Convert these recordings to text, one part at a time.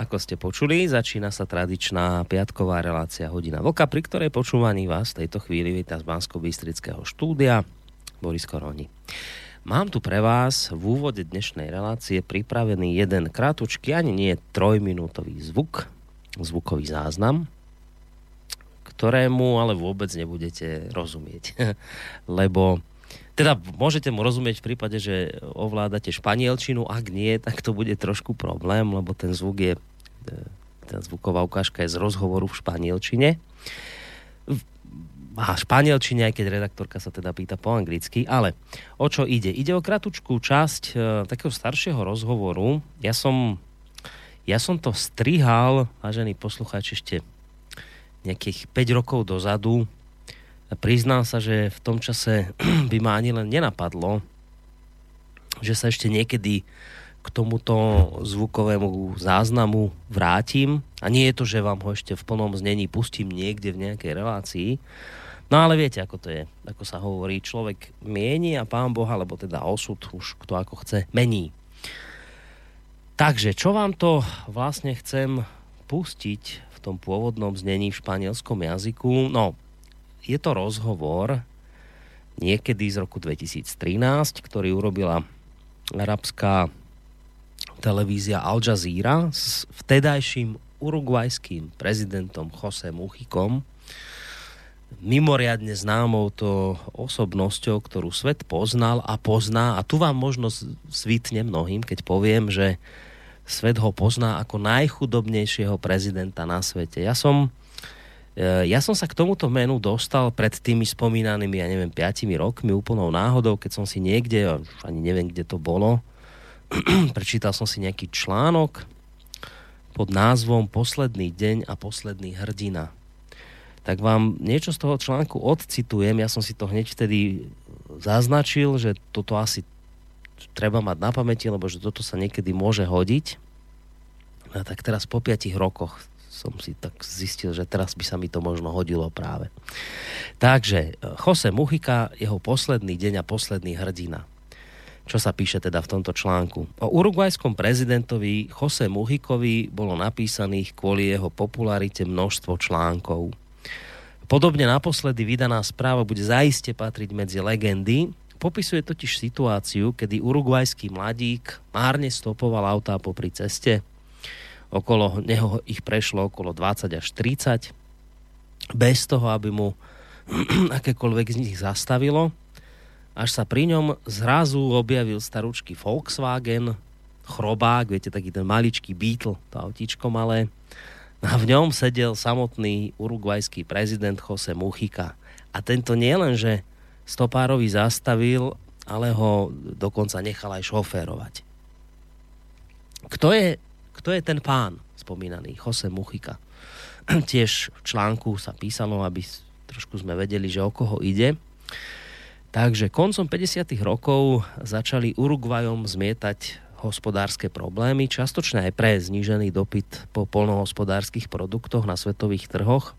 Ako ste počuli, začína sa tradičná piatková relácia Hodina Voka, pri ktorej počúvaní vás v tejto chvíli víta z bansko štúdia Boris Koroni. Mám tu pre vás v úvode dnešnej relácie pripravený jeden krátučky, ani nie trojminútový zvuk, zvukový záznam, ktorému ale vôbec nebudete rozumieť. Lebo teda môžete mu rozumieť v prípade, že ovládate španielčinu, ak nie, tak to bude trošku problém, lebo ten zvuk je tá zvuková ukážka je z rozhovoru v španielčine. A španielčine, aj keď redaktorka sa teda pýta po anglicky, ale o čo ide? Ide o kratučkú časť e, takého staršieho rozhovoru. Ja som, ja som to strihal, vážený poslucháč, ešte nejakých 5 rokov dozadu. Priznám sa, že v tom čase by ma ani len nenapadlo, že sa ešte niekedy k tomuto zvukovému záznamu vrátim. A nie je to, že vám ho ešte v plnom znení pustím niekde v nejakej relácii. No ale viete, ako to je. Ako sa hovorí, človek mieni a pán Boha, alebo teda osud, už kto ako chce, mení. Takže, čo vám to vlastne chcem pustiť v tom pôvodnom znení v španielskom jazyku? No, je to rozhovor niekedy z roku 2013, ktorý urobila arabská televízia Al Jazeera s vtedajším urugvajským prezidentom Jose Muchikom, mimoriadne známou to osobnosťou, ktorú svet poznal a pozná. A tu vám možno svítne mnohým, keď poviem, že svet ho pozná ako najchudobnejšieho prezidenta na svete. Ja som, e, ja som sa k tomuto menu dostal pred tými spomínanými, ja neviem, 5 rokmi úplnou náhodou, keď som si niekde, ani neviem, kde to bolo, prečítal som si nejaký článok pod názvom Posledný deň a posledný hrdina. Tak vám niečo z toho článku odcitujem. Ja som si to hneď vtedy zaznačil, že toto asi treba mať na pamäti, lebo že toto sa niekedy môže hodiť. A tak teraz po 5 rokoch som si tak zistil, že teraz by sa mi to možno hodilo práve. Takže Jose Muchika, jeho posledný deň a posledný hrdina čo sa píše teda v tomto článku. O urugvajskom prezidentovi Jose Muhikovi bolo napísaných kvôli jeho popularite množstvo článkov. Podobne naposledy vydaná správa bude zaiste patriť medzi legendy. Popisuje totiž situáciu, kedy urugvajský mladík márne stopoval autá popri ceste. Okolo neho ich prešlo okolo 20 až 30 bez toho, aby mu akékoľvek z nich zastavilo až sa pri ňom zrazu objavil staručký Volkswagen, chrobák, viete, taký ten maličký Beetle, to autíčko malé. A v ňom sedel samotný urugvajský prezident Jose Muchika. A tento nielen, že stopárovi zastavil, ale ho dokonca nechal aj šoférovať. Kto je, kto je ten pán spomínaný, Jose Muchika? Tiež v článku sa písalo, aby trošku sme vedeli, že o koho ide. Takže koncom 50. rokov začali Uruguayom zmietať hospodárske problémy, častočne aj pre znížený dopyt po polnohospodárskych produktoch na svetových trhoch.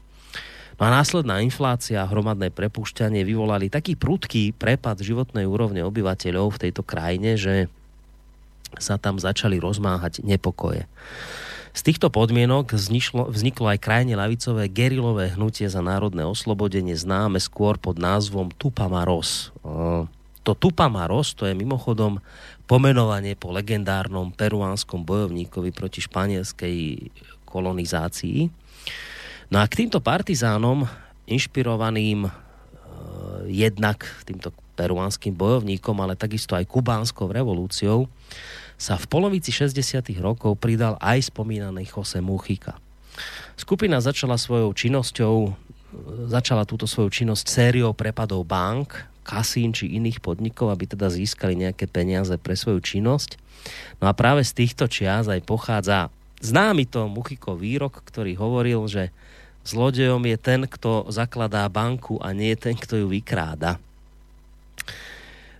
No a následná inflácia a hromadné prepúšťanie vyvolali taký prudký prepad životnej úrovne obyvateľov v tejto krajine, že sa tam začali rozmáhať nepokoje. Z týchto podmienok vzniklo, vzniklo aj krajne lavicové gerilové hnutie za národné oslobodenie známe skôr pod názvom Tupamaros. To Tupamaros to je mimochodom pomenovanie po legendárnom peruánskom bojovníkovi proti španielskej kolonizácii. No a k týmto partizánom, inšpirovaným e, jednak týmto peruánskym bojovníkom, ale takisto aj kubánskou revolúciou, sa v polovici 60. rokov pridal aj spomínaný Jose Muchika. Skupina začala svojou činnosťou začala túto svoju činnosť sériou prepadov bank, kasín či iných podnikov, aby teda získali nejaké peniaze pre svoju činnosť. No a práve z týchto čias aj pochádza známy to Muchiko výrok, ktorý hovoril, že zlodejom je ten, kto zakladá banku a nie ten, kto ju vykráda.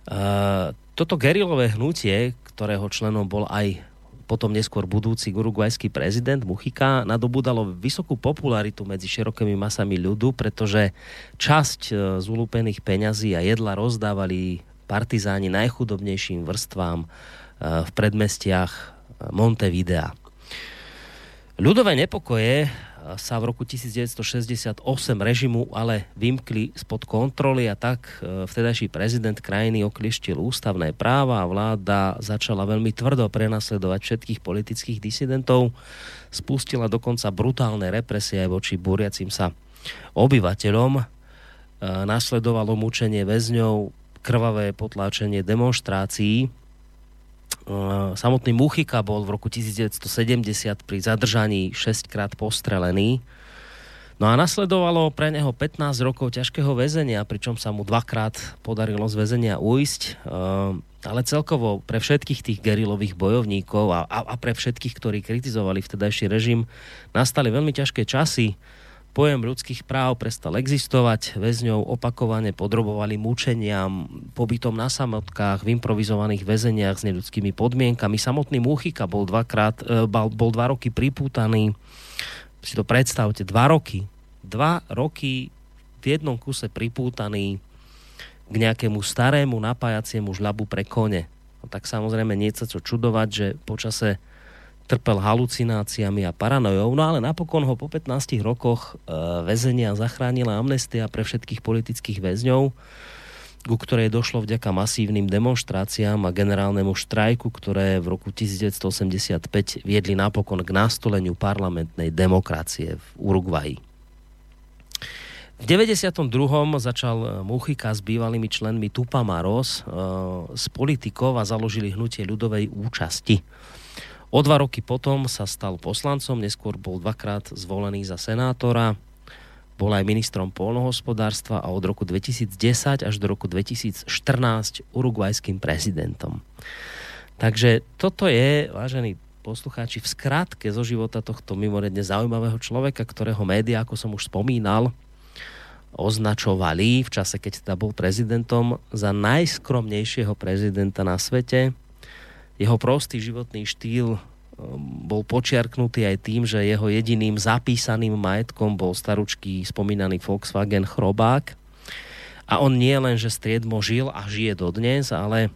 Uh, toto gerilové hnutie, ktorého členom bol aj potom neskôr budúci uruguajský prezident Muchika nadobudalo vysokú popularitu medzi širokými masami ľudu, pretože časť e, z ulúpených peňazí a jedla rozdávali partizáni najchudobnejším vrstvám e, v predmestiach e, Montevidea. Ľudové nepokoje sa v roku 1968 režimu ale vymkli spod kontroly a tak e, vtedajší prezident krajiny oklieštil ústavné práva a vláda začala veľmi tvrdo prenasledovať všetkých politických disidentov, spustila dokonca brutálne represie aj voči búriacim sa obyvateľom, e, nasledovalo mučenie väzňov, krvavé potláčenie demonstrácií, samotný Muchika bol v roku 1970 pri zadržaní 6 krát postrelený. No a nasledovalo pre neho 15 rokov ťažkého väzenia, pričom sa mu dvakrát podarilo z väzenia ujsť. Eh, ale celkovo pre všetkých tých gerilových bojovníkov a, a pre všetkých, ktorí kritizovali vtedajší režim, nastali veľmi ťažké časy Pojem ľudských práv prestal existovať, väzňov opakovane podrobovali mučeniam, pobytom na samotkách, v improvizovaných väzeniach s neľudskými podmienkami. Samotný Múchika bol, dvakrát, e, bol dva roky pripútaný. Si to predstavte, dva roky. Dva roky v jednom kuse pripútaný k nejakému starému napájaciemu žľabu pre kone. No tak samozrejme nie sa čo čudovať, že počase trpel halucináciami a paranojou, no ale napokon ho po 15 rokoch e, väzenia zachránila amnestia pre všetkých politických väzňov, ku ktorej došlo vďaka masívnym demonstráciám a generálnemu štrajku, ktoré v roku 1985 viedli napokon k nastoleniu parlamentnej demokracie v Uruguayi. V 92. začal Muchika s bývalými členmi Tupamaros e, s politikov a založili hnutie ľudovej účasti. O dva roky potom sa stal poslancom, neskôr bol dvakrát zvolený za senátora, bol aj ministrom polnohospodárstva a od roku 2010 až do roku 2014 urugvajským prezidentom. Takže toto je, vážení poslucháči, v skratke zo života tohto mimoriadne zaujímavého človeka, ktorého médiá, ako som už spomínal, označovali v čase, keď teda bol prezidentom za najskromnejšieho prezidenta na svete jeho prostý životný štýl um, bol počiarknutý aj tým, že jeho jediným zapísaným majetkom bol staručký spomínaný Volkswagen Chrobák. A on nie len, že striedmo žil a žije dodnes, ale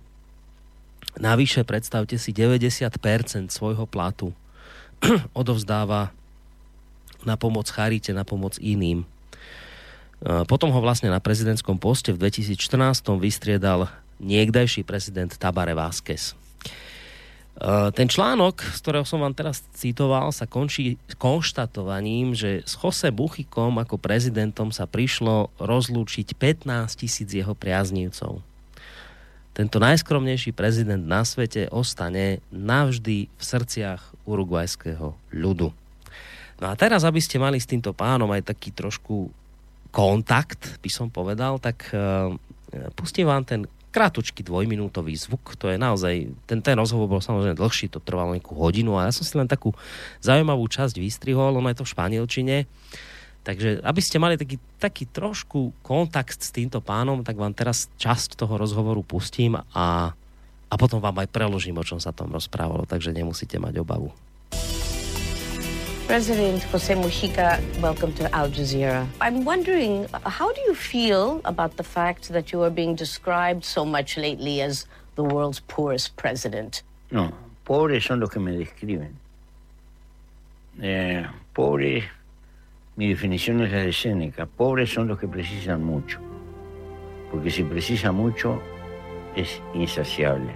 navyše predstavte si 90% svojho platu odovzdáva na pomoc charite, na pomoc iným. Potom ho vlastne na prezidentskom poste v 2014 vystriedal niekdajší prezident Tabare Vázquez. Eh, ten článok, z ktorého som vám teraz citoval, sa končí konštatovaním, že s Jose Buchikom ako prezidentom sa prišlo rozlúčiť 15 tisíc jeho priaznívcov. Tento najskromnejší prezident na svete ostane navždy v srdciach urugvajského ľudu. No a teraz, aby ste mali s týmto pánom aj taký trošku kontakt, by som povedal, tak uh, pustím vám ten krátučký dvojminútový zvuk, to je naozaj, ten, ten rozhovor bol samozrejme dlhší, to trvalo nejakú hodinu a ja som si len takú zaujímavú časť vystrihol, ono je to v španielčine, takže aby ste mali taký, taký trošku kontakt s týmto pánom, tak vám teraz časť toho rozhovoru pustím a, a potom vám aj preložím, o čom sa tam rozprávalo, takže nemusíte mať obavu. President Jose Mujica, welcome to Al Jazeera. I'm wondering, how do you feel about the fact that you are being described so much lately as the world's poorest president? No, pobres son los que me describen. Eh, pobres, mi definición es la de Séneca, pobres son los que precisan mucho, porque si precisa mucho es insaciable.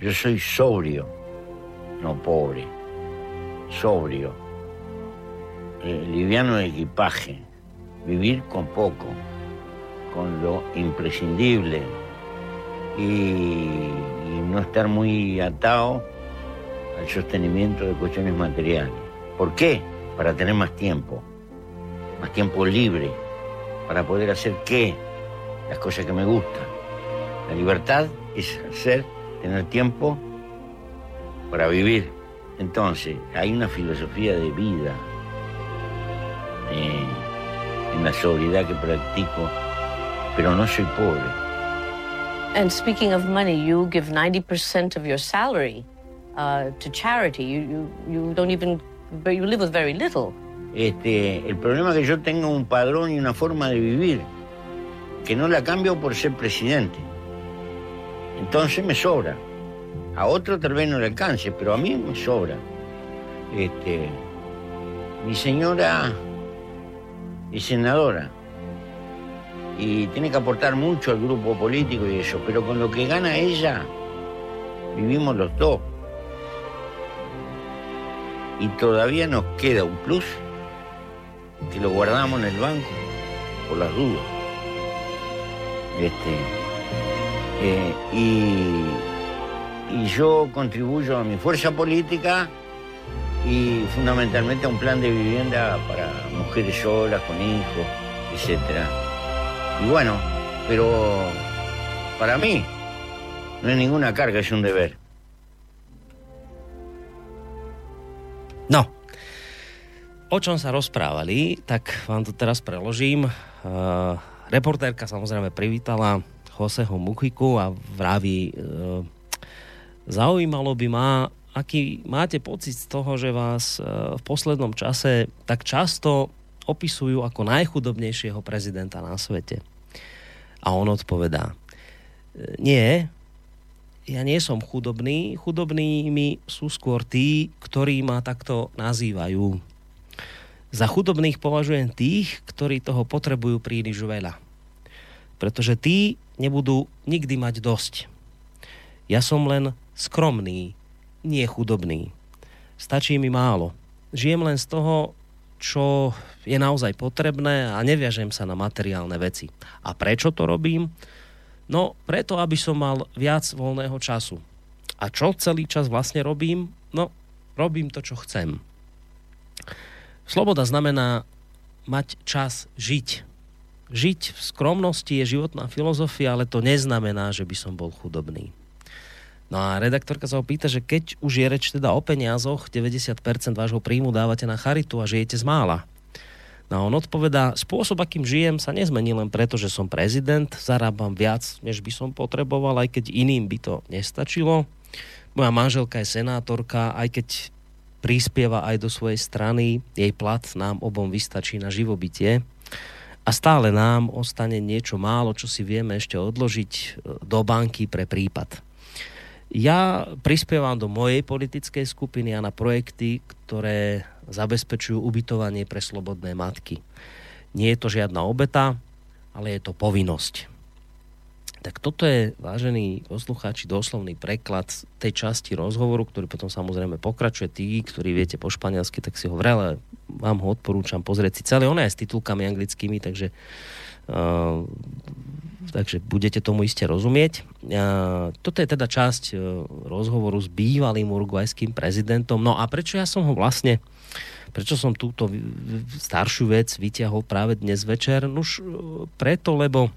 Yo soy sobrio, no pobre sobrio, eh, liviano de equipaje, vivir con poco, con lo imprescindible. Y, no estar muy atado al sostenimiento de cuestiones materiales. ¿Por qué? Para tener más tiempo, más tiempo libre, para poder hacer qué, las cosas que me gustan. La libertad es hacer, tener tiempo para vivir Entonces, hay una filosofía de vida eh, en la sobriedad que practico, pero no soy pobre. And speaking of money, you give 90% of your salary uh, to charity. You, you, you don't even, you live with very little. Este, el problema es que yo tengo un padrón y una forma de vivir que no la cambio por ser presidente. Entonces me sobra. A otro tal vez no le alcance, pero a mí me sobra. Este, mi señora es senadora y tiene que aportar mucho al grupo político y eso, pero con lo que gana ella, vivimos los dos. Y todavía nos queda un plus que lo guardamos en el banco por las dudas. Este, eh, y, y yo contribuyo a mi fuerza política y fundamentalmente a un plan de vivienda para mujeres solas, con hijos, etc. Y bueno, pero para mí no es ninguna carga, es un deber. No, o čom sa rozprávali, tak vám to teraz preložím. Uh, reportérka samozrejme privítala Joseho Muchiku a vraví, uh, zaujímalo by ma, aký máte pocit z toho, že vás uh, v poslednom čase tak často opisujú ako najchudobnejšieho prezidenta na svete. A on odpovedá, nie, ja nie som chudobný, chudobnými sú skôr tí, ktorí ma takto nazývajú za chudobných považujem tých, ktorí toho potrebujú príliš veľa. Pretože tí nebudú nikdy mať dosť. Ja som len skromný, nie chudobný. Stačí mi málo. Žijem len z toho, čo je naozaj potrebné a neviažem sa na materiálne veci. A prečo to robím? No, preto, aby som mal viac voľného času. A čo celý čas vlastne robím? No, robím to, čo chcem. Sloboda znamená mať čas žiť. Žiť v skromnosti je životná filozofia, ale to neznamená, že by som bol chudobný. No a redaktorka sa ho pýta, že keď už je reč teda o peniazoch, 90% vášho príjmu dávate na charitu a žijete z mála. No a on odpovedá, spôsob, akým žijem, sa nezmení len preto, že som prezident, zarábam viac, než by som potreboval, aj keď iným by to nestačilo. Moja manželka je senátorka, aj keď prispieva aj do svojej strany, jej plat nám obom vystačí na živobytie a stále nám ostane niečo málo, čo si vieme ešte odložiť e, do banky pre prípad. Ja prispievam do mojej politickej skupiny a na projekty, ktoré zabezpečujú ubytovanie pre slobodné matky. Nie je to žiadna obeta, ale je to povinnosť. Tak toto je, vážení poslucháči, doslovný preklad tej časti rozhovoru, ktorý potom samozrejme pokračuje. Tí, ktorí viete po španielsky, tak si ho vrele vám ho odporúčam pozrieť si celé. Ona je s titulkami anglickými, takže uh, takže budete tomu iste rozumieť. Toto je teda časť uh, rozhovoru s bývalým urugvajským prezidentom. No a prečo ja som ho vlastne prečo som túto staršiu vec vyťahol práve dnes večer? Nuž preto, lebo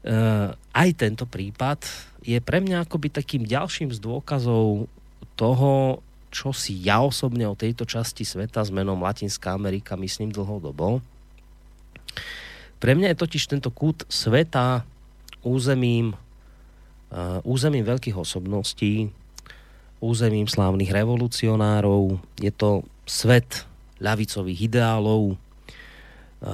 Eh, aj tento prípad je pre mňa akoby takým ďalším z dôkazov toho, čo si ja osobne o tejto časti sveta s menom Latinská Amerika myslím dlhodobo. Pre mňa je totiž tento kút sveta územím, uh, územím veľkých osobností, územím slávnych revolucionárov, je to svet ľavicových ideálov, Eh,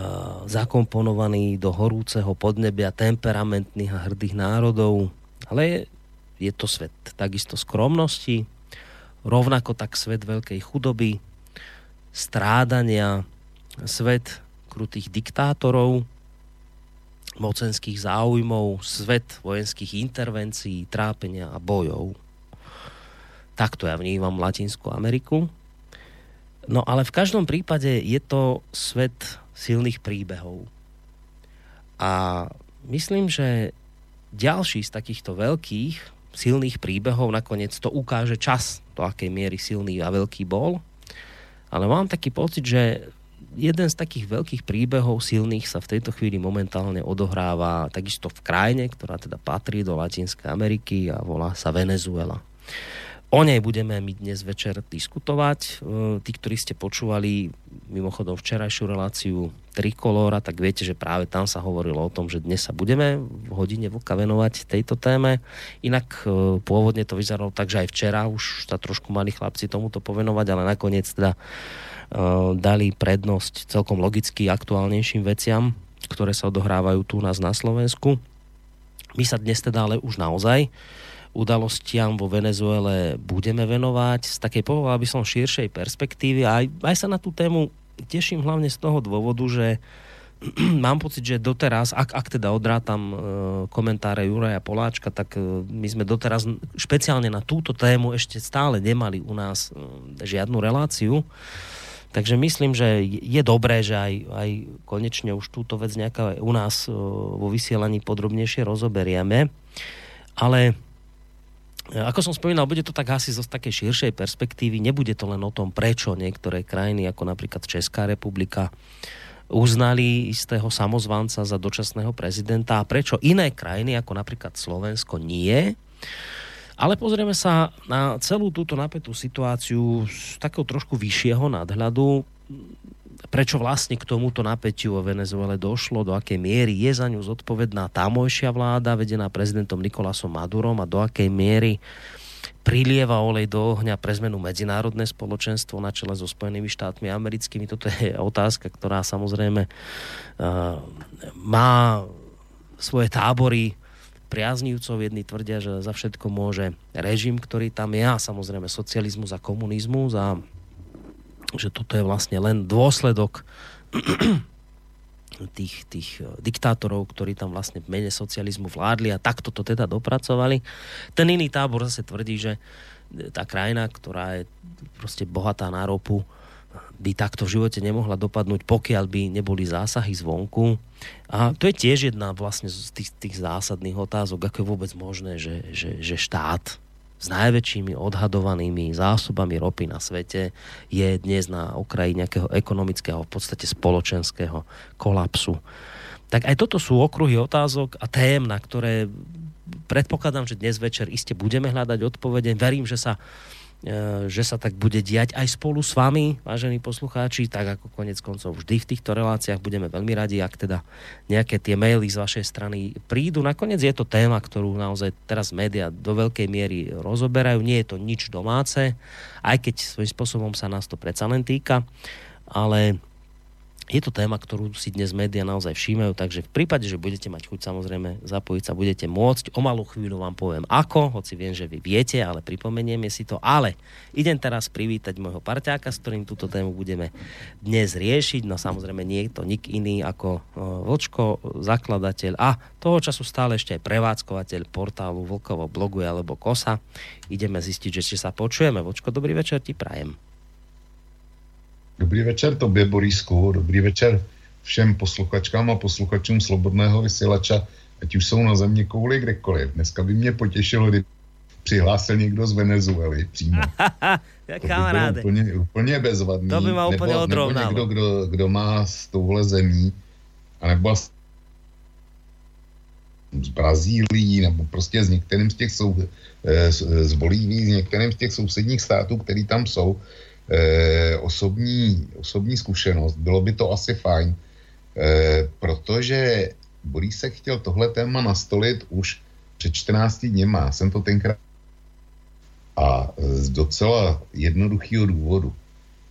zakomponovaný do horúceho podnebia temperamentných a hrdých národov, ale je, je to svet takisto skromnosti, rovnako tak svet veľkej chudoby, strádania, svet krutých diktátorov, mocenských záujmov, svet vojenských intervencií, trápenia a bojov. Takto ja vnímam Latinskú Ameriku. No ale v každom prípade je to svet silných príbehov. A myslím, že ďalší z takýchto veľkých silných príbehov nakoniec to ukáže čas, do akej miery silný a veľký bol. Ale mám taký pocit, že jeden z takých veľkých príbehov silných sa v tejto chvíli momentálne odohráva takisto v krajine, ktorá teda patrí do Latinskej Ameriky a volá sa Venezuela. O nej budeme my dnes večer diskutovať. E, tí, ktorí ste počúvali mimochodom včerajšiu reláciu Trikolóra, tak viete, že práve tam sa hovorilo o tom, že dnes sa budeme v hodine vlka venovať tejto téme. Inak e, pôvodne to vyzeralo tak, že aj včera už sa trošku mali chlapci tomuto povenovať, ale nakoniec teda dali prednosť celkom logicky aktuálnejším veciam, ktoré sa odohrávajú tu nás na Slovensku. My sa dnes teda ale už naozaj udalostiam vo Venezuele budeme venovať z takej, povedal by som, širšej perspektívy a aj, aj sa na tú tému teším hlavne z toho dôvodu, že mám pocit, že doteraz, ak, ak teda odrátam e, komentáre Juraja Poláčka, tak e, my sme doteraz špeciálne na túto tému ešte stále nemali u nás e, žiadnu reláciu. Takže myslím, že je dobré, že aj, aj konečne už túto vec nejaká u nás e, vo vysielaní podrobnejšie rozoberieme. Ale ako som spomínal, bude to tak asi zo takej širšej perspektívy. Nebude to len o tom, prečo niektoré krajiny, ako napríklad Česká republika, uznali istého samozvanca za dočasného prezidenta a prečo iné krajiny, ako napríklad Slovensko, nie. Ale pozrieme sa na celú túto napätú situáciu z takého trošku vyššieho nadhľadu. Prečo vlastne k tomuto napätiu vo Venezuele došlo, do akej miery je za ňu zodpovedná tamojšia vláda, vedená prezidentom Nikolasom Madurom? A do akej miery prilieva olej do ohňa pre zmenu medzinárodné spoločenstvo na čele so Spojenými štátmi americkými. Toto je otázka, ktorá samozrejme uh, má svoje tábory priaznívcov. Jedni tvrdia, že za všetko môže režim, ktorý tam je a samozrejme socializmus a komunizmus a že toto je vlastne len dôsledok tých, tých eh, diktátorov, ktorí tam vlastne v mene socializmu vládli a takto to teda dopracovali. Ten iný tábor zase tvrdí, že eh, tá krajina, ktorá je proste bohatá na ropu, by takto v živote nemohla dopadnúť, pokiaľ by neboli zásahy zvonku. A to je tiež jedna vlastne z tých, tých zásadných otázok, ako je vôbec možné, že, že, že štát s najväčšími odhadovanými zásobami ropy na svete je dnes na okraji nejakého ekonomického, v podstate spoločenského kolapsu. Tak aj toto sú okruhy otázok a tém, na ktoré predpokladám, že dnes večer iste budeme hľadať odpovede. Verím, že sa že sa tak bude diať aj spolu s vami, vážení poslucháči, tak ako konec koncov vždy v týchto reláciách budeme veľmi radi, ak teda nejaké tie maily z vašej strany prídu. Nakoniec je to téma, ktorú naozaj teraz médiá do veľkej miery rozoberajú. Nie je to nič domáce, aj keď svojím spôsobom sa nás to predsa len týka, ale je to téma, ktorú si dnes médiá naozaj všímajú, takže v prípade, že budete mať chuť samozrejme zapojiť sa, budete môcť. O malú chvíľu vám poviem ako, hoci viem, že vy viete, ale pripomenieme si to. Ale idem teraz privítať môjho parťáka, s ktorým túto tému budeme dnes riešiť. No samozrejme nie je to nik iný ako Vlčko, zakladateľ a toho času stále ešte aj prevádzkovateľ portálu Vlkovo blogu alebo Kosa. Ideme zistiť, že či sa počujeme. Vočko, dobrý večer ti prajem. Dobrý večer tobě, Borisku, dobrý večer všem posluchačkám a posluchačům Slobodného vysílača, ať už jsou na země kouli kdekoliv. Dneska by mě potěšilo, kdyby přihlásil někdo z Venezuely přímo. to by úplně, úplně bezvadný. To by ma úplně nebo, nebo někdo, kdo, kdo má s touhle zemí, anebo z Brazílii, nebo prostě z některým z těch sou, eh, z, z Bolívii, z některým z těch sousedních států, který tam jsou, eh, osobní, osobní zkušenost, bylo by to asi fajn, eh, protože Borísek chtěl tohle téma nastolit už před 14 dněma. Jsem to tenkrát a z docela jednoduchého důvodu.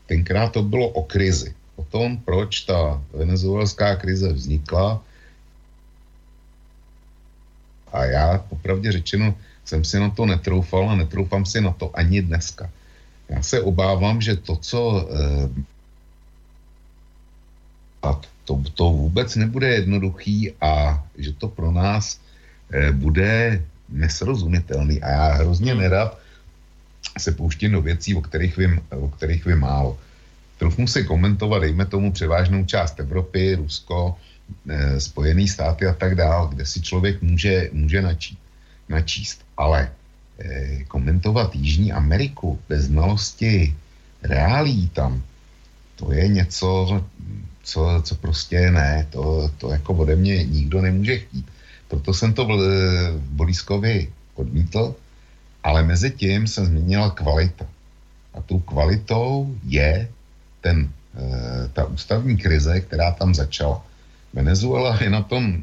Tenkrát to bylo o krizi. O tom, proč ta venezuelská krize vznikla. A já popravdě řečeno jsem si na to netroufal a netroufám si na to ani dneska. Já se obávám, že to, co eh, a to, to vůbec nebude jednoduchý a že to pro nás eh, bude nesrozumitelný. A já hrozně hmm. nerad se pouštím do věcí, o kterých vím, o kterých vím málo. Trochu si komentovat, dejme tomu převážnou část Evropy, Rusko, eh, Spojený státy a tak dále, kde si člověk může, může načít, načíst. Ale komentovat Jižní Ameriku bez znalosti reálí tam, to je něco, co, co prostě ne, to, to jako ode mě nikdo nemůže chtít. Proto jsem to v, v Bolískovi odmítl ale mezi tím se změnila kvalita. A tou kvalitou je ten, e, ta ústavní krize, která tam začala. Venezuela je na tom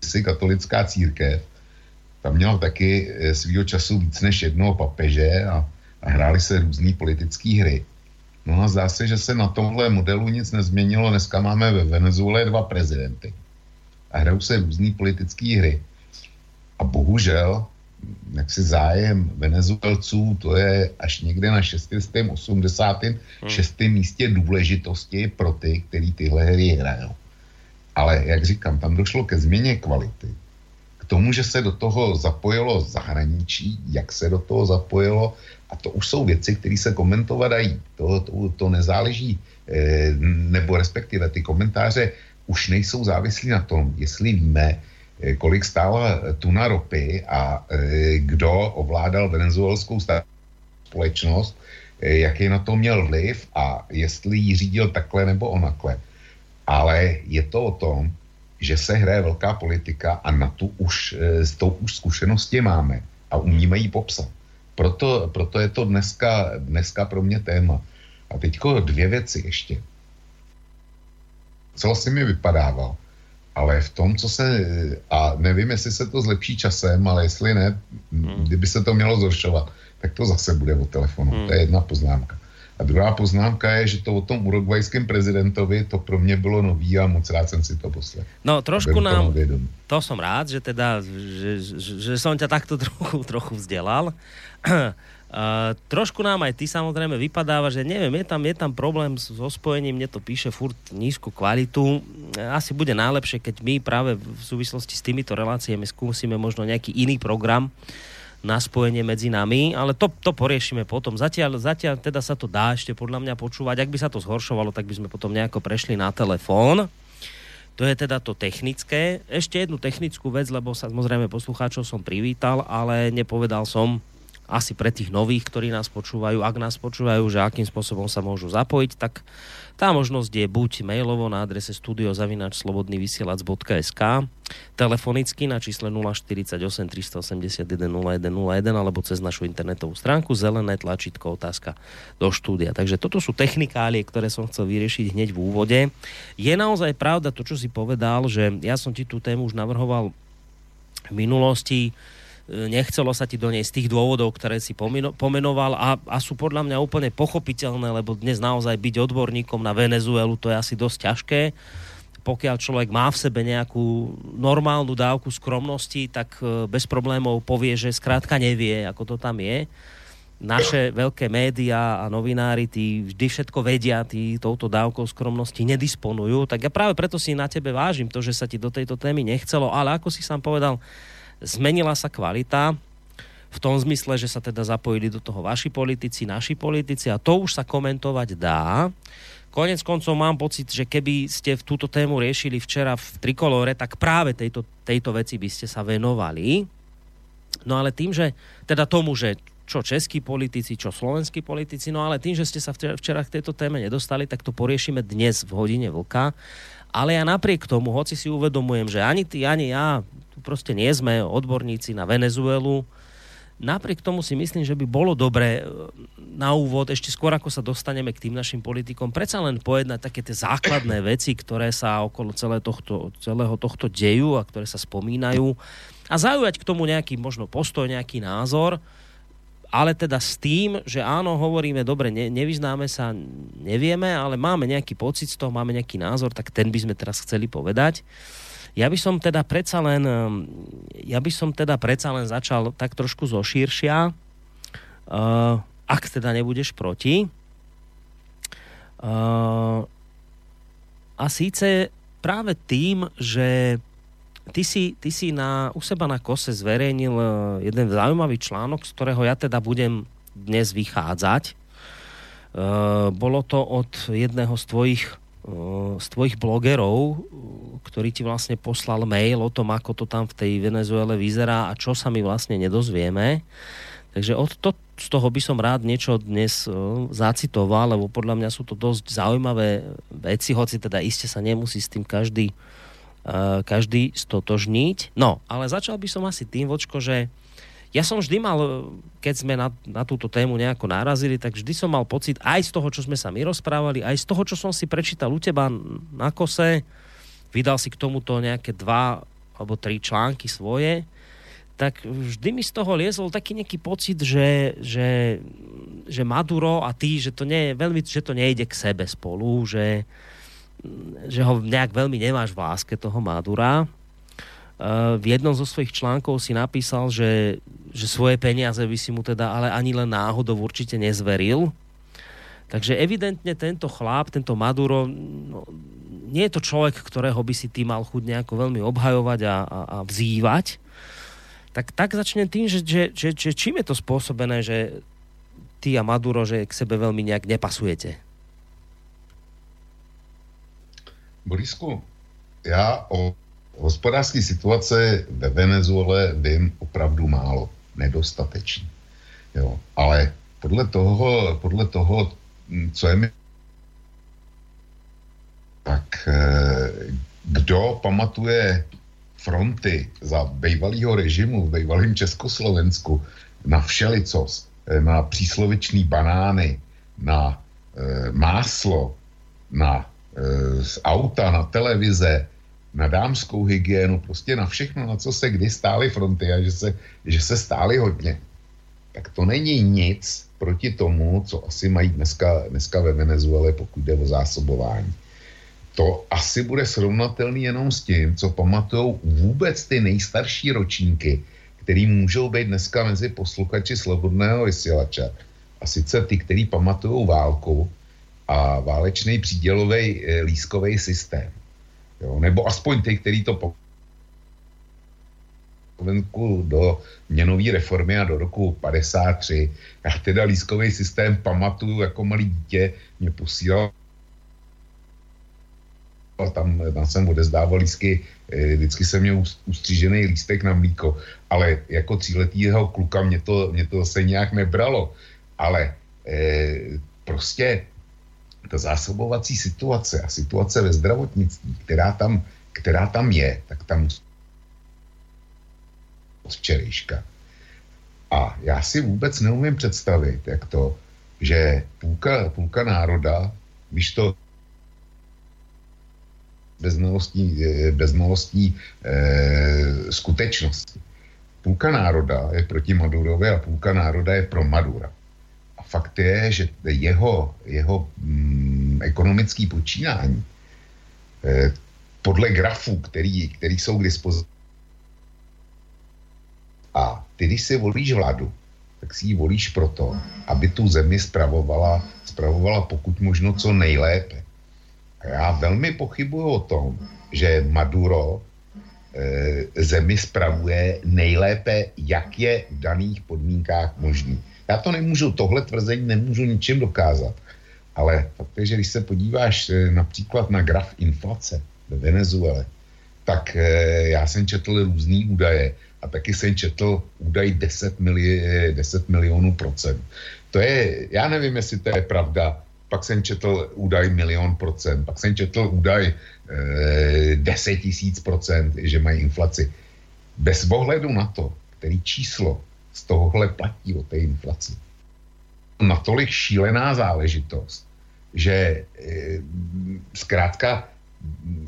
si katolická církev, tam měla taky e, svýho času víc než jednoho papeže a, a hrály se různé politické hry. No a zdá se, že se na tomhle modelu nic nezměnilo. Dneska máme ve Venezuele dva prezidenty. A hrajou se různé politické hry. A bohužel, jak si zájem Venezuelců, to je až někde na 60. 86. Hmm. místě důležitosti pro ty, kteří tyhle hry hrajou. Ale jak říkám, tam došlo ke změně kvality. Tomu, že se do toho zapojilo zahraničí, jak se do toho zapojilo, a to už jsou věci, které se komentovat dají. To, to, to nezáleží, eh, nebo respektive ty komentáře už nejsou závislí na tom, jestli víme, eh, kolik stála tuna ropy a eh, kdo ovládal venezuelskou společnost, jaký na to měl vliv a jestli ji řídil takhle nebo onakle. Ale je to o tom, že se hraje velká politika a na tu už, s tou už zkušenosti máme a umíme ji popsat. Proto, proto je to dneska, dneska pro mě téma. A teďko dvě věci ještě. Co si mi vypadával, ale v tom, co se, a nevím, jestli se to zlepší časem, ale jestli ne, hmm. kdyby se to mělo zhoršovat, tak to zase bude o telefonu. Hmm. To je jedna poznámka. A druhá poznámka je, že to o tom urugvajském prezidentovi, to pro mě bylo nový a moc rád jsem si to poslal. No trošku nám, to som rád, že teda, že, že, že som ťa takto trochu, trochu vzdelal. Uh, trošku nám aj ty samozrejme vypadáva, že neviem, je tam, je tam problém so spojením, mne to píše furt nízku kvalitu. Asi bude najlepšie, keď my práve v súvislosti s týmito reláciami skúsime možno nejaký iný program na spojenie medzi nami, ale to, to poriešime potom. Zatiaľ, zatiaľ teda sa to dá ešte podľa mňa počúvať. Ak by sa to zhoršovalo, tak by sme potom nejako prešli na telefón. To je teda to technické. Ešte jednu technickú vec, lebo sa samozrejme poslucháčov som privítal, ale nepovedal som, asi pre tých nových, ktorí nás počúvajú, ak nás počúvajú, že akým spôsobom sa môžu zapojiť, tak tá možnosť je buď mailovo na adrese studiozavinačslobodnyvysielac.sk telefonicky na čísle 048 381 0101 alebo cez našu internetovú stránku zelené tlačítko otázka do štúdia. Takže toto sú technikálie, ktoré som chcel vyriešiť hneď v úvode. Je naozaj pravda to, čo si povedal, že ja som ti tú tému už navrhoval v minulosti, nechcelo sa ti do nej z tých dôvodov, ktoré si pomenoval a, a sú podľa mňa úplne pochopiteľné, lebo dnes naozaj byť odborníkom na Venezuelu to je asi dosť ťažké. Pokiaľ človek má v sebe nejakú normálnu dávku skromnosti, tak e, bez problémov povie, že skrátka nevie, ako to tam je. Naše veľké médiá a novinári, tí vždy všetko vedia, tí touto dávkou skromnosti nedisponujú. Tak ja práve preto si na tebe vážim to, že sa ti do tejto témy nechcelo, ale ako si sám povedal, Zmenila sa kvalita v tom zmysle, že sa teda zapojili do toho vaši politici, naši politici a to už sa komentovať dá. Konec koncov mám pocit, že keby ste v túto tému riešili včera v Trikolore, tak práve tejto, tejto veci by ste sa venovali. No ale tým, že teda tomu, že čo českí politici, čo slovenskí politici, no ale tým, že ste sa včera, k tejto téme nedostali, tak to poriešime dnes v hodine vlka. Ale ja napriek tomu, hoci si uvedomujem, že ani ty, ani ja proste nie sme odborníci na Venezuelu. Napriek tomu si myslím, že by bolo dobré e, na úvod, ešte skôr ako sa dostaneme k tým našim politikom, predsa len pojednať také tie základné veci, ktoré sa okolo celé tohto, celého tohto dejú a ktoré sa spomínajú a zaujať k tomu nejaký možno postoj, nejaký názor, ale teda s tým, že áno, hovoríme, dobre, ne, nevyznáme sa, nevieme, ale máme nejaký pocit z toho, máme nejaký názor, tak ten by sme teraz chceli povedať. Ja by som teda predsa len, um, ja by som teda predsa len začal tak trošku zo širšia, uh, ak teda nebudeš proti. Uh, a síce práve tým, že ty si, ty si na, u seba na kose zverejnil uh, jeden zaujímavý článok, z ktorého ja teda budem dnes vychádzať. Uh, bolo to od jedného z tvojich z tvojich blogerov, ktorý ti vlastne poslal mail o tom, ako to tam v tej Venezuele vyzerá a čo sa my vlastne nedozvieme. Takže od to, z toho by som rád niečo dnes zacitoval, lebo podľa mňa sú to dosť zaujímavé veci, hoci teda iste sa nemusí s tým každý, každý stotožniť. No, ale začal by som asi tým, Vočko, že ja som vždy mal, keď sme na, na túto tému nejako narazili, tak vždy som mal pocit aj z toho, čo sme sa my rozprávali, aj z toho, čo som si prečítal u teba na kose, vydal si k tomuto nejaké dva alebo tri články svoje, tak vždy mi z toho liezol taký nejaký pocit, že, že, že Maduro a ty, že to, nie, veľmi, že to nejde k sebe spolu, že, že ho nejak veľmi nemáš v láske toho Madura v jednom zo svojich článkov si napísal, že, že svoje peniaze by si mu teda ale ani len náhodou určite nezveril. Takže evidentne tento chlap, tento Maduro, no, nie je to človek, ktorého by si ty mal chuť nejako veľmi obhajovať a, a, a vzývať. Tak, tak začnem tým, že, že, že, že čím je to spôsobené, že ty a Maduro, že k sebe veľmi nejak nepasujete? Borisku, já o hospodářské situace ve Venezuele vím opravdu málo, nedostatečně. Jo. Ale podle toho, podle toho, co je mi tak eh, kdo pamatuje fronty za bývalého režimu v bývalém Československu na všelicos, eh, na příslovičný banány, na e, máslo, na e, auta, na televize, na dámskou hygienu, prostě na všechno, na co se kdy stály fronty a že se, že se stály hodně, tak to není nic proti tomu, co asi mají dneska, dneska ve Venezuele, pokud jde o zásobování. To asi bude srovnatelný jenom s tím, co pamatují vůbec ty nejstarší ročníky, který můžou být dneska mezi posluchači Slobodného vysílača. A sice ty, který pamatují válku a válečný přídělový e, lískový systém. Jo? Nebo aspoň ty, který to po do měnové reformy a do roku 53. Já teda lískový systém pamatuju jako malý dítě, mě posílal tam, tam jsem odezdával lísky, eh, vždycky jsem měl ustřížený lístek na mlíko, ale jako tříletýho kluka mě to, mě to zase nějak nebralo. Ale e, prostě ta zásobovací situace a situace ve zdravotnictví, která tam, která tam je, tak tam od včerejška. A já si vůbec neumím představit, jak to, že půlka, půlka národa, když to beznalostní, beznalostní e, skutečnosti. Půlka národa je proti Madurovi a půlka národa je pro Madura fakt je, že jeho, jeho mm, ekonomický počínání eh, podle grafů, který, který jsou k dispozici a ty, když si volíš vládu, tak si ji volíš proto, aby tu zemi spravovala, spravovala pokud možno co nejlépe. A já velmi pochybuju o tom, že Maduro e, zemi spravuje nejlépe, jak je v daných podmínkách možný. Já to nemůžu, tohle tvrzení nemůžu ničím dokázat. Ale fakt je, že když se podíváš eh, například na graf inflace ve Venezuele, tak eh, já jsem četl různý údaje a taky jsem četl údaj 10, mili, 10 milionů procent. To je, já nevím, jestli to je pravda, pak jsem četl údaj milion procent, pak jsem četl údaj e, 10 tisíc procent, že mají inflaci. Bez ohledu na to, který číslo z tohohle platí o té inflaci. Natolik šílená záležitost, že e, zkrátka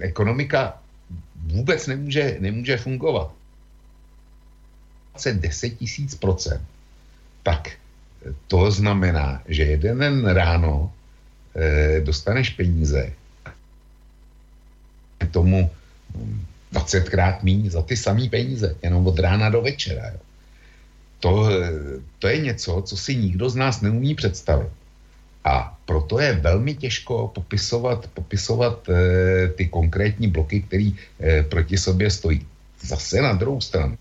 ekonomika vůbec nemůže, nemůže fungovat. 10 tisíc procent, tak to znamená, že jeden den ráno e, dostaneš peníze tomu 20krát míň za ty samé peníze, jenom od rána do večera. Jo to, to je něco, co si nikdo z nás neumí představit. A proto je velmi těžko popisovat, popisovat e, ty konkrétní bloky, které e, proti sobě stojí. Zase na druhou stranu.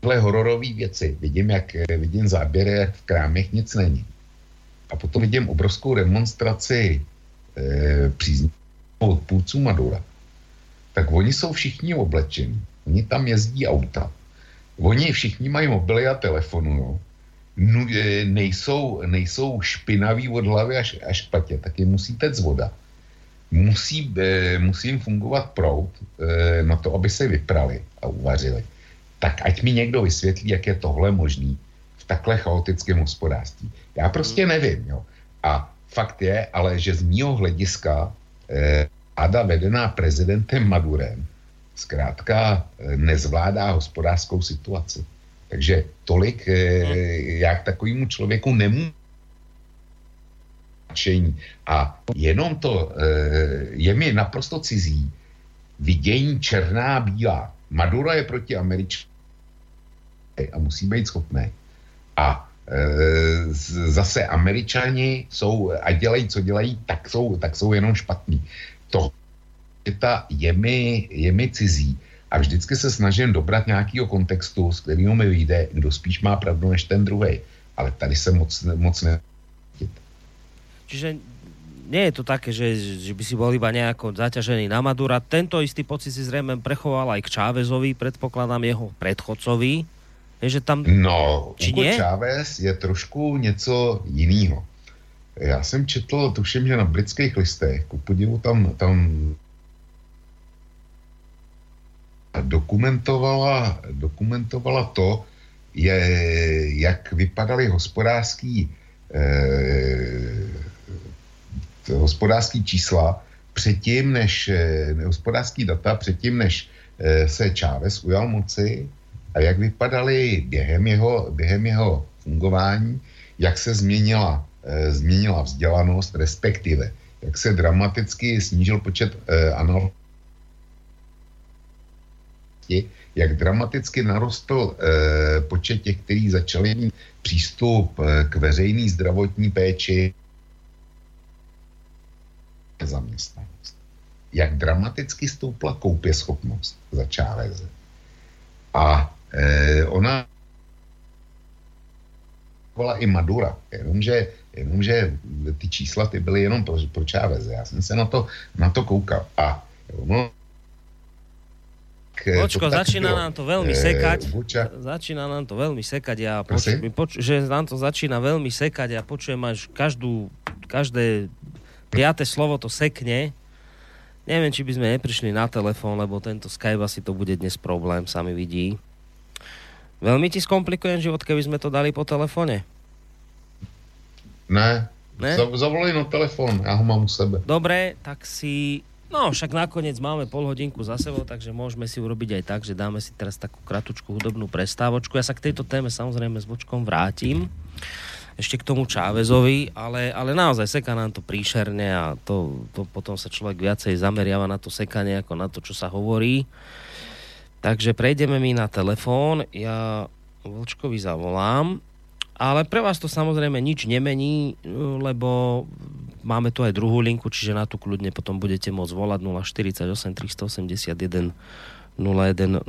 Tyhle hororové věci vidím, jak vidím záběry, jak v krámech nic není. A potom vidím obrovskou demonstraci e, příznivých odpůrců Madura. Tak oni jsou všichni oblečení. Oni tam jezdí auta Oni všichni mají mobily a telefonu, no. nejsou, nejsou špinaví od hlavy až, až k patě, tak je musí tec voda. Musí, e, musí jim fungovat prout e, na to, aby se vyprali a uvařili. tak ať mi někdo vysvětlí, jak je tohle možný v takhle chaotickém hospodářství. Já prostě nevím, jo. A fakt je, ale že z mýho hlediska eh, Ada vedená prezidentem Madurem zkrátka eh, nezvládá hospodářskou situaci. Takže tolik eh, já k takovému člověku nemůžu a jenom to eh, je mi naprosto cizí vidění černá bílá. Maduro je proti Američanům a musí být schopný. A e, zase Američani jsou a dělají, co dělají, tak jsou, tak jsou jenom špatní. To je mi, je mi cizí. A vždycky se snažím dobrat nějakého kontextu, z kterého mi vyjde, kdo spíš má pravdu než ten druhý. Ale tady se moc, moc ne... Čiže nie je to také, že, že by si bol iba nejako zaťažený na Madura. Tento istý pocit si zrejme prechoval aj k Čávezovi, predpokladám jeho predchodcovi. Je, že tam... No, Či Hugo Chávez je trošku něco jiného. Já jsem četl, tuším, že na britských listech, ku podivu tam, tam dokumentovala, dokumentovala to, je, jak vypadaly hospodářský eh, hospodářský čísla předtím, než eh, hospodářský data předtím, než eh, se Chávez ujal moci a jak vypadaly během jeho, během jeho fungování, jak se změnila, eh, změnila vzdělanost, respektive jak se dramaticky snížil počet analfabetů, jak dramaticky narostl počet těch, kteří začali mít přístup k veřejné zdravotní péči, nezaměstnanost. Jak dramaticky stoupla koupěschopnost za Čáveze. A e, ona byla i Madura, jenomže, jenomže ty čísla ty byly jenom pro, pro Čáveze. Já jsem se na to, na to koukal. A ono, Počko, začína bylo. nám to veľmi e, sekať. Buča. Začína nám to veľmi sekať. Ja poču, poč, že nám to začína veľmi sekať. Ja počujem až každú, každé piaté slovo to sekne. Neviem, či by sme neprišli na telefón, lebo tento Skype asi to bude dnes problém, sami vidí. Veľmi ti skomplikujem život, keby sme to dali po telefóne? Ne. ne? Zavolej na telefón, ja ho mám u sebe. Dobre, tak si... No, však nakoniec máme pol hodinku za sebou, takže môžeme si urobiť aj tak, že dáme si teraz takú kratučku hudobnú prestávočku. Ja sa k tejto téme samozrejme s bočkom vrátim ešte k tomu Čávezovi, ale, ale naozaj seká nám to príšerne a to, to potom sa človek viacej zameriava na to sekanie ako na to, čo sa hovorí. Takže prejdeme mi na telefón, ja Vlčkovi zavolám, ale pre vás to samozrejme nič nemení, lebo máme tu aj druhú linku, čiže na tú kľudne potom budete môcť volať 048 381 0101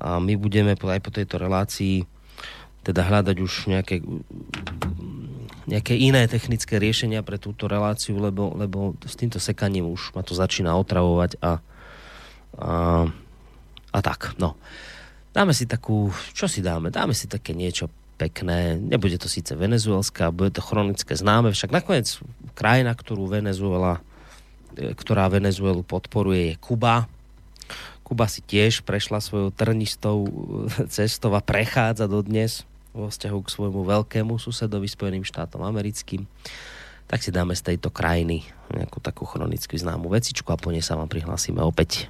a my budeme aj po tejto relácii teda hľadať už nejaké, nejaké iné technické riešenia pre túto reláciu, lebo, lebo s týmto sekaním už ma to začína otravovať a, a, a tak, no. Dáme si takú, čo si dáme? Dáme si také niečo pekné. Nebude to síce venezuelská, bude to chronické známe, však nakoniec krajina, ktorú Venezuela, e, ktorá Venezuelu podporuje, je Kuba. Kuba si tiež prešla svojou trnistou cestou a prechádza do dnes vo vzťahu k svojmu veľkému susedovi Spojeným štátom americkým, tak si dáme z tejto krajiny nejakú takú chronicky známu vecičku a po nej sa vám prihlásime opäť.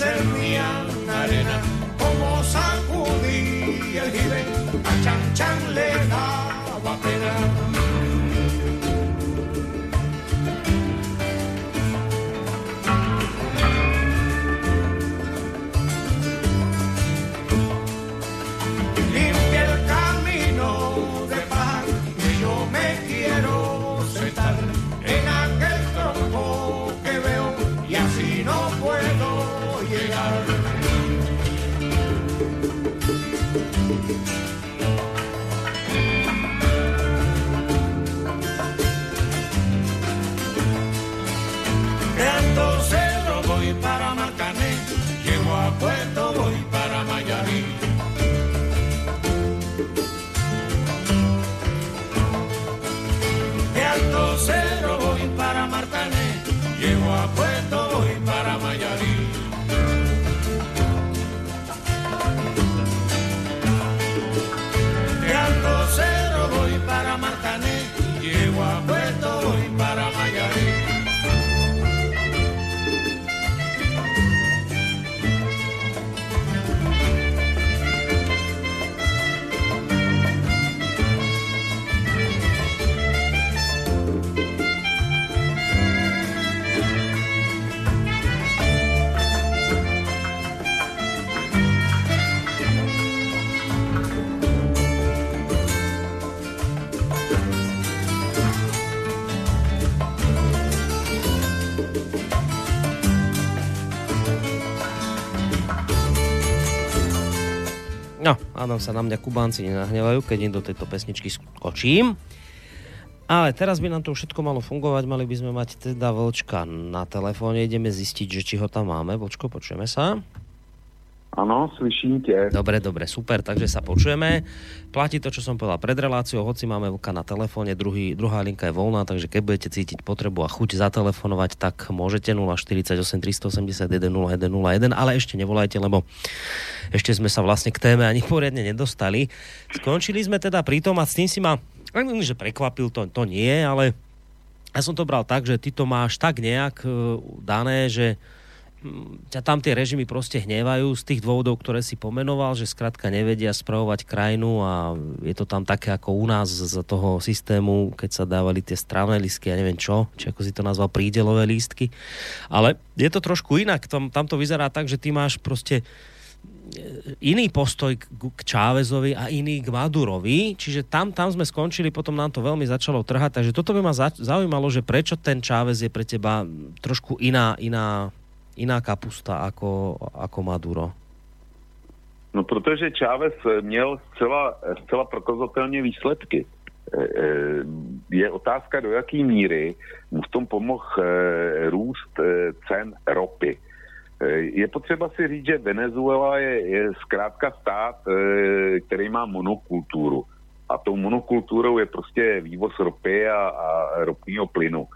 Ser mía arena, como sacudí el jibe, a Chan Chan le daba pena. Adam sa na mňa Kubánci nenahnevajú, keď im do tejto pesničky skočím. Ale teraz by nám to všetko malo fungovať, mali by sme mať teda Vlčka na telefóne, ideme zistiť, že či ho tam máme. Vlčko, počujeme sa? Áno, slyším tě. Dobre, dobre, super, takže sa počujeme. Platí to, čo som povedal pred reláciou, hoci máme Vlka na telefóne, druhý, druhá linka je voľná, takže keď budete cítiť potrebu a chuť zatelefonovať, tak môžete 048 381 0101, ale ešte nevolajte, lebo ešte sme sa vlastne k téme ani poriadne nedostali. Skončili sme teda pri tom a s tým si ma, že prekvapil, to, to nie, ale ja som to bral tak, že ty to máš tak nejak e, dané, že ťa tam tie režimy proste hnevajú z tých dôvodov, ktoré si pomenoval, že skrátka nevedia spravovať krajinu a je to tam také ako u nás z toho systému, keď sa dávali tie strávne lístky, ja neviem čo, či ako si to nazval, prídelové lístky. Ale je to trošku inak, tam, tam to vyzerá tak, že ty máš proste e, iný postoj k Čávezovi a iný k Madurovi, čiže tam, tam sme skončili, potom nám to veľmi začalo trhať, takže toto by ma zaujímalo, že prečo ten Čávez je pre teba trošku iná, iná iná kapusta ako, ako Maduro? No protože Chávez měl zcela, zcela prokazatelně výsledky. E, e, je otázka, do jaké míry mu v tom pomohl e, růst cen ropy. Je potřeba si říct, že Venezuela je, je zkrátka stát, který má monokulturu. A tou monokulturou je prostě vývoz ropy a, a ropního plynu.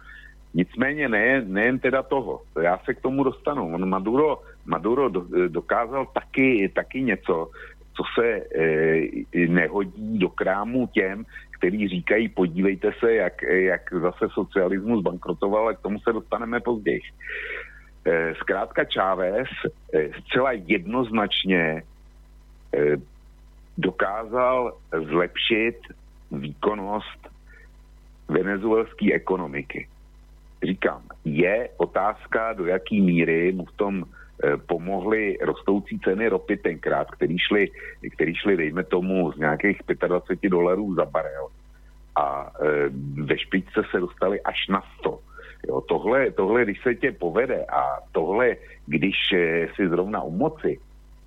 Nicméně ne, nejen teda toho, já se k tomu dostanu. On Maduro, Maduro dokázal taky, taky něco, co se e, nehodí do krámu těm, kteří říkají, podívejte se, jak, jak zase socialismus bankrotoval, a k tomu se dostaneme později. E, zkrátka Chávez e, zcela jednoznačně e, dokázal zlepšit výkonnost venezuelské ekonomiky říkám, je otázka, do jaký míry mu v tom eh, pomohly rostoucí ceny ropy tenkrát, který šly, který šly dejme tomu, z nějakých 25 dolarů za barel a e, ve špičce se dostali až na 100. Jo, tohle, tohle, když se tě povede a tohle, když e, si zrovna u moci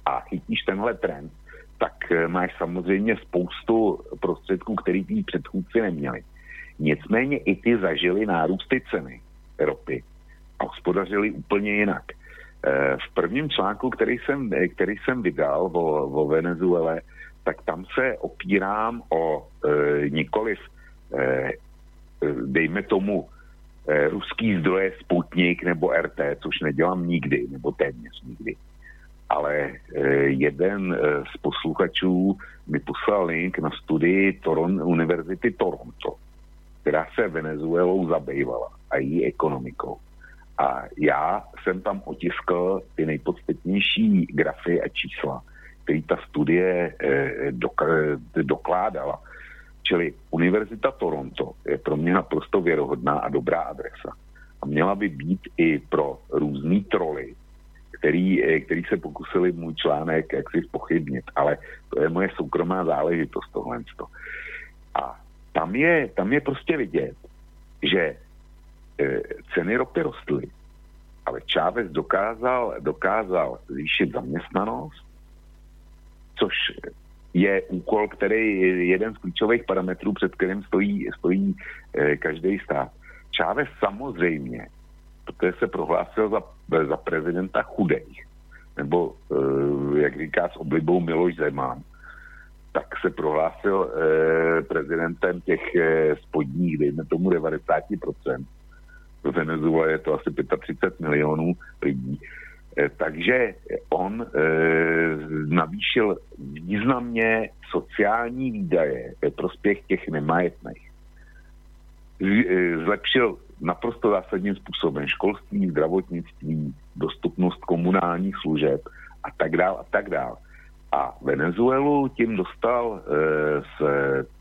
a chytíš tenhle trend, tak máš samozřejmě spoustu prostředků, který tí předchůdci neměli. Nicméně i ty zažili nárůsty ceny ropy a hospodařili úplně jinak. Eh, v prvním článku, který jsem, který jsem vydal o, o Venezuele, tak tam se opírám o e, nikoliv, e, dejme tomu, e, ruský zdroje Sputnik nebo RT, což nedělám nikdy, nebo téměř nikdy. Ale e, jeden e, z posluchačů mi poslal link na studii Toron, Univerzity Toronto, která se Venezuelou zabývala a její ekonomikou. A já jsem tam otiskl ty nejpodstatnější grafy a čísla, který ta studie eh, doka- dokládala. Čili Univerzita Toronto je pro mě naprosto věrohodná a dobrá adresa. A měla by být i pro různý troly, který, eh, který se pokusili můj článek jaksi spochybnit, ale to je moje soukromá záležitost tohle. A tam je, tam je prostě vidět, že e, ceny ropy rostly, ale Chávez dokázal, dokázal zvýšit zaměstnanost, což je úkol, který je jeden z klíčových parametrů, před kterým stojí, stojí e, každý stát. Chávez samozřejmě, protože se prohlásil za, za prezidenta chudých, nebo, e, jak říká s oblibou Miloš Zeman, tak se prohlásil eh, prezidentem těch eh, spodních, dejme tomu 90%. V Venezuele je to asi 35 milionů lidí. Eh, takže on eh, navýšil významně sociální výdaje ve prospěch těch nemajetných. Zlepšil naprosto zásadním způsobem školství, zdravotnictví, dostupnost komunálních služeb a tak dál a tak dál. A Venezuelu tím dostal e, z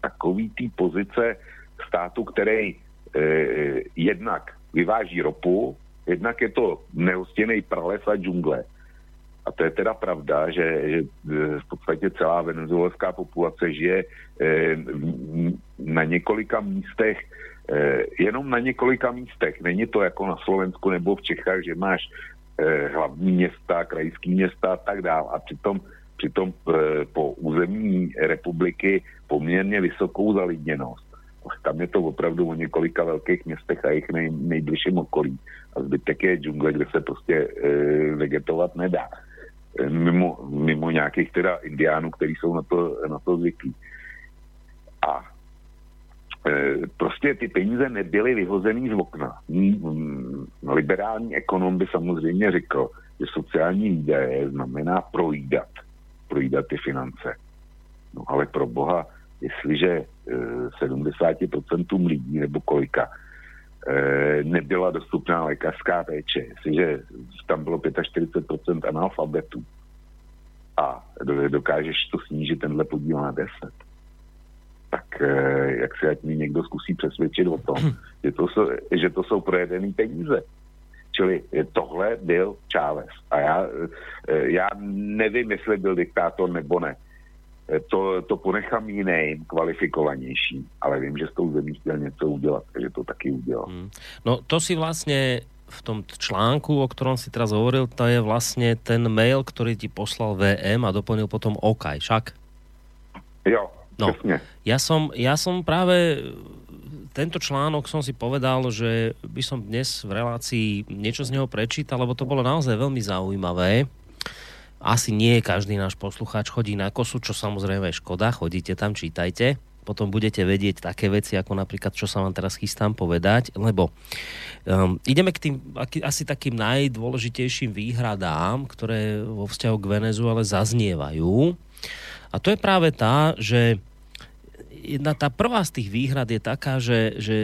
takový té pozice státu, který e, jednak vyváží ropu, jednak je to nehostěný prales a džungle. A to je teda pravda, že, že e, v podstatě celá venezuelská populace žije e, na několika místech, e, jenom na několika místech. Není to jako na Slovensku nebo v Čechách, že máš e, hlavní města, krajský města a tak dále. A přitom přitom eh, po území republiky poměrně vysokou zalidněnost. Tam je to opravdu o několika velkých městech a jejich nej, nejbližším okolí. A zbytek je džungle, kde se prostě e, vegetovat nedá. E, mimo, mimo nějakých teda indiánů, kteří jsou na to, na to zvyklí. A prostě ty peníze nebyly vyhozený z okna. Mm, Liberální ekonom by samozřejmě řekl, že sociální výdaje znamená projídat projídat ty finance. No ale pro boha, jestliže e, 70% lidí nebo kolika e, nebyla dostupná lékařská péče, jestliže tam bylo 45% analfabetů a do- dokážeš to snížit tenhle podíl na 10, tak e, jak se ať mi někdo zkusí přesvědčit o tom, že to jsou, že to jsou projedený peníze. Čili tohle byl Chávez. A já, eh, já nevím, jestli byl diktátor nebo ne. Eh, To, to ponechám jiným, kvalifikovanějším, ale vím, že s tou zemí chtěl něco udělat, takže to taky udělal. No to si vlastne v tom článku, o ktorom si teraz hovoril, to je vlastne ten mail, ktorý ti poslal VM a doplnil potom OK, však? Jo, No. přesně. Ja som, ja som práve tento článok som si povedal, že by som dnes v relácii niečo z neho prečítal, lebo to bolo naozaj veľmi zaujímavé. Asi nie každý náš poslucháč chodí na kosu, čo samozrejme je škoda, chodíte tam, čítajte. Potom budete vedieť také veci, ako napríklad, čo sa vám teraz chystám povedať, lebo um, ideme k tým asi takým najdôležitejším výhradám, ktoré vo vzťahu k Venezuele zaznievajú. A to je práve tá, že jedna tá prvá z tých výhrad je taká, že, že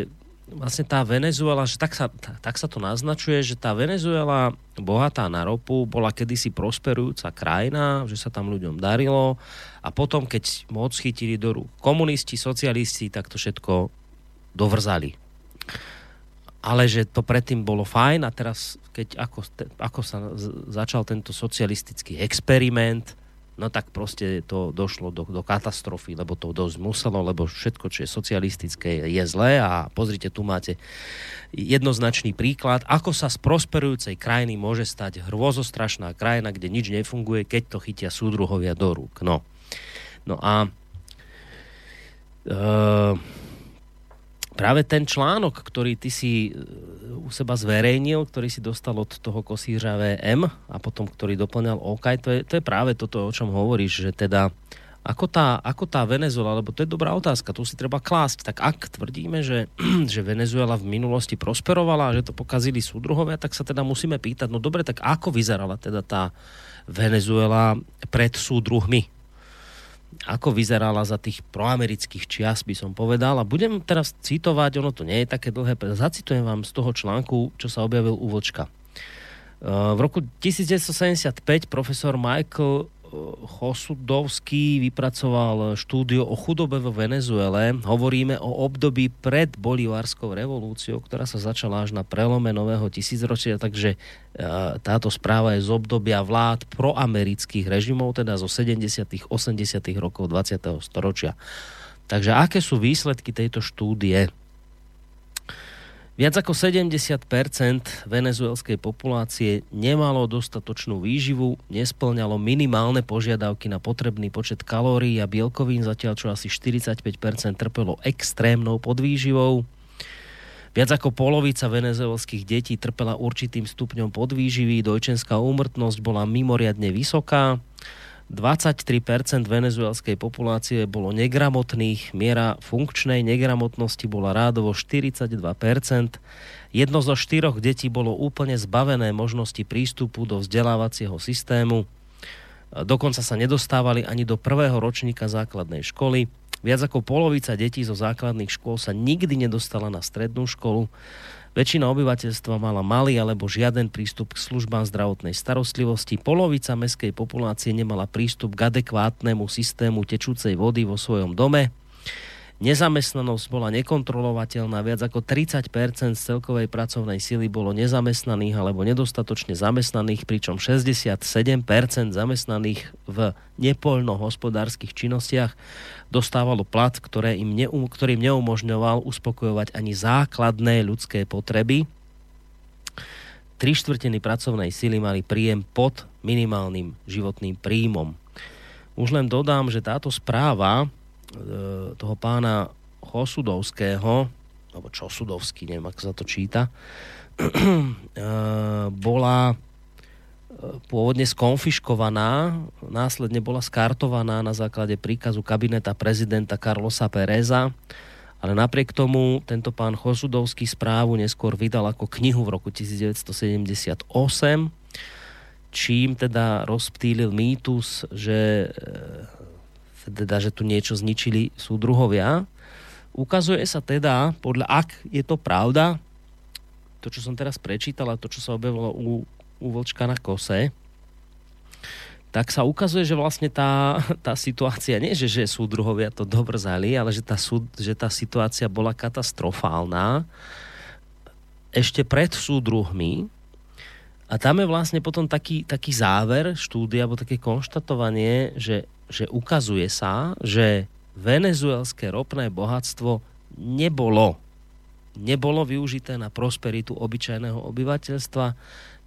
vlastne tá Venezuela, že tak sa, tak sa to naznačuje, že tá Venezuela bohatá na ropu bola kedysi prosperujúca krajina, že sa tam ľuďom darilo a potom, keď moc chytili do rúk komunisti, socialisti, tak to všetko dovrzali. Ale že to predtým bolo fajn a teraz, keď ako, ako sa začal tento socialistický experiment, no tak proste to došlo do, do katastrofy, lebo to dosť muselo, lebo všetko, čo je socialistické, je zlé a pozrite, tu máte jednoznačný príklad, ako sa z prosperujúcej krajiny môže stať hrôzostrašná krajina, kde nič nefunguje, keď to chytia súdruhovia do rúk. No, no a e, práve ten článok, ktorý ty si e, u seba zverejnil, ktorý si dostal od toho kosířa VM a potom, ktorý doplňal OK, to je, to je práve toto, o čom hovoríš, že teda ako tá, ako tá Venezuela, lebo to je dobrá otázka, tu si treba klásť. Tak ak tvrdíme, že, že Venezuela v minulosti prosperovala a že to pokazili súdruhovia, tak sa teda musíme pýtať, no dobre, tak ako vyzerala teda tá Venezuela pred súdruhmi? Ako vyzerala za tých proamerických čias, by som povedal. A budem teraz citovať, ono to nie je také dlhé, zacitujem vám z toho článku, čo sa objavil u Vočka. V roku 1975 profesor Michael Chosudovský vypracoval štúdio o chudobe vo Venezuele. Hovoríme o období pred Bolívarskou revolúciou, ktorá sa začala až na prelome nového tisícročia, takže e, táto správa je z obdobia vlád proamerických režimov, teda zo 70. 80. rokov 20. storočia. Takže aké sú výsledky tejto štúdie? Viac ako 70% venezuelskej populácie nemalo dostatočnú výživu, nesplňalo minimálne požiadavky na potrebný počet kalórií a bielkovín, zatiaľ čo asi 45% trpelo extrémnou podvýživou. Viac ako polovica venezuelských detí trpela určitým stupňom podvýživy, dojčenská úmrtnosť bola mimoriadne vysoká. 23% venezuelskej populácie bolo negramotných, miera funkčnej negramotnosti bola rádovo 42%, jedno zo štyroch detí bolo úplne zbavené možnosti prístupu do vzdelávacieho systému, dokonca sa nedostávali ani do prvého ročníka základnej školy, viac ako polovica detí zo základných škôl sa nikdy nedostala na strednú školu, Väčšina obyvateľstva mala malý alebo žiaden prístup k službám zdravotnej starostlivosti. Polovica meskej populácie nemala prístup k adekvátnemu systému tečúcej vody vo svojom dome. Nezamestnanosť bola nekontrolovateľná, viac ako 30 z celkovej pracovnej sily bolo nezamestnaných alebo nedostatočne zamestnaných, pričom 67% zamestnaných v nepoľnohospodárskych činnostiach dostávalo plat, ktoré im neum, ktorým neumožňoval uspokojovať ani základné ľudské potreby. Tri štvrtiny pracovnej sily mali príjem pod minimálnym životným príjmom. Už len dodám, že táto správa toho pána Chosudovského, alebo Čosudovský, neviem, ako sa to číta, e, bola e, pôvodne skonfiškovaná, následne bola skartovaná na základe príkazu kabineta prezidenta Carlosa Pereza, ale napriek tomu tento pán Chosudovský správu neskôr vydal ako knihu v roku 1978, čím teda rozptýlil mýtus, že teda, že tu niečo zničili súdruhovia. Ukazuje sa teda, podľa ak je to pravda, to, čo som teraz prečítal a to, čo sa objavilo u, u Vlčka na kose, tak sa ukazuje, že vlastne tá, tá situácia, nie že, že súdruhovia to dobrzali, ale že tá, súd, že tá situácia bola katastrofálna ešte pred súdruhmi, a tam je vlastne potom taký, taký záver štúdia, alebo také konštatovanie, že že ukazuje sa, že venezuelské ropné bohatstvo nebolo nebolo využité na prosperitu obyčajného obyvateľstva,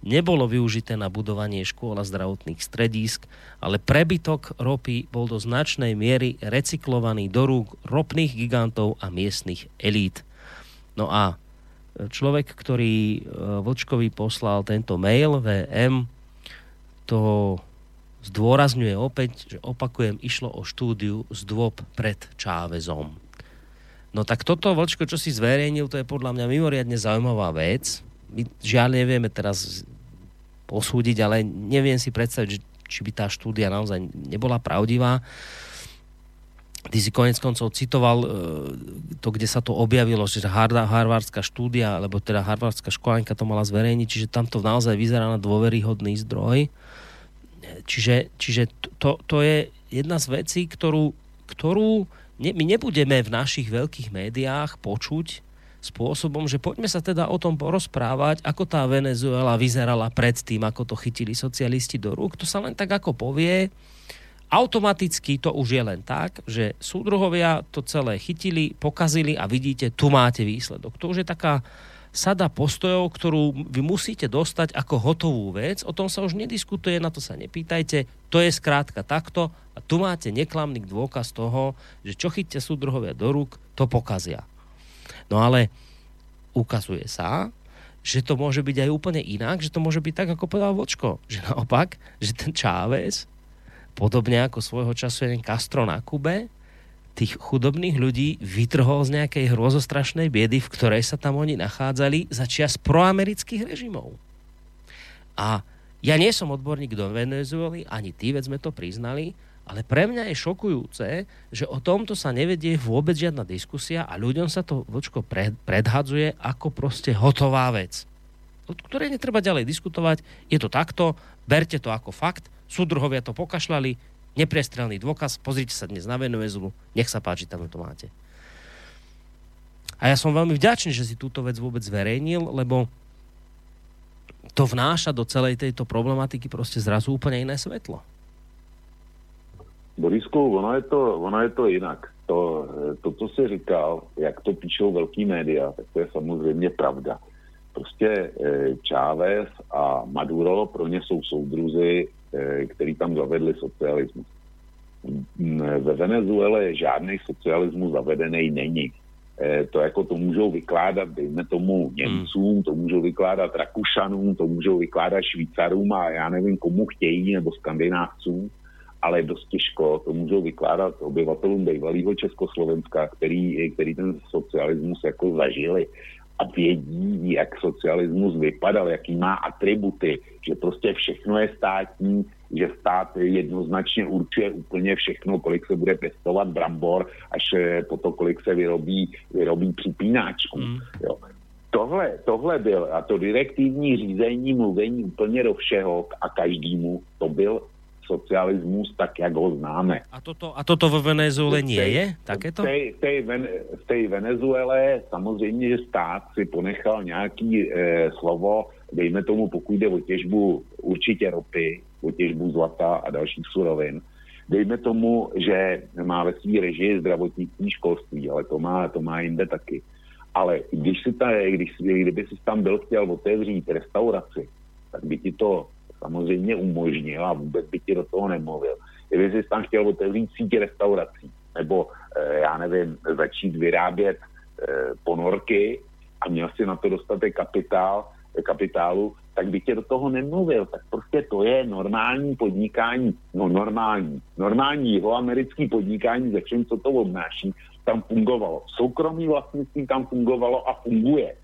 nebolo využité na budovanie škôl a zdravotných stredísk, ale prebytok ropy bol do značnej miery recyklovaný do rúk ropných gigantov a miestnych elít. No a človek, ktorý e, Vlčkovi poslal tento mail VM, to zdôrazňuje opäť, že opakujem, išlo o štúdiu z dôb pred Čávezom. No tak toto, Vlčko, čo si zverejnil, to je podľa mňa mimoriadne zaujímavá vec. My žiaľ nevieme teraz posúdiť, ale neviem si predstaviť, či by tá štúdia naozaj nebola pravdivá. Ty si konec koncov citoval e, to, kde sa to objavilo, že harvardská štúdia, alebo teda harvardská školanka to mala zverejniť, čiže tam to naozaj vyzerá na dôveryhodný zdroj. Čiže, čiže to, to je jedna z vecí, ktorú, ktorú ne, my nebudeme v našich veľkých médiách počuť spôsobom, že poďme sa teda o tom porozprávať, ako tá Venezuela vyzerala predtým, ako to chytili socialisti do rúk. To sa len tak ako povie. Automaticky to už je len tak, že súdruhovia to celé chytili, pokazili a vidíte, tu máte výsledok. To už je taká sada postojov, ktorú vy musíte dostať ako hotovú vec. O tom sa už nediskutuje, na to sa nepýtajte. To je skrátka takto a tu máte neklamný dôkaz toho, že čo chytíte súdruhovia do rúk, to pokazia. No ale ukazuje sa, že to môže byť aj úplne inak, že to môže byť tak, ako povedal Vočko. Že naopak, že ten Chávez, podobne ako svojho času jeden Castro na Kube, tých chudobných ľudí vytrhol z nejakej hrozostrašnej biedy, v ktorej sa tam oni nachádzali za čias proamerických režimov. A Ja nie som odborník do Venezuely, ani ty, veď sme to priznali, ale pre mňa je šokujúce, že o tomto sa nevedie vôbec žiadna diskusia a ľuďom sa to vočko pred, predhadzuje ako proste hotová vec. Od ktorej netreba ďalej diskutovať. Je to takto, berte to ako fakt, súdruhovia to pokašľali, nepriestrelný dôkaz, pozrite sa dnes na Venezuelu, nech sa páči, tam to máte. A ja som veľmi vďačný, že si túto vec vôbec zverejnil, lebo to vnáša do celej tejto problematiky proste zrazu úplne iné svetlo. Borisku, ono je to, ono je to jinak. To, to, co jsi říkal, jak to píšou velký média, tak to je samozřejmě pravda. Prostě Chávez a Maduro pro ně jsou soudruzi, který tam zavedli socialismus. Ve Venezuele žádný socialismus zavedený není. To jako to můžou vykládat, dejme tomu Němcům, to můžou vykládat Rakušanům, to můžou vykládat Švýcarům a já nevím komu chtějí, nebo Skandinávcům ale dost těžko to můžou vykládat obyvatelům bývalého Československa, který, který ten socialismus jako zažili a vědí, jak socialismus vypadal, jaký má atributy, že prostě všechno je státní, že stát jednoznačně určuje úplně všechno, kolik se bude pěstovat brambor, až po to, kolik se vyrobí, vyrobí připínáčků. Mm. Jo. Tohle, tohle byl, a to direktivní řízení, mluvení úplně do všeho a každému, to byl socialismus tak, jak ho známe. A toto, a toto vo Venezuele nie je? Takéto? V tej, v tej, v tej Venezuele samozřejmě, že stát si ponechal nějaký e, slovo, dejme tomu, pokud jde o těžbu určitě ropy, o těžbu zlata a dalších surovin, dejme tomu, že má ve svý režii zdravotnictví školství, ale to má, to má jinde taky. Ale když si ta, když, kdyby si tam byl chtěl otevřít restauraci, tak by ti to samozřejmě umožnil a vůbec by ti do toho nemluvil. Kdyby jsi tam chtěl otevřít sítě restaurací, nebo e, já nevím, začít vyrábět e, ponorky a měl si na to dostatek kapitál, kapitálu, tak by tě do toho nemluvil. Tak prostě to je normální podnikání, no normální, normální jihoamerický podnikání, ze čem co to obnáší, tam fungovalo. Soukromý vlastnictví tam fungovalo a funguje.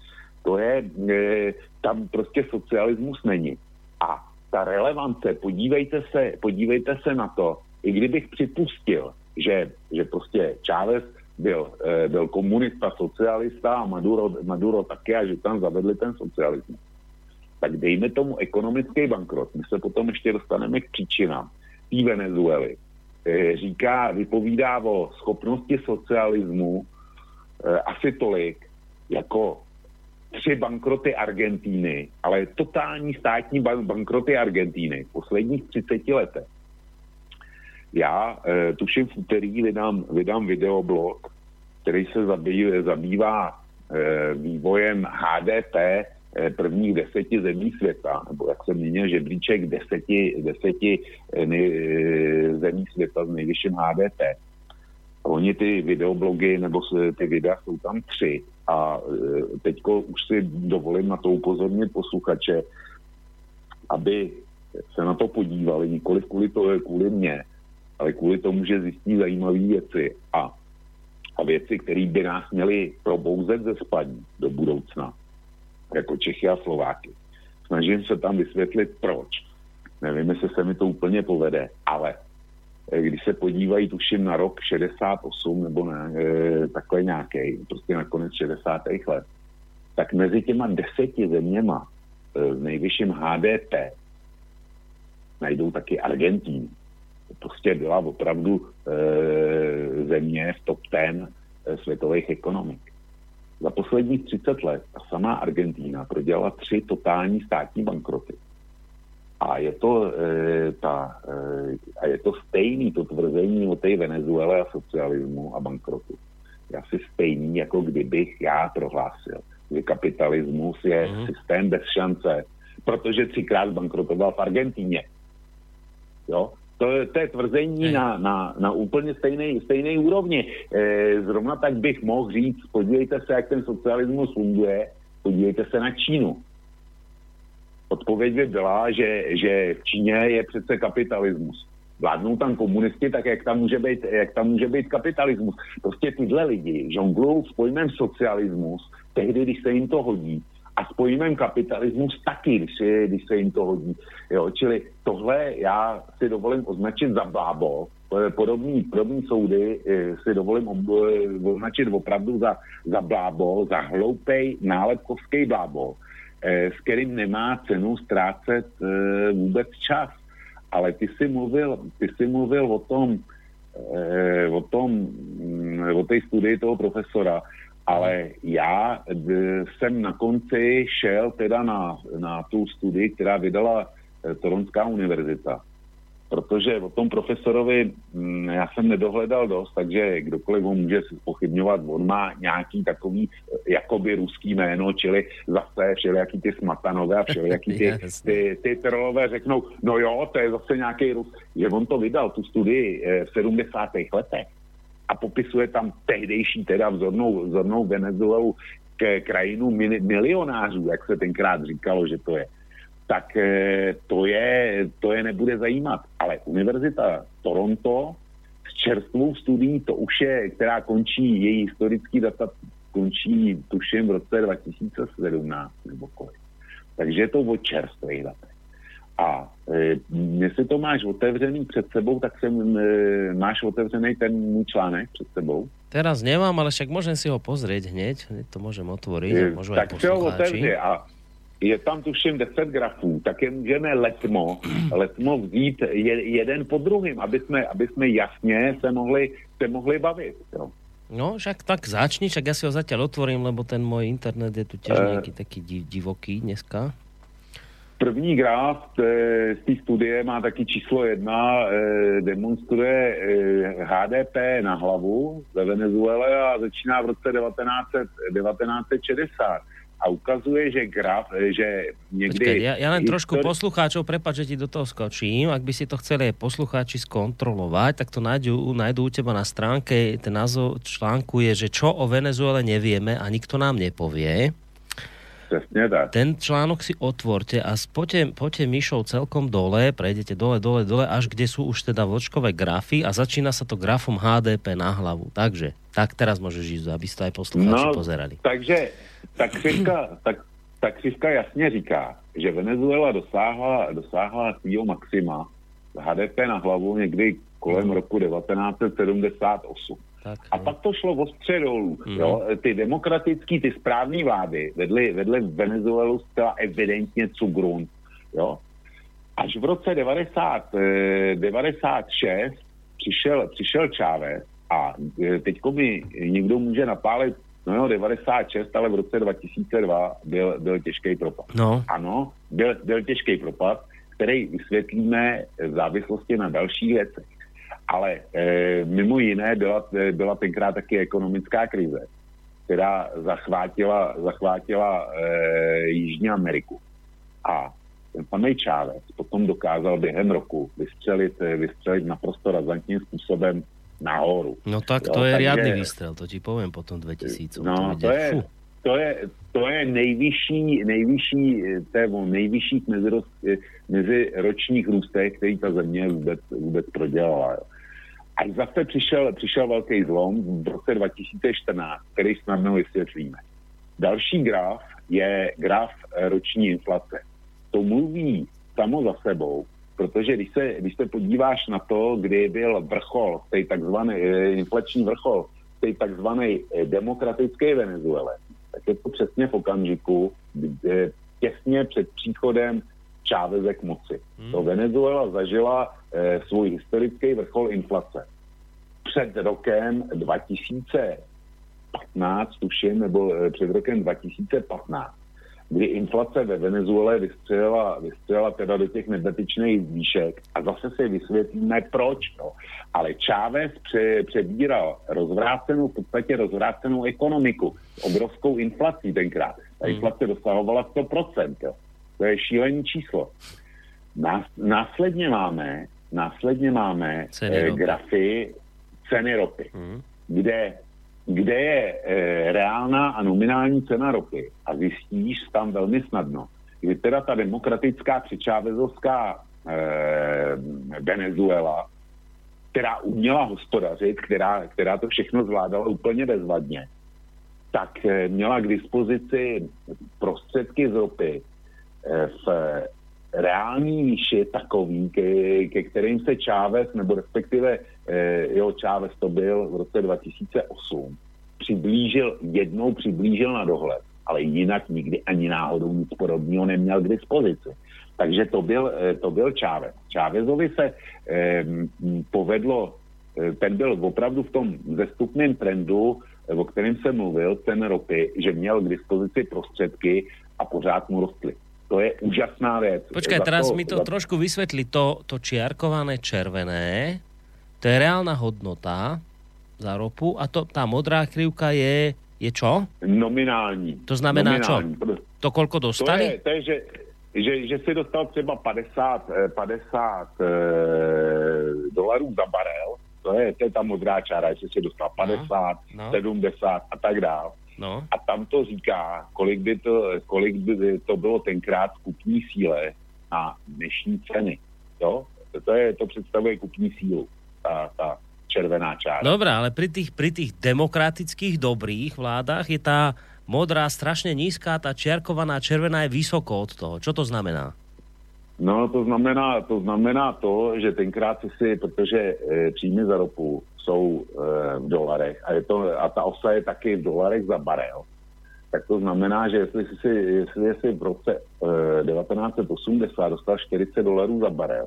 To je, e, tam prostě socialismus není. A ta relevance, podívejte se, podívejte se na to, i kdybych připustil, že, že prostě Chávez byl, e, byl komunista, socialista a Maduro, Maduro také a že tam zavedli ten socialismus. Tak dejme tomu ekonomický bankrot. My se potom ještě dostaneme k příčinám té Venezuely. E, říká, vypovídá o schopnosti socialismu e, asi tolik, jako tři bankroty Argentíny, ale totální státní bankroty Argentíny v posledních 30 letech. Já e, tuším v úterý vydám, vydám videoblog, který se zabý, zabývá e, vývojem HDP e, prvních deseti zemí světa, nebo jak se měnil žebříček deseti, deseti e, zemí světa s nejvyšším HDP. Oni ty videoblogy nebo ty videa jsou tam tři a e, teďko už si dovolím na to upozornit posluchače, aby se na to podívali, nikoli kvůli, to, kvůli mně, ale kvůli tomu, že zjistí zajímavé věci a, a věci, které by nás měly probouzet ze spadní do budoucna, jako Čechy a Slováky. Snažím se tam vysvětlit, proč. Nevím, jestli se mi to úplně povede, ale když se podívají, tuším, na rok 68 nebo ne, e, takhle nějaký, prostě na konec 60. let, tak mezi těma deseti zeměma e, s nejvyšším HDP najdou taky Argentínu. To prostě byla opravdu e, země v top ten e, světových ekonomik. Za posledních 30 let ta samá Argentína prodělala tři totální státní bankroty. A je to, e, ta, e, a je to stejný, to tvrzení o té Venezuele a socialismu a bankrotu. Je asi stejný, jako kdybych já prohlásil, že kapitalismus je mm. systém bez šance, protože třikrát bankrotoval v Argentíně. Jo? To, to je tvrzení na, na, na úplně stejné, stejné úrovni. E, zrovna tak bych mohl říct, podívejte se, jak ten socialismus funguje, podívejte se na Čínu odpověď by byla, že, že v Číně je přece kapitalismus. Vládnou tam komunisti, tak jak tam může být, jak tam může být kapitalismus. Prostě tyhle lidi žonglují s pojmem socialismus, tehdy, když se jim to hodí, a s pojmem kapitalismus taky, když, se- když se jim to hodí. Jo, čili tohle já si dovolím označit za blábo, podobný, podobný soudy eh, si dovolím eh, označit opravdu za, za blábo, za hloupej nálepkovský blábo, s kterým nemá cenu ztrácet eh, vůbec čas. Ale ty jsi mluvil, ty jsi mluvil o tom, eh, o tom, mm, o té studii toho profesora, ale já jsem na konci šel teda na, na tu studii, která vydala Toronská univerzita. Protože o tom profesorovi mm, já jsem nedohledal dost, takže kdokoliv ho může pochybňovat, on má nějaký takový eh, jakoby ruský jméno, čili zase všelijaký ty smatanové a všelijaký ty, ty, ty trolové řeknou, no jo, to je zase nějaký Rus. Že on to vydal, tu studii eh, v 70. letech a popisuje tam tehdejší teda vzornou, vzornou Venezuelu k krajinu mili, milionářů, jak se tenkrát říkalo, že to je tak eh, to je, to je nebude zajímat. Ale Univerzita Toronto s čerstvou studií, to už je, která končí, její historický data končí, tuším, v roce 2017 nebo kolik. Takže je to o čerstvých datech. A e, jestli to máš otevřený před sebou, tak jsem, e, máš otevřený ten můj článek před sebou. Teraz nemám, ale však môžem si ho pozrieť hneď. To môžem otvoriť. E, tak si ho otevři a je tam tuším 10 grafů, tak je můžeme letmo, letmo vzít je, jeden po druhým, aby jsme, aby jsme jasně se mohli, se mohli bavit. Jo. No, však tak začni, však ja si ho zatiaľ otvorím, lebo ten môj internet je tu tiež Eh. nejaký taký di- divoký dneska. První graf eh, z té studie má taky číslo jedna, eh, demonstruje HDP na hlavu ve Venezuele a začíná v roce 1900, 1960. A ukazuje, že graf, eh, že někdy... Počkaj, ja, ja len trošku histori- poslucháčov, prepáč, že ti do toho skočím. Ak by si to chceli poslucháči skontrolovať, tak to nájdú, nájdú u teba na stránke. Ten názov článku je, že čo o Venezuele nevieme a nikto nám nepovie. Přesně tak. Ten článok si otvorte a poďte, poďte myšou celkom dole, prejdete dole, dole, dole, až kde sú už teda vlčkové grafy a začína sa to grafom HDP na hlavu. Takže, tak teraz môžeš ísť, aby ste aj poslucháči No, pozerali. Takže ta křivka, tak, ta křivka jasně říká, že Venezuela dosáhla, dosáhla svýho maxima HDP na hlavu někdy kolem roku 1978. Tak, A no. pak to šlo ostře dolů. Mhm. Jo? Ty demokratický, ty správné vlády vedly, vedly Venezuelu zcela evidentně cugrun. Jo? Až v roce 90, eh, 96 přišel, přišel Chávez a eh, teďko mi někdo může napálit, no jo, 96, ale v roce 2002 byl, byl těžký propad. no, Ano, byl, byl těžký propad, který vysvětlíme v závislosti na dalších věcech. Ale e, mimo jiné byla, eh, byla tenkrát taky ekonomická krize, která zachvátila, zachvátila e, Jižní Ameriku. A ten pan Chávez potom dokázal během roku vystřelit, eh, vystřelit naprosto razantním způsobem nahoru. no tak Jo, to je takže- riadny výstrel, to ti poviem potom 2000. No, ide, to je, to je, to je nejvyšší, nejvyšší, eh, to je o nejvyšších meziročních růstech, který ta země vůbec, vůbec prodělala. Jo. Až zase přišel, přišel velký zlom v roce 2014, který snadno vysvětlíme. Další graf je graf eh, roční inflace. To mluví samo za sebou, protože když se, když se podíváš na to, kdy byl vrchol, tej takzvaný eh, inflační vrchol, tej takzvaný eh, demokratické Venezuele, tak je to přesně v okamžiku, kdy, těsně před příchodem Cháveze k moci. Hmm. To Venezuela zažila eh, svůj historický vrchol inflace. Před rokem 2015, tuším, nebo eh, před rokem 2015, kdy inflace ve Venezuele vystřelila, vystřelila teda do těch nebetičných výšek a zase si vysvětlíme proč. No. Ale Chávez pře, přebíral rozvrácenou, v podstatě rozvrácenou ekonomiku s obrovskou inflací tenkrát. Ta inflace dosahovala 100%. Jo. To je šílený číslo. Nás, následně máme, následně máme Ceny eh, ropy. grafy ceny ropy Mhm. kde, kde je e, reálná a nominální cena ropy a zjistíš tam velmi snadno, že teda ta demokratická přičávezovská e, Venezuela, která uměla hospodařit, která, která to všechno zvládala úplně bezvadně, tak eh, měla k dispozici prostředky z ropy eh, v reální výši takový, ke, ke kterým se Chávez, nebo respektive eh, jeho Chávez to byl v roce 2008, přiblížil, jednou přiblížil na dohled, ale jinak nikdy ani náhodou nic podobného neměl k dispozici. Takže to byl, eh, to byl Chávez. Chávezovi se eh, povedlo, eh, ten byl opravdu v tom zestupném trendu, o kterém jsem mluvil, ten ropy, že měl k dispozici prostředky a pořád mu rostly. To je úžasná věc. Počkaj, Za teraz to- mi to za- trošku vysvetli. To, to čiarkované červené, to je reálna hodnota za ropu a to, tá modrá krivka je, je čo? Nominální. To znamená čo? Nominální. Pro- To koľko To dostali? je, to je že, že, že si dostal třeba 50, eh, 50 eh, dolarů za barel, to je, to je ta modrá čára, že si dostal 50, no. 70 a tak dále. No. A tam to říká, kolik by to, kolik by to bylo tenkrát kupní síle na dnešní ceny. Jo? To, je, to představuje kupní sílu, ta, ta červená čára. Dobre, ale pri tých, pri tých demokratických dobrých vládach je tá modrá strašne nízka, tá čiarkovaná červená je vysoko od toho. Čo to znamená? No, to znamená, to znamená to, že tenkrát si si, protože e, příjmy za ropu jsou e, v dolarech a, je to, a ta osa je taky v dolarech za barel, tak to znamená, že jestli jsi, jestli jsi v roce e, 1980 dostal 40 dolarů za barel,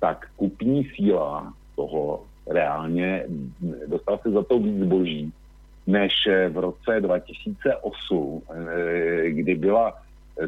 tak kupní síla toho reálně, dostal si za to víc zboží, než v roce 2008, eh, kdy byla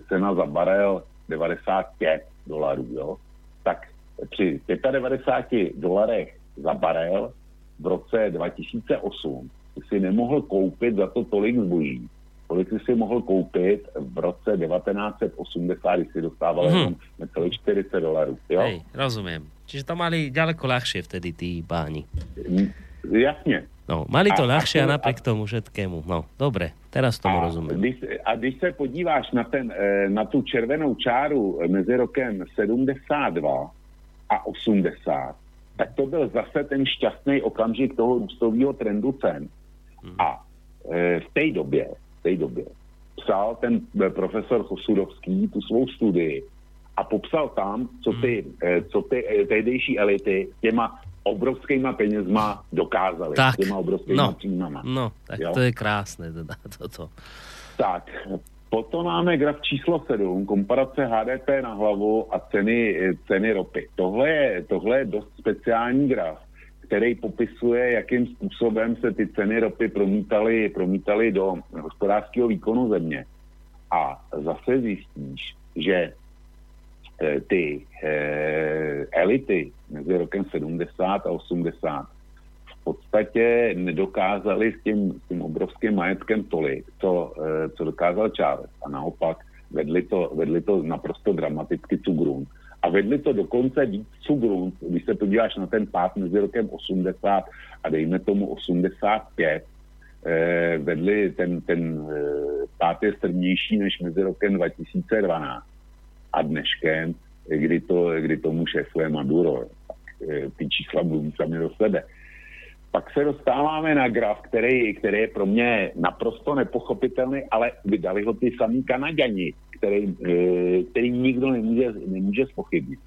cena za barel 95 dolarů, jo? tak při 95 dolarech za barel v roce 2008 ty si nemohl koupit za to tolik zboží, kolik jsi si mohl koupit v roce 1980, když si dostával Mhm. jenom necelých 40 dolarů. Jo? Hej, rozumiem. Čiže to mali ďaleko ľahšie vtedy tí páni. Mm, Jasně. No, mali to A- ľahšie a a- napriek tomu všetkému. No, dobre, teraz tomu A rozumiem. když, a když se podíváš na, ten, eh, na tu červenou čáru mezi rokem 72 a 80, tak to byl zase ten šťastný okamžik toho růstového trendu cen. A eh, v té době, v té době psal ten eh, profesor Chosudovský tu svou studii a popsal tam, co ty, eh, co ty eh, tehdejší elity těma obrovskýma penězma dokázaly. Tak, těma obrovskýma no. příjmama. No, tak Jo. to je krásne teda toto. Tak, potom máme graf číslo 7, komparace HDP na hlavu a ceny, ceny ropy. Tohle je, tohle je dost speciální graf, který popisuje, jakým způsobem se ty ceny ropy promítaly, promítaly do hospodářského výkonu země. A zase zjistíš, že eh, ty eh, elity mezi rokem 70 a 80 v podstatě nedokázali s tím, s tím obrovským majetkem tolik, co, eh, co dokázal Chávez. A naopak vedli to, vedli to naprosto dramaticky Cugrun. A vedli to dokonce víc Cugrun, když se podíváš na ten pád mezi rokem 80 a dejme tomu 85, eh, vedli ten, ten eh, pád je strmější než mezi rokem 2012 a dneškem, kdy, to, kdy tomu šéfuje Maduro. Tak eh, ty čísla mluví sami do sebe. Pak se dostáváme na graf, který, který je pro mě naprosto nepochopitelný, ale vydali ho ty samý Kanaďani, který, eh, který nikdo nemůže, nemůže spochybnit.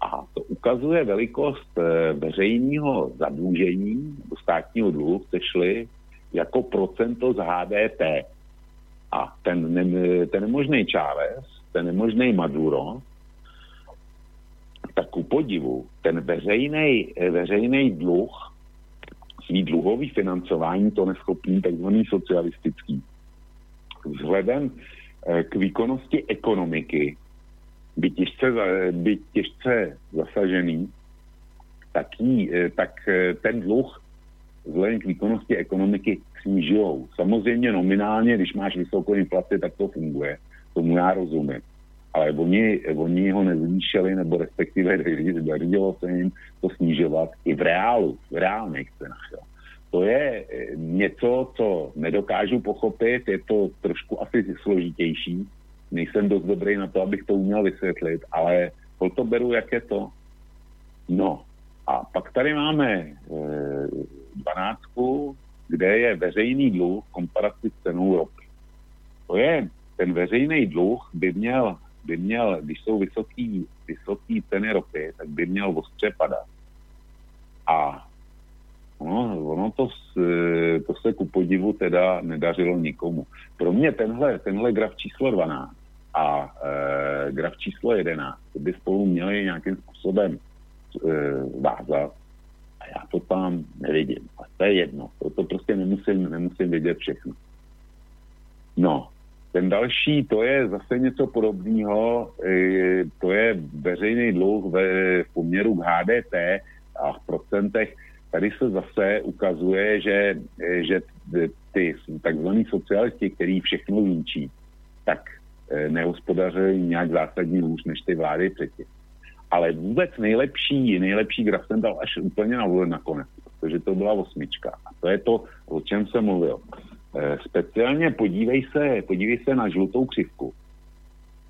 A to ukazuje velikost eh, veřejného zadlužení státního dluhu, chceš-li, jako procento z HDP. A ten, ten nemožný Chávez, ten nemožný Maduro, tak ku podivu, ten veřejný dluh, svý dluhový financování, to neschopný, takzvaný socialistický, vzhledem eh, k výkonnosti ekonomiky, by těžce, by těžce zasažený, tak, jí, eh, tak eh, ten dluh vzhledem k výkonnosti ekonomiky snižujou. Samozřejmě nominálně, když máš vysokou inflaci, tak to funguje. Tomu já rozumím. Ale oni, oni ho nezvýšili, nebo respektive dařilo se jim to snižovat i v reálu, v reálných cenách. Jo. To je eh, něco, co nedokážu pochopit, je to trošku asi složitější. Nejsem dost dobrý na to, abych to uměl vysvětlit, ale to, to beru, jak je to. No, a pak tady máme e, dvanáctku, kde je veřejný dluh komparaci s cenou ropy. To je, ten veřejný dluh by měl, by měl když jsou vysoký, vysoký ceny ropy, tak by měl ostře padat. A ono, ono to, s- to se ku podivu teda nedařilo nikomu. Pro mě tenhle, tenhle graf číslo 12 a e, graf číslo 11 by spolu měli nějakým způsobem e, vázat a já to tam nevidím. A to je jedno. To, to prostě nemusím, nemusím vidět všechno. No, ten další, to je zase něco podobného, e, to je veřejný dluh ve v poměru k HDP a v procentech. Tady se zase ukazuje, že, e, že ty takzvaní socialisti, který všechno zničí, tak e, nehospodařili nějak zásadní hůř než ty vlády předtím. Ale vůbec nejlepší, nejlepší graf jsem dal až úplně na nakonec, protože to byla osmička. A to je to, o čem jsem mluvil. Eh, Speciálně podívej se, podívej se na žlutou křivku.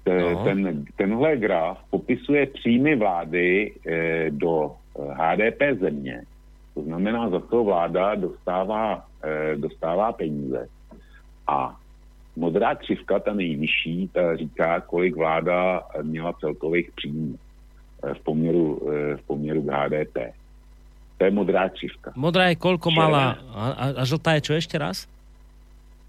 Te- No. Ten, tenhle graf popisuje příjmy vlády eh, do eh, HDP země. To znamená, za co vláda dostává, eh, dostává peníze. A modrá křivka, ta nejvyšší, ta říká, kolik vláda eh, měla celkových příjmů eh, v poměru, eh, v poměru k HDP. To je modrá křivka. Modrá je koľko Červená. mala a, a, a žltá je čo ešte raz?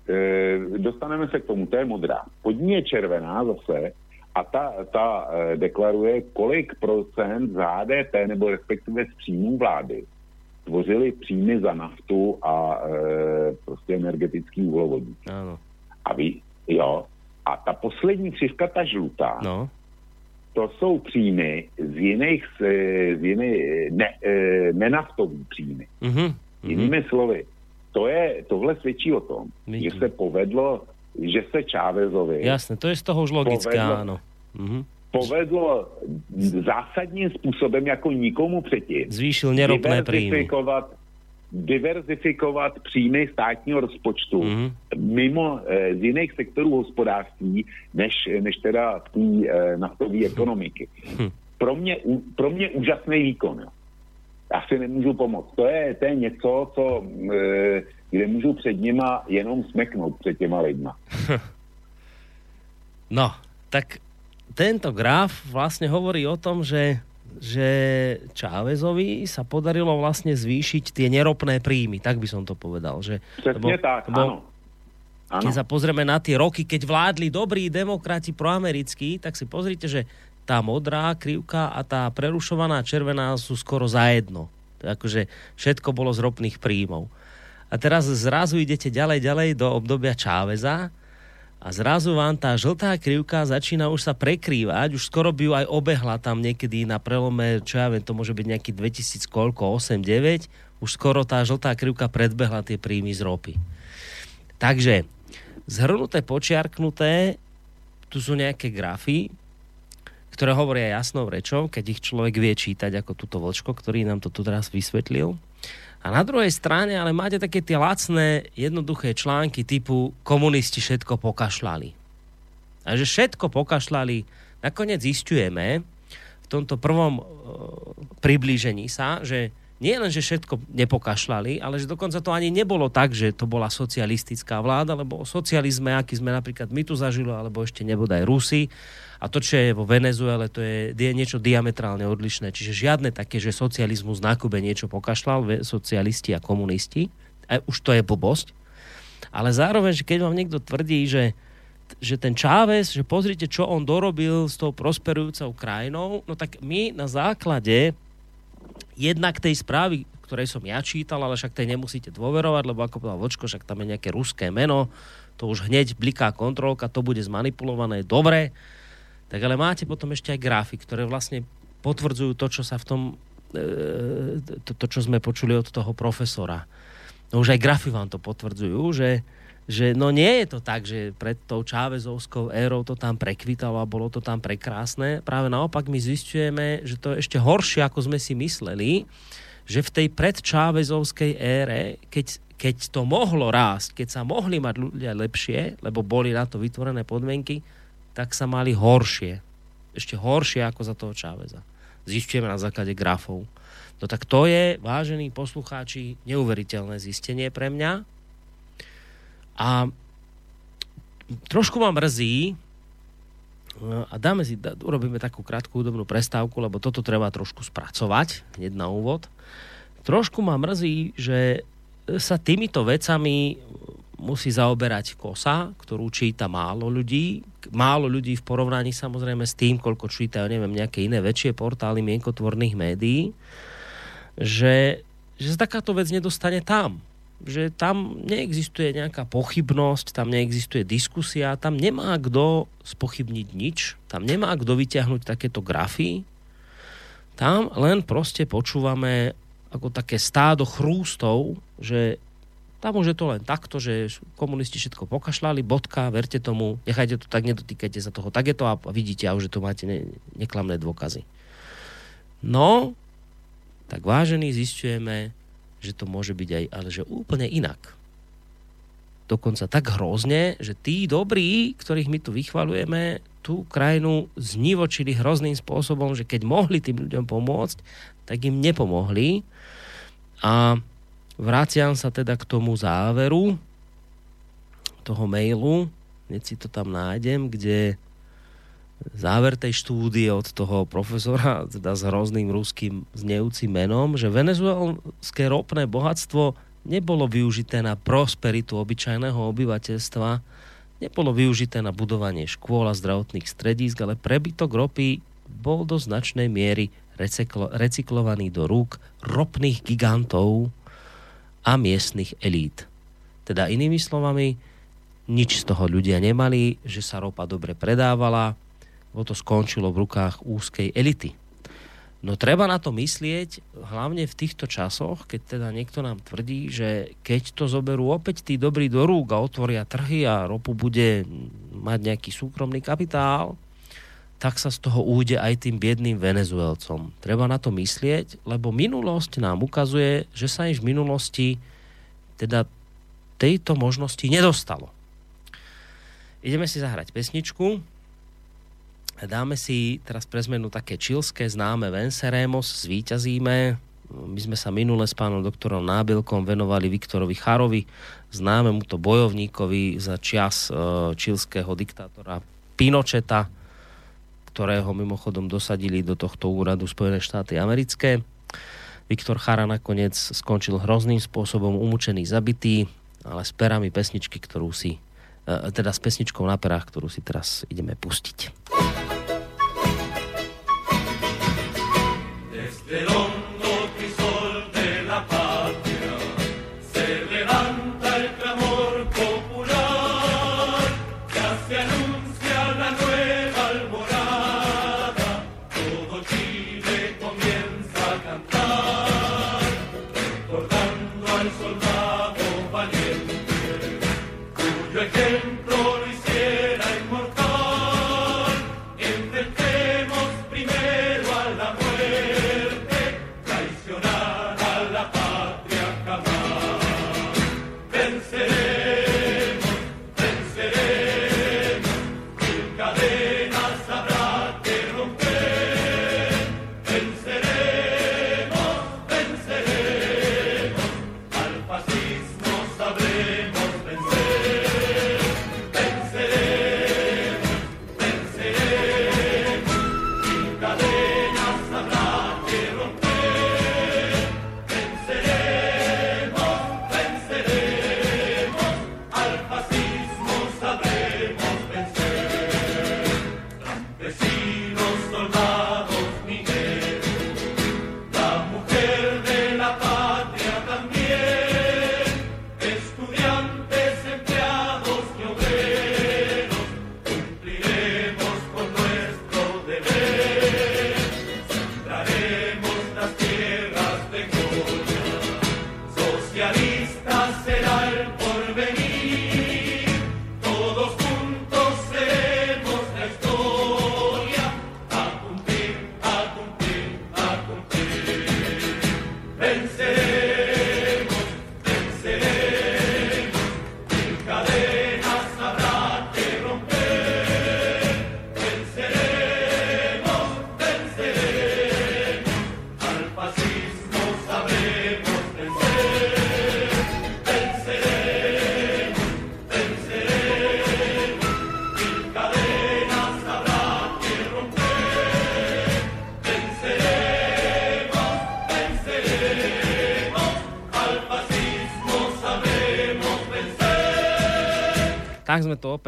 E, dostaneme se k tomu, to je modrá. Pod ní je červená zase a ta, ta e, deklaruje, kolik procent z HDP nebo respektive z příjmů vlády tvořily příjmy za naftu a e, prostě energetický uhlovodík. A ví, jo, a ta poslední křivka, ta žlutá, No. to jsou příjmy z jiných, z, z jiných ne, e, nenaftový příjmy. Mhm. Jinými slovy, to je, tohle svědčí o tom, Vidím. že se povedlo, že se Čávezovi Jasné, to je z toho už logické, Povedlo. áno. Mhm. povedlo zásadním způsobem jako nikomu předtím Zvýšil neropné príjmy. diverzifikovat, příjmy státního rozpočtu Mhm. mimo e, z jiných sektorů hospodářství, než, než teda té e, naftové ekonomiky. Hm. Pro mě, pro mě úžasný výkon. Jo. Já si nemůžu pomoct. To je, to je něco, co, e, kde můžu před nima jenom smeknout před těma lidma. No, tak tento graf vlastne hovorí o tom, že že Čávezovi sa podarilo vlastne zvýšiť tie neropné príjmy, tak by som to povedal. Že, Přesně tak, lebo. Ano. Keď sa pozrieme na tie roky, keď vládli dobrí demokrati proamerickí, tak si pozrite, že tá modrá krivka a tá prerušovaná červená sú skoro zajedno. To je akože všetko bolo z ropných príjmov. A teraz zrazu idete ďalej, ďalej do obdobia Čáveza a zrazu vám tá žltá krivka začína už sa prekrývať, už skoro by ju aj obehla tam niekedy na prelome, čo ja viem, to môže byť nejaký 2000 koľko, 8, 9, už skoro tá žltá krivka predbehla tie príjmy z ropy. Takže, zhrnuté, počiarknuté, tu sú nejaké grafy, ktoré hovoria jasnou rečou, keď ich človek vie čítať ako túto vlčko, ktorý nám to tu teraz vysvetlil. A na druhej strane, ale máte také tie lacné, jednoduché články typu komunisti všetko pokašľali. A že všetko pokašľali, nakoniec zistujeme v tomto prvom e, priblížení sa, že nie len, že všetko nepokašľali, ale že dokonca to ani nebolo tak, že to bola socialistická vláda, lebo o socializme, aký sme napríklad my tu zažili, alebo ešte nebodaj Rusy, a to, čo je vo Venezuele, to je, je niečo diametrálne odlišné. Čiže žiadne také, že socializmus na Kube niečo pokašľal, socialisti a komunisti. A už to je blbosť. Ale zároveň, že keď vám niekto tvrdí, že, že ten Chávez, že pozrite, čo on dorobil s tou prosperujúcou krajinou, no tak my na základe jednak tej správy, ktorej som ja čítal, ale však tej nemusíte dôverovať, lebo ako povedal Vočko, však tam je nejaké ruské meno, to už hneď bliká kontrolka, to bude zmanipulované, dobre. Tak ale máte potom ešte aj grafy, ktoré vlastne potvrdzujú to, čo sa v tom, e, to, to, čo sme počuli od toho profesora. No už aj grafy vám to potvrdzujú, že, že no nie je to tak, že pred tou Čávezovskou érou to tam prekvitalo a bolo to tam prekrásne. Práve naopak my zistujeme, že to je ešte horšie, ako sme si mysleli, že v tej predčávezovskej ére, keď, keď to mohlo rásť, keď sa mohli mať ľudia lepšie, lebo boli na to vytvorené podmienky, tak sa mali horšie. Ešte horšie ako za toho Čáveza. zistujeme na základe grafov. No tak to je, vážení poslucháči, neuveriteľné zistenie pre mňa. A trošku ma mrzí, a dáme si, urobíme takú krátku údobnú prestávku, lebo toto treba trošku spracovať, hneď na úvod. Trošku ma mrzí, že sa týmito vecami musí zaoberať kosa, ktorú číta málo ľudí. Málo ľudí v porovnaní samozrejme s tým, koľko čítajú, neviem, nejaké iné väčšie portály mienkotvorných médií, že, že takáto vec nedostane tam že tam neexistuje nejaká pochybnosť, tam neexistuje diskusia, tam nemá kto spochybniť nič, tam nemá kto vyťahnuť takéto grafy, tam len proste počúvame ako také stádo chrústov, že tam už je to len takto, že komunisti všetko pokašľali, bodka, verte tomu, nechajte to tak, nedotýkajte sa toho, tak je to a vidíte, a už to máte ne, neklamné dôkazy. No, tak vážení, zistujeme, že to môže byť aj, ale že úplne inak. Dokonca tak hrozne, že tí dobrí, ktorých my tu vychvalujeme, tú krajinu znivočili hrozným spôsobom, že keď mohli tým ľuďom pomôcť, tak im nepomohli. A vraciam sa teda k tomu záveru toho mailu, hneď si to tam nájdem, kde záver tej štúdie od toho profesora teda s hrozným ruským znejúcim menom, že venezuelské ropné bohatstvo nebolo využité na prosperitu obyčajného obyvateľstva, nebolo využité na budovanie škôl a zdravotných stredísk, ale prebytok ropy bol do značnej miery recyklo, recyklovaný do rúk ropných gigantov a miestnych elít. Teda inými slovami, nič z toho ľudia nemali, že sa ropa dobre predávala, bo to skončilo v rukách úzkej elity. No treba na to myslieť, hlavne v týchto časoch, keď teda niekto nám tvrdí, že keď to zoberú opäť tí dobrí do rúk a otvoria trhy a ropu bude mať nejaký súkromný kapitál, tak sa z toho újde aj tým biedným Venezuelcom. Treba na to myslieť, lebo minulosť nám ukazuje, že sa im v minulosti teda tejto možnosti nedostalo. Ideme si zahrať pesničku. Dáme si teraz pre zmenu také čilské známe Venceremos, zvíťazíme. My sme sa minule s pánom doktorom Nábilkom venovali Viktorovi Charovi, známemu to bojovníkovi za čas e, čilského diktátora Pinocheta, ktorého mimochodom dosadili do tohto úradu Spojené štáty americké. Viktor Chara nakoniec skončil hrozným spôsobom umúčený, zabitý, ale s perami pesničky, ktorú si e, teda s pesničkou na perách, ktorú si teraz ideme pustiť.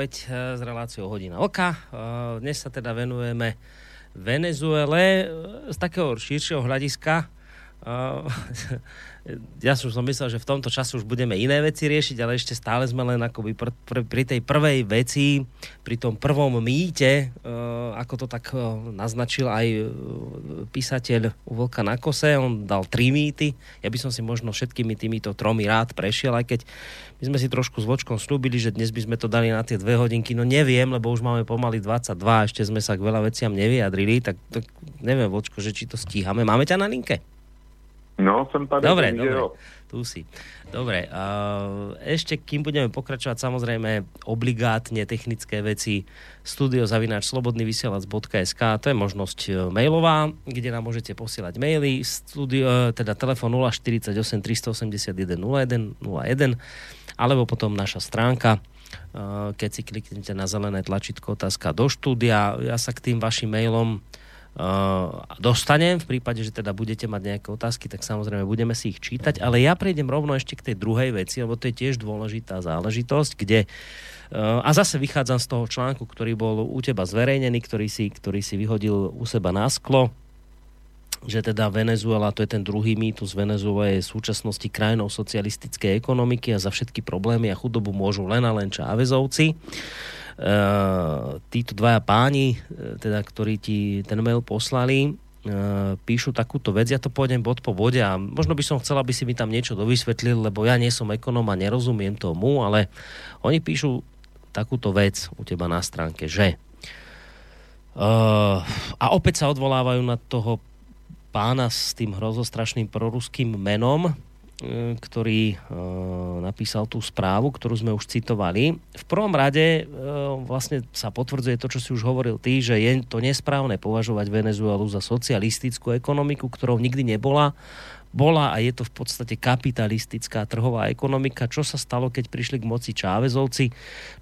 Opäť e, s reláciou Hodina oka. E, dnes sa teda venujeme Venezuele e, z takého širšieho hľadiska. ja som myslel, že v tomto čase už budeme iné veci riešiť, ale ešte stále sme len akoby pr- pr- pri tej prvej veci, pri tom prvom mýte, uh, ako to tak uh, naznačil aj uh, písateľ u Vlka na kose, on dal tri mýty, ja by som si možno všetkými týmito tromi rád prešiel, aj keď my sme si trošku s Vočkom slúbili, že dnes by sme to dali na tie dve hodinky, no neviem, lebo už máme pomaly 22, ešte sme sa k veľa veciam nevyjadrili, tak, tak neviem, Vočko, že či to stíhame. Máme ťa na linke? No, som tady. Dobre, takže dobre. jo. Tu si. Dobre, a ešte kým budeme pokračovať, samozrejme obligátne technické veci studiozavináč.slobodnyvysielac.sk to je možnosť e, mailová, kde nám môžete posielať maily, studio, e, teda telefon 048 381 01 01 alebo potom naša stránka e, keď si kliknete na zelené tlačítko otázka do štúdia. Ja sa k tým vašim mailom uh, dostanem. V prípade, že teda budete mať nejaké otázky, tak samozrejme budeme si ich čítať. Ale ja prejdem rovno ešte k tej druhej veci, lebo to je tiež dôležitá záležitosť, kde uh, a zase vychádzam z toho článku, ktorý bol u teba zverejnený, ktorý si, ktorý si vyhodil u seba na sklo, že teda Venezuela, to je ten druhý mýtus, Venezuela je v súčasnosti krajinou socialistickej ekonomiky a za všetky problémy a chudobu môžu len a len Chávezovci. Uh, títo dvaja páni, e, teda, ktorí ti ten mail poslali, uh, píšu takúto vec, ja to pôjdem bod po bode a možno by som chcel, aby si mi tam niečo dovysvetlil, lebo ja nie som ekonóm a nerozumiem tomu, ale oni píšu takúto vec u teba na stránke, že a opäť sa odvolávajú na toho pána s tým hrozostrašným proruským menom, ktorý e, napísal tú správu, ktorú sme už citovali. V prvom rade e, vlastne sa potvrdzuje to, čo si už hovoril ty, že je to nesprávne považovať Venezuelu za socialistickú ekonomiku, ktorou nikdy nebola bola a je to v podstate kapitalistická trhová ekonomika. Čo sa stalo, keď prišli k moci Čávezovci?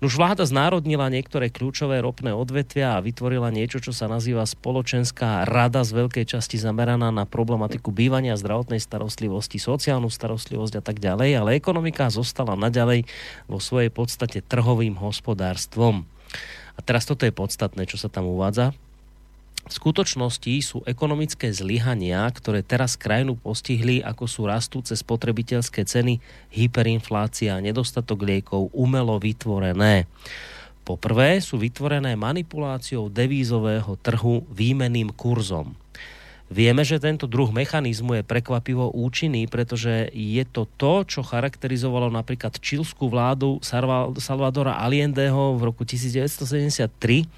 Už vláda znárodnila niektoré kľúčové ropné odvetvia a vytvorila niečo, čo sa nazýva spoločenská rada z veľkej časti zameraná na problematiku bývania, zdravotnej starostlivosti, sociálnu starostlivosť a tak ďalej, ale ekonomika zostala naďalej vo svojej podstate trhovým hospodárstvom. A teraz toto je podstatné, čo sa tam uvádza v skutočnosti sú ekonomické zlyhania, ktoré teraz krajinu postihli, ako sú rastúce spotrebiteľské ceny, hyperinflácia nedostatok liekov umelo vytvorené. Poprvé sú vytvorené manipuláciou devízového trhu výmeným kurzom. Vieme, že tento druh mechanizmu je prekvapivo účinný, pretože je to to, čo charakterizovalo napríklad čilskú vládu Salvadora Allendeho v roku 1973,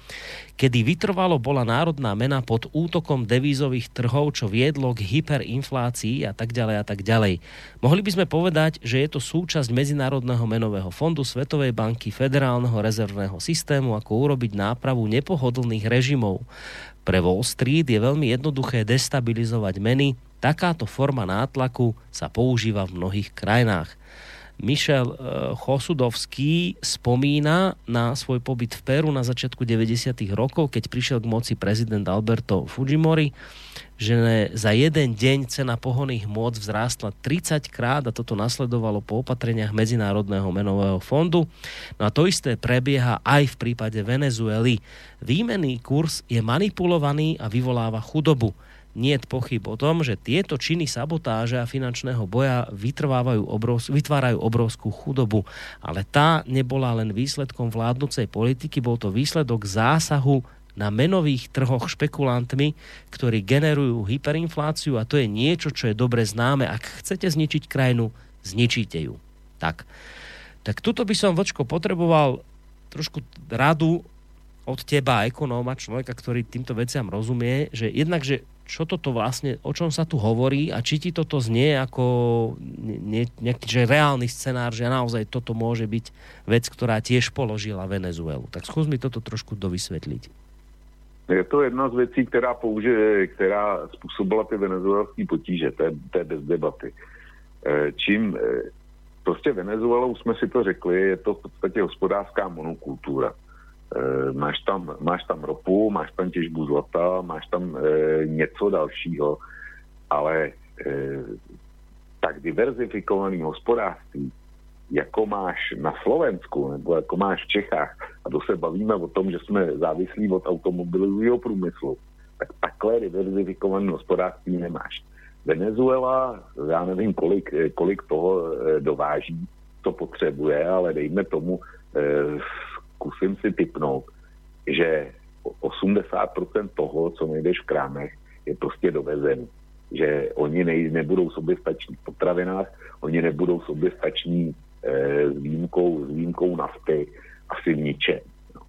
kedy vytrvalo bola národná mena pod útokom devízových trhov, čo viedlo k hyperinflácii a tak ďalej a tak ďalej. Mohli by sme povedať, že je to súčasť Medzinárodného menového fondu, Svetovej banky, Federálneho rezervného systému, ako urobiť nápravu nepohodlných režimov. Pre Wall Street je veľmi jednoduché destabilizovať meny. Takáto forma nátlaku sa používa v mnohých krajinách. Michel eh, Chosudovský spomína na svoj pobyt v Peru na začiatku 90. rokov, keď prišiel k moci prezident Alberto Fujimori že za jeden deň cena pohonných môd vzrástla 30 krát a toto nasledovalo po opatreniach Medzinárodného menového fondu. No a to isté prebieha aj v prípade Venezuely. Výmenný kurz je manipulovaný a vyvoláva chudobu. Nie je pochyb o tom, že tieto činy sabotáže a finančného boja vytrvávajú obrov, vytvárajú obrovskú chudobu. Ale tá nebola len výsledkom vládnucej politiky, bol to výsledok zásahu na menových trhoch špekulantmi, ktorí generujú hyperinfláciu a to je niečo, čo je dobre známe. Ak chcete zničiť krajinu, zničíte ju. Tak. Tak tuto by som, Vočko, potreboval trošku radu od teba, ekonóma, človeka, ktorý týmto veciam rozumie, že jednak, že čo toto vlastne, o čom sa tu hovorí a či ti toto znie ako ne, nejaký že reálny scenár, že naozaj toto môže byť vec, ktorá tiež položila Venezuelu. Tak skús mi toto trošku dovysvetliť. Je to jedna z věcí, která, použije, která způsobila ty venezuelské potíže, to je, to je bez debaty. Eh, Čím eh, prostě Venezuelou jsme si to řekli, je to v podstatě hospodářská monokultura. Eh, Máš tam, máš tam ropu, máš tam těžbu zlata, máš tam něco dalšího, ale tak diverzifikovaný hospodářství jako máš na Slovensku nebo jako máš v Čechách, a to se bavíme o tom, že jsme závislí od automobilového průmyslu, tak takhle diverzifikované hospodářství nemáš. Venezuela, já nevím, kolik, kolik toho eh, dováží, to potřebuje, ale dejme tomu, eh, zkusím si typnout, že 80% toho, co najdeš v krámech, je prostě dovezený. Že oni nej, nebudou sobě stační v potravinách, oni nebudou sobě stační eh, s, výjimkou, s výjimkou nafty asi v ničem. No.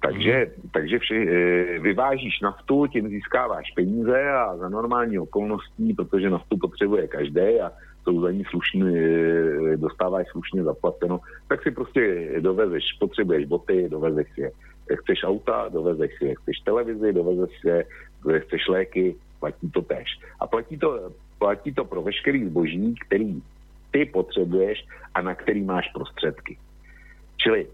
Takže, takže vši, eh, vyvážíš naftu, tím získáváš peníze a za normální okolností, protože naftu potřebuje každý a jsou za ní slušně, eh, dostáváš slušně zaplaceno, tak si prostě dovezeš, potřebuješ boty, dovezeš je. Chceš auta, dovezeš je. Chceš televizi, dovezeš je. Chceš léky, platí to tež. A platí to, platí to pro veškerý zboží, který ty potřebuješ a na který máš prostředky. Čili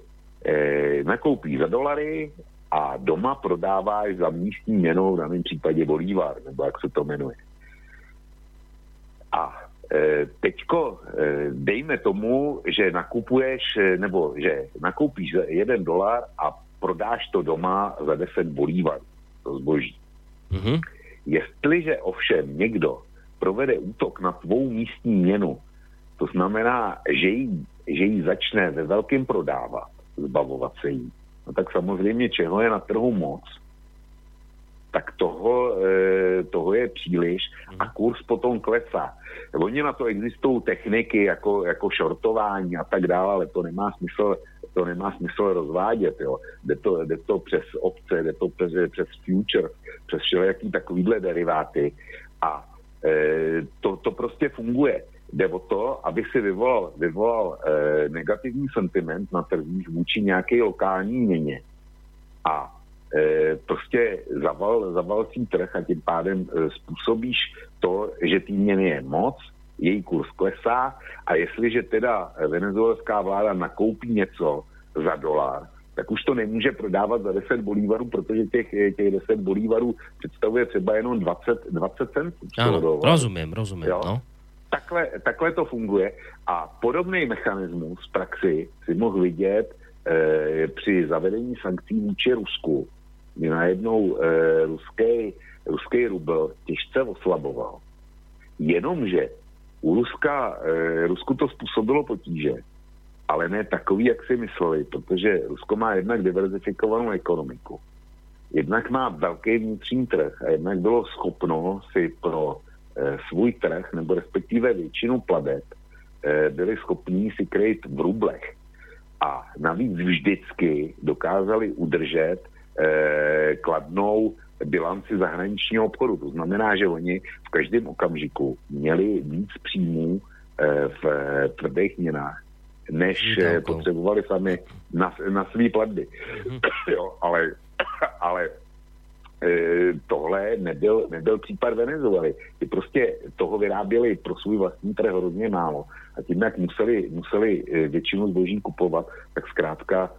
eh, nakoupíš za dolary a doma prodáváš za místní měnou, v daném případě bolívar, nebo jak se to jmenuje. A teďko e, dejme tomu, že nakupuješ, e, nebo že nakoupíš za jeden dolar a prodáš to doma za 10 bolívarů, to zboží. Mhm. Jestliže ovšem někdo provede útok na tvou místní měnu, to znamená, že ji, že ji začne ve velkém prodávat, zbavovat se jí, no tak samozřejmě čeho je na trhu moc, tak toho, e, toho je příliš a kurz potom klesá. Oni na to existují techniky jako, jako shortování a tak dále, ale to nemá smysl, to nemá smysl rozvádět. Jo. Jde, to, jde to přes obce, jde to přes, přes future, přes všelijaký takovýhle deriváty a e, to, to prostě funguje. Jde o to, aby si vyvolal, vyvolal e, negativní sentiment na trzích vůči nějaké lokální měně. A prostě zaval, zavalcí trh a tím pádem e, způsobíš to, že tý měny je moc, její kurz klesá a jestliže teda venezuelská vláda nakoupí něco za dolar, tak už to nemůže prodávat za 10 bolívarů, protože těch, těch 10 bolívarů představuje třeba jenom 20, 20 centů. dolaru. rozumiem, rozumiem. Jo. No. Takhle, takhle to funguje a podobný mechanismus v praxi si mohl vidět e, při zavedení sankcí vůči Rusku, kdy najednou e, ruský, ruský rubl těžce oslaboval. Jenomže u Ruska, e, Rusku to způsobilo potíže, ale ne takový, jak si mysleli, protože Rusko má jednak diverzifikovanou ekonomiku. Jednak má velký vnitřní trh a jednak bylo schopno si pro e, svůj trh, nebo respektive většinu pladeb, e, byli schopní si kryt v rublech. A navíc vždycky dokázali udržet kladnou bilanci zahraničního obchodu. To znamená, že oni v každém okamžiku měli víc příjmů e, v e, tvrdých měnách, než potřebovali sami na, na svý platby. jo, ale, ale tohle nebyl, nebyl případ Venezuely. Ty prostě toho vyráběli pro svůj vlastní trh hrozně málo. A tím, jak museli, museli většinu zboží kupovat, tak zkrátka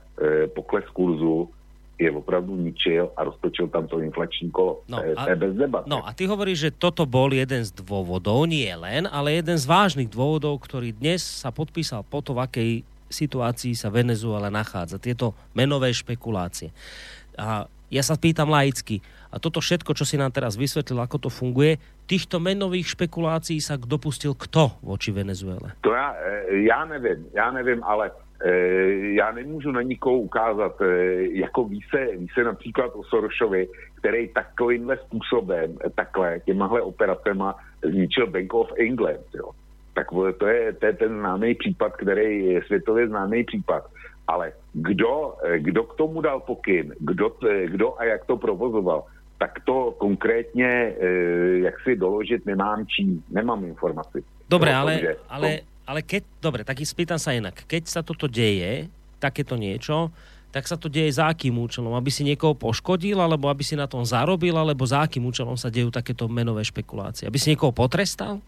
pokles kurzu je opravdu ničil a roztočil tam to inflační kolo. No to, je, a- to je bez debat. No a ty hovoríš, že toto bol jeden z dôvodov, nie len, ale jeden z vážnych dôvodov, ktorý dnes sa podpísal po to, v akej situácii sa Venezuela nachádza. Tieto menové špekulácie. A ja sa pýtam laicky, a toto všetko, čo si nám teraz vysvetlil, ako to funguje, týchto menových špekulácií sa dopustil kto voči Venezuele? To já, eh, já nevím, já nevím, ale já nemůžu na nikoho ukázat, eh, jako ví se, ví se například o Sorošovi, který takovýmhle způsobem, eh, takhle, těmahle operacema zničil Bank of England, jo. Tak to je, to je ten známý případ, který je světově známý případ. Ale kdo, eh, kdo k tomu dal pokyn, kdo, kdo a jak to provozoval, tak to konkrétně, eh, jak si doložit nemám čím, nemám informaci. Dobre, ale, ale, ale keď, dobre, tak spýtam sa inak. Keď sa toto deje, takéto niečo, tak sa to deje za akým účelom? Aby si niekoho poškodil, alebo aby si na tom zarobil, alebo za akým účelom sa dejú takéto menové špekulácie? Aby si niekoho potrestal?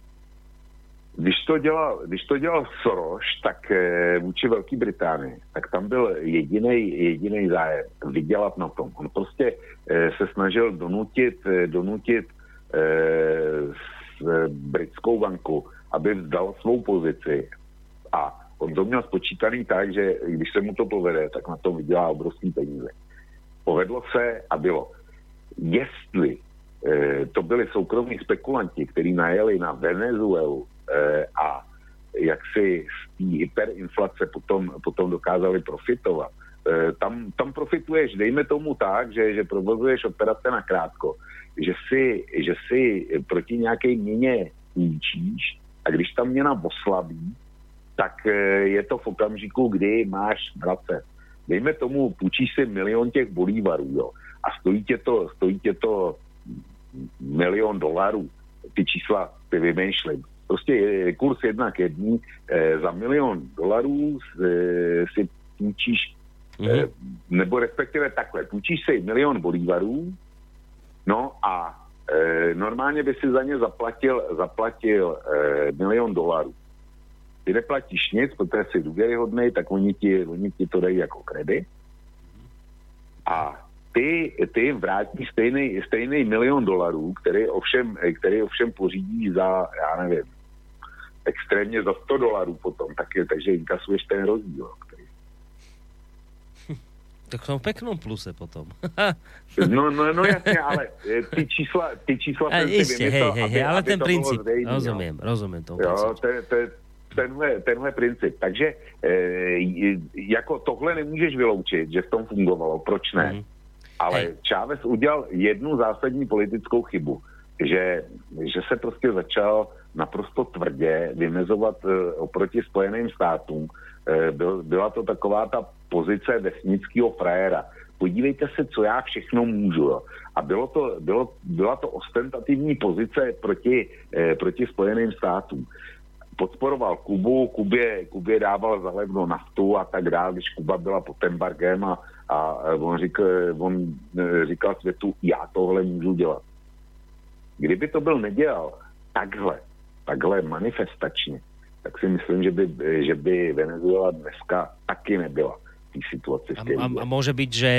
Když to dělal, když to dělal Soros, tak eh, vůči Velké Británii, tak tam byl jediný zájem vydělat na tom. On prostě eh, se snažil donutit, eh, donutit eh, s, eh, britskou banku, aby vzdal svou pozici a on to měl spočítaný tak, že když se mu to povede, tak na tom vydělá obrovský peníze. Povedlo se a bylo. Jestli eh, to byli soukromí spekulanti, kteří najeli na Venezuelu eh, a jak si z té hyperinflace potom, potom dokázali profitovat, eh, tam, tam profituješ, dejme tomu tak, že, že provozuješ operace na krátko, že si, že si proti nějaké měně půjčíš a když ta měna oslabí, tak eh, je to v okamžiku, kdy máš vracet. Dejme tomu, půjčíš si milion těch bolívarů, jo, a stojí tě to, stojí tě to milion dolarů, ty čísla ty vymýšlím. Prostě je kurz jedna k jedný, eh, za milion dolarů eh, si půjčíš, eh, nebo respektive takhle, půjčíš si milion bolívarů, no a eh, normálně by si za ně zaplatil, zaplatil eh, milion dolarů. Ty neplatíš nic, protože jsi důvěryhodný, tak oni ti, oni ti to dají jako kredit. A ty, ty vrátí stejný, stejný milion dolarů, který ovšem, který ovšem pořídí za, já nevím, extrémně za 100 dolarů potom, tak je, takže inkasuješ ten rozdíl. Který... Tak som v peknom pluse potom. No, no, no jasně, ale eh, ty čísla, ty čísla A, Isté, hej, vymyslel, hej, aby, ale aby ten to princíp, zřejmý, jo. rozumiem, rozumiem tomu. Jo, to to tenhle, tenhle princip. Takže e, jako tohle nemůžeš vyloučit, že v tom fungovalo. Proč ne? Mhm. Ale Hej. Chávez udělal jednu zásadní politickou chybu, že, že se prostě začal naprosto tvrdě vymezovat e, oproti Spojeným státům. E, byl, byla to taková ta pozice vesnického frajera. Podívejte se, co já všechno můžu. Jo. A bylo to, bylo, byla to ostentativní pozice proti, e, proti Spojeným státům podporoval Kubu, Kubě, Kubě dával za levnou naftu a tak dále, když Kuba byla pod embargem a, a on, říkal, on eh, říkal světu, já tohle můžu dělat. Kdyby to byl nedělal takhle, takhle manifestačně, tak si myslím, že by, že by Venezuela dneska taky nebyla situaci, v A, a, a môže byť, že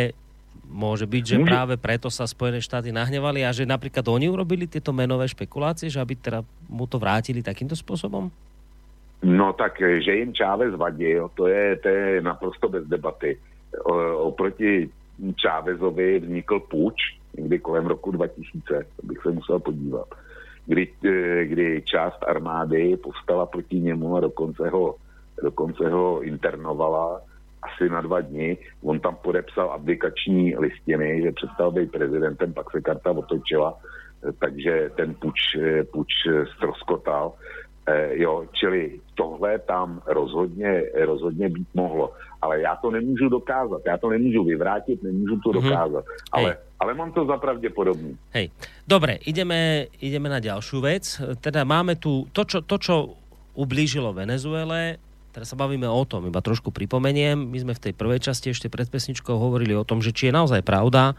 môže byť, že Môže. práve preto sa Spojené štáty nahnevali a že napríklad oni urobili tieto menové špekulácie, že aby teda mu to vrátili takýmto spôsobom? No tak, že jim Čávez vadil, to je, to je naprosto bez debaty. O, oproti Čávezovi vznikl půjč někdy kolem roku 2000, to bych se musel podívat, kdy, eh, kdy část armády povstala proti němu a dokonce ho, dokonce ho internovala asi na dva dny. On tam podepsal abdikační listiny, že přestal být prezidentem, pak se karta otočila, takže ten puč, eh, puč eh, ztroskotal. Eh, jo, čili tohle tam rozhodně, rozhodně být mohlo. Ale já to nemůžu dokázat, já to nemůžu vyvrátit, nemůžu to Mhm. dokázat. Ale, Hej. ale mám to za pravděpodobný. Hej. Dobre, ideme, ideme na ďalšiu vec. Teda máme tu to, čo, to, čo ublížilo Venezuele, teraz sa bavíme o tom, iba trošku pripomeniem. My sme v tej prvej časti ešte pred pesničkou hovorili o tom, že či je naozaj pravda,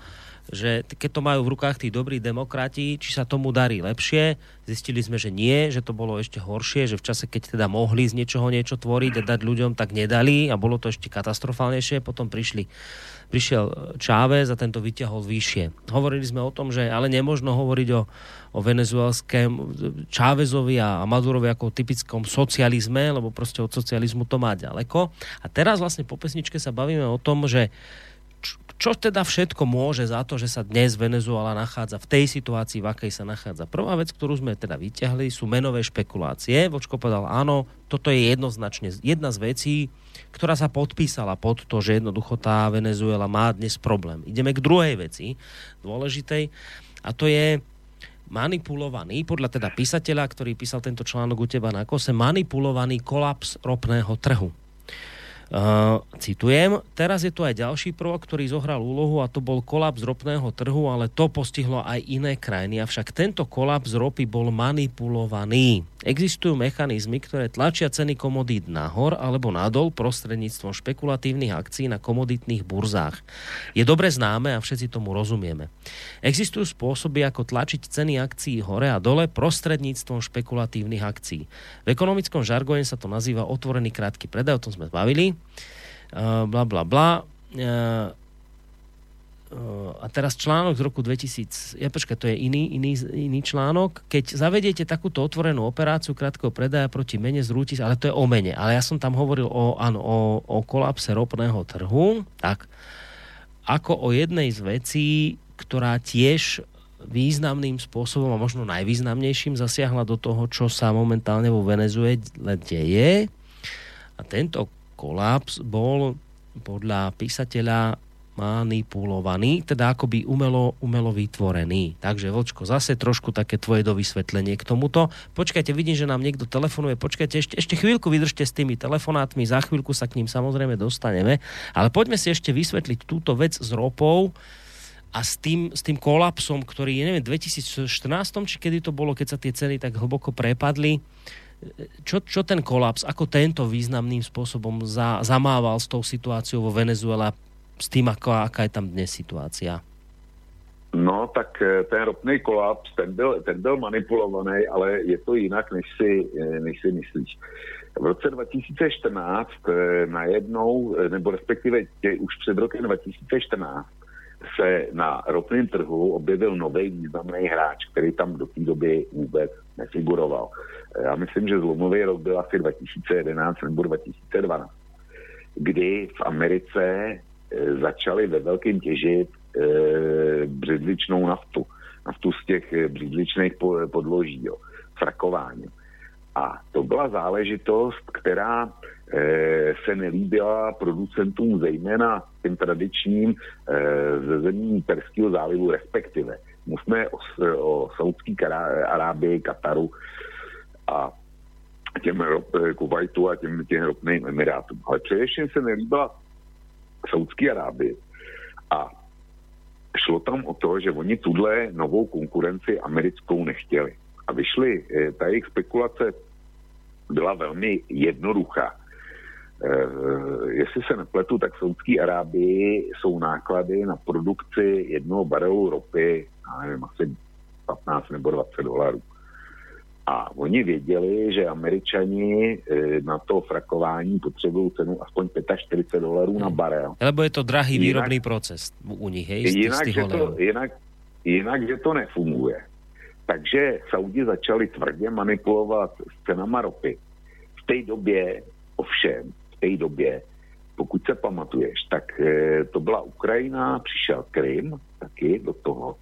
že keď to majú v rukách tí dobrí demokrati, či sa tomu darí lepšie. Zistili sme, že nie, že to bolo ešte horšie, že v čase, keď teda mohli z niečoho niečo tvoriť a dať ľuďom, tak nedali a bolo to ešte katastrofálnejšie. Potom prišli prišiel Chávez a tento vyťahol vyššie. Hovorili sme o tom, že ale nemožno hovoriť o, o venezuelském Chávezovi a Madurovi ako o typickom socializme, lebo proste od socializmu to má ďaleko. A teraz vlastne po pesničke sa bavíme o tom, že čo teda všetko môže za to, že sa dnes Venezuela nachádza v tej situácii, v akej sa nachádza. Prvá vec, ktorú sme teda vyťahli, sú menové špekulácie. Vočko povedal, áno, toto je jednoznačne jedna z vecí, ktorá sa podpísala pod to, že jednoducho tá Venezuela má dnes problém. Ideme k druhej veci, dôležitej, a to je manipulovaný, podľa teda písateľa, ktorý písal tento článok u teba na kose, manipulovaný kolaps ropného trhu. Uh, citujem, teraz je tu aj ďalší prvok, ktorý zohral úlohu a to bol kolaps ropného trhu, ale to postihlo aj iné krajiny, avšak tento kolaps ropy bol manipulovaný. Existujú mechanizmy, ktoré tlačia ceny komodít nahor alebo nadol prostredníctvom špekulatívnych akcií na komoditných burzách. Je dobre známe a všetci tomu rozumieme. Existujú spôsoby, ako tlačiť ceny akcií hore a dole prostredníctvom špekulatívnych akcií. V ekonomickom žargone sa to nazýva otvorený krátky predaj, o tom sme bavili. Uh, bla bla bla. Uh, a teraz článok z roku 2000, ja počkaj, to je iný, iný, iný článok, keď zavediete takúto otvorenú operáciu krátkeho predaja proti mene zrúti, ale to je o mene, ale ja som tam hovoril o, áno, o, o kolapse ropného trhu, tak ako o jednej z vecí, ktorá tiež významným spôsobom a možno najvýznamnejším zasiahla do toho, čo sa momentálne vo Venezuele deje. A tento kolaps bol podľa písateľa manipulovaný, teda akoby umelo, umelo vytvorený. Takže, Vočko, zase trošku také tvoje dovysvetlenie k tomuto. Počkajte, vidím, že nám niekto telefonuje. Počkajte, ešte, ešte chvíľku vydržte s tými telefonátmi, za chvíľku sa k ním samozrejme dostaneme. Ale poďme si ešte vysvetliť túto vec s ropou a s tým, s tým kolapsom, ktorý neviem, 2014, či kedy to bolo, keď sa tie ceny tak hlboko prepadli, čo, čo ten kolaps, ako tento významným spôsobom za, zamával s tou situáciou vo Venezuela, s tým, ako, aká je tam dnes situácia? No, tak eh, ten ropný kolaps, ten byl, ten byl manipulovaný, ale je to jinak, než si, eh, než si myslíš. V roce 2014 eh, najednou, nebo respektive tě, už před rokem 2014, se na ropném trhu objevil nový významný hráč, který tam do té doby vůbec nefiguroval. Já myslím, že zlomový rok byl asi 2011 nebo 2012, kdy v Americe Eh, začali ve velkém těžit e, břidličnou naftu. Naftu z těch eh, břidličných podloží, jo, frakování. A to byla záležitost, která se nelíbila producentům, zejména těm tradičním ze zemí Perského zálivu, respektive. Musíme o, o Saudský Arábii, Kataru a těm Kuwaitu a těm, těm ropným emirátům. Ale především se nelíbila Saudské Arábii. A šlo tam o to, že oni tuhle novou konkurenci americkou nechtěli. A vyšly, eh, ta jejich spekulace byla velmi jednoduchá. Eh, jestli se nepletu, tak v Saudské Arábii jsou náklady na produkci jednoho barelu ropy, já nevím, asi 15 nebo 20 dolarů. A oni věděli, že američani e, na to frakování potřebují cenu aspoň 45 dolarů na barel. Lebo je to drahý výrobný proces u nich, hej? Jinak, že to, jinak, jinak, že to nefunguje. Takže Saudi začali tvrdě manipulovat s cenama ropy. V té době, ovšem, v té době, pokud se pamatuješ, tak e, to byla Ukrajina, přišel Krym taky do toho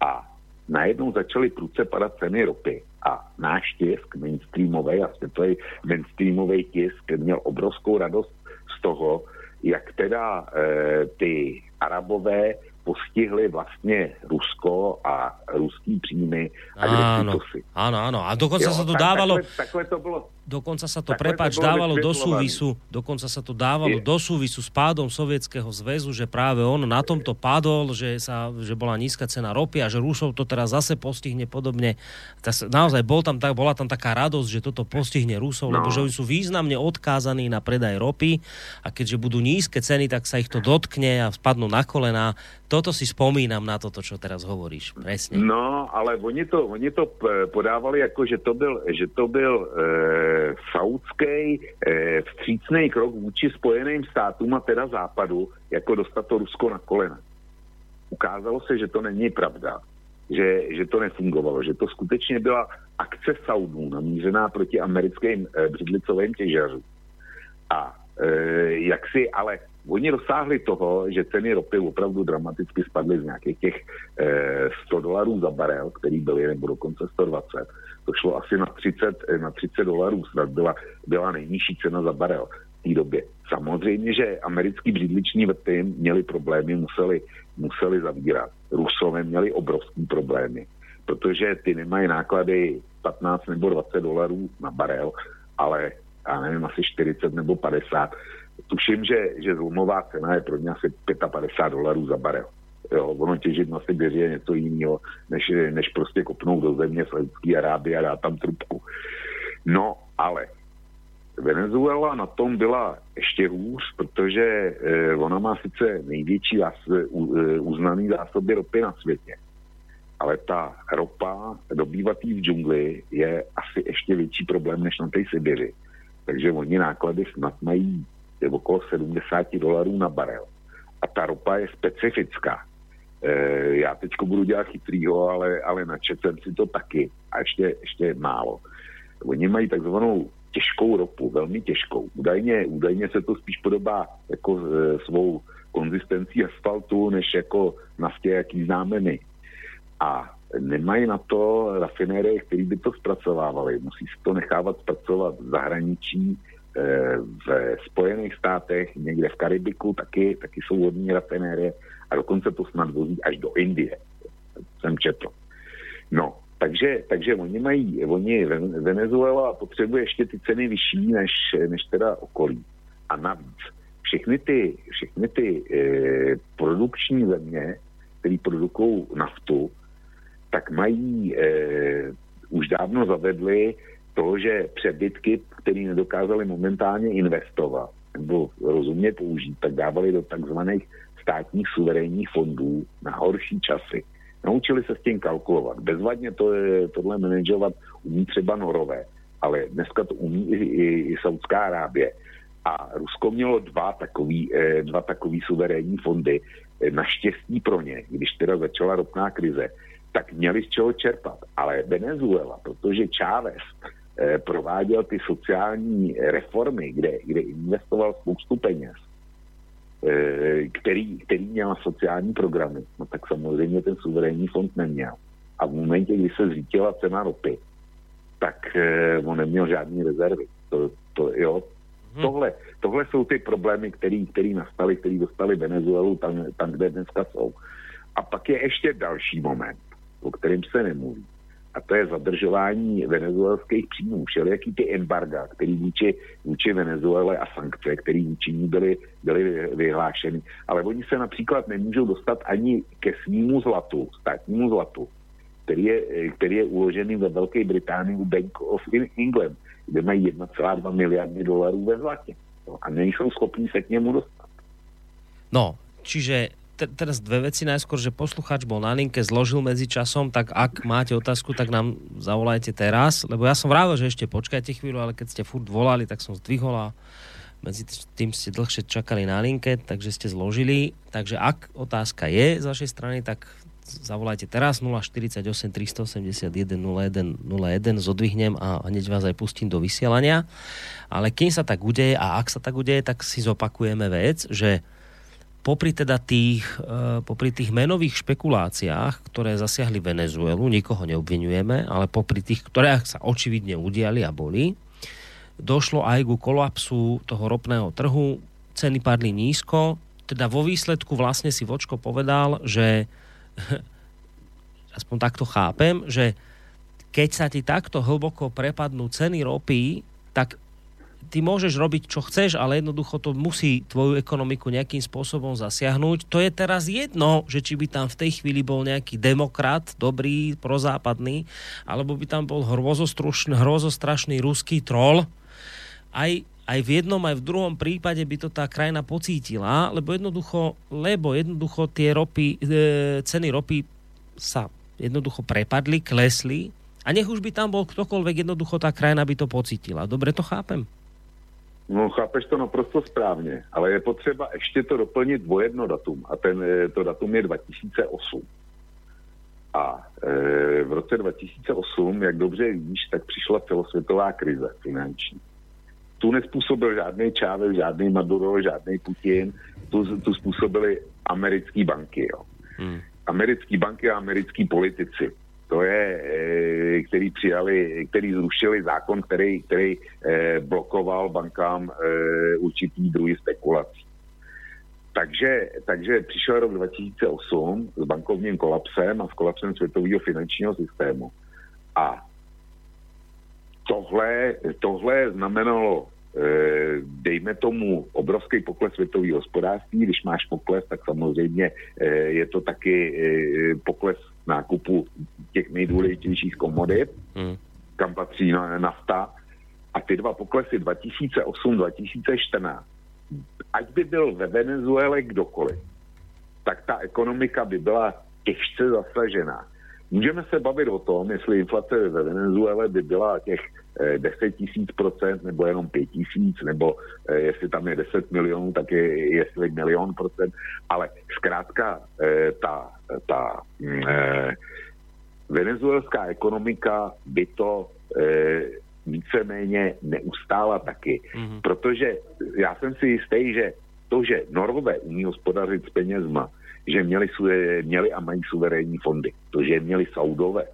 a najednou začaly prudce padat ceny ropy a náš tisk mainstreamový a světový mainstreamový tisk měl obrovskou radost z toho, jak teda e, ty arabové postihli vlastně Rusko a ruský příjmy a áno, áno, áno. A dokonca jo, sa to tak, dávalo... Takhle, takhle to bolo Dokonca sa to, prepač, dávalo do súvisu, dokonca sa to dávalo je. do súvisu s pádom Sovietskeho zväzu, že práve on na tomto padol, že, sa, že bola nízka cena ropy a že Rusov to teraz zase postihne podobne. Naozaj bol tam, bola tam taká radosť, že toto postihne Rusov, no. lebo že oni sú významne odkázaní na predaj ropy a keďže budú nízke ceny, tak sa ich to dotkne a spadnú na kolená. Toto si spomínam na toto, čo teraz hovoríš. Presne. No, ale oni to, oni to podávali ako, že to byl, že to byl e, saudský eh, vstřícný krok vůči Spojeným státům a teda západu, jako dostat to Rusko na kolena. Ukázalo se, že to není pravda, že, že to nefungovalo, že to skutečně byla akce Saudů namířená proti americkým eh, břidlicovým těžařům. A eh, jak si, ale Oni dosáhli toho, že ceny ropy opravdu dramaticky spadly z nějakých těch eh, 100 dolarů za barel, který byly, nebo dokonce 120. To šlo asi na 30, eh, na 30 dolarů, snad byla, byla nejnižší cena za barel v té době. Samozřejmě, že americký břidliční vrty měli problémy, museli, museli zavírat. Rusové měli obrovské problémy, protože ty nemají náklady 15 nebo 20 dolarů na barel, ale já nevím, asi 40 nebo 50 tuším, že, že zlomová cena je pro mě asi 55 dolarů za barel. Jo, ono těžit na Sibiři je něco jiného, než, než prostě kopnout do země Saudské Arábie a dát tam trubku. No, ale Venezuela na tom byla ještě hůř, protože eh, ona má sice největší zás, u, eh, uznaný zásoby ropy na světě, ale ta ropa dobývatý v džungli je asi ještě větší problém než na té Sibiři. Takže oni náklady snad mají okolo 70 dolarů na barel. A ta ropa je specifická. E, já teď budu dělat chytrýho, ale, ale načet si to taky. A ještě, ještě málo. Oni mají takzvanou těžkou ropu, velmi těžkou. Údajně, údajně se to spíš podobá jako e, svou konzistencí asfaltu, než jako naftě, jaký známe my. A nemají na to rafinérie, který by to zpracovávali. Musí se to nechávat zpracovat v zahraničí, e, v Spojených státech, někde v Karibiku taky, taky jsou vodní rafinérie a dokonce to snad vozí až do Indie. Jsem četl. No, takže, takže oni mají, oni Venezuela potřebuje ještě ty ceny vyšší než, než teda okolí. A navíc všechny ty, všechny ty e, produkční země, které produkují naftu, tak mají, e, už dávno zavedli to, že přebytky, které nedokázali momentálně investovat nebo rozumně použít, tak dávali do takzvaných státních suverénních fondů na horší časy. Naučili se s tím kalkulovat. Bezvadně to je, tohle manažovat umí třeba Norové, ale dneska to umí i, i, i Saudská Arábie. A Rusko mělo dva takový, eh, dva takový suverénní fondy. Eh, naštěstí pro ně, když teda začala ropná krize, tak měli z čeho čerpat. Ale Venezuela, protože Chávez eh, prováděl ty sociální reformy, kde, kde investoval spoustu peněz, který, který měl sociální programy, no tak samozřejmě ten suverénní fond neměl. A v momentě, kdy se zřítila cena ropy, tak eh, on neměl žádné rezervy. To, to, jo, Hmm. Tohle, tohle jsou ty problémy, které nastaly, které dostali Venezuelu tam, tam, kde dneska jsou. A pak je ještě další moment, o kterém se nemluví a to je zadržování venezuelských příjmů, všelijaký ty embarga, který vůči, vůči Venezuele a sankce, které vůči ní byly, byly vyhlášeny. Ale oni se například nemůžou dostat ani ke svýmu zlatu, státnímu zlatu, který je, který je uložený ve Velké Británii u Bank of England, kde mají 1,2 miliardy dolarů ve zlatě. No, a nejsou schopní se k němu dostat. No, čiže te, teraz dve veci. Najskôr, že posluchač bol na linke, zložil medzi časom, tak ak máte otázku, tak nám zavolajte teraz, lebo ja som vravil, že ešte počkajte chvíľu, ale keď ste furt volali, tak som zdvihol a medzi tým ste dlhšie čakali na linke, takže ste zložili. Takže ak otázka je z vašej strany, tak zavolajte teraz 048 381 01 01 zodvihnem a hneď vás aj pustím do vysielania. Ale kým sa tak udeje a ak sa tak udeje, tak si zopakujeme vec, že popri teda tých, e, popri tých menových špekuláciách, ktoré zasiahli Venezuelu, nikoho neobvinujeme, ale popri tých, ktoré sa očividne udiali a boli, došlo aj ku kolapsu toho ropného trhu, ceny padli nízko, teda vo výsledku vlastne si Vočko povedal, že aspoň takto chápem, že keď sa ti takto hlboko prepadnú ceny ropy, tak ty môžeš robiť, čo chceš, ale jednoducho to musí tvoju ekonomiku nejakým spôsobom zasiahnuť. To je teraz jedno, že či by tam v tej chvíli bol nejaký demokrat, dobrý, prozápadný, alebo by tam bol hrozostrašný ruský troll. Aj, aj v jednom, aj v druhom prípade by to tá krajina pocítila, lebo jednoducho, lebo jednoducho tie ropy, e, ceny ropy sa jednoducho prepadli, klesli a nech už by tam bol ktokoľvek, jednoducho tá krajina by to pocítila. Dobre to chápem? No chápeš to naprosto správně, ale je potřeba ještě to doplnit o jedno datum a ten, eh, to datum je 2008. A e, v roce 2008, jak dobře víš, tak přišla celosvětová krize finanční. Tu nespůsobil žádný Čávev, žádný Maduro, žádný Putin, tu, tu způsobili americké banky. Jo. Hmm. Americké banky a americký politici to je, eh, který přijali, který zrušili zákon, který, který eh, blokoval bankám eh, určitý druhý spekulací. Takže, takže přišel rok 2008 s bankovním kolapsem a s kolapsem světového finančního systému. A tohle, tohle znamenalo dejme tomu obrovský pokles světového hospodářství. Když máš pokles, tak samozřejmě je to taky pokles nákupu těch nejdůležitějších komodit, hmm. kam patří nafta. A ty dva poklesy 2008-2014, ať by byl ve Venezuele kdokoliv, tak ta ekonomika by byla těžce zasažená. Můžeme se bavit o tom, jestli inflace ve Venezuele by byla těch 10 tisíc procent, nebo jenom 5 tisíc, nebo eh, jestli tam je 10 milionů, tak je jestli milion procent, ale zkrátka eh, ta, ta mm, eh, venezuelská ekonomika by to eh, víceméně neustála taky. Mm-hmm. Protože já jsem si jistý, že to, že Norové umí hospodařit s penězma, že měli, měli a mají suverénní fondy, to, že měli Saudové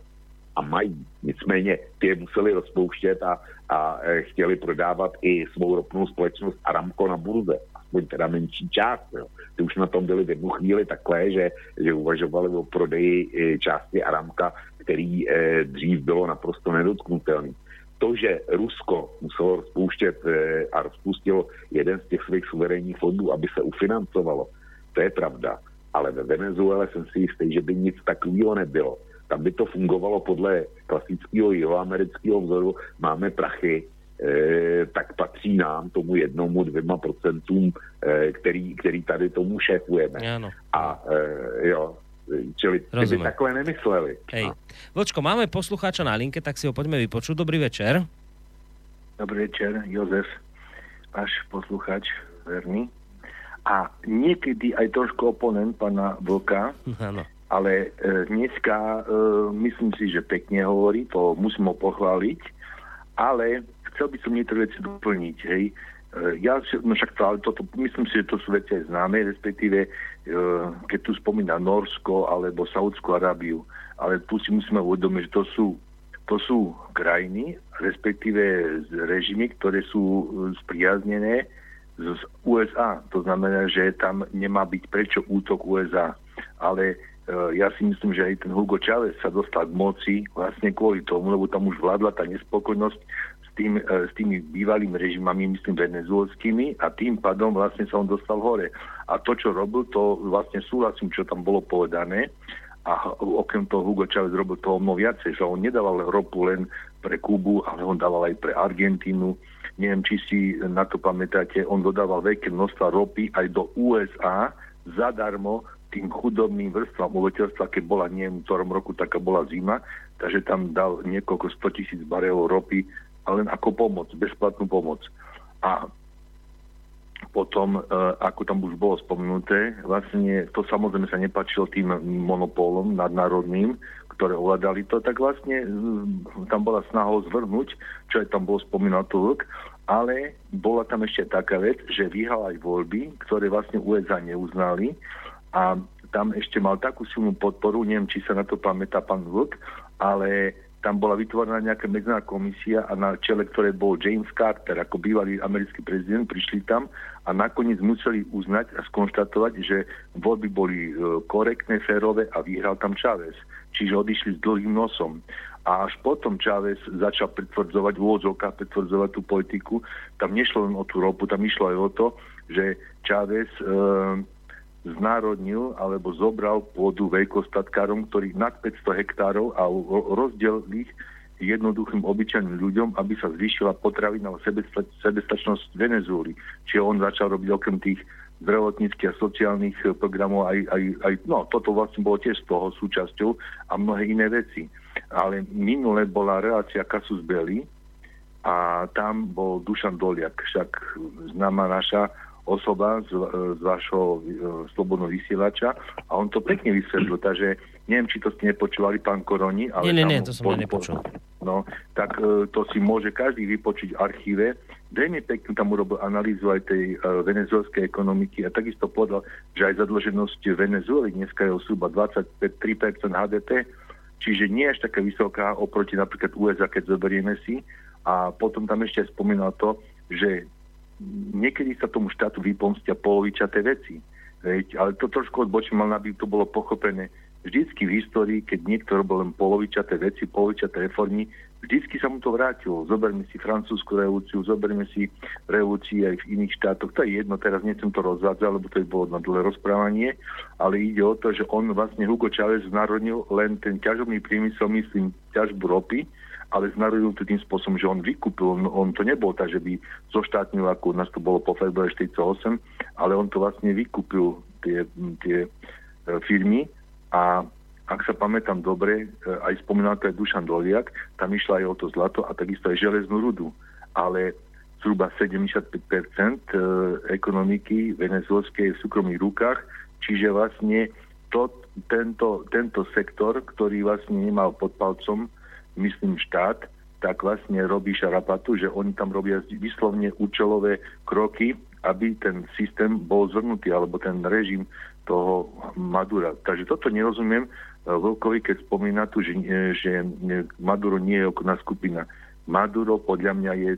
a mají, nicméně ty je museli rozpouštět a, a e, chtěli prodávat i svou ropnou společnost Aramco na burze, aspoň teda menší část. Jo. Ty už na tom byli v jednu chvíli takhle, že, že uvažovali o prodeji e, části Aramka, který e, dřív bylo naprosto nedotknutelný to, že Rusko muselo rozpouštět e, a rozpustilo jeden z těch svých suverénních fondů, aby se ufinancovalo, to je pravda. Ale ve Venezuele jsem si jistý, že by nic takového nebylo. Tam by to fungovalo podle klasického jihoamerického vzoru. Máme prachy, e, tak patří nám, tomu jednomu, dvěma procentům, e, který, který tady tomu šéfujeme. Áno. A e, jo, čili ty by takhle nemysleli. Hej. Vočko, máme poslucháča na linke, tak si ho poďme vypočuť. Dobrý večer. Dobrý večer, Jozef, váš posluchač, verný. A niekedy aj trošku oponent pána Vlka, Áno. Ale e, dneska e, myslím si, že pekne hovorí, to musím ho pochváliť, ale chcel by som niektoré veci doplniť, hej. E, ja no však to, ale toto, myslím si, že to sú veci aj známe, respektíve keď tu spomína Norsko alebo Saudskú Arábiu, ale tu si musíme uvedomiť, že to sú to sú krajiny, respektíve režimy, ktoré sú spriaznené z USA. To znamená, že tam nemá byť prečo útok USA. Ale ja si myslím, že aj ten Hugo Chávez sa dostal k moci vlastne kvôli tomu, lebo tam už vládla tá nespokojnosť s, tým, e, s tými bývalými režimami, myslím venezuelskými a tým pádom vlastne sa on dostal hore. A to, čo robil, to vlastne súhlasím, čo tam bolo povedané, a okrem toho Hugo Chávez robil toho mnoho viacej, že on nedával ropu len pre Kubu, ale on dával aj pre Argentínu. Neviem, či si na to pamätáte, on dodával veľké množstva ropy aj do USA zadarmo tým chudobným vrstvám obyvateľstva, keď bola, neviem, v ktorom roku taká bola zima, takže tam dal niekoľko 100 tisíc barelov ropy, ale len ako pomoc, bezplatnú pomoc. A potom, e, ako tam už bolo spomenuté, vlastne to samozrejme sa nepačilo tým monopólom nadnárodným, ktoré ovládali to, tak vlastne mm, tam bola snaha zvrhnúť, čo aj tam bolo spomínané Turk, ale bola tam ešte taká vec, že vyhral aj voľby, ktoré vlastne USA neuznali a tam ešte mal takú silnú podporu, neviem, či sa na to pamätá pán Vlk, ale tam bola vytvorená nejaká medzinárodná komisia a na čele, ktoré bol James Carter, ako bývalý americký prezident, prišli tam a nakoniec museli uznať a skonštatovať, že voľby boli e, korektné, férové a vyhral tam Chávez. Čiže odišli s dlhým nosom. A až potom Chávez začal pretvrdzovať v úvodzovkách, pretvrdzovať tú politiku. Tam nešlo len o tú ropu, tam išlo aj o to, že Chávez e, znárodnil alebo zobral pôdu veľkostatkárom, ktorí nad 500 hektárov a ro- rozdelil ich jednoduchým obyčajným ľuďom, aby sa zvýšila potravinová sebesta- sebestačnosť Venezuely. Čiže on začal robiť okrem tých zdravotníckých a sociálnych eh, programov aj, aj, aj, no toto vlastne bolo tiež z toho súčasťou a mnohé iné veci. Ale minule bola relácia Kasus Belli a tam bol Dušan Doliak, však známa naša osoba z, z vašho e, slobodného vysielača a on to pekne vysvetlil, takže neviem, či to ste nepočúvali, pán Koroni, ale Nie, nie, nie, to som ja nepočul. No, tak e, to si môže každý vypočiť v archíve. Veľmi pekne tam urobil analýzu aj tej e, venezuelskej ekonomiky a takisto povedal, že aj zadlženosť Venezuely dneska je zhruba 23% HDP, čiže nie až taká vysoká oproti napríklad USA, keď zoberieme si. A potom tam ešte spomínal to, že niekedy sa tomu štátu vypomstia polovičaté veci. Veď, ale to trošku odbočím, ale aby to bolo pochopené. Vždycky v histórii, keď niekto robil len polovičaté veci, polovičaté reformy, vždycky sa mu to vrátilo. Zoberme si francúzsku revolúciu, zoberme si revolúcii aj v iných štátoch. To je jedno, teraz nechcem to rozvádzať, lebo to je bolo na dlhé rozprávanie, ale ide o to, že on vlastne Hugo Chávez znárodnil len ten ťažobný priemysel, myslím, ťažbu ropy, ale znarodil to tým spôsobom, že on vykúpil, on, on to nebol tak, že by zoštátnil, ako u nás to bolo po februári 48, ale on to vlastne vykúpil tie, tie e, firmy a ak sa pamätám dobre, e, aj spomínal to aj Dušan Doliak, tam išla aj o to zlato a takisto aj železnú rudu. Ale zhruba 75% e, ekonomiky venezuelskej je v súkromných rukách, čiže vlastne to, tento, tento sektor, ktorý vlastne nemal pod palcom, myslím štát, tak vlastne robí šarapatu, že oni tam robia vyslovne účelové kroky, aby ten systém bol zhrnutý, alebo ten režim toho Madura. Takže toto nerozumiem. Vlkovi, keď spomína tu, že, že Maduro nie je okná skupina. Maduro podľa mňa je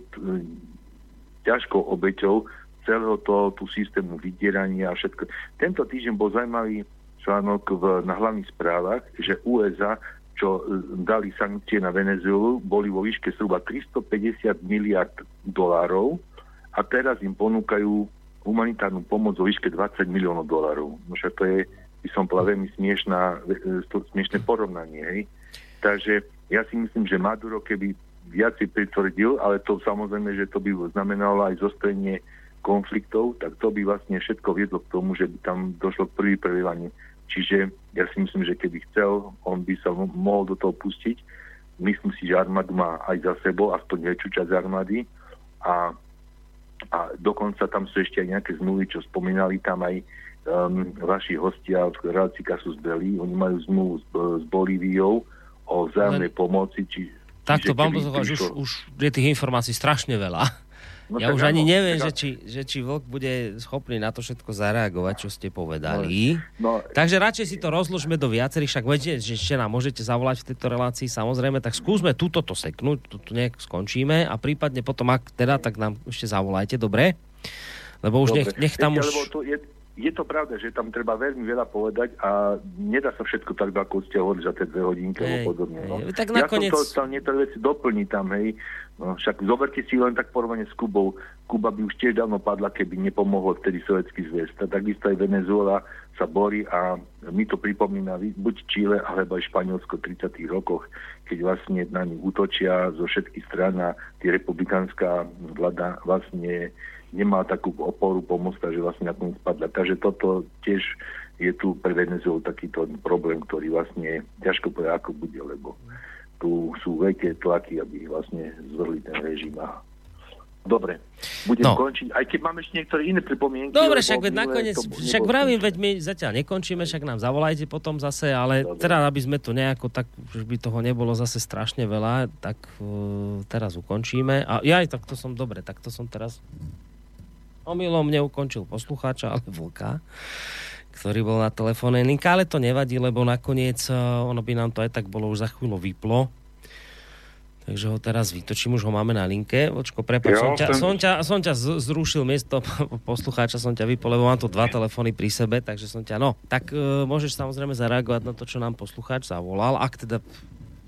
ťažkou obeťou celého toho tú systému vydierania a všetko. Tento týždeň bol zaujímavý článok v, na hlavných správach, že USA čo e, dali sankcie na Venezuelu, boli vo výške zhruba 350 miliard dolárov a teraz im ponúkajú humanitárnu pomoc vo výške 20 miliónov dolárov. No však to je, by som povedal, veľmi smiešná, e, smiešné porovnanie. Hej? Takže ja si myslím, že Maduro, keby viacej pritvrdil, ale to samozrejme, že to by znamenalo aj zostrenie konfliktov, tak to by vlastne všetko viedlo k tomu, že by tam došlo k prvý prelivanie Čiže ja si myslím, že keby chcel, on by sa mohol do toho pustiť. Myslím si, že armádu má aj za sebou, aspoň väčšiu časť armády. A, a dokonca tam sú ešte aj nejaké zmluvy, čo spomínali tam aj um, vaši hostia v relácii Kasus Belli. Oni majú zmluvu s, s Bolíviou o vzájomnej pomoci. Či, Takto, pán už, už je tých informácií strašne veľa. No ja už ani neviem, že či, že či Vlk bude schopný na to všetko zareagovať, čo ste povedali. No, no, Takže radšej si to rozložme do viacerých, však viete, že ešte nám môžete zavolať v tejto relácii, samozrejme, tak skúsme túto to seknúť, tu nejak skončíme a prípadne potom, ak teda, tak nám ešte zavolajte, dobre? Lebo už dobre. nech, nech tam Viete, už... to je, je to pravda, že tam treba veľmi veľa povedať a nedá sa všetko tak, ako ste hovorili za tie dve hodinky alebo podobne. No. tak nakoniec... Ja som to chcel niektoré veci doplniť tam, hej. No, však zoberte si len tak porovnanie s Kubou. Kuba by už tiež dávno padla, keby nepomohol vtedy Sovietský zväz. Takisto aj Venezuela sa borí a mi to pripomína buď Čile alebo aj Španielsko v 30. rokoch, keď vlastne na nich útočia zo všetkých strán a tí republikánska vláda vlastne nemá takú oporu pomôcť, že vlastne nakoniec padla. Takže toto tiež je tu pre Venezuelu takýto problém, ktorý vlastne ťažko povedať, ako bude, lebo tu sú veľké tlaky, aby vlastne zvrli ten režim a Dobre, budem no. končiť, aj keď máme ešte niektoré iné pripomienky. Dobre, však veď nakoniec, však vravím, veď my zatiaľ nekončíme, však nám zavolajte potom zase, ale Dobre. teda, aby sme to nejako tak, že by toho nebolo zase strašne veľa, tak uh, teraz ukončíme. A ja aj takto som, dobre, takto som teraz omylom neukončil poslucháča, ale vlka ktorý bol na telefóne linka, ale to nevadí, lebo nakoniec uh, ono by nám to aj tak bolo už za chvíľu vyplo. Takže ho teraz vytočím, už ho máme na linke. Vočko, prepáč, som, ťa, som, ťa, som ťa zrušil miesto poslucháča, som ťa vypol, lebo mám tu dva telefóny pri sebe, takže som ťa... No, tak uh, môžeš samozrejme zareagovať na to, čo nám poslucháč zavolal, ak teda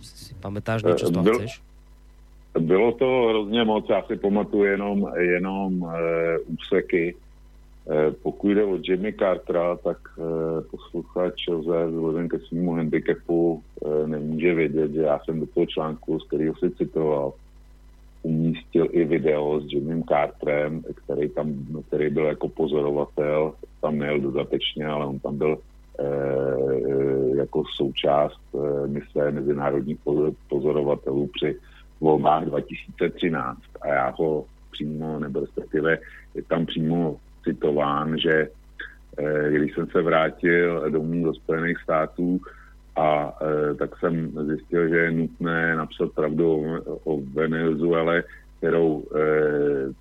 si pamätáš niečo toho Byl, chceš. Bylo to hrozně moc, já si pamatuju jenom, jenom e, úseky. E, pokud jde o Jimmy Cartera, tak e, posluchač Josef vzhledem ke svýmu handicapu e, nemůže vědět, že já jsem do toho článku, z kterého si citoval, umístil i video s Jimmym Carterem, který tam, který byl jako pozorovatel, tam nejel dodatečně, ale on tam byl e, jako součást e, mise mezinárodních pozorovatelů při volbách 2013 a já ho přímo, nebo respektive je tam přímo citován, že eh, když jsem se vrátil domů do Spojených států, a e, tak jsem zjistil, že je nutné napsat pravdu o, o Venezuele, kterou e,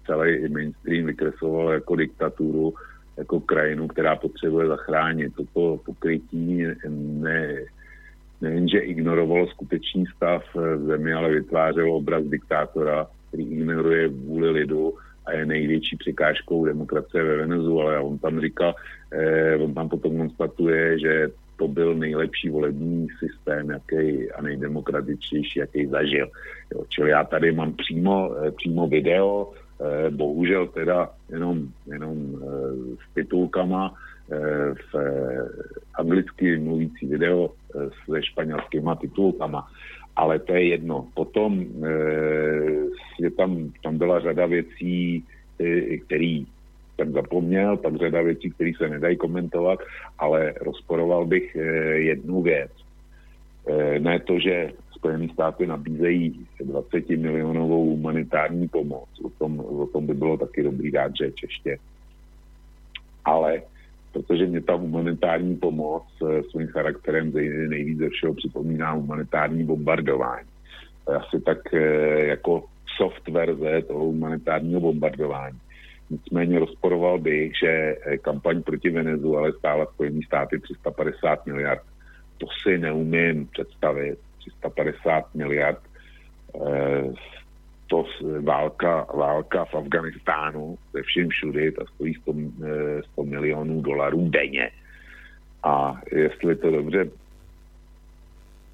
celý mainstream vykresloval jako diktaturu, jako krajinu, která potřebuje zachránit. Toto pokrytí ne, nejenže ignorovalo skutečný stav v zemi, ale vytvářelo obraz diktátora, který ignoruje vůli lidu a je největší překážkou demokracie ve Venezuele. A on tam říká, eh, on tam potom konstatuje, že to byl nejlepší volební systém jaký, a nejdemokratičtější, jaký zažil. Jo, čili já tady mám přímo, eh, přímo video, eh, bohužel teda jenom, jenom eh, s titulkama, v eh, anglicky mluvící video se španělskýma titulkama. Ale to je jedno. Potom e, je tam, tam byla řada věcí, který jsem zapomněl, pak řada věcí, které se nedají komentovat, ale rozporoval bych jednu věc. Eh, Ne to, že Spojené státy nabízejí 20 milionovou humanitární pomoc. O tom, o tom by bylo taky dobrý dát řeč ještě. Ale protože mě ta humanitární pomoc eh, svým charakterem nej- nejvíc ze všeho připomíná humanitární bombardování. To je asi tak eh, jako soft verze toho humanitárního bombardování. Nicméně rozporoval bych, že eh, kampaň proti Venezuele stála Spojený státy 350 miliard. To si neumím představit. 350 miliard. Eh, to s- válka, válka v Afganistánu ze všem všudy, ta stojí 100, eh, 100 milionů dolarů denně. A jestli to dobře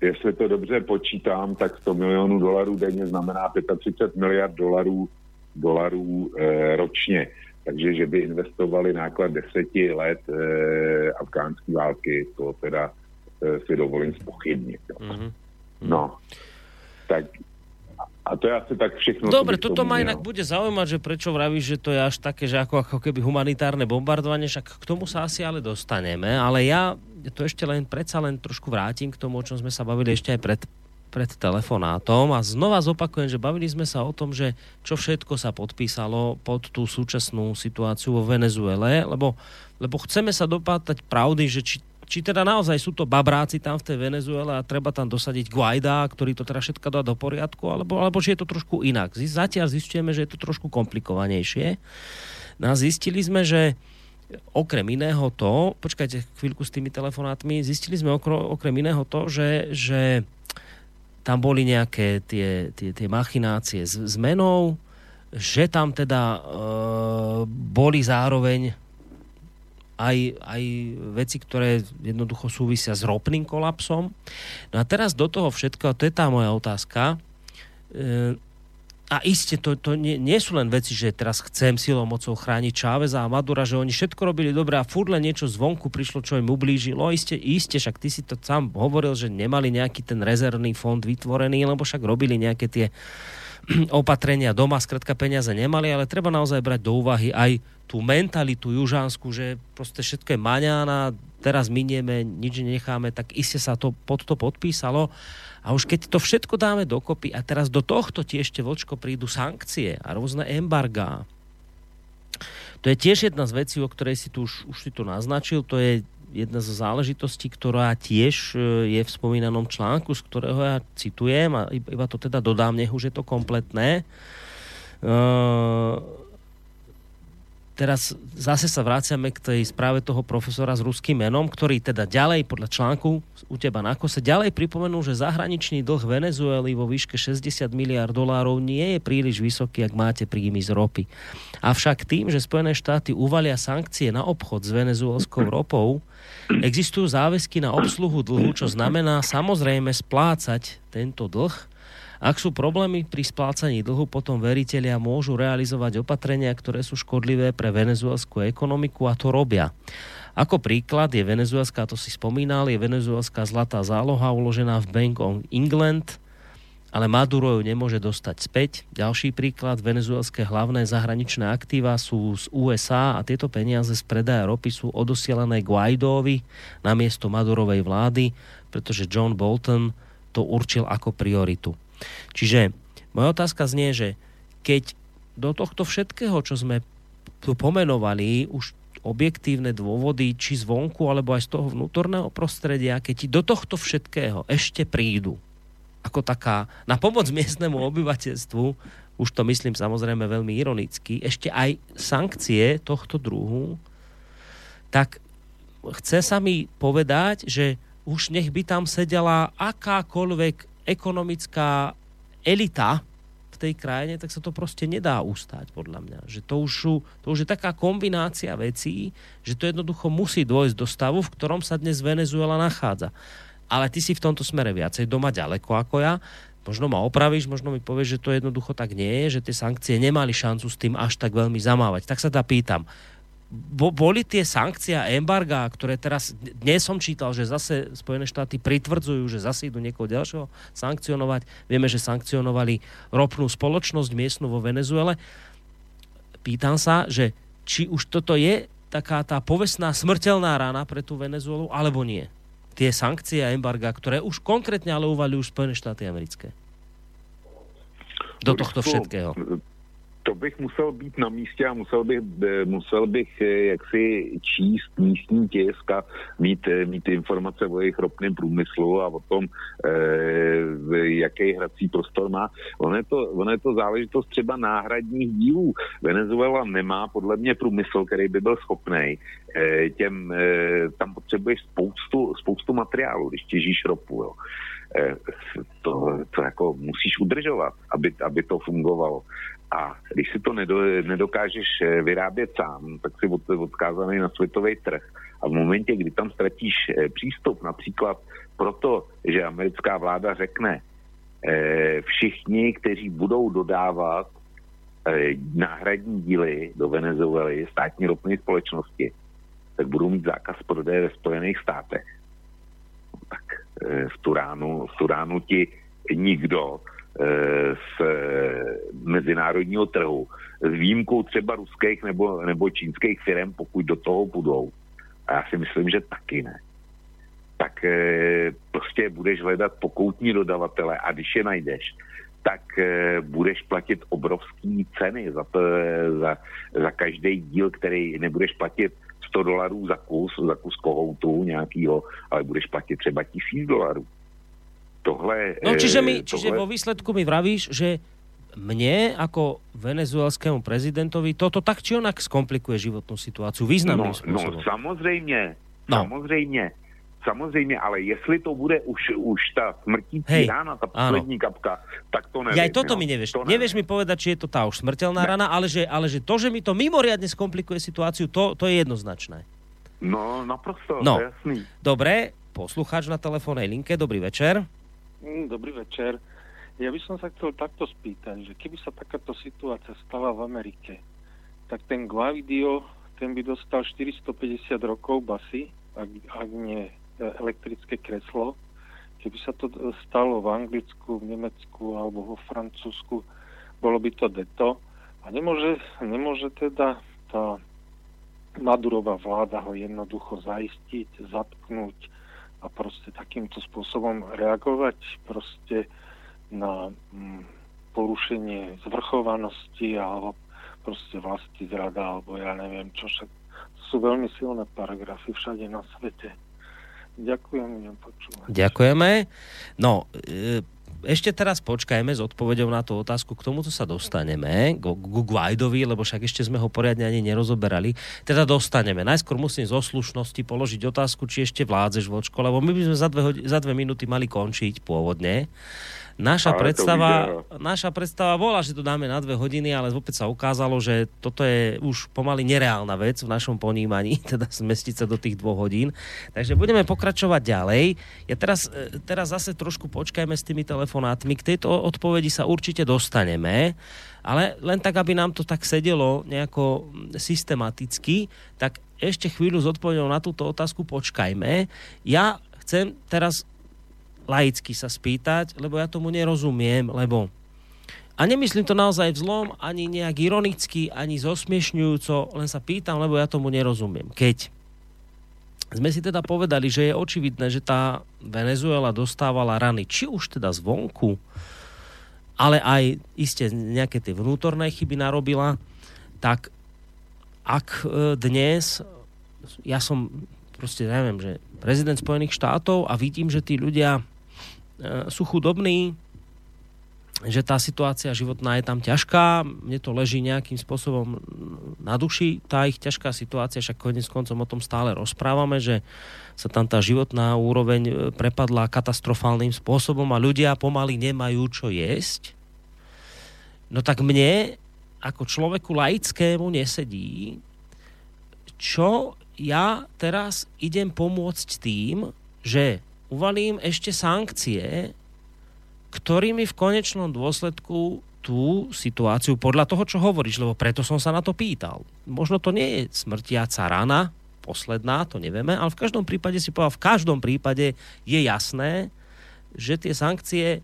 jestli to dobře počítám, tak 100 milionů dolarů denně znamená 35 miliard dolarů, dolarů e, ročně. Takže, že by investovali náklad deseti let e, afgánské války, to teda e, si dovolím spochybnit. jo. Mhm. No, tak a to je asi tak všechno. Dobre, toto ma inak bude zaujímať, že prečo vravíš, že to je až také, že ako, ako keby humanitárne bombardovanie, však k tomu sa asi ale dostaneme, ale ja to ešte len predsa len trošku vrátim k tomu, o čom sme sa bavili ešte aj pred, pred telefonátom a znova zopakujem, že bavili sme sa o tom, že čo všetko sa podpísalo pod tú súčasnú situáciu vo Venezuele, lebo, lebo chceme sa dopátať pravdy, že či či teda naozaj sú to babráci tam v tej Venezuele a treba tam dosadiť Guaida, ktorý to teda všetko dá do poriadku, alebo, alebo či je to trošku inak. Zatiaľ zistujeme, že je to trošku komplikovanejšie. No a zistili sme, že okrem iného to, počkajte chvíľku s tými telefonátmi, zistili sme okro, okrem iného to, že, že tam boli nejaké tie, tie, tie machinácie s, s že tam teda e, boli zároveň aj, aj veci, ktoré jednoducho súvisia s ropným kolapsom. No a teraz do toho všetkého, to je tá moja otázka, e, a iste to, to nie, nie sú len veci, že teraz chcem silou mocou chrániť Čáveza a Madura, že oni všetko robili dobre a furt len niečo zvonku prišlo, čo im ublížilo. Iste, iste, však ty si to sám hovoril, že nemali nejaký ten rezervný fond vytvorený, lebo však robili nejaké tie opatrenia doma, skrátka peniaze nemali, ale treba naozaj brať do úvahy aj tú mentalitu južánsku, že proste všetko je maňána, teraz minieme, nič necháme, tak iste sa to pod to podpísalo. A už keď to všetko dáme dokopy a teraz do tohto ti ešte vočko prídu sankcie a rôzne embargá. To je tiež jedna z vecí, o ktorej si tu už, už si tu naznačil, to je jedna z záležitostí, ktorá tiež e, je v spomínanom článku, z ktorého ja citujem a iba to teda dodám, nech už je to kompletné. Uh, teraz zase sa vraciame k tej správe toho profesora s ruským menom, ktorý teda ďalej podľa článku u teba na kose ďalej pripomenul, že zahraničný dlh Venezuely vo výške 60 miliard dolárov nie je príliš vysoký, ak máte príjmy z ropy. Avšak tým, že Spojené štáty uvalia sankcie na obchod s venezuelskou ropou, existujú záväzky na obsluhu dlhu, čo znamená samozrejme splácať tento dlh, ak sú problémy pri splácaní dlhu, potom veritelia môžu realizovať opatrenia, ktoré sú škodlivé pre venezuelskú ekonomiku a to robia. Ako príklad je venezuelská, to si spomínal, je venezuelská zlatá záloha uložená v Bank of England, ale Maduro ju nemôže dostať späť. Ďalší príklad, venezuelské hlavné zahraničné aktíva sú z USA a tieto peniaze z predaja ropy sú odosielané Guaidovi na miesto Madurovej vlády, pretože John Bolton to určil ako prioritu. Čiže moja otázka znie, že keď do tohto všetkého, čo sme tu pomenovali, už objektívne dôvody, či zvonku, alebo aj z toho vnútorného prostredia, keď ti do tohto všetkého ešte prídu, ako taká na pomoc miestnemu obyvateľstvu, už to myslím samozrejme veľmi ironicky, ešte aj sankcie tohto druhu, tak chce sa mi povedať, že už nech by tam sedela akákoľvek ekonomická elita v tej krajine, tak sa to proste nedá ustať, podľa mňa. Že to už, to už je taká kombinácia vecí, že to jednoducho musí dôjsť do stavu, v ktorom sa dnes Venezuela nachádza. Ale ty si v tomto smere viacej doma ďaleko ako ja. Možno ma opravíš, možno mi povieš, že to jednoducho tak nie je, že tie sankcie nemali šancu s tým až tak veľmi zamávať. Tak sa teda pýtam, boli tie sankcie a embarga, ktoré teraz, dnes som čítal, že zase Spojené štáty pritvrdzujú, že zase idú niekoho ďalšieho sankcionovať. Vieme, že sankcionovali ropnú spoločnosť miestnu vo Venezuele. Pýtam sa, že či už toto je taká tá povestná smrteľná rána pre tú Venezuelu, alebo nie. tie sankcie a embarga, ktoré už konkrétne ale uvalujú Spojené štáty americké? Do tohto všetkého. To bych musel být na místě a musel bych, eh, musel bych eh, jaksi číst místní tisk a mít, eh, mít informace o jejich ropném průmyslu a o tom, jaký hrací prostor má. Ono je, to, ono je to záležitost třeba náhradních dílů. Venezuela nemá podle mě průmysl, který by byl schopný. Těm, tam potřebuješ spoustu, spoustu materiálu, když těžíš ropu. Jo. To, to jako musíš udržovat, aby, aby to fungovalo. A když si to nedo, nedokážeš eh, vyrábět sám, tak si od, odkázaný na světový trh. A v momentě, kdy tam ztratíš eh, přístup, například proto, že americká vláda řekne, eh, všichni, kteří budou dodávat náhradní díly do Venezuely, státní ropné společnosti, tak budou mít zákaz prodeje ve Spojených státech. Tak v tu ránu, v tu ti nikdo z eh, mezinárodního trhu, s výjimkou třeba ruských nebo, nebo čínských firm, pokud do toho budou. A já si myslím, že taky ne. Tak eh, prostě budeš hledat pokoutní dodavatele a když je najdeš, tak eh, budeš platit obrovské ceny za, to, za, za každý díl, který nebudeš platit 100 dolarů za kus, za kus kohoutu nějakýho, ale budeš platit třeba 1000 dolarů. Tohle, No čiže, mi, eh, čiže tohle- vo výsledku mi vravíš, že mne ako venezuelskému prezidentovi toto tak či onak skomplikuje životnú situáciu významným no, spôsobom. no samozřejmě, No. samozřejmě, samozřejmě, ale jestli to bude už, už ta smrtící Hej, rána, ta poslední kapka, tak to nevím. Ja aj toto jo. mi nevieš. To Nevieš mi povedať, či je to tá už smrteľná rana, ale že, ale že to, že mi to mimoriadne skomplikuje situáciu, to, to je jednoznačné. No, naprosto, No. to je jasný. Dobre, poslucháč na telefónnej linke, dobrý večer. Mm, Dobrý večer. Ja by som sa chcel takto spýtať, že keby sa takáto situácia stala v Amerike, tak ten Guavidio, ten by dostal 450 rokov basy, ak, ak nie e, elektrické kreslo. Keby sa to stalo v Anglicku, v Nemecku alebo vo Francúzsku, bolo by to deto. A nemôže, nemôže teda tá Madurová vláda ho jednoducho zaistiť, zatknúť a proste takýmto spôsobom reagovať proste na mm, porušenie zvrchovanosti alebo proste vlasti zrada alebo ja neviem čo však. Sú veľmi silné paragrafy všade na svete. Ďakujem, budem počúvať. Ďakujeme. No, e, ešte teraz počkajme s odpovedou na tú otázku, k tomuto sa dostaneme, ku Guaidovi, lebo však ešte sme ho poriadne ani nerozoberali. Teda dostaneme. Najskôr musím zo slušnosti položiť otázku, či ešte vládzeš vočko, lebo my by sme za dve, za dve minúty mali končiť pôvodne. Naša Ale predstava, naša predstava bola, že to dáme na dve hodiny, ale opäť sa ukázalo, že toto je už pomaly nereálna vec v našom ponímaní, teda zmestiť sa do tých dvoch hodín. Takže budeme pokračovať ďalej. Ja teraz, e, teraz zase trošku počkajme s tými telefonátmi. K tejto odpovedi sa určite dostaneme, ale len tak, aby nám to tak sedelo nejako systematicky, tak ešte chvíľu s odpovedou na túto otázku počkajme. Ja chcem teraz laicky sa spýtať, lebo ja tomu nerozumiem, lebo a nemyslím to naozaj v zlom, ani nejak ironicky, ani zosmiešňujúco, len sa pýtam, lebo ja tomu nerozumiem. Keď sme si teda povedali, že je očividné, že tá Venezuela dostávala rany, či už teda zvonku, ale aj iste nejaké tie vnútorné chyby narobila, tak ak e, dnes, ja som proste, neviem, že prezident Spojených štátov a vidím, že tí ľudia sú chudobní, že tá situácia životná je tam ťažká, mne to leží nejakým spôsobom na duši, tá ich ťažká situácia, však konec koncom o tom stále rozprávame, že sa tam tá životná úroveň e, prepadla katastrofálnym spôsobom a ľudia pomaly nemajú čo jesť. No tak mne, ako človeku laickému, nesedí, čo ja teraz idem pomôcť tým, že uvalím ešte sankcie, ktorými v konečnom dôsledku tú situáciu, podľa toho, čo hovoríš, lebo preto som sa na to pýtal. Možno to nie je smrtiaca rana, posledná, to nevieme, ale v každom prípade si povedal, v každom prípade je jasné, že tie sankcie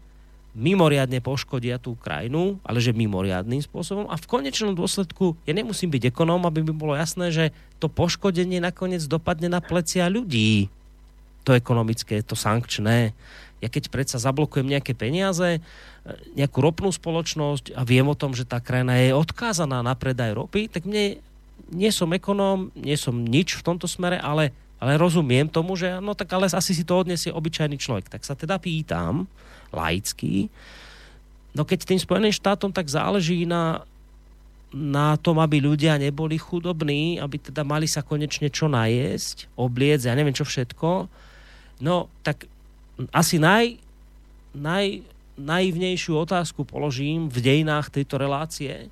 mimoriadne poškodia tú krajinu, ale že mimoriadným spôsobom a v konečnom dôsledku ja nemusím byť ekonóm, aby mi bolo jasné, že to poškodenie nakoniec dopadne na plecia ľudí. To ekonomické, to sankčné. Ja keď predsa zablokujem nejaké peniaze, e, nejakú ropnú spoločnosť a viem o tom, že tá krajina je odkázaná na predaj ropy, tak mne nie som ekonóm, nie som nič v tomto smere, ale, ale rozumiem tomu, že no tak ale asi si to odniesie obyčajný človek. Tak sa teda pýtam, laický, no keď tým Spojeným štátom tak záleží na na tom, aby ľudia neboli chudobní, aby teda mali sa konečne čo najesť, obliec, ja neviem čo všetko, no tak asi naj, naj, naivnejšiu otázku položím v dejinách tejto relácie,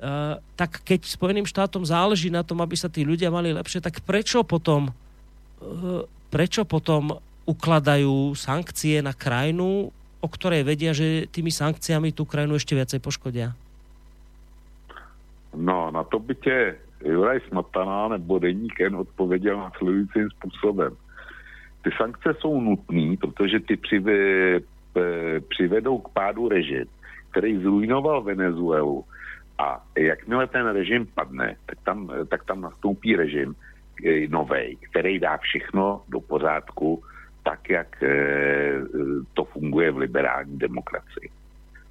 Uh, tak keď Spojeným štátom záleží na tom, aby sa tí ľudia mali lepšie, tak prečo potom, uh, prečo potom ukladajú sankcie na krajinu, o ktorej vedia, že tými sankciami tú krajinu ešte viacej poškodia? No, na to by tě Juraj Smatana nebo Deník N odpověděl následujícím způsobem. Ty sankce jsou nutné, protože ty přivy, přivedou k pádu režim, který zrujnoval Venezuelu. A jakmile ten režim padne, tak tam, tak tam nastoupí režim e, novej, který dá všechno do pořádku, tak, jak to funguje v liberální demokracii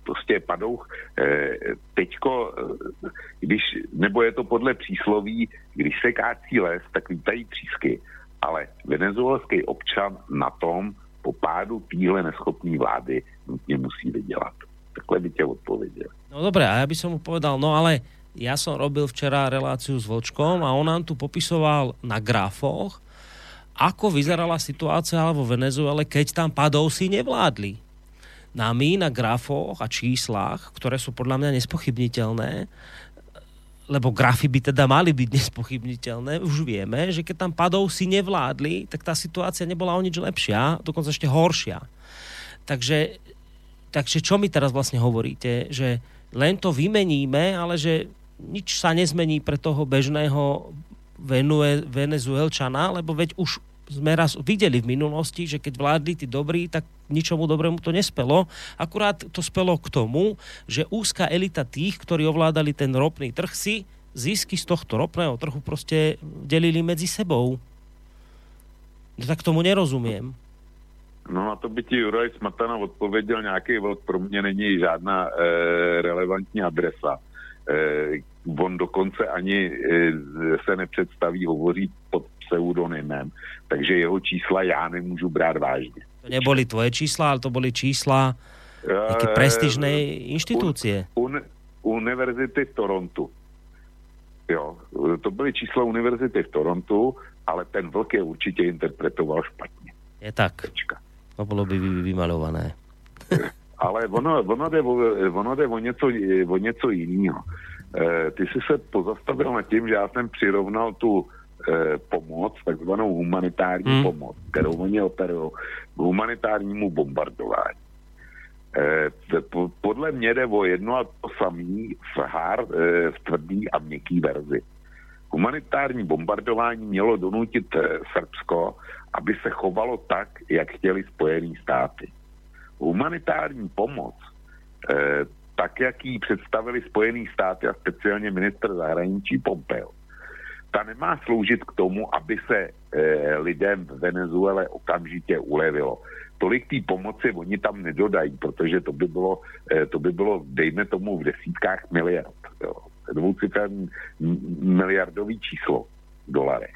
prostě padou. Eh, teďko, eh, když, nebo je to podle přísloví, když se kácí les, tak vítají třísky. Ale venezuelský občan na tom po pádu týhle neschopné vlády nutně musí vydělat. Takhle by tě odpověděl. No dobré, a ja by som mu povedal, no ale ja som robil včera reláciu s Vočkom a on nám tu popisoval na grafoch, ako vyzerala situácia vo Venezuele, keď tam padovsi nevládli nami na grafoch a číslach, ktoré sú podľa mňa nespochybniteľné, lebo grafy by teda mali byť nespochybniteľné, už vieme, že keď tam padov si nevládli, tak tá situácia nebola o nič lepšia, dokonca ešte horšia. Takže, takže čo mi teraz vlastne hovoríte, že len to vymeníme, ale že nič sa nezmení pre toho bežného Venezuelčana, lebo veď už sme raz videli v minulosti, že keď vládli tí dobrí, tak ničomu dobrému to nespelo. Akurát to spelo k tomu, že úzka elita tých, ktorí ovládali ten ropný trh, si zisky z tohto ropného trhu proste delili medzi sebou. No tak tomu nerozumiem. No na to by ti Juraj Smatana odpověděl nějaký vlk, pro mě není žádná e, relevantní adresa. E, on dokonce ani e, se nepředstaví, hovoří pod pseudonymem, takže jeho čísla já nemůžu brát vážně. To neboli tvoje čísla, ale to boli čísla nejaké eh, prestižnej inštitúcie. Un, un, univerzity v Torontu. Jo, to byly čísla univerzity v Torontu, ale ten vlk je určitě interpretoval špatně. Je tak. Tečka. To bylo by vymalované. ale ono, ono, jde o, ono jde o něco, o něco jiného. E, ty jsi se pozastavil nad tím, že já jsem přirovnal tu pomoc, takzvanou humanitární hmm. pomoc, kterou oni operují k humanitárnímu bombardování. E, po, podle mě jde o jedno a to samý v, hard, e, v tvrdý a měkký verzi. Humanitární bombardování mělo donutit e, Srbsko, aby se chovalo tak, jak chtěli Spojené státy. Humanitární pomoc, e, tak jak ji představili Spojené státy a speciálně ministr zahraničí Pompeo, ta nemá sloužit k tomu, aby se e, lidem v Venezuele okamžitě ulevilo. Tolik té pomoci oni tam nedodají, protože to by bylo, e, to by bylo dejme tomu, v desítkách miliard. Jo. Dvouciferný miliardový číslo v dolarech.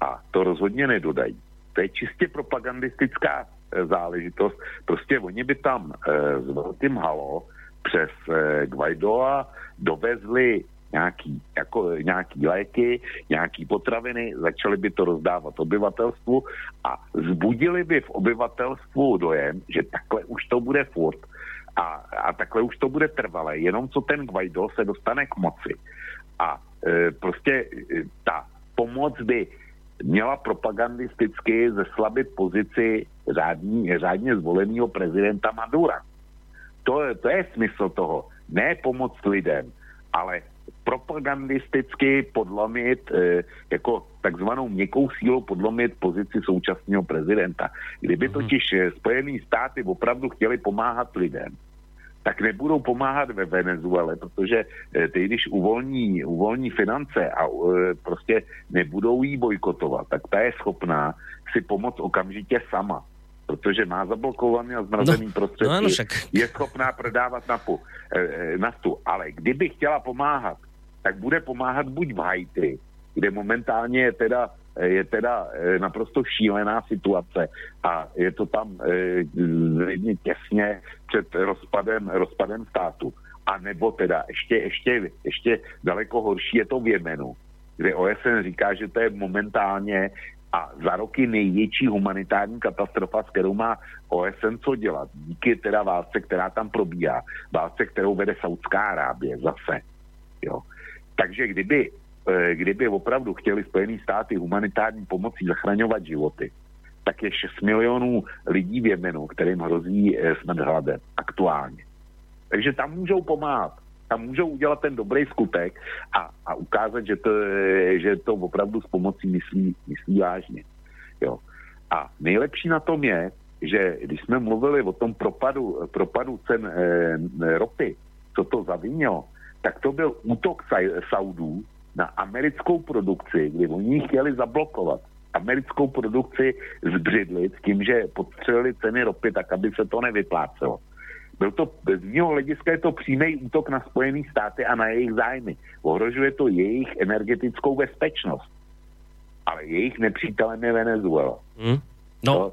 A to rozhodně nedodají. To je čistě propagandistická e, záležitost. Prostě oni by tam e, s velkým halo přes e, Guaidoa dovezli nějaký, jako, nějaký léky, nějaký potraviny, začali by to rozdávat obyvatelstvu a zbudili by v obyvatelstvu dojem, že takhle už to bude furt a, a takhle už to bude trvalé, jenom co ten Guaido se dostane k moci. A e, prostě e, ta pomoc by měla propagandisticky zeslabit pozici řádní, řádně zvoleného prezidenta Madura. To, to je smysl toho. Ne pomoc lidem, ale propagandisticky podlomit, e, jako takzvanou měkkou sílou podlomit pozici současného prezidenta. Kdyby mhm. totiž eh, Spojené státy opravdu chtěli pomáhat lidem, tak nebudou pomáhat ve Venezuele, protože eh, ty, když uvolní, uvolní finance a prostě nebudou jí bojkotovat, tak ta je schopná si pomoct okamžitě sama protože má zablokovaný a zmrazený no, prostředky, no ano, však. je schopná prodávat napu, e, naftu. Ale kdyby chtěla pomáhat, tak bude pomáhat buď v Haiti, kde momentálně je teda je teda naprosto šílená situace a je to tam zřejmě těsně před rozpadem, rozpadem státu. A nebo teda ještě, ještě, ještě daleko horší je to v Jemenu, kde OSN říká, že to je momentálně a za roky největší humanitární katastrofa, s kterou má OSN co dělat, díky teda válce, která tam probíhá, válce, kterou vede Saudská Arábie zase. Jo. Takže kdyby, eh, kdyby opravdu chtěli Spojené státy humanitární pomocí zachraňovat životy, tak je 6 milionů lidí v Jemenu, kterým hrozí eh, smrt hladem aktuálně. Takže tam můžou pomáhat tam můžou udělat ten dobrý skutek a, a ukázat, že to, že to opravdu s pomocí myslí, myslí vážně. Jo. A nejlepší na tom je, že když jsme mluvili o tom propadu, propadu cen e, ropy, co to zavinilo, tak to byl útok Saudů na americkou produkci, kdy oni chtěli zablokovat americkou produkci zbřidlit tím, že podstřelili ceny ropy tak, aby se to nevyplácelo. Byl to, z mého hlediska je to přímý útok na Spojené státy a na jejich zájmy. Ohrožuje to jejich energetickou bezpečnost. Ale jejich nepřítelem je Venezuela. Hmm. No, to,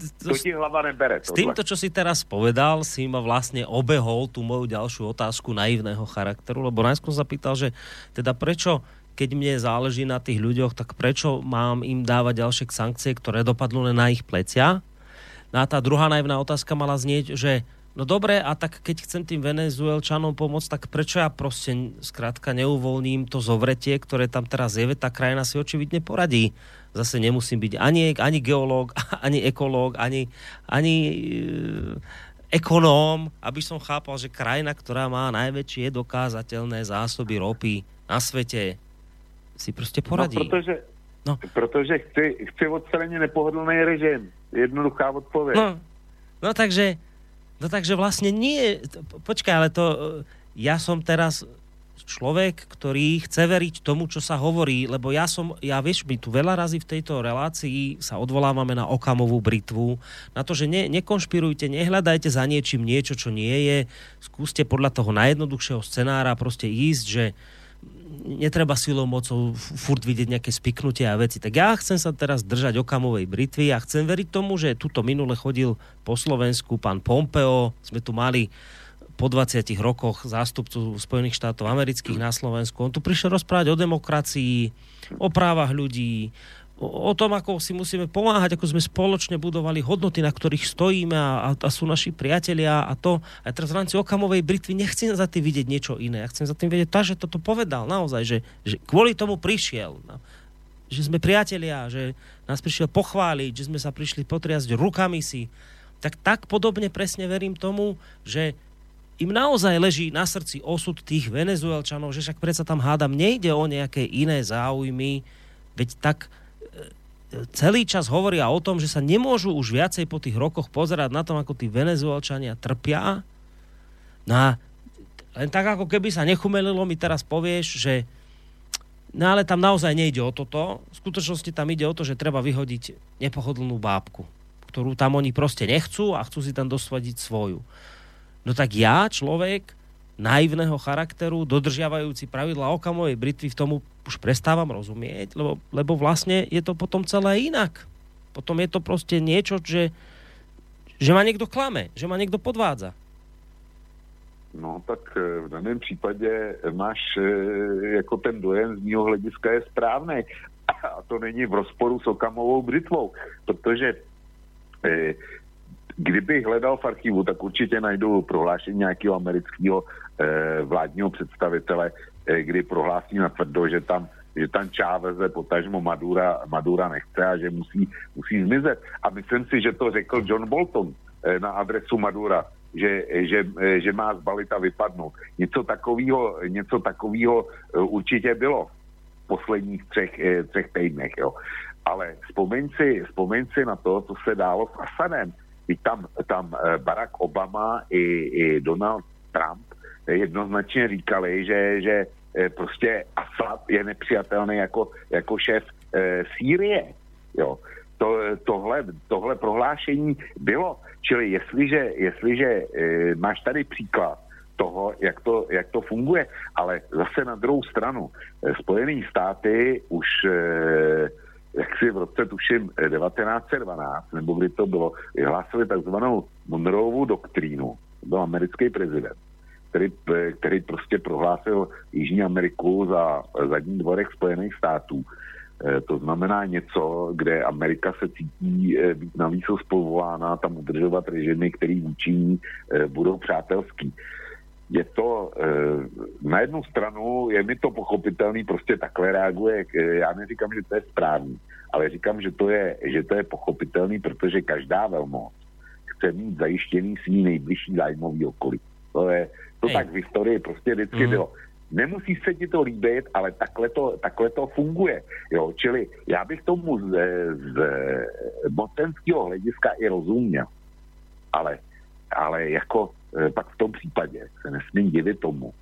to ti hlava nebere. S týmto, čo si teraz povedal, si ma vlastne obehol tú moju ďalšiu otázku naivného charakteru, lebo najskôr sa pýtal, že teda prečo keď mne záleží na tých ľuďoch, tak prečo mám im dávať ďalšie sankcie, ktoré dopadnú len na ich plecia? No a tá druhá naivná otázka mala znieť, že No dobre, a tak keď chcem tým Venezuelčanom pomôcť, tak prečo ja proste skrátka neuvolním to zovretie, ktoré tam teraz je, tá krajina si očividne poradí. Zase nemusím byť ani, ani geológ, ani ekológ, ani, ani e, ekonóm, aby som chápal, že krajina, ktorá má najväčšie dokázateľné zásoby ropy na svete, si proste poradí. No, protože, no. protože chci, chci odstranit nepohodlný režim. Jednoduchá odpověď. No, no takže No takže vlastne nie, počkaj, ale to, ja som teraz človek, ktorý chce veriť tomu, čo sa hovorí, lebo ja som, ja vieš, my tu veľa razy v tejto relácii sa odvolávame na okamovú britvu, na to, že ne, nekonšpirujte, nehľadajte za niečím niečo, čo nie je, skúste podľa toho najjednoduchšieho scenára proste ísť, že netreba silou mocou furt vidieť nejaké spiknutie a veci. Tak ja chcem sa teraz držať okamovej britvy a chcem veriť tomu, že tuto minule chodil po Slovensku pán Pompeo, sme tu mali po 20 rokoch zástupcu Spojených štátov amerických na Slovensku. On tu prišiel rozprávať o demokracii, o právach ľudí, o, tom, ako si musíme pomáhať, ako sme spoločne budovali hodnoty, na ktorých stojíme a, a, a sú naši priatelia a to. A teraz v rámci okamovej britvy nechcem za tým vidieť niečo iné. Ja chcem za tým vedieť tá, že toto povedal naozaj, že, že kvôli tomu prišiel. No, že sme priatelia, že nás prišiel pochváliť, že sme sa prišli potriasť rukami si. Tak tak podobne presne verím tomu, že im naozaj leží na srdci osud tých venezuelčanov, že však predsa tam hádam nejde o nejaké iné záujmy, veď tak celý čas hovoria o tom, že sa nemôžu už viacej po tých rokoch pozerať na tom, ako tí venezuelčania trpia. No a len tak ako keby sa nechumelilo, mi teraz povieš, že no ale tam naozaj nejde o toto. V skutočnosti tam ide o to, že treba vyhodiť nepohodlnú bábku, ktorú tam oni proste nechcú a chcú si tam dosvadiť svoju. No tak ja, človek, naivného charakteru, dodržiavajúci pravidla okamovej britvy, v tomu už prestávam rozumieť, lebo, lebo vlastne je to potom celé inak. Potom je to proste niečo, že, že ma niekto klame, že ma niekto podvádza. No tak e, v daném případě máš e, jako ten dojem z mého hlediska je správný. A to není v rozporu s okamovou britvou, protože e, kdyby hledal v archivu, tak určitě najdu prohlášení nějakého amerického eh, vládního představitele, eh, kdy prohlásí na tvrdo, že tam že tam Čáveze, potažmo Madura, Madura nechce a že musí, musí zmizet. A myslím si, že to řekl John Bolton eh, na adresu Madura, že, že, eh, že má zbalit a vypadnout. Něco takového něco takového eh, určitě bylo v posledních třech, eh, třech týdnech. Jo. Ale vzpomeň si, vzpomeň si na to, co se dálo s Asadem Teď tam, tam eh, Barack Obama i, i Donald Trump jednoznačně říkali, že, že eh, prostě Assad je nepřijatelný jako, jako šéf e, Sýrie. Jo. To, tohle, tohle prohlášení bylo. Čili jestliže, jestliže e, máš tady příklad toho, jak to, jak to funguje, ale zase na druhou stranu, e, Spojené státy už e, jak si v roce tuším 1912, nebo kdy to bylo, vyhlásili takzvanou Monroeovu doktrínu. Byl americký prezident, který, který prostě prohlásil Jižní Ameriku za zadní dvorek Spojených států. E, to znamená něco, kde Amerika se cítí e, být navíc spoluvolána tam udržovat režimy, který vůči ní e, budou přátelský je to, na jednu stranu je mi to pochopitelný, prostě takhle reaguje, já neříkám, že to je správný, ale říkám, že to je, že to je pochopitelný, protože každá velmoc chce mít zajištěný svý nejbližší zájmový okolí. To je, to Hej. tak v historii prostě vždycky mm. bylo. Nemusí se ti to líbit, ale takhle to, takhle to funguje. Jo? Čili já bych tomu z, z mocenského hlediska i rozuměl. Ale, ale jako e, pak v tom případě se nesmím divit tomu,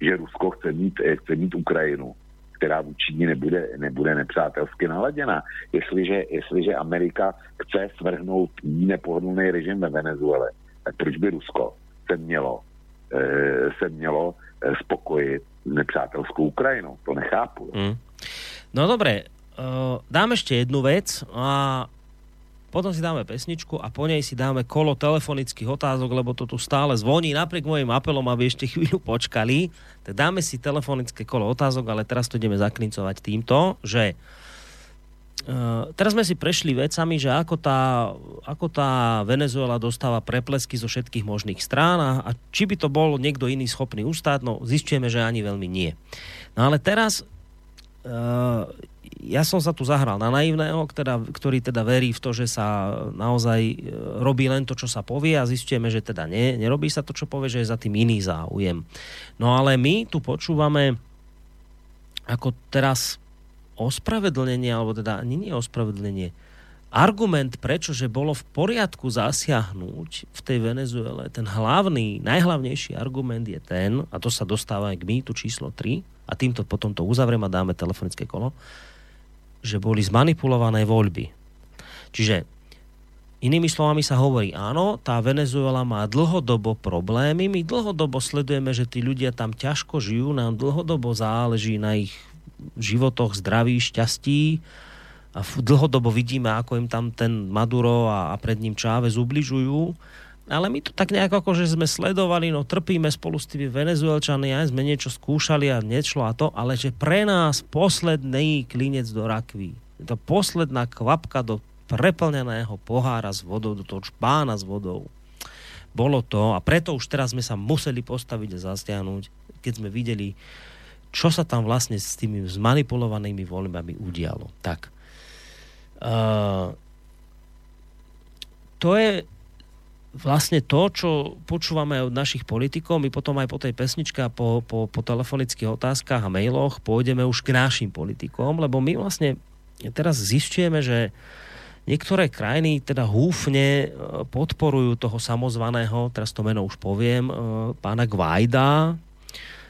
že Rusko chce mít, e, chce mít Ukrajinu, která vůči ní nebude, nebude nepřátelsky naladěná. Jestliže, jestliže Amerika chce svrhnout nepohodlný režim ve Venezuele, tak proč by Rusko se mělo, se mělo spokojit s nepřátelskou Ukrajinou? To nechápu. Mm. No dobre, dám ešte jednu vec a potom si dáme pesničku a po nej si dáme kolo telefonických otázok, lebo to tu stále zvoní. Napriek mojim apelom, aby ešte chvíľu počkali, tak dáme si telefonické kolo otázok, ale teraz to ideme zaklincovať týmto, že Uh, teraz sme si prešli vecami, že ako tá, ako tá Venezuela dostáva preplesky zo všetkých možných strán a, a či by to bol niekto iný schopný ustáť, no zistujeme, že ani veľmi nie. No ale teraz uh, ja som sa tu zahral na naivného, ktorá, ktorý teda verí v to, že sa naozaj e, robí len to, čo sa povie a zistujeme, že teda nie, nerobí sa to, čo povie, že je za tým iný záujem. No ale my tu počúvame ako teraz ospravedlnenie, alebo teda nie, nie ospravedlenie, argument, prečo, že bolo v poriadku zasiahnuť v tej Venezuele, ten hlavný, najhlavnejší argument je ten, a to sa dostáva aj k mýtu číslo 3, a týmto potom to uzavriem a dáme telefonické kolo, že boli zmanipulované voľby. Čiže inými slovami sa hovorí, áno, tá Venezuela má dlhodobo problémy, my dlhodobo sledujeme, že tí ľudia tam ťažko žijú, nám dlhodobo záleží na ich životoch, zdraví, šťastí. A dlhodobo vidíme, ako im tam ten Maduro a, a pred ním Čávez ubližujú. Ale my to tak nejako ako, že sme sledovali, no trpíme spolu s tými Venezuelčany, aj sme niečo skúšali a nešlo a to, ale že pre nás posledný klinec do rakví, to posledná kvapka do preplneného pohára s vodou, do toho čpána s vodou. Bolo to a preto už teraz sme sa museli postaviť a zastiahnuť, keď sme videli, čo sa tam vlastne s tými zmanipulovanými voľbami udialo. Tak. Uh, to je vlastne to, čo počúvame od našich politikov, my potom aj po tej pesničke a po, po, po telefonických otázkach a mailoch pôjdeme už k našim politikom, lebo my vlastne teraz zistujeme, že niektoré krajiny teda húfne podporujú toho samozvaného, teraz to meno už poviem, pána Gvajda,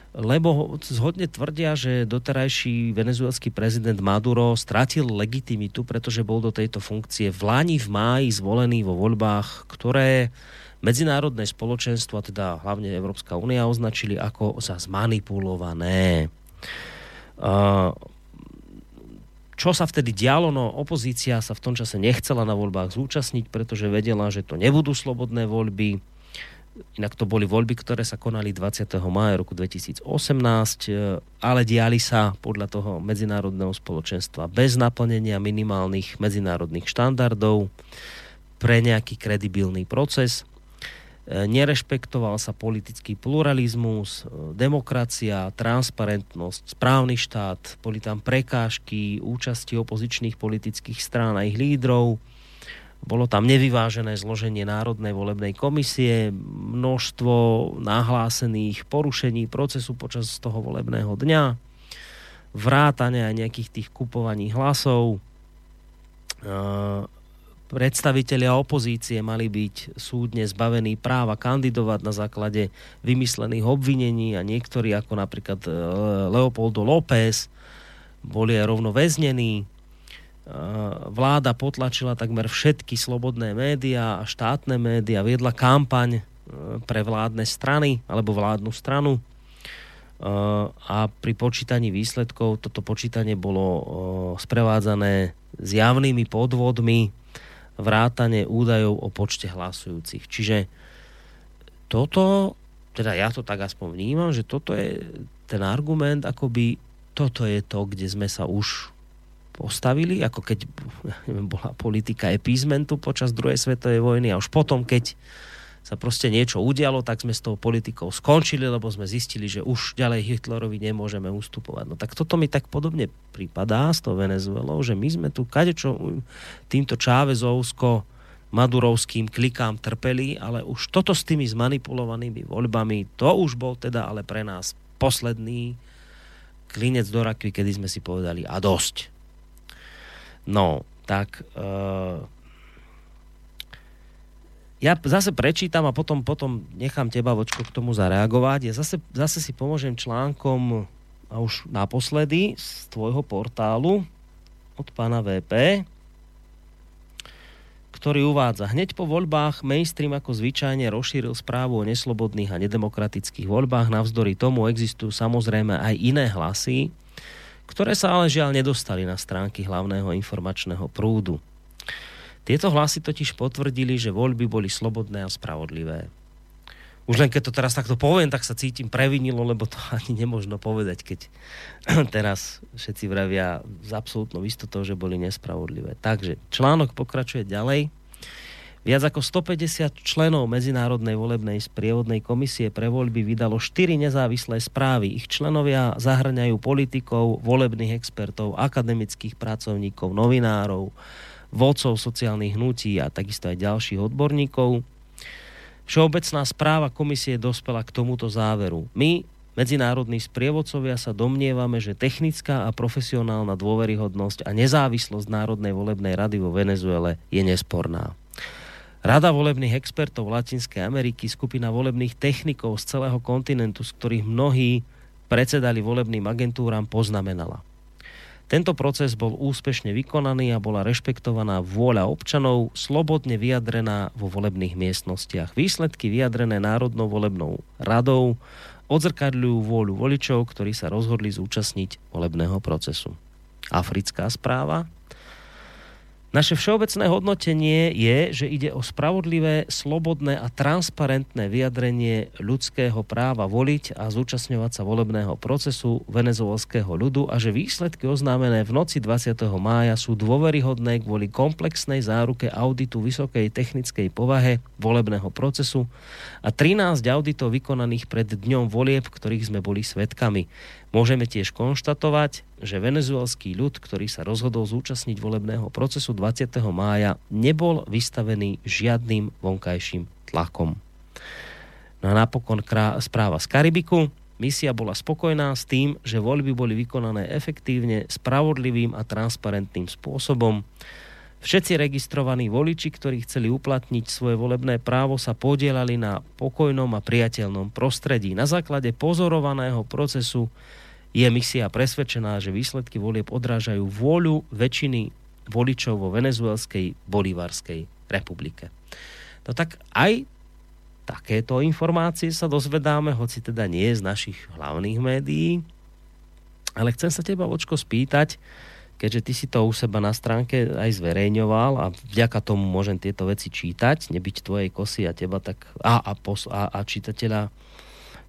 lebo zhodne tvrdia, že doterajší venezuelský prezident Maduro stratil legitimitu, pretože bol do tejto funkcie v Lani v máji zvolený vo voľbách, ktoré medzinárodné spoločenstvo, a teda hlavne Európska únia, označili ako za zmanipulované. Čo sa vtedy dialo? No opozícia sa v tom čase nechcela na voľbách zúčastniť, pretože vedela, že to nebudú slobodné voľby Inak to boli voľby, ktoré sa konali 20. maja roku 2018, e, ale diali sa podľa toho medzinárodného spoločenstva bez naplnenia minimálnych medzinárodných štandardov pre nejaký kredibilný proces. E, nerešpektoval sa politický pluralizmus, e, demokracia, transparentnosť, správny štát, boli tam prekážky účasti opozičných politických strán a ich lídrov, bolo tam nevyvážené zloženie Národnej volebnej komisie, množstvo nahlásených porušení procesu počas toho volebného dňa, vrátane aj nejakých tých kupovaní hlasov. predstavitelia opozície mali byť súdne zbavení práva kandidovať na základe vymyslených obvinení a niektorí, ako napríklad e, Leopoldo López, boli aj rovno väznení. E, vláda potlačila takmer všetky slobodné médiá a štátne médiá, viedla kampaň e, pre vládne strany alebo vládnu stranu a pri počítaní výsledkov toto počítanie bolo sprevádzané s javnými podvodmi, vrátane údajov o počte hlasujúcich. Čiže toto, teda ja to tak aspoň vnímam, že toto je ten argument, akoby toto je to, kde sme sa už postavili, ako keď neviem, bola politika epizmentu počas druhej svetovej vojny a už potom, keď sa proste niečo udialo, tak sme s tou politikou skončili, lebo sme zistili, že už ďalej Hitlerovi nemôžeme ustupovať. No tak toto mi tak podobne pripadá s tou Venezuelou, že my sme tu kadečo týmto Čávezovsko madurovským klikám trpeli, ale už toto s tými zmanipulovanými voľbami, to už bol teda ale pre nás posledný klinec do rakvy, kedy sme si povedali a dosť. No, tak uh, ja zase prečítam a potom, potom nechám teba, Vočko, k tomu zareagovať. Ja zase, zase si pomôžem článkom a už naposledy z tvojho portálu od pána VP, ktorý uvádza, hneď po voľbách mainstream ako zvyčajne rozšíril správu o neslobodných a nedemokratických voľbách. Navzdory tomu existujú samozrejme aj iné hlasy, ktoré sa ale žiaľ nedostali na stránky hlavného informačného prúdu. Tieto hlasy totiž potvrdili, že voľby boli slobodné a spravodlivé. Už len keď to teraz takto poviem, tak sa cítim previnilo, lebo to ani nemožno povedať, keď teraz všetci vravia s absolútnou istotou, že boli nespravodlivé. Takže článok pokračuje ďalej. Viac ako 150 členov Medzinárodnej volebnej sprievodnej komisie pre voľby vydalo 4 nezávislé správy. Ich členovia zahrňajú politikov, volebných expertov, akademických pracovníkov, novinárov, vodcov sociálnych hnutí a takisto aj ďalších odborníkov. Všeobecná správa komisie dospela k tomuto záveru. My, medzinárodní sprievodcovia, sa domnievame, že technická a profesionálna dôveryhodnosť a nezávislosť Národnej volebnej rady vo Venezuele je nesporná. Rada volebných expertov Latinskej Ameriky, skupina volebných technikov z celého kontinentu, z ktorých mnohí predsedali volebným agentúram, poznamenala. Tento proces bol úspešne vykonaný a bola rešpektovaná vôľa občanov, slobodne vyjadrená vo volebných miestnostiach. Výsledky vyjadrené Národnou volebnou radou odzrkadľujú vôľu voličov, ktorí sa rozhodli zúčastniť volebného procesu. Africká správa naše všeobecné hodnotenie je, že ide o spravodlivé, slobodné a transparentné vyjadrenie ľudského práva voliť a zúčastňovať sa volebného procesu venezuelského ľudu a že výsledky oznámené v noci 20. mája sú dôveryhodné kvôli komplexnej záruke auditu vysokej technickej povahe volebného procesu a 13 auditov vykonaných pred dňom volieb, ktorých sme boli svetkami. Môžeme tiež konštatovať, že venezuelský ľud, ktorý sa rozhodol zúčastniť volebného procesu 20. mája, nebol vystavený žiadnym vonkajším tlakom. No a napokon správa z Karibiku. Misia bola spokojná s tým, že voľby boli vykonané efektívne, spravodlivým a transparentným spôsobom. Všetci registrovaní voliči, ktorí chceli uplatniť svoje volebné právo, sa podielali na pokojnom a priateľnom prostredí. Na základe pozorovaného procesu je misia presvedčená, že výsledky volieb odrážajú vôľu väčšiny voličov vo venezuelskej Bolívarskej republike. No tak aj takéto informácie sa dozvedáme, hoci teda nie z našich hlavných médií. Ale chcem sa teba, Vočko, spýtať, keďže ty si to u seba na stránke aj zverejňoval a vďaka tomu môžem tieto veci čítať, nebyť tvojej kosy a teba tak a, a, pos, a, a čitateľa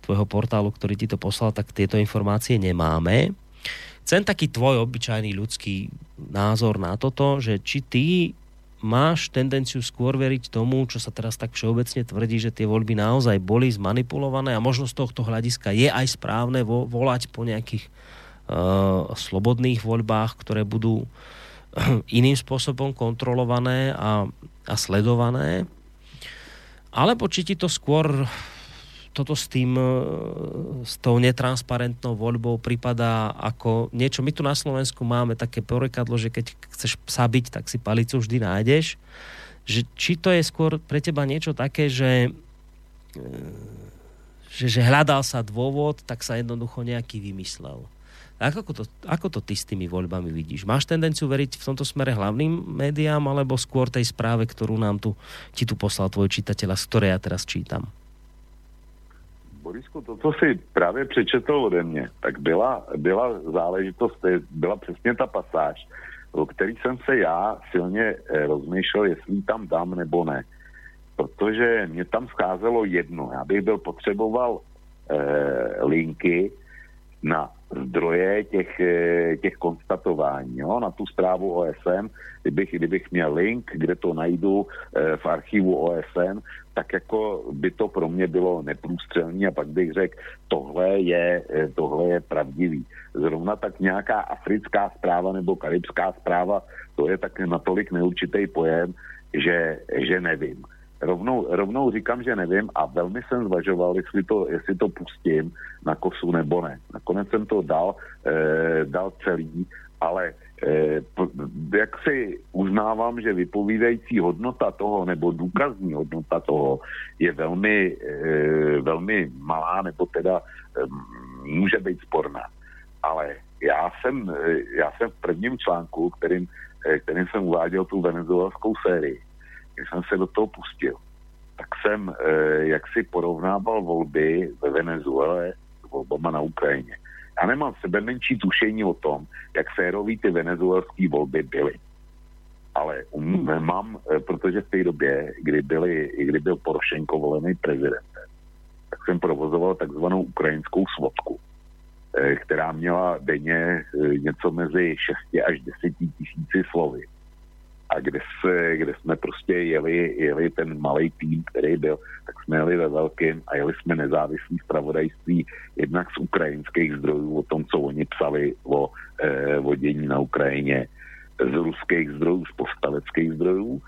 tvojho portálu, ktorý ti to poslal, tak tieto informácie nemáme. Chcem taký tvoj obyčajný ľudský názor na toto, že či ty máš tendenciu skôr veriť tomu, čo sa teraz tak všeobecne tvrdí, že tie voľby naozaj boli zmanipulované a možno z tohto hľadiska je aj správne vo, volať po nejakých slobodných voľbách, ktoré budú iným spôsobom kontrolované a, a sledované. Alebo či ti to skôr toto s tým, e, s tou netransparentnou voľbou pripadá ako niečo. My tu na Slovensku máme také porekadlo, že keď chceš psa byť, tak si palicu vždy nájdeš. Že, či to je skôr pre teba niečo také, že, e, že, že hľadal sa dôvod, tak sa jednoducho nejaký vymyslel. Ako to, ako to ty s tými voľbami vidíš? Máš tendenciu veriť v tomto smere hlavným médiám, alebo skôr tej správe, ktorú nám tu, ti tu poslal tvoj čitateľ, z ktorej ja teraz čítam? Borisku, to, co si právě přečetl ode mě, tak byla, byla záležitost, byla přesně ta pasáž, o který jsem se já silně eh, rozmýšlel, jestli tam dám nebo ne. Protože mě tam scházelo jedno. Já bych byl potřeboval eh, linky na zdroje těch, eh, těch konstatování, jo, na tu zprávu OSN, kdybych, kdybych měl link, kde to najdu e, v archivu OSN, tak jako by to pro mě bylo neprůstřelné a pak bych řekl, tohle je, eh, tohle je pravdivý. Zrovna tak nějaká africká zpráva nebo karibská zpráva, to je tak natolik neurčitý pojem, že, že nevím rovnou, rovnou říkám, že nevím a velmi jsem zvažoval, jestli to, jestli to pustím na kosu nebo ne. Nakonec jsem to dal, eh, dal celý, ale eh, jak si uznávám, že vypovídající hodnota toho nebo důkazní hodnota toho je velmi, eh, velmi malá nebo teda eh, může být sporná. Ale já jsem, já jsem v prvním článku, kterým, kterým jsem uváděl tu venezuelskou sérii, když jsem se do toho pustil, tak jsem e, jak si porovnával volby ve Venezuele s volbama na Ukrajině. Já nemám sebe menší tušení o tom, jak férový ty venezuelské volby byly. Ale um, mám, e, protože v té době, kdy, byli, kdy byl Porošenko volený prezidentem, tak jsem provozoval takzvanou ukrajinskou svodku, e, která měla denně e, něco mezi 6 až 10 tisíci slovy a kde, se, kde jsme prostě jeli, jeli ten malý tým, který byl, tak jsme jeli ve velkým a jeli jsme nezávislý zpravodajství jednak z ukrajinských zdrojů o tom, co oni psali o e, vodění na Ukrajině, z ruských zdrojů, z povstaleckých zdrojů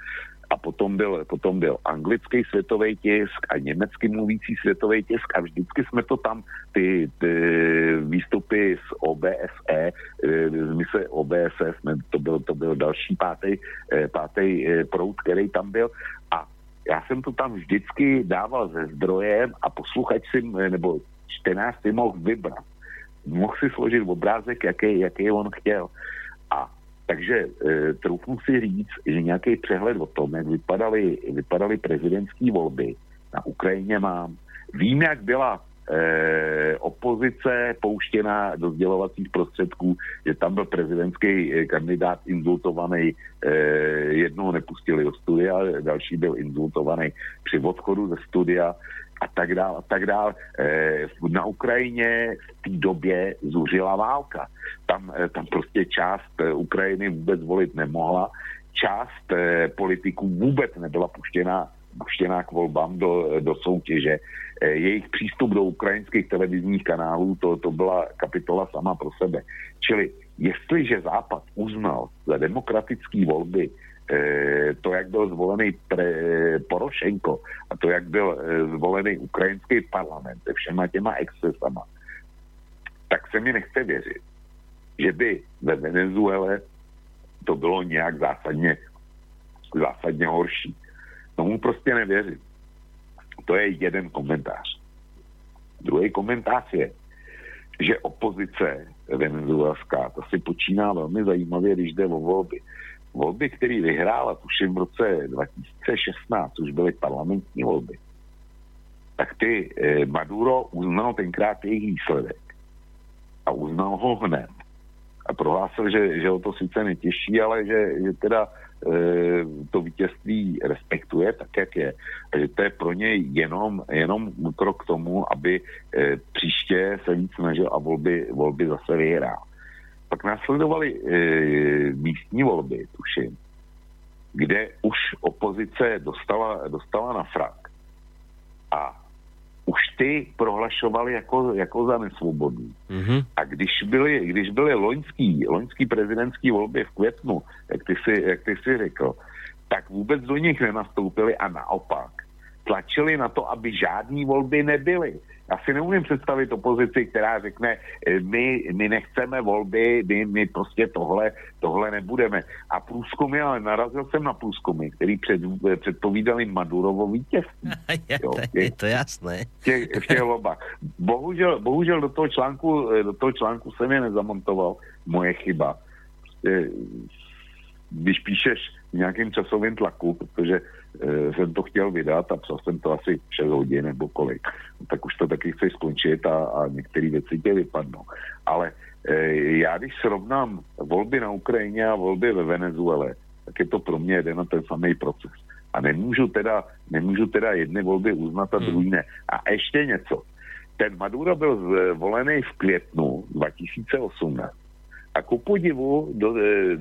a potom byl, potom byl anglický světový tisk a německy mluvící světový tisk a vždycky jsme to tam, ty, ty výstupy z OBSE, eh, z mise OBSE, jsme, to, byl, to byl další pátý, eh, pátý eh, proud, který tam byl a já jsem to tam vždycky dával ze zdrojem a posluchač si, nebo čtenář si mohl vybrat. Mohl si složit obrázek, jaký, jaký on chtěl. Takže e, troufnu si říct, že nějaký přehled o tom, jak vypadaly, vypadaly prezidentské volby na Ukrajině mám. Vím, jak byla e, opozice pouštěna do sdělovacích prostředků, že tam byl prezidentský e, kandidát inzultovaný, e, jednoho nepustili do studia, další byl inzultovaný při odchodu ze studia a tak dále, a tak dále. Na Ukrajině v té době zuřila válka. Tam, e, tam prostě část e, Ukrajiny vůbec volit nemohla, část e, politiků vůbec nebyla puštěna, puštěná k volbám do, do soutěže. Jejich přístup do ukrajinských televizních kanálů, to, to byla kapitola sama pro sebe. Čili jestliže Západ uznal za demokratické volby to, jak byl zvolený pre, Porošenko a to, jak byl e, zvolený ukrajinský parlament se všema těma excesama, tak se mi nechce věřit, že by ve Venezuele to bylo nějak zásadně, zásadně horší. Tomu prostě nevěřím. To je jeden komentář. Druhý komentář je, že opozice venezuelská, to si počíná velmi zajímavě, když jde o volby volby, který vyhrála, tuším v roce 2016, už byly parlamentní volby, tak ty eh, Maduro uznal tenkrát jejich výsledek a uznal ho hned. A prohlásil, že, že ho to sice netěší, ale že, že teda e, to vítězství respektuje tak, jak je. A že to je pro něj jenom, jenom krok k tomu, aby e, příště se víc snažil a volby, volby zase vyhrál. Pak následovaly e, místní volby, tuším, kde už opozice dostala, dostala na frak. A už ty prohlašovali jako, jako za nesvobodný. Mm-hmm. A když byly, když byly loňský, loňský prezidentský volby v květnu, jak ty, si, jak ty si řekl, tak vůbec do nich nenastoupili a naopak tlačili na to, aby žádní volby nebyly. Já si neumím představit opozici, která řekne, eh, my, my nechceme volby, my, my prostě tohle, tohle nebudeme. A průzkumy, ale narazil jsem na průzkumy, který před, předpovídali Madurovo vítězství. Jo, je to jasné. V těch, v těch volbách. Bohužel, bohužel do toho článku, eh, do toho článku jsem je nezamontoval. Moje chyba. Prostě, když píšeš v nějakém časovém tlaku, protože e, jsem to chtěl vydat a psal jsem to asi 6 hodin nebo kolik, no, tak už to taky chci skončit a, a některé věci tě vypadnou. Ale e, já když srovnám volby na Ukrajině a volby ve Venezuele, tak je to pro mě jeden a ten samý proces. A nemůžu teda, nemůžu teda jedny volby uznat a druhý ne. A ještě něco. Ten Maduro byl zvolený v květnu 2018 a ku podivu do, e,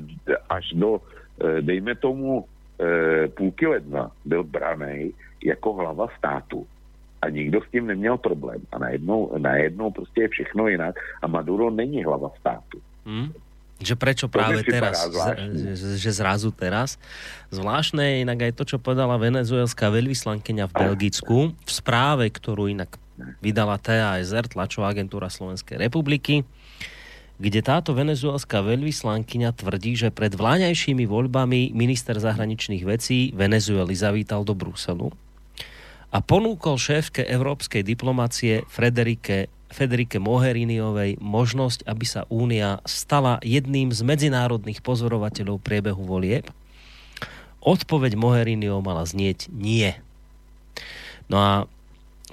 až do, e, dejme tomu, půlky ledna byl braný jako hlava státu. A nikdo s tím neměl problém. A najednou, najednou prostě je všechno jinak. A Maduro není hlava státu. Hmm? Že prečo práve teraz, z, že zrazu teraz. Zvláštne je inak aj to, čo povedala venezuelská veľvyslankyňa v Belgicku v správe, ktorú inak vydala TASR, tlačová agentúra Slovenskej republiky kde táto venezuelská veľvyslankyňa tvrdí, že pred vláňajšími voľbami minister zahraničných vecí Venezuely zavítal do Bruselu a ponúkol šéfke európskej diplomácie Frederike, Federike Mogheriniovej možnosť, aby sa Únia stala jedným z medzinárodných pozorovateľov priebehu volieb. Odpoveď Mogheriniov mala znieť nie. No a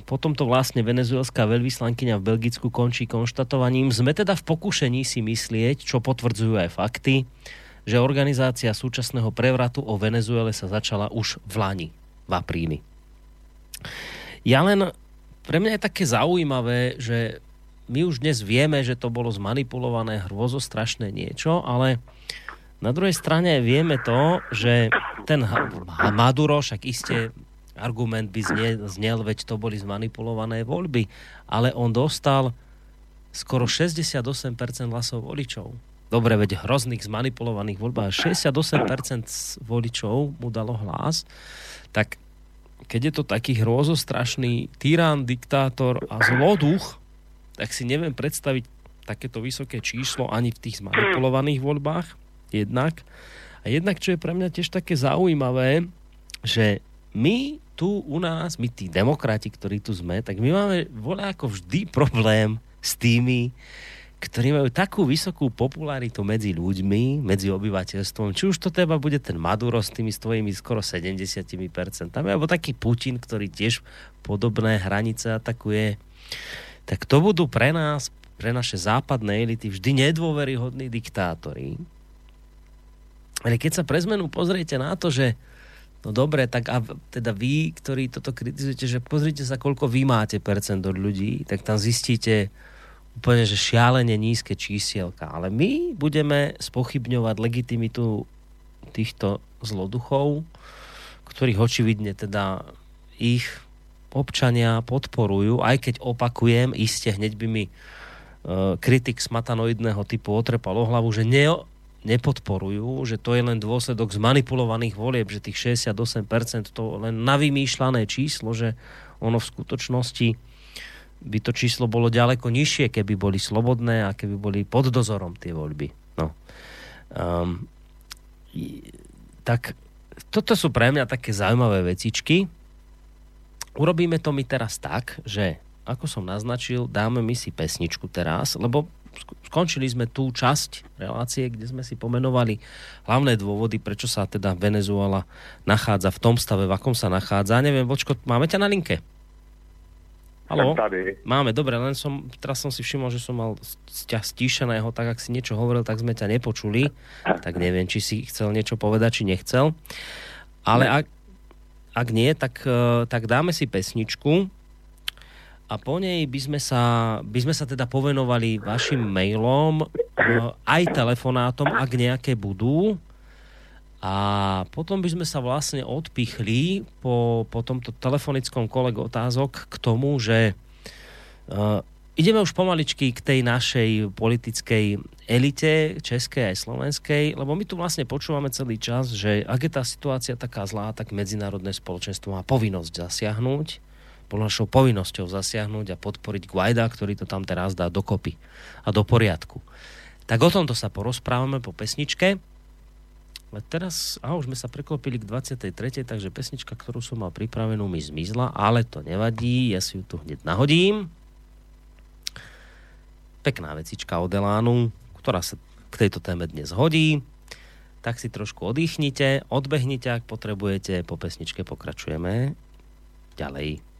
potom to vlastne venezuelská veľvyslankyňa v Belgicku končí konštatovaním. Sme teda v pokušení si myslieť, čo potvrdzujú aj fakty, že organizácia súčasného prevratu o Venezuele sa začala už v Lani, v apríli. Ja len, pre mňa je také zaujímavé, že my už dnes vieme, že to bolo zmanipulované hrôzostrašné niečo, ale na druhej strane vieme to, že ten Maduro, však iste argument by znel, znel, veď to boli zmanipulované voľby, ale on dostal skoro 68% hlasov voličov. Dobre, veď hrozných zmanipulovaných voľbách 68% voličov mu dalo hlas, tak keď je to taký hrozostrašný tyrán, diktátor a zloduch, tak si neviem predstaviť takéto vysoké číslo ani v tých zmanipulovaných voľbách, jednak. A jednak, čo je pre mňa tiež také zaujímavé, že my tu u nás, my tí demokrati, ktorí tu sme, tak my máme voľa ako vždy problém s tými, ktorí majú takú vysokú popularitu medzi ľuďmi, medzi obyvateľstvom. Či už to teba bude ten Maduro s tými svojimi skoro 70%, alebo taký Putin, ktorý tiež podobné hranice atakuje. Tak to budú pre nás, pre naše západné elity vždy nedôveryhodní diktátori. Ale keď sa pre zmenu pozriete na to, že No dobre, tak a teda vy, ktorí toto kritizujete, že pozrite sa, koľko vy máte percent od ľudí, tak tam zistíte úplne, že šialene nízke čísielka. Ale my budeme spochybňovať legitimitu týchto zloduchov, ktorých očividne teda ich občania podporujú, aj keď opakujem, iste hneď by mi uh, kritik smatanoidného typu otrepal o hlavu, že ne, nepodporujú, že to je len dôsledok zmanipulovaných volieb, že tých 68% to len navymýšľané číslo, že ono v skutočnosti by to číslo bolo ďaleko nižšie, keby boli slobodné a keby boli pod dozorom tie voľby. No. Um, tak toto sú pre mňa také zaujímavé vecičky. Urobíme to my teraz tak, že ako som naznačil, dáme my si pesničku teraz, lebo skončili sme tú časť relácie, kde sme si pomenovali hlavné dôvody, prečo sa teda Venezuela nachádza v tom stave, v akom sa nachádza. Neviem, Vočko, máme ťa na linke? Haló? Máme, dobre, len som, teraz som si všimol, že som mal ťa stíšeného, tak ak si niečo hovoril, tak sme ťa nepočuli. Tak neviem, či si chcel niečo povedať, či nechcel. Ale ak, ak nie, tak, eh, tak dáme si pesničku a po nej by sme sa, by sme sa teda povenovali vašim mailom, eh, aj telefonátom, ak nejaké budú. A potom by sme sa vlastne odpichli po, po tomto telefonickom kolegu otázok k tomu, že uh, ideme už pomaličky k tej našej politickej elite českej aj slovenskej, lebo my tu vlastne počúvame celý čas, že ak je tá situácia taká zlá, tak medzinárodné spoločenstvo má povinnosť zasiahnuť, bolo našou povinnosťou zasiahnuť a podporiť Guaida, ktorý to tam teraz dá dokopy a do poriadku. Tak o tomto sa porozprávame po pesničke. Ale teraz, a už sme sa preklopili k 23. takže pesnička, ktorú som mal pripravenú, mi zmizla, ale to nevadí, ja si ju tu hneď nahodím. Pekná vecička od Elánu, ktorá sa k tejto téme dnes hodí. Tak si trošku oddychnite, odbehnite, ak potrebujete, po pesničke pokračujeme ďalej.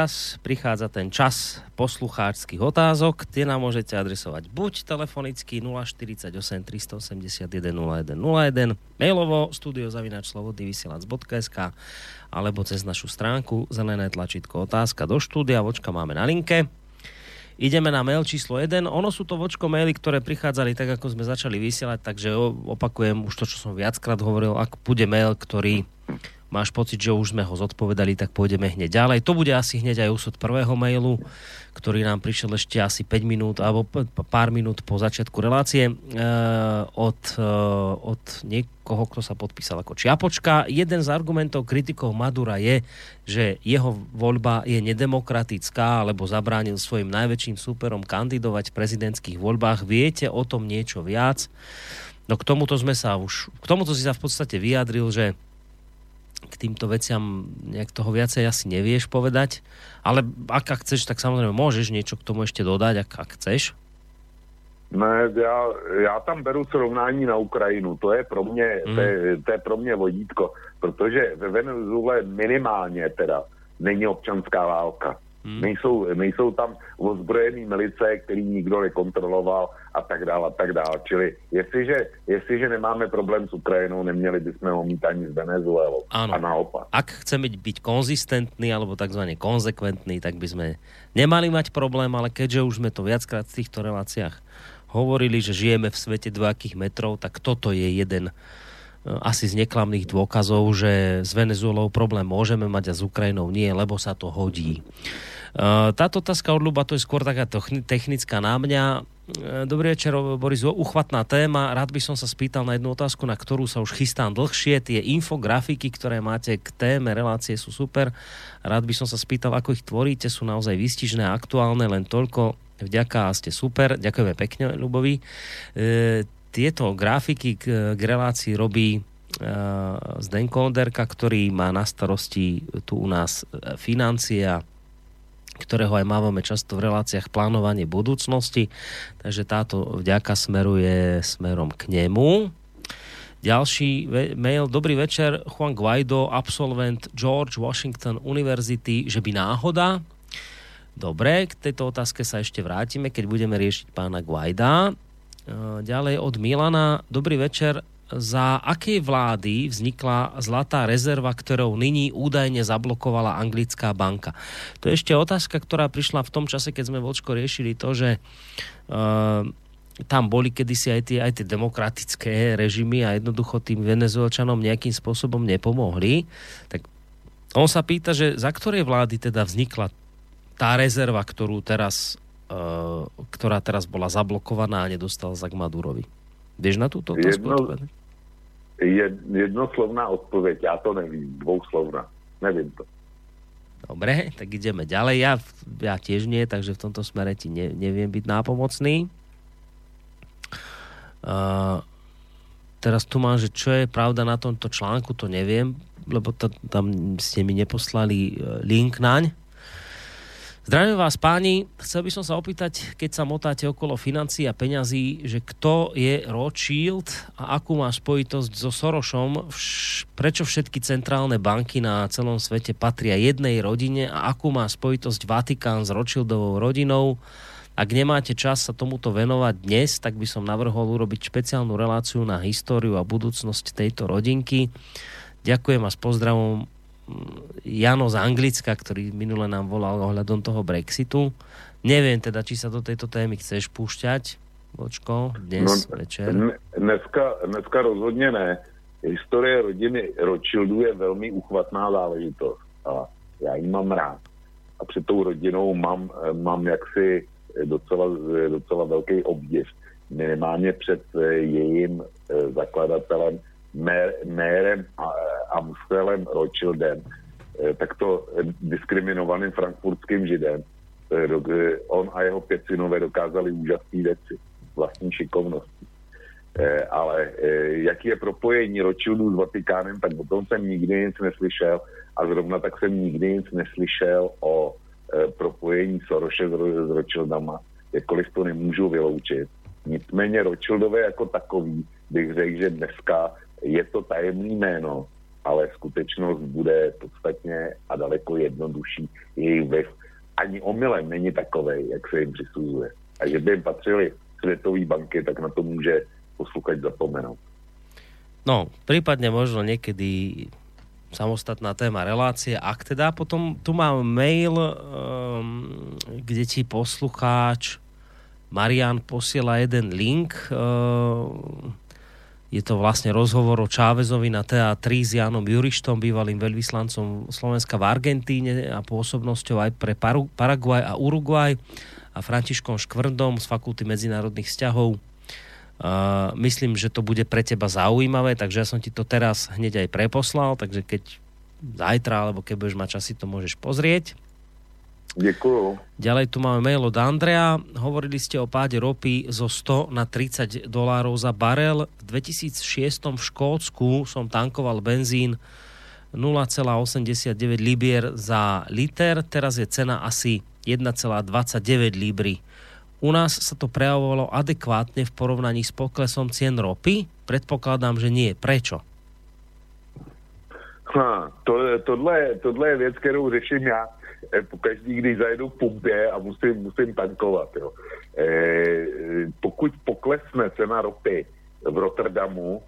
teraz prichádza ten čas poslucháčských otázok. Tie nám môžete adresovať buď telefonicky 048 381 0101, mailovo studiozavinačslobodnyvysielac.sk alebo cez našu stránku zelené tlačítko otázka do štúdia. Vočka máme na linke. Ideme na mail číslo 1. Ono sú to vočko maily, ktoré prichádzali tak, ako sme začali vysielať, takže opakujem už to, čo som viackrát hovoril. Ak bude mail, ktorý máš pocit, že už sme ho zodpovedali, tak pôjdeme hneď ďalej. To bude asi hneď aj úsud prvého mailu, ktorý nám prišiel ešte asi 5 minút alebo pár minút po začiatku relácie e, od, e, od niekoho, kto sa podpísal ako Čiapočka. Jeden z argumentov kritikov Madura je, že jeho voľba je nedemokratická, alebo zabránil svojim najväčším súperom kandidovať v prezidentských voľbách. Viete o tom niečo viac? No k tomuto sme sa už, k tomuto si sa v podstate vyjadril, že k týmto veciam nejak toho viacej asi nevieš povedať, ale ak, ak chceš, tak samozrejme môžeš niečo k tomu ešte dodať, ak, ak chceš. Ne, já, já tam beru srovnání na Ukrajinu. To je pro mě, mm. to, je, to je pro mě vodítko, protože ve Venezuele minimálně teda není občanská válka. Hmm. Nejsou, nejsou tam ozbrojený milice, který nikdo nekontroloval a tak dále a tak dále. Čili jestliže, jestliže nemáme problém s Ukrajinou, neměli bychom ho mít ani s Venezuelou. Áno. A naopak. Ak chceme byť konzistentní alebo tzv. konzekventní, tak by sme nemali mať problém, ale keďže už sme to viackrát v týchto reláciách hovorili, že žijeme v svete dvojakých metrov, tak toto je jeden asi z neklamných dôkazov, že s Venezuelou problém môžeme mať a s Ukrajinou nie, lebo sa to hodí. E, táto otázka od Luba, to je skôr taká technická na mňa. E, dobrý večer, Boris, uchvatná téma. Rád by som sa spýtal na jednu otázku, na ktorú sa už chystám dlhšie. Tie infografiky, ktoré máte k téme relácie sú super. Rád by som sa spýtal, ako ich tvoríte, sú naozaj vystižné a aktuálne, len toľko. Vďaka ste super. Ďakujeme pekne, Lubovi. E, tieto grafiky k, k relácii robí Zdenko Onderka, ktorý má na starosti tu u nás financie a ktorého aj mávame často v reláciách plánovanie budúcnosti, takže táto vďaka smeruje smerom k nemu. Ďalší mail, dobrý večer, Juan Guaido, absolvent George Washington University, že by náhoda. Dobre, k tejto otázke sa ešte vrátime, keď budeme riešiť pána Guaida. Ďalej od Milana, dobrý večer, za akej vlády vznikla zlatá rezerva, ktorou nyní údajne zablokovala anglická banka. To je ešte otázka, ktorá prišla v tom čase, keď sme vočko riešili to, že uh, tam boli kedysi aj tie, aj tie demokratické režimy a jednoducho tým venezuelčanom nejakým spôsobom nepomohli. Tak on sa pýta, že za ktorej vlády teda vznikla tá rezerva, ktorú teraz, ktorá teraz bola zablokovaná a nedostala sa k Madurovi. Vieš na túto otázku Jedno, je jednoslovná odpoveď, ja to nevím, dvouslovná, nevím to. Dobre, tak ideme ďalej. Ja, ja tiež nie, takže v tomto smere ti ne, neviem byť nápomocný. Uh, teraz tu mám, že čo je pravda na tomto článku, to neviem, lebo to, tam ste mi neposlali e, link naň. Zdravím vás páni, chcel by som sa opýtať, keď sa motáte okolo financií a peňazí, že kto je Rothschild a akú má spojitosť so Sorošom, prečo všetky centrálne banky na celom svete patria jednej rodine a akú má spojitosť Vatikán s Rothschildovou rodinou. Ak nemáte čas sa tomuto venovať dnes, tak by som navrhol urobiť špeciálnu reláciu na históriu a budúcnosť tejto rodinky. Ďakujem a s pozdravom Jano z Anglicka, ktorý minule nám volal ohľadom toho Brexitu. Neviem teda, či sa do tejto témy chceš púšťať, Bočko, dnes no, večer. Dneska, dneska rozhodně ne. Historie rodiny Rothschildů je velmi uchvatná záležitost a já ji mám rád. A před tou rodinou mám, mám jaksi docela, docela velký obdiv. Minimálně před jejím eh, mérem a, Amstelem Rothschildem, eh, takto diskriminovaným frankfurtským židem. Eh, on a jeho pět synové dokázali úžasné věci, vlastní šikovnosti. Ale jaký je propojení Rothschildů s Vatikánem, tak o tom jsem nikdy nic neslyšel a zrovna tak jsem nikdy nic neslyšel o propojení Soroše s Rothschildama, jakkoliv to nemůžu vyloučit. Nicméně Rothschildové jako takový bych řekl, že dneska je to tajemný jméno, ale skutečnost bude podstatně a daleko jednodušší. Jejich vliv ani omylem není takový, jak se jim přisuzuje. A že by jim patřili světové banky, tak na to může posluchač zapomenout. No, prípadne možno niekedy samostatná téma relácie. Ak teda potom tu mám mail, um, kde ti poslucháč Marian posiela jeden link. Um, je to vlastne rozhovor o Čávezovi na TA3 s Jánom Jurištom, bývalým veľvyslancom Slovenska v Argentíne a pôsobnosťou aj pre Paraguaj a Uruguay a Františkom Škvrndom z Fakulty medzinárodných vzťahov Uh, myslím, že to bude pre teba zaujímavé, takže ja som ti to teraz hneď aj preposlal, takže keď zajtra, alebo keď budeš mať čas, si to môžeš pozrieť. Děkuju. Ďalej tu máme mail od Andrea. Hovorili ste o páde ropy zo 100 na 30 dolárov za barel. V 2006 v Škótsku som tankoval benzín 0,89 libier za liter, teraz je cena asi 1,29 libry. U nás sa to prejavovalo adekvátne v porovnaní s poklesom cien ropy? Predpokladám, že nie. Prečo? Ha, to, tohle, tohle je věc, kterou řeším já každý, když zajedu v pumpě a musím, musím tankovat. Jo. E, pokud poklesne cena ropy v Rotterdamu,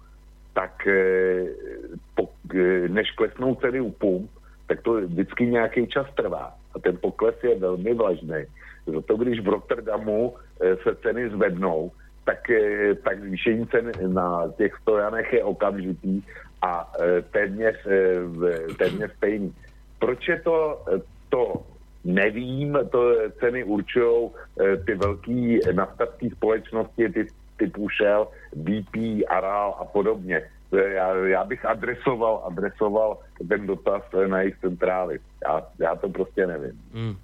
tak e, e, než klesnou ceny u pump, tak to vždycky nějaký čas trvá. A ten pokles je velmi vlažný. Zato když v Rotterdamu e, se ceny zvednou, tak, e, tak zvýšení cen na těch stojanech je okamžitý a e, téměř, e, téměř stejný. Proč je to, e, to nevím, to ceny určují ty velké naftacké společnosti, ty typu Shell, BP, Aral a podobně. Já, já bych adresoval, adresoval ten dotaz e, na jejich centrály. Já, já to prostě nevím. Mm.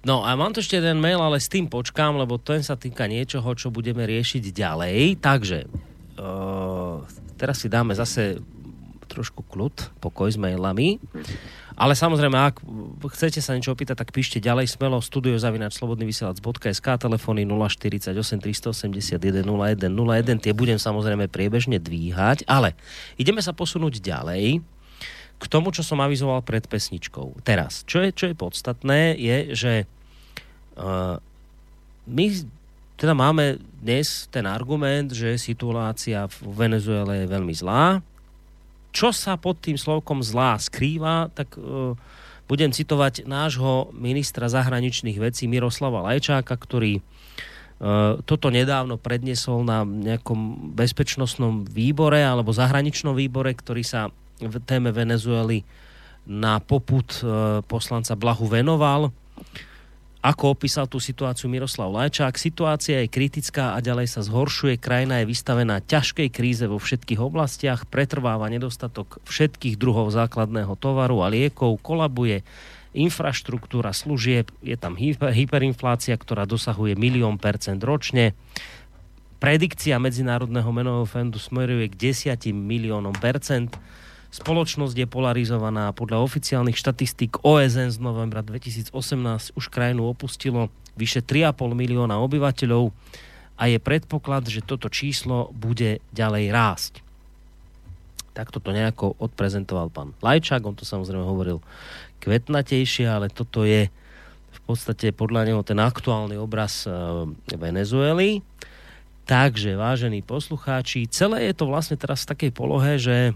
No a mám tu ešte jeden mail, ale s tým počkám, lebo ten sa týka niečoho, čo budeme riešiť ďalej. Takže uh, teraz si dáme zase trošku kľud, pokoj s mailami. Ale samozrejme, ak chcete sa niečo opýtať, tak píšte ďalej smelo studiozavinač.slobodnyvysielac.sk telefóny 048 381 01 01 tie budem samozrejme priebežne dvíhať, ale ideme sa posunúť ďalej k tomu, čo som avizoval pred pesničkou. Teraz, čo je, čo je podstatné, je, že uh, my teda máme dnes ten argument, že situácia v Venezuele je veľmi zlá. Čo sa pod tým slovkom zlá skrýva, tak uh, budem citovať nášho ministra zahraničných vecí Miroslava Lajčáka, ktorý uh, toto nedávno predniesol na nejakom bezpečnostnom výbore alebo zahraničnom výbore, ktorý sa v téme Venezuely na poput e, poslanca Blahu venoval. Ako opísal tú situáciu Miroslav Lajčák, situácia je kritická a ďalej sa zhoršuje. Krajina je vystavená ťažkej kríze vo všetkých oblastiach, pretrváva nedostatok všetkých druhov základného tovaru a liekov, kolabuje infraštruktúra služieb, je tam hyper, hyperinflácia, ktorá dosahuje milión percent ročne. Predikcia Medzinárodného menového fondu smeruje k 10 miliónom percent. Spoločnosť je polarizovaná podľa oficiálnych štatistík OSN z novembra 2018 už krajinu opustilo vyše 3,5 milióna obyvateľov a je predpoklad, že toto číslo bude ďalej rásť. Takto to nejako odprezentoval pán Lajčák, on to samozrejme hovoril kvetnatejšie, ale toto je v podstate podľa neho ten aktuálny obraz e, Venezuely. Takže, vážení poslucháči, celé je to vlastne teraz v takej polohe, že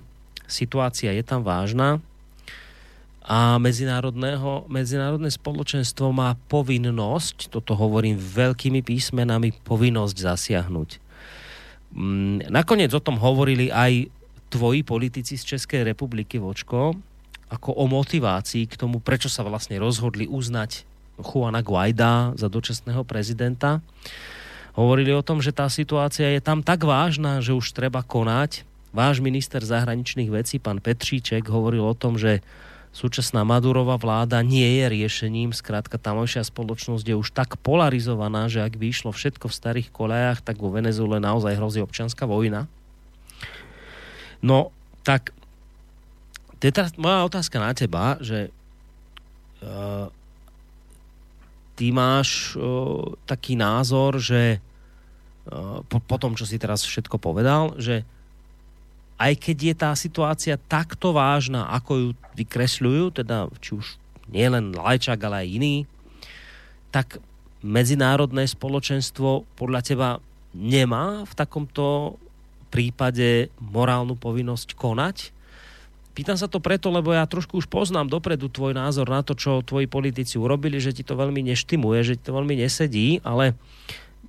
situácia je tam vážna a medzinárodného, medzinárodné spoločenstvo má povinnosť, toto hovorím veľkými písmenami, povinnosť zasiahnuť. Mm, Nakoniec o tom hovorili aj tvoji politici z Českej republiky Vočko, ako o motivácii k tomu, prečo sa vlastne rozhodli uznať Juana Guaida za dočasného prezidenta. Hovorili o tom, že tá situácia je tam tak vážna, že už treba konať. Váš minister zahraničných vecí, pán Petříček, hovoril o tom, že súčasná Madurová vláda nie je riešením. Skrátka, tamojšia spoločnosť je už tak polarizovaná, že ak by išlo všetko v starých kolejách, tak vo Venezuele naozaj hrozí občianská vojna. No, tak teraz moja otázka na teba, že uh, ty máš uh, taký názor, že uh, po, po tom, čo si teraz všetko povedal, že aj keď je tá situácia takto vážna, ako ju vykresľujú, teda či už nie len Lajčák, ale aj iný, tak medzinárodné spoločenstvo podľa teba nemá v takomto prípade morálnu povinnosť konať? Pýtam sa to preto, lebo ja trošku už poznám dopredu tvoj názor na to, čo tvoji politici urobili, že ti to veľmi neštimuje, že ti to veľmi nesedí, ale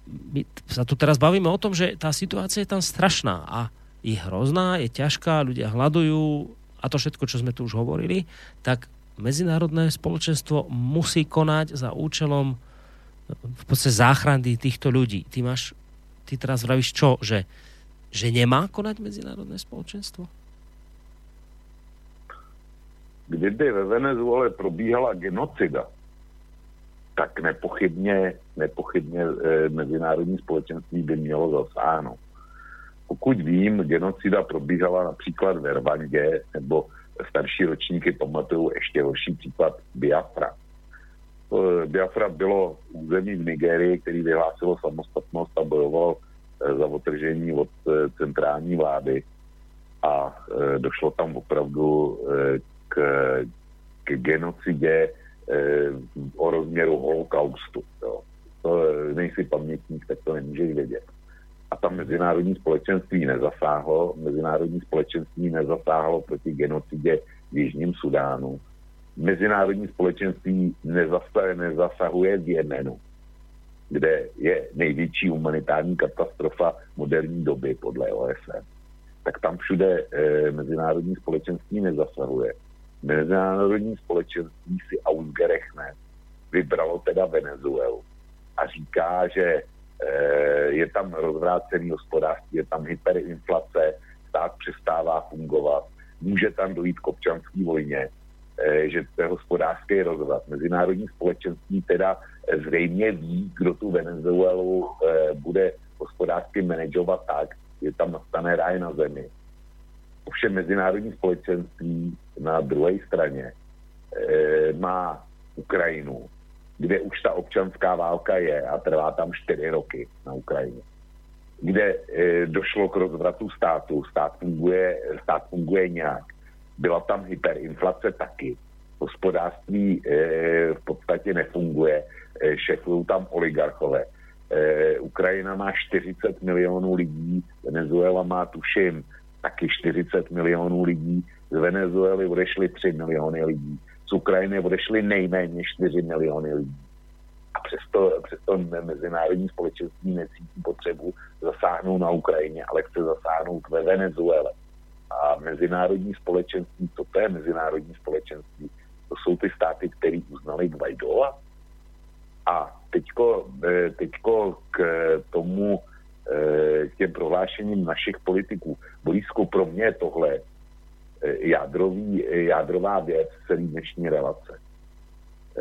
my sa tu teraz bavíme o tom, že tá situácia je tam strašná a je hrozná, je ťažká, ľudia hľadujú a to všetko, čo sme tu už hovorili, tak medzinárodné spoločenstvo musí konať za účelom v podstate záchrany týchto ľudí. Ty máš, ty teraz vravíš čo, že, že nemá konať medzinárodné spoločenstvo? kdyby ve Venezuele probíhala genocida, tak nepochybně, nepochybně e, mezinárodní společenství by mělo zasáhnout. Pokud vím, genocida probíhala například ve Rwandě, nebo starší ročníky pamatují ještě horší případ Biafra. E, Biafra bylo území v Nigerii, který vyhlásilo samostatnost a bojoval e, za otržení od e, centrální vlády a došlo tam opravdu k, k genocidě o rozměru holokaustu. Jo. To nejsi pamětník, tak to nemůžeš vědět. A tam mezinárodní společenství nezasáhlo, mezinárodní společenství nezasáhlo proti genocidě v Jižním Sudánu. Mezinárodní společenství nezasahuje, nezasahuje v Jemenu, kde je největší humanitární katastrofa moderní doby podle OSN. Tak tam všude e, mezinárodní společenství nezasahuje mezinárodní společenství si Ausgerechnet vybralo teda Venezuelu a říká, že je tam rozvrácený hospodářství, je tam hyperinflace, stát přestává fungovat, může tam dojít k občanské vojně, e, že to je hospodářský rozvrat. Mezinárodní společenství teda zřejmě ví, kdo tu Venezuelu bude hospodářsky manažovat tak, že tam nastane ráj na zemi. Ovšem mezinárodní společenství na druhé straně má Ukrajinu, kde už ta občanská válka je a trvá tam 4 roky na Ukrajině, kde e, došlo k rozvratu státu, stát funguje, stát funguje nějak. Byla tam hyperinflace taky, hospodářství e, v podstatě nefunguje, e, šefují tam oligarchové. E, Ukrajina má 40 milionů lidí, Venezuela má tuším taky 40 milionů lidí, z Venezuely odešly 3 miliony lidí, z Ukrajiny odešly nejméně 4 miliony lidí. A přesto, přesto mezinárodní společenství necítí potřebu zasáhnout na Ukrajině, ale chce zasáhnout ve Venezuele. A mezinárodní společenství, co to je mezinárodní společenství? To jsou ty státy, které uznali Guaidoa. A teďko, eh, teďko k tomu, eh, k těm prohlášením našich politiků. Blízko pro mě tohle jádrový, jádrová věc celé dnešní relace.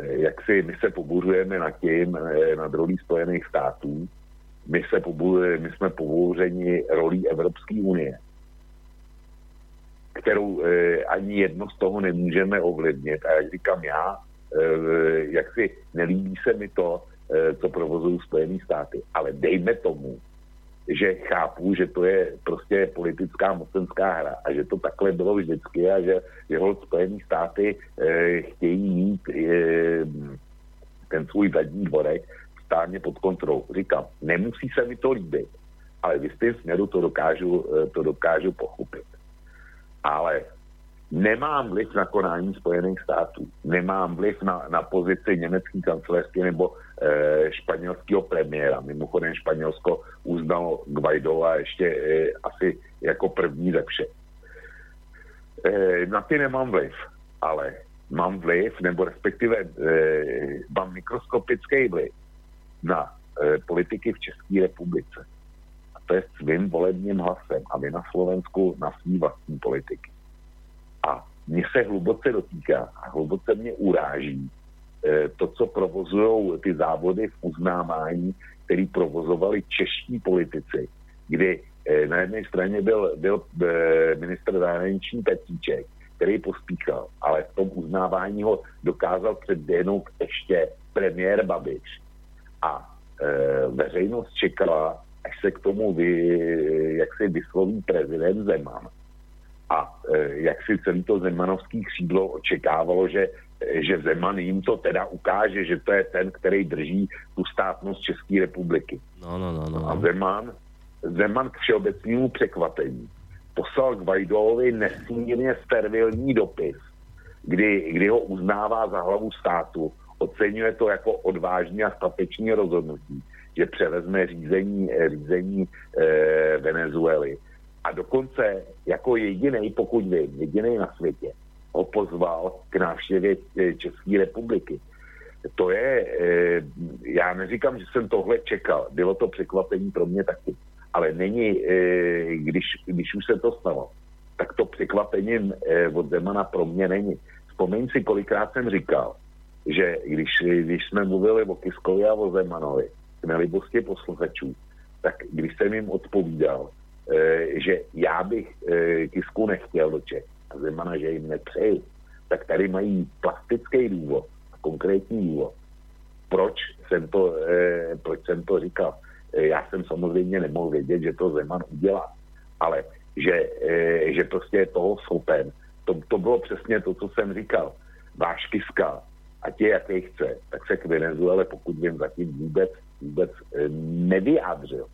Jak si my se pobuřujeme nad tím, nad rolí Spojených států, my, se my jsme pobouřeni rolí Evropské unie, kterou eh, ani jedno z toho nemůžeme ovlivnit. A jak říkám já, eh, jak si nelíbí se mi to, eh, co provozují Spojené státy, ale dejme tomu, že chápu, že to je prostě politická mocenská hra a že to takhle bylo vždycky a že, že hold Spojený státy e, chtějí mít e, ten svůj zadní dvorek stárně pod kontrolou. Říkám, nemusí se mi to líbit, ale v jistém směru to dokážu, e, to dokážu pochopit. Ale nemám vliv na konání Spojených států, nemám vliv na, na pozici německé kancelářky nebo e, španělského premiéra. Mimochodem Španělsko uznalo Guaidova ještě e, asi jako první ze vše. E, na ty nemám vliv, ale mám vliv, nebo respektive e, mám mikroskopický vliv na e, politiky v České republice. A to je svým volebním hlasem a vy na Slovensku na svý vlastní politiky. A mě se hluboce dotýká a hluboce mě uráží e, to, co provozují ty závody v uznávání, který provozovali čeští politici, kdy e, na jedné straně byl, byl e, ministr zahraniční Petříček, který pospíchal, ale v tom uznávání ho dokázal předběhnout ještě premiér Babiš. A e, veřejnost čekala, až se k tomu vy, jak se vysloví prezident Zeman a e, jak si celý to zemanovský křídlo očekávalo, že, e, že Zeman jim to teda ukáže, že to je ten, který drží tu státnost České republiky. No, no, no, no. A Zeman, Zeman k všeobecnému překvapení poslal Guaidovi nesmírně servilní dopis, kdy, kdy ho uznává za hlavu státu, oceňuje to jako odvážný a statečný rozhodnutí, že převezme řízení, eh, řízení e, Venezuely. A dokonce jako jediný, pokud vím, jediný na světě, ho pozval k návštěvě eh, České republiky. To je, e, já neříkám, že jsem tohle čekal, bylo to překvapení pro mě taky, ale není, e, když, když už se to stalo, tak to překvapením od Zemana pro mě není. Vzpomeň si, kolikrát jsem říkal, že když, když jsme mluvili o Kiskovi a o Zemanovi, k nelibosti posluchačů, tak když jsem jim odpovídal, že já bych e, Kisku nechtěl do Čech a Zemana, že jim nepřeju, tak tady mají plastický důvod konkrétní důvod. Proč jsem to, e, proč jsem to říkal? Já jsem samozřejmě nemohl vědět, že to Zeman udělá, ale že, že prostě je toho schopen. To, to bylo přesně to, co jsem říkal. Váš Kiska, ať je jaký chce, tak se k Venezuele, pokud vím, zatím vůbec, vůbec nevyjádřil.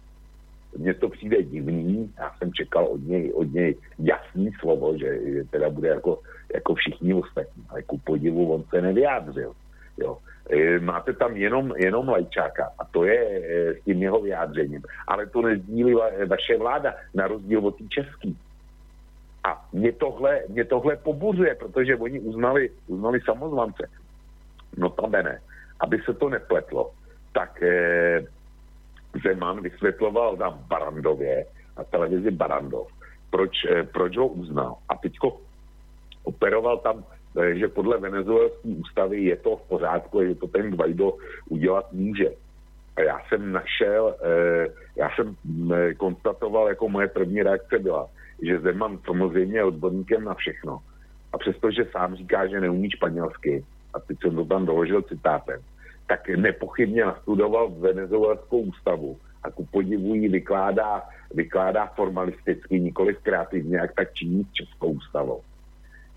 Mně to přijde divný, já jsem čekal od něj, od něj jasný slovo, že, že teda bude jako, jako všichni ostatní, ale ku podivu on se nevyjádřil. Jo. E, máte tam jenom, jenom Lajčáka a to je e, s tím jeho vyjádřením. Ale to nezdílí va, vaše vláda, na rozdíl od té český. A mě tohle, mě tohle pobuřuje, protože oni uznali, uznali samozvance. Notabene, aby se to nepletlo, tak eh, Zeman vysvětloval na Barandově, na televizi Barandov, proč, eh, proč ho uznal. A teďko operoval tam, eh, že podle venezuelské ústavy je to v pořádku, že to ten Guaido udělat může. A já jsem našel, eh, já jsem mm, konstatoval, jako moje první reakce byla, že Zeman samozřejmě je odborníkem na všechno. A přestože sám říká, že neumí španělsky, a teď jsem to tam doložil citátem, tak nepochybně nastudoval venezuelskou ústavu a ku podivu ji vykládá, vykládá formalisticky, nikoli kreativně, jak tak činí s Českou ústavou.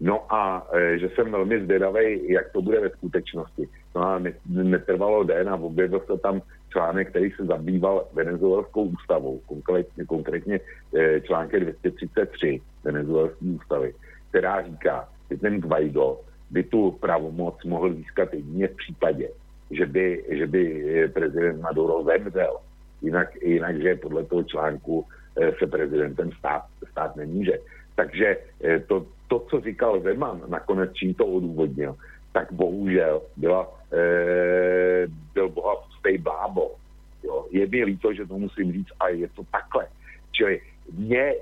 No a e, že jsem velmi zvědavý, jak to bude ve skutečnosti. No a ne, netrvalo den a objevil se tam článek, který se zabýval venezuelskou ústavou, konkrétně, konkrétně e, článkem 233 venezuelské ústavy, která říká, že ten Guaido by tu pravomoc mohl získat jedině v případě, že by, že by eh, prezident Maduro zemřel. Jinak, jinak že podle toho článku eh, se prezidentem stát, stát nemůže. Takže eh, to, to, co říkal Zeman, nakonec čím to odůvodnil, tak bohužel byla, e, byl boha pustej blábo. Jo. Je mi líto, že to musím říct, a je to takhle. Čili mě,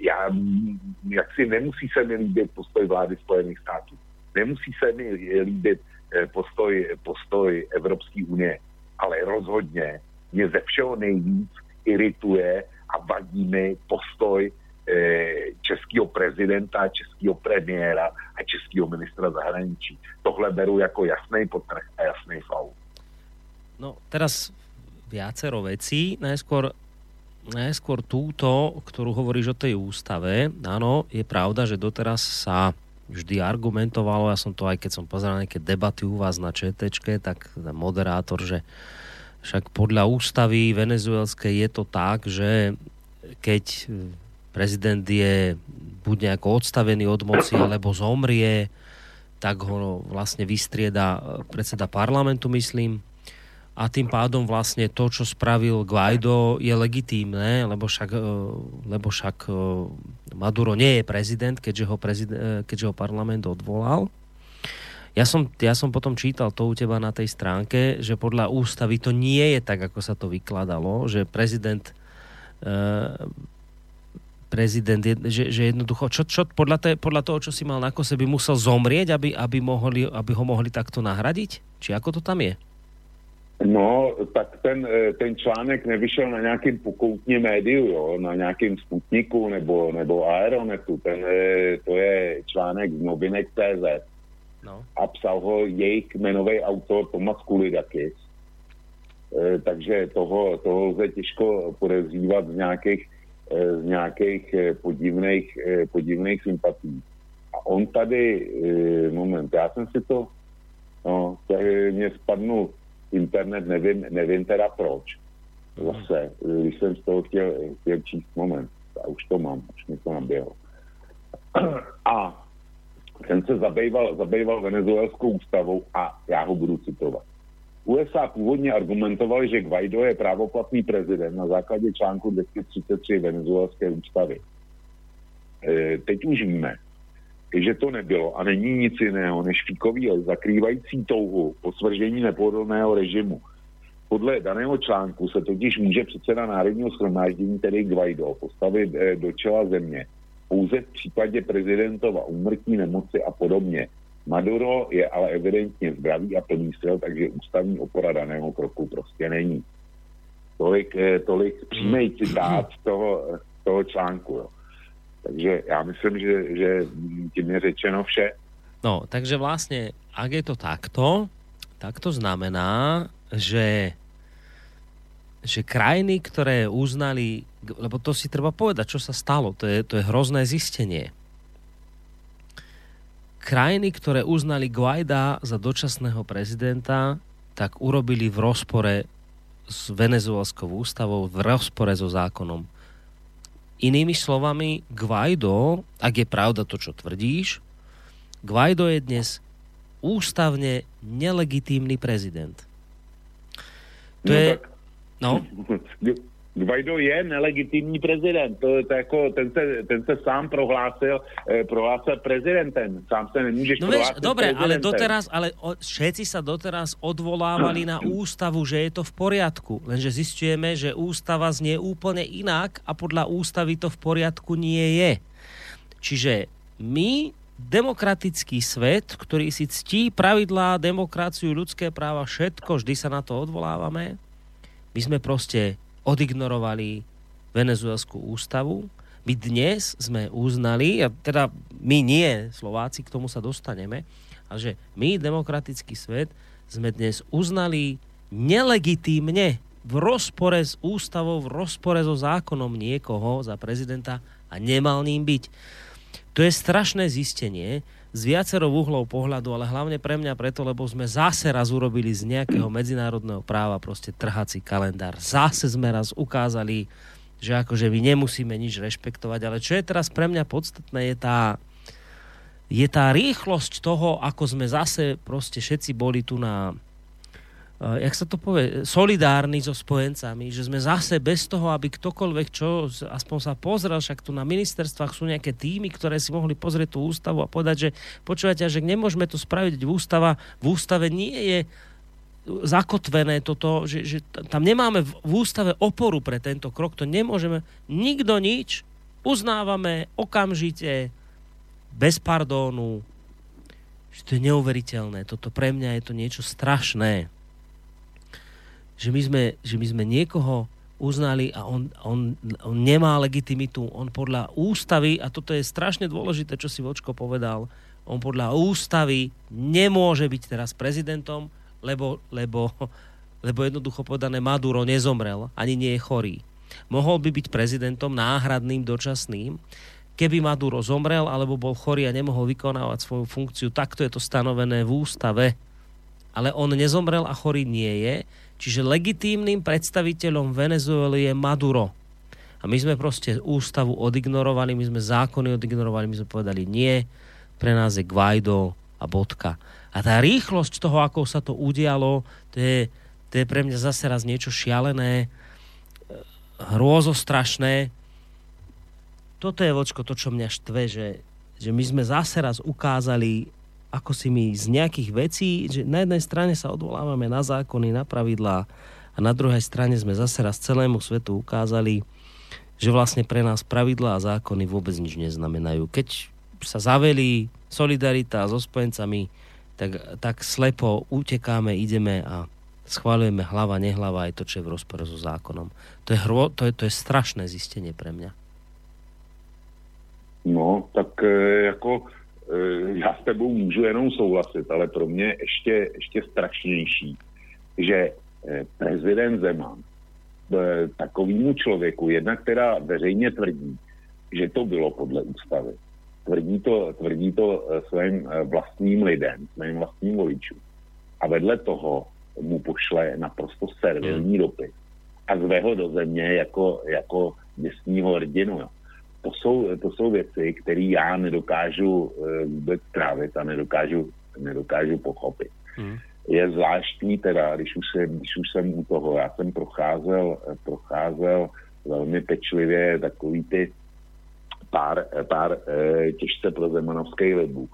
já, jak si nemusí se mi líbit postoj vlády Spojených států. Nemusí se mi líbit postoj, postoj Evropské unie, ale rozhodně mě ze všeho nejvíc irituje a vadí mi postoj e, českého prezidenta, českého premiéra a českého ministra zahraničí. Tohle beru jako jasný potrh a jasný faul. No, teraz viacero vecí. Najskôr, najskôr túto, ktorú hovoríš o tej ústave. Áno, je pravda, že doteraz sa vždy argumentovalo, ja som to aj keď som pozeral nejaké debaty u vás na ČTčke, tak moderátor, že však podľa ústavy venezuelskej je to tak, že keď prezident je buď nejako odstavený od moci, alebo zomrie, tak ho vlastne vystrieda predseda parlamentu, myslím. A tým pádom vlastne to, čo spravil Guaido, je legitímne, lebo však, lebo však Maduro nie je prezident, keďže ho, prezident, keďže ho parlament odvolal. Ja som, ja som potom čítal to u teba na tej stránke, že podľa ústavy to nie je tak, ako sa to vykladalo, že prezident prezident, že, že jednoducho, čo, čo podľa, te, podľa toho, čo si mal na kose, by musel zomrieť, aby, aby, mohli, aby ho mohli takto nahradiť? Či ako to tam je? No, tak ten, ten článek nevyšel na nějakém pokoutním médiu, jo, na nějakém Sputniku nebo, nebo Aeronetu. Ten, to je článek z novinek CZ. No. A psal ho jejich jmenový autor Tomas Kulidakis. E, takže toho, toho lze těžko podezřívat z nějakých z nějakých podivných, podivných sympatí. A on tady, moment, já jsem si to, no, tady mě spadnul internet, nevím, nevím teda proč. Zase, když jsem z toho chtěl, chtěl číst moment. a už to mám, už mi to naběhlo. A ten se zabýval, zabýval venezuelskou ústavou a já ho budu citovat. USA původně argumentovali, že Guaido je právoplatný prezident na základě článku 233 venezuelské ústavy. E, teď už víme, že to nebylo a není nic jiného než fíkový les zakrývající touhu po svržení nepohodlného režimu. Podle daného článku se totiž může předseda Národního schromáždění, tedy Guaido, postavit eh, do čela země pouze v případě prezidentova úmrtí, nemoci a podobně. Maduro je ale evidentně zdravý a plný sil, takže ústavní opora daného kroku prostě není. Tolik, eh, tolik přímý citát toho, toho článku. Jo. Takže já myslím, že, že tím je řečeno vše. No, takže vlastne, ak je to takto, tak to znamená, že že krajiny, ktoré uznali, lebo to si treba povedať, čo sa stalo, to je, to je hrozné zistenie. Krajiny, ktoré uznali Guaida za dočasného prezidenta, tak urobili v rozpore s venezuelskou ústavou, v rozpore so zákonom. Inými slovami, Guaido, ak je pravda to, čo tvrdíš, Guaido je dnes ústavne nelegitímny prezident. To No je... tak- No, Guaido je nelegitimní prezident. To, to jako, ten, se, ten se sám prohlásil, eh, prohlásil prezidentem. Sám se nemůžeš No vieš, prohlásit dobre, ale doteraz, ale o, všetci sa doteraz odvolávali na ústavu, že je to v poriadku. Lenže zistujeme, že ústava znie úplne inak a podľa ústavy to v poriadku nie je. Čiže my, demokratický svet, ktorý si ctí pravidlá, demokraciu, ľudské práva, všetko, vždy sa na to odvolávame, my sme proste odignorovali venezuelskú ústavu. My dnes sme uznali, a teda my nie, Slováci, k tomu sa dostaneme, ale že my, demokratický svet, sme dnes uznali nelegitímne v rozpore s ústavou, v rozpore so zákonom niekoho za prezidenta a nemal ním byť. To je strašné zistenie z viacero uhlov pohľadu, ale hlavne pre mňa preto, lebo sme zase raz urobili z nejakého medzinárodného práva proste trhací kalendár. Zase sme raz ukázali, že akože my nemusíme nič rešpektovať, ale čo je teraz pre mňa podstatné, je tá, je tá rýchlosť toho, ako sme zase proste všetci boli tu na jak sa to povie, solidárni so spojencami, že sme zase bez toho, aby ktokoľvek čo, aspoň sa pozrel, však tu na ministerstvách sú nejaké týmy, ktoré si mohli pozrieť tú ústavu a povedať, že počúvate, že nemôžeme to spraviť v ústava, v ústave nie je zakotvené toto, že, že tam nemáme v ústave oporu pre tento krok, to nemôžeme, nikto nič, uznávame okamžite, bez pardónu, že to je neuveriteľné, toto pre mňa je to niečo strašné že my sme, že my sme niekoho uznali a on, on, on nemá legitimitu. On podľa ústavy, a toto je strašne dôležité, čo si Vočko povedal, on podľa ústavy nemôže byť teraz prezidentom, lebo, lebo, lebo jednoducho povedané Maduro nezomrel, ani nie je chorý. Mohol by byť prezidentom náhradným, dočasným, keby Maduro zomrel alebo bol chorý a nemohol vykonávať svoju funkciu, takto je to stanovené v ústave. Ale on nezomrel a chorý nie je, čiže legitímnym predstaviteľom Venezuely je Maduro. A my sme proste ústavu odignorovali, my sme zákony odignorovali, my sme povedali nie, pre nás je Guaido a bodka. A tá rýchlosť toho, ako sa to udialo, to je, to je pre mňa zase raz niečo šialené, hrôzostrašné. Toto je, vočko, to, čo mňa štve, že, že my sme zase raz ukázali, ako si my z nejakých vecí, že na jednej strane sa odvolávame na zákony, na pravidlá a na druhej strane sme zase raz celému svetu ukázali, že vlastne pre nás pravidlá a zákony vôbec nič neznamenajú. Keď sa zavelí solidarita so spojencami, tak, tak slepo utekáme, ideme a schváľujeme hlava, nehlava aj to, čo je v rozpore so zákonom. To je, hro, to je, to je strašné zistenie pre mňa. No, tak e, jako e, já s tebou můžu jenom souhlasit, ale pro mě ještě, ještě strašnější, že e, prezident Zeman e, takovýmu člověku, jednak teda veřejně tvrdí, že to bylo podle ústavy. Tvrdí to, tvrdí to svým vlastním lidem, svým vlastním voličům. A vedle toho mu pošle naprosto servilní dopis a zve ho do země jako, jako děsního hrdinu. Jo. To jsou, to jsou věci, které já nedokážu eh, vůbec trávit a nedokážu, nedokážu pochopit. Hmm. Je zvláštní teda, když už, jsem, když už jsem u toho, já jsem procházel, eh, procházel velmi pečlivě takový ty pár, eh, pár těžce pro zemanovských webů.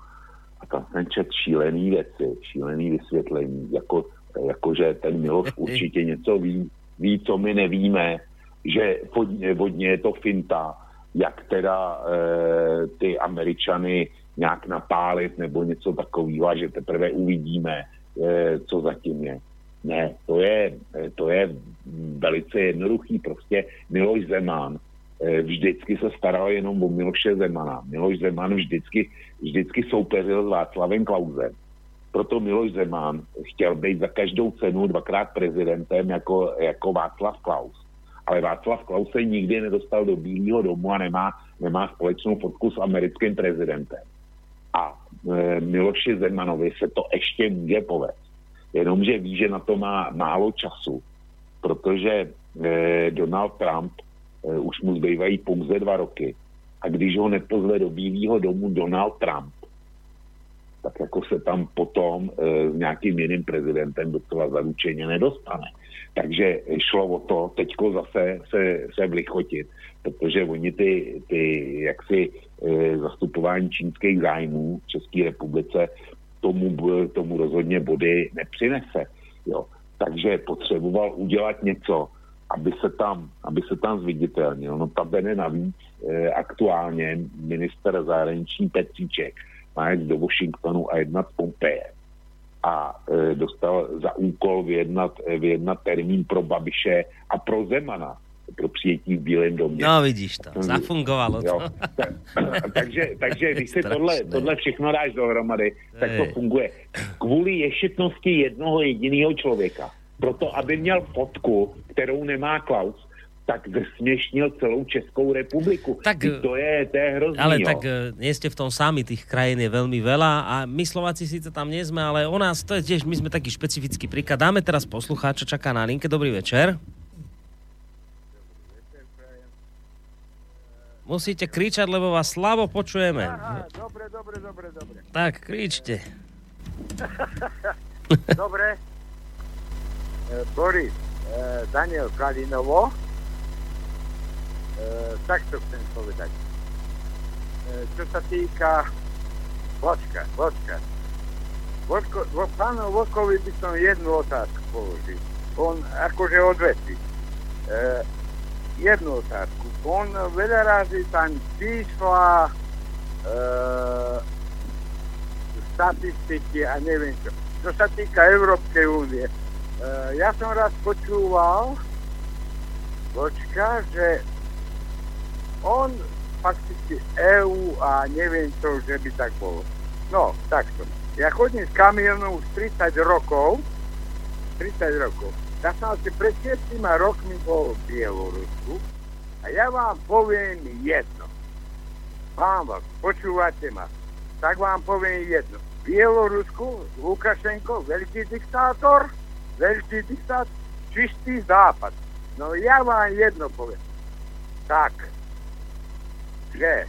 A tam jsem čet šílený věci, šílený vysvětlení, jako, jako že ten Miloš určitě něco ví, ví, co my nevíme, že vodně je to finta, jak teda e, ty Američany nějak napálit nebo něco takového, že teprve uvidíme, e, co zatím je. Ne, to je, eh, to je velice jednoduchý. Prostě Miloš Zeman eh, vždycky se staral jenom o Miloše Zemana. Miloš Zeman vždycky, vždycky soupeřil s Václavem Klausem. Proto Miloš Zeman chtěl být za každou cenu dvakrát prezidentem jako, jako Václav Klaus. Ale Václav Klaus se nikdy nedostal do Bílého domu a nemá, nemá společnou fotku s americkým prezidentem. A e, Miloši Zemanovi se to ještě může povést. Jenomže ví, že na to má málo času, protože eh, Donald Trump eh, už mu zbývají pouze dva roky. A když ho nepozve do Bílého domu Donald Trump, tak jako se tam potom eh, s nějakým jiným prezidentem docela zaručeně nedostane. Takže šlo o to teďko zase se, se vlichotit, protože oni ty, ty jaksi eh, zastupování čínských zájmů v České republice tomu, b- tomu rozhodně body nepřinese. Jo. Takže potřeboval udělat něco, aby se tam, aby se tam zviditelnil. No ta bene navíc e, aktuálně minister zahraniční Petříček má jít do Washingtonu a jednat s Pompejem. A e, dostal za úkol vyjednat, e, vyjednat termín pro Babiše a pro Zemana pro přijetí v Bílém domě. No vidíš to, zafungovalo to. Jo. Takže, takže když si tohle, tohle všechno dáš dohromady, tak to funguje. Kvůli ješitnosti jednoho jediného člověka. Proto, aby měl fotku, kterou nemá Klaus, tak zesměšnil celou Českou republiku. Tak, to je, to je hrozný, Ale jo. tak e, nie ste v tom sami, tých krajín je veľmi veľa a my Slováci síce tam nie sme, ale o nás to je tiež, my sme taký špecifický príklad. Dáme teraz poslucháča, čaká na linke. Dobrý večer. Musíte kričať, lebo vás slabo počujeme. Aha, dobre, dobre, dobre, dobre. Tak, kričte. Dobre. E, Boris, e, Daniel Kalinovo. E, tak to chcem povedať. E, čo sa týka... Počka. Vodko, vo, pánu Vodkovi by som jednu otázku položil. On akože odvetí. E, jednu otázku. On veľa razy tam čísla, e, statistiky a neviem čo. Čo sa týka Európskej únie, e, ja som raz počúval, počka, že on fakticky EU a neviem čo, že by tak bolo. No, takto. Ja chodím s kamionom už 30 rokov, 30 rokov. Ja som asi pred 6 rokmi bol v Bielorusku a ja vám poviem jedno. Pán vás, počúvate ma. Tak vám poviem jedno. V Bielorusku Lukašenko, veľký diktátor, veľký diktátor, čistý západ. No ja vám jedno poviem. Tak, že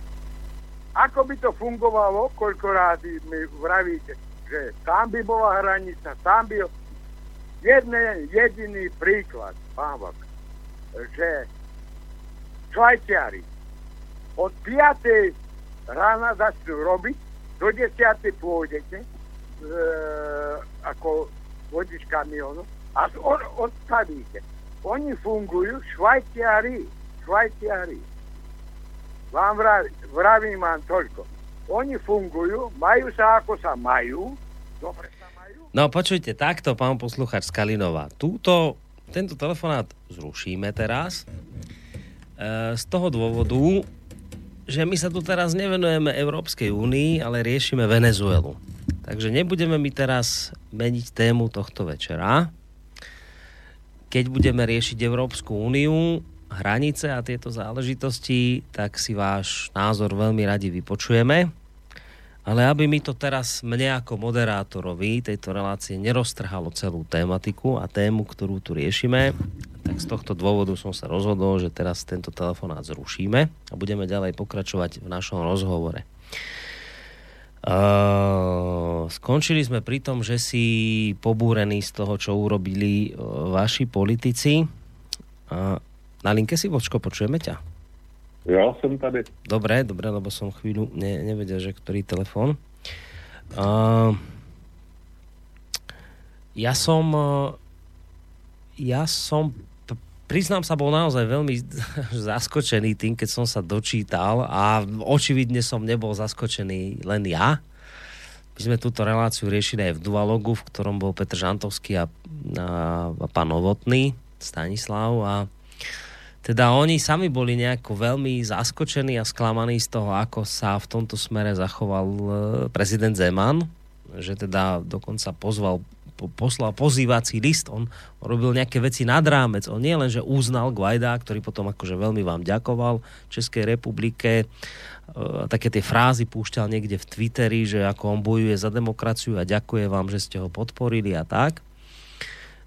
ako by to fungovalo, koľko rázy mi vravíte, že tam by bola hranica, tam by... Jeden jediný príklad, pán Vak, že Švajčiari od 5. rána začnú robiť, do 10. pôjdete, e, ako vodič kamionu, a od, odstavíte. Oni fungujú, Švajčiari, Švajčiari. Vám vraví, vravím vám toľko. Oni fungujú, majú sa ako sa majú, dobre sa majú, No počujte, takto, pán posluchač z Kalinova. Túto, tento telefonát zrušíme teraz. E, z toho dôvodu, že my sa tu teraz nevenujeme Európskej únii, ale riešime Venezuelu. Takže nebudeme my teraz meniť tému tohto večera. Keď budeme riešiť Európsku úniu, hranice a tieto záležitosti, tak si váš názor veľmi radi vypočujeme. Ale aby mi to teraz mne ako moderátorovi tejto relácie neroztrhalo celú tématiku a tému, ktorú tu riešime, tak z tohto dôvodu som sa rozhodol, že teraz tento telefonát zrušíme a budeme ďalej pokračovať v našom rozhovore. Uh, skončili sme pri tom, že si pobúrený z toho, čo urobili uh, vaši politici. Uh, na linke si, Vočko, počujeme ťa? Ja som tady. Dobre, dobre, lebo som chvíľu ne, nevedel, že ktorý telefon. Uh, ja som uh, ja som priznám sa, bol naozaj veľmi zaskočený tým, keď som sa dočítal a očividne som nebol zaskočený len ja. My sme túto reláciu riešili aj v Dualogu, v ktorom bol Petr Žantovský a, a, a pán Novotný, Stanislav a teda oni sami boli nejako veľmi zaskočení a sklamaní z toho, ako sa v tomto smere zachoval e, prezident Zeman, že teda dokonca pozval po- poslal pozývací list, on robil nejaké veci nad rámec. On nie len, že uznal Guaida, ktorý potom akože veľmi vám ďakoval Českej republike, e, také tie frázy púšťal niekde v Twitteri, že ako on bojuje za demokraciu a ďakuje vám, že ste ho podporili a tak.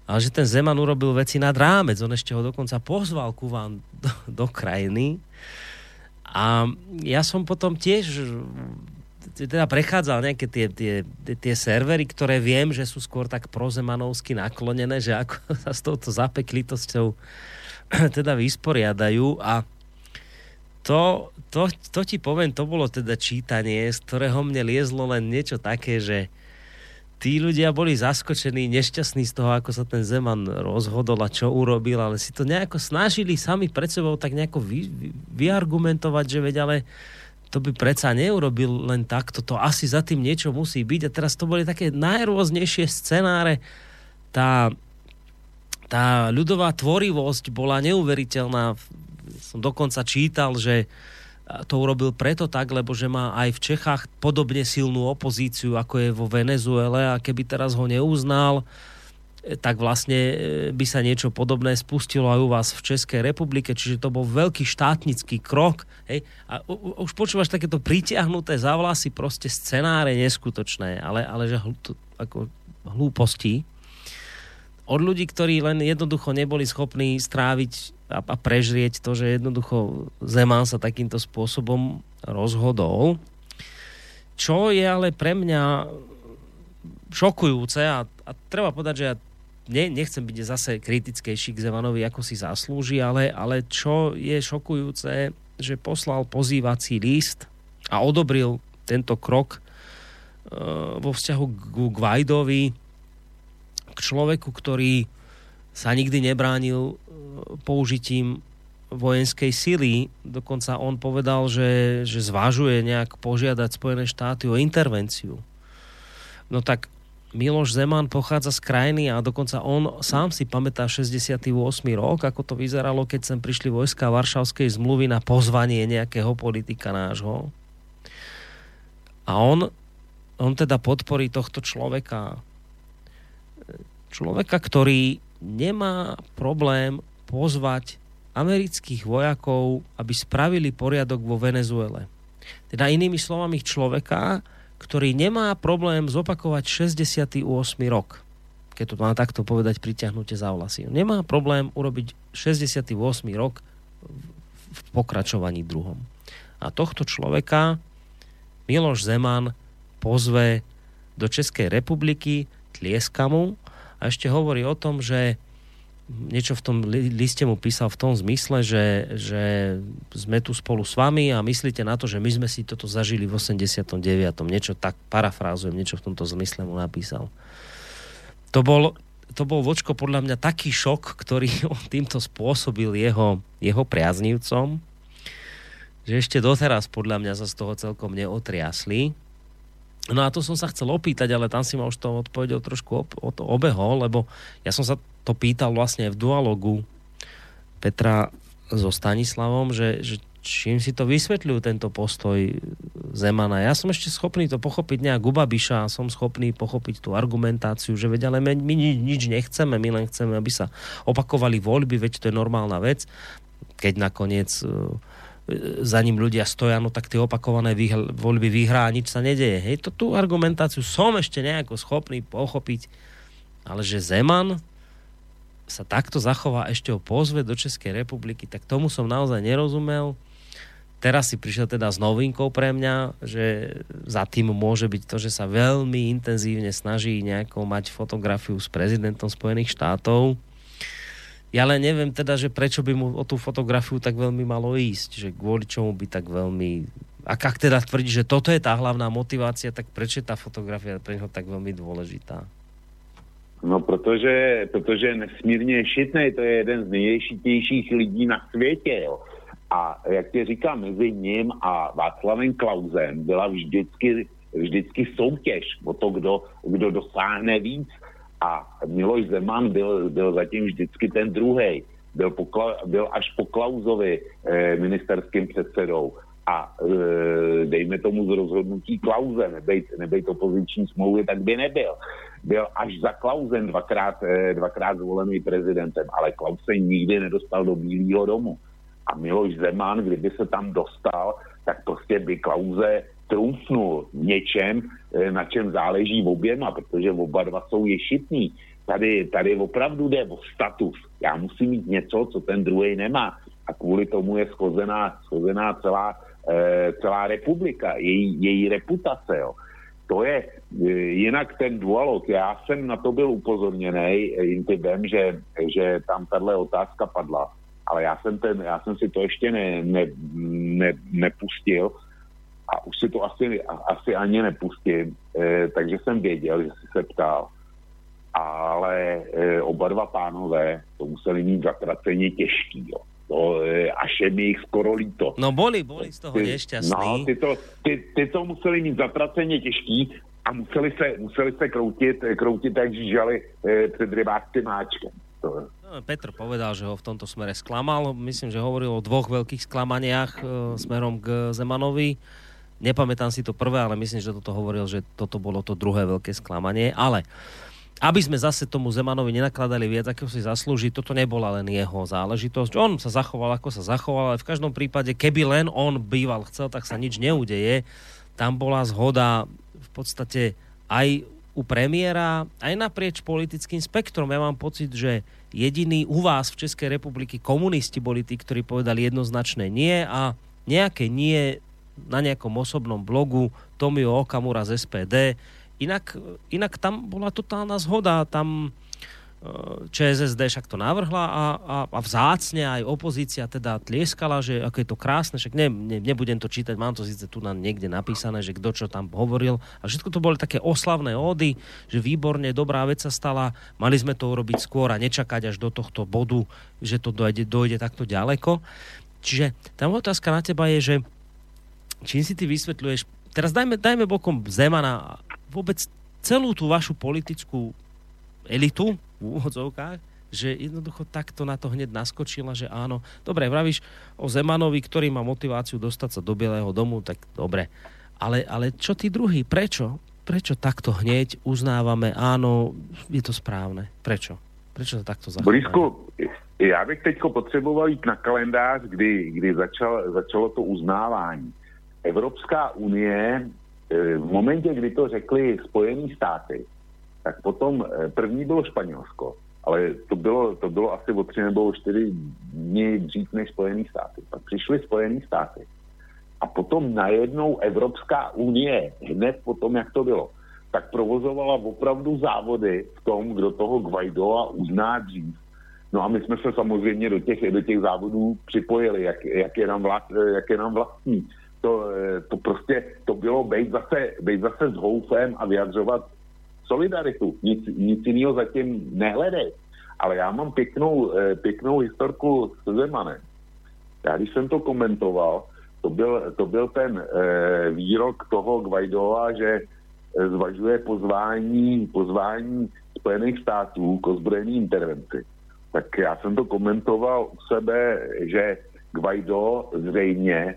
Ale že ten Zeman urobil veci nad rámec. On ešte ho dokonca pozval ku vám do, do krajiny. A ja som potom tiež teda prechádzal nejaké tie, tie, tie, servery, ktoré viem, že sú skôr tak prozemanovsky naklonené, že ako sa s touto zapeklitosťou teda vysporiadajú a to, to, to ti poviem, to bolo teda čítanie, z ktorého mne liezlo len niečo také, že tí ľudia boli zaskočení, nešťastní z toho, ako sa ten Zeman rozhodol a čo urobil, ale si to nejako snažili sami pred sebou tak nejako vy, vy, vyargumentovať, že veď ale to by predsa neurobil len takto, to asi za tým niečo musí byť a teraz to boli také najrôznejšie scenáre. Tá, tá ľudová tvorivosť bola neuveriteľná. Som dokonca čítal, že to urobil preto tak, lebo že má aj v Čechách podobne silnú opozíciu, ako je vo Venezuele a keby teraz ho neuznal, e, tak vlastne e, by sa niečo podobné spustilo aj u vás v Českej republike, čiže to bol veľký štátnický krok. Hej? A už počúvaš takéto pritiahnuté za vlasy proste scenáre neskutočné, ale, ale že hl, ako hlúposti od ľudí, ktorí len jednoducho neboli schopní stráviť a, a prežrieť to, že jednoducho Zeman sa takýmto spôsobom rozhodol. Čo je ale pre mňa šokujúce a, a treba povedať, že ja ne, nechcem byť zase kritickejší k Zemanovi, ako si zaslúži, ale, ale čo je šokujúce, že poslal pozývací list a odobril tento krok e, vo vzťahu k, Vajdovi, k človeku, ktorý sa nikdy nebránil použitím vojenskej sily. Dokonca on povedal, že, že zvážuje nejak požiadať Spojené štáty o intervenciu. No tak Miloš Zeman pochádza z krajiny a dokonca on sám si pamätá 68. rok, ako to vyzeralo, keď sem prišli vojska Varšavskej zmluvy na pozvanie nejakého politika nášho. A on, on teda podporí tohto človeka. Človeka, ktorý nemá problém pozvať amerických vojakov, aby spravili poriadok vo Venezuele. Teda inými slovami človeka, ktorý nemá problém zopakovať 68. rok. Keď to má takto povedať, priťahnutie za vlasy. Nemá problém urobiť 68. rok v pokračovaní druhom. A tohto človeka Miloš Zeman pozve do Českej republiky, tlieska mu a ešte hovorí o tom, že niečo v tom liste mu písal v tom zmysle, že, že sme tu spolu s vami a myslíte na to, že my sme si toto zažili v 89. Niečo tak, parafrázujem, niečo v tomto zmysle mu napísal. To bol, to bol vočko podľa mňa taký šok, ktorý on týmto spôsobil jeho, jeho priaznivcom, že ešte doteraz podľa mňa sa z toho celkom neotriasli. No a to som sa chcel opýtať, ale tam si ma už to odpovedel trošku ob, to obehol, lebo ja som sa to pýtal vlastne v dualogu Petra so Stanislavom, že, že čím si to vysvetľujú tento postoj Zemana. Ja som ešte schopný to pochopiť nejak u Babiša, som schopný pochopiť tú argumentáciu, že veď ale my, my nič nechceme, my len chceme, aby sa opakovali voľby, veď to je normálna vec. Keď nakoniec uh, za ním ľudia stoja, no tak tie opakované vyhl- voľby vyhrá a nič sa nedeje. Hej, to tú argumentáciu som ešte nejako schopný pochopiť, ale že Zeman sa takto zachová ešte o pozve do Českej republiky, tak tomu som naozaj nerozumel. Teraz si prišiel teda s novinkou pre mňa, že za tým môže byť to, že sa veľmi intenzívne snaží nejako mať fotografiu s prezidentom Spojených štátov. Ja len neviem teda, že prečo by mu o tú fotografiu tak veľmi malo ísť, že kvôli čomu by tak veľmi... A ak teda tvrdí, že toto je tá hlavná motivácia, tak prečo je tá fotografia pre neho tak veľmi dôležitá? No, protože, protože je nesmírně šitný, to je jeden z nejšitějších lidí na světě, jo. A jak ti říkám, mezi ním a Václavem Klausem byla vždycky, vždycky soutěž o to, kdo, kdo dosáhne víc. A Miloš Zeman byl, byl zatím vždycky ten druhý. Byl, po, byl až po Klauzovi eh, ministerským předsedou. A eh, dejme tomu z rozhodnutí Klauze, nebejt, nebejt opoziční smlouvy, tak by nebyl. Byl až za Klausem dvakrát, eh, dvakrát zvolený prezidentem, ale Klaus se nikdy nedostal do Bílého domu. A Miloš Zeman, kdyby se tam dostal, tak prostě by Klauze trumfnul něčem, eh, na čem záleží oběma, protože oba dva jsou ješitní. Tady, tady opravdu jde o status. Já musím mít něco, co ten druhý nemá. A kvůli tomu je schozená, schozená celá, celá republika, její, její reputace. Jo. To je eh, jinak ten dualog. Já jsem na to byl upozorněný intibem, že, že tam tahle otázka padla ale já jsem, ten, já jsem si to ještě ne, ne, ne, nepustil a už si to asi, asi ani nepustím, e, takže jsem věděl, že jsi se ptal. Ale e, oba dva pánové to museli mít zatraceně těžký, jo. To, e, až je mi jich skoro líto. No boli, boli z toho nešťastní. No, ty to, ty, ty to museli mít zatraceně těžký a museli se, museli se kroutit, kroutit jak žížali e, před rybáckým máčkem. To, No, Petr povedal, že ho v tomto smere sklamal. Myslím, že hovoril o dvoch veľkých sklamaniach e, smerom k Zemanovi. Nepamätám si to prvé, ale myslím, že toto hovoril, že toto bolo to druhé veľké sklamanie. Ale aby sme zase tomu Zemanovi nenakladali viac, ako si zaslúži, toto nebola len jeho záležitosť. On sa zachoval, ako sa zachoval, ale v každom prípade, keby len on býval chcel, tak sa nič neudeje. Tam bola zhoda v podstate aj u premiéra, aj naprieč politickým spektrom. Ja mám pocit, že jediní u vás v Českej republiky komunisti boli tí, ktorí povedali jednoznačné nie a nejaké nie na nejakom osobnom blogu Tomio Okamura z SPD. Inak, inak tam bola totálna zhoda, tam ČSSD však to navrhla a, a, a vzácne aj opozícia teda tlieskala, že ako je to krásne, však ne, ne, nebudem to čítať, mám to síce tu na niekde napísané, že kto čo tam hovoril a všetko to boli také oslavné ódy, že výborne dobrá vec sa stala, mali sme to urobiť skôr a nečakať až do tohto bodu, že to dojde, dojde takto ďaleko. Čiže tá otázka na teba je, že čím si ty vysvetľuješ, teraz dajme, dajme bokom Zemana vôbec celú tú vašu politickú elitu v úvodzovkách, že jednoducho takto na to hneď naskočila, že áno. Dobre, vravíš o Zemanovi, ktorý má motiváciu dostať sa do Bieleho domu, tak dobre. Ale, ale čo tí druhí? Prečo? Prečo takto hneď uznávame, áno, je to správne? Prečo? Prečo to takto zachovali? Borisku, já bych teď potřeboval jít na kalendář, kdy, kdy začal, začalo to uznávání. Evropská unie eh, v momentě, kdy to řekli Spojené státy, tak potom eh, první bylo Španělsko, ale to bylo, to bylo asi o tři nebo o čtyři dny dřív než Spojené státy. Pak přišly Spojené státy. A potom najednou Evropská unie, hned po tom, jak to bylo, tak provozovala opravdu závody v tom, kdo toho Guaidoa uzná dřív. No a my jsme se samozřejmě do těch, do těch závodů připojili, jak, jak, je, nám vlast, jak je nám vlastní. To, eh, to prostě, to bylo být zase, být zase s houfem a vyjadřovat solidaritu. Nic, nic jiného zatím nehledej. Ale já mám pěknou, eh, pěknou historku s Zemanem. Já když jsem to komentoval, to byl, to byl ten e, výrok toho Guaidoa, že eh, zvažuje pozvání, pozvání Spojených států k ozbrojené intervenci. Tak já jsem to komentoval u sebe, že Guaido zřejmě e,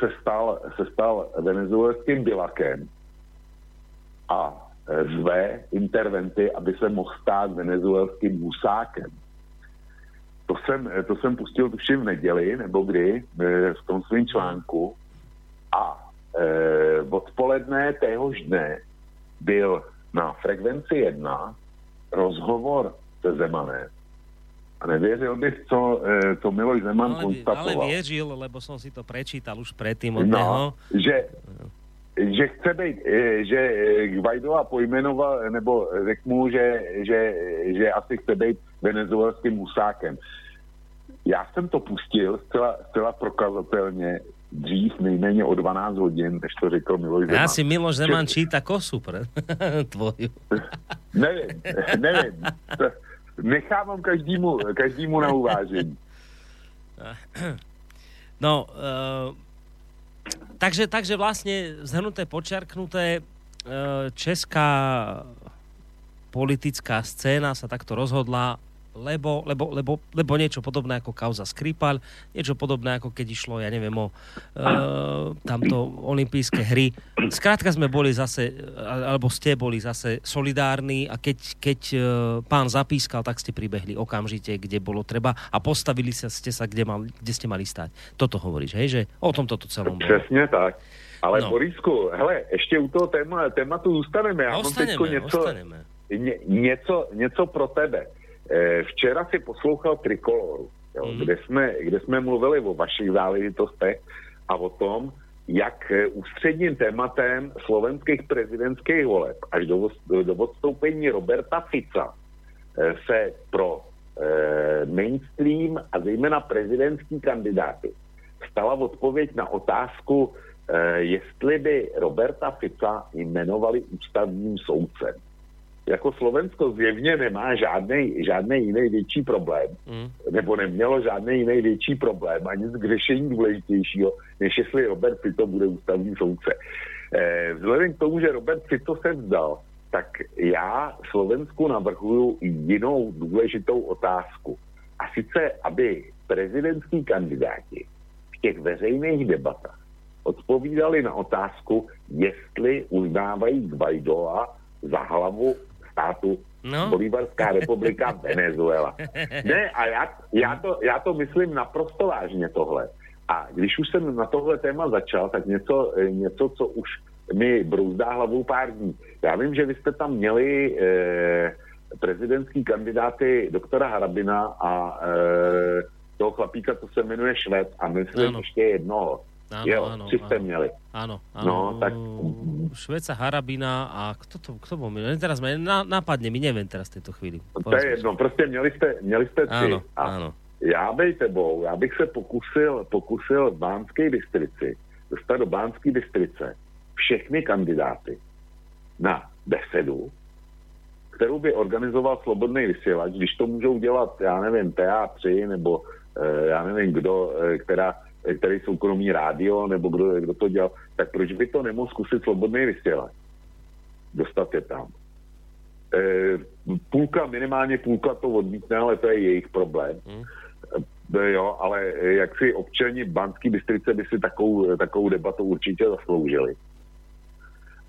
se, stal, se stal venezuelským bilakem a zve interventy, aby se mohl stát venezuelským husákem. To jsem, to jsem pustil tuším v neděli, nebo kdy, v tom svém článku. A e, odpoledne téhož dne byl na frekvenci 1 rozhovor se Zemanem. A nevěřil bych, co, co Miloš Zeman Ale, ale konstatoval. věřil, lebo som si to prečítal už predtým od neho. No, že, že chce být, eh, že eh, Guaidova pojmenoval, nebo řekl mu, že, že, že asi chce být venezuelským husákem. Já jsem to pustil zcela, zcela prokazatelně dřív nejméně o 12 hodin, než to řekl Miloš Zeman. Ja si Miloš Zeman číta kosu pre tvoju. Nevím, nevím. Nechávám každému, každému na uvážení. No, uh, takže, takže vlastne zhrnuté, počiarknuté, uh, česká politická scéna sa takto rozhodla, lebo, lebo, lebo, lebo niečo podobné ako kauza Skripal, niečo podobné ako keď išlo, ja neviem, o uh, tamto olympijské hry. Skrátka sme boli zase, alebo ste boli zase solidárni a keď, keď uh, pán zapískal, tak ste pribehli okamžite, kde bolo treba a postavili sa, ste sa, kde, mal, kde ste mali stať. Toto hovoríš, hej, že o tom toto celom bolo. Přesně tak. Ale No. Borisku, hele, ještě u toho téma, tématu zůstaneme. Já Ostaneme, něco, ostaneme. ně, něco, něco pro tebe. Eh, včera si poslouchal Trikoloru, jo, mm. kde, jsme, kde jsme mluvili o vašich záležitostech a o tom, jak eh, ústředním tématem slovenských prezidentských voleb až do, do, odstoupení Roberta Fica eh, se pro eh, mainstream a zejména prezidentský kandidáty stala odpověď na otázku, eh, jestli by Roberta Fica jmenovali ústavním soudcem. Jako Slovensko zjevně nemá žádný, žádný jiný větší problém, Mm. nebo nemělo žádný jiný větší problém, ani k řešení důležitějšího, než jestli Robert Fico bude ústavní soudce. Eh, vzhledem k tomu, že Robert Fico se vzdal, tak já Slovensku navrhuju jinou důležitou otázku. A sice, aby prezidentský kandidáti v těch veřejných debatách odpovídali na otázku, jestli uznávají Guaidoa za hlavu státu No. Bolívarská republika Venezuela. Ne, a já, já, to, já to myslím naprosto vážně tohle. A když už jsem na tohle téma začal, tak něco, eh, něco co už mi brouzdá hlavou pár dní. Já vím, že vy jste tam měli eh, prezidentský kandidáty doktora Harabina a eh, toho chlapíka, co se jmenuje Šved a myslím Áno. ještě jednoho. Áno, jo, áno, jste áno. měli. Áno, áno. No, tak- Šveca Harabina a kto to, kto bol? Len Teraz ma na, napadne mi, neviem teraz v tejto chvíli. To je jedno, prostě měli jste, měli jste tři. Áno, a áno. Já bych tebou, já bych se pokusil, pokusil v Bánské Bystrici, dostat do Bánské Bystrice všechny kandidáty na besedu, kterou by organizoval Slobodný vysílač, když to můžou dělat, já nevím, TA3, nebo eh, já nevím, kdo, eh, která, eh, který soukromý rádio, nebo kdo, kdo to dělal, tak proč by to nemohl zkusit Slobodný vysílač? Dostat je tam. Eh, půlka, minimálně půlka to odmítne, ale to je jejich problém. Mm. Eh, jo, ale jak si občani Banský Bystrice by si takovou, takovou debatu určitě zasloužili.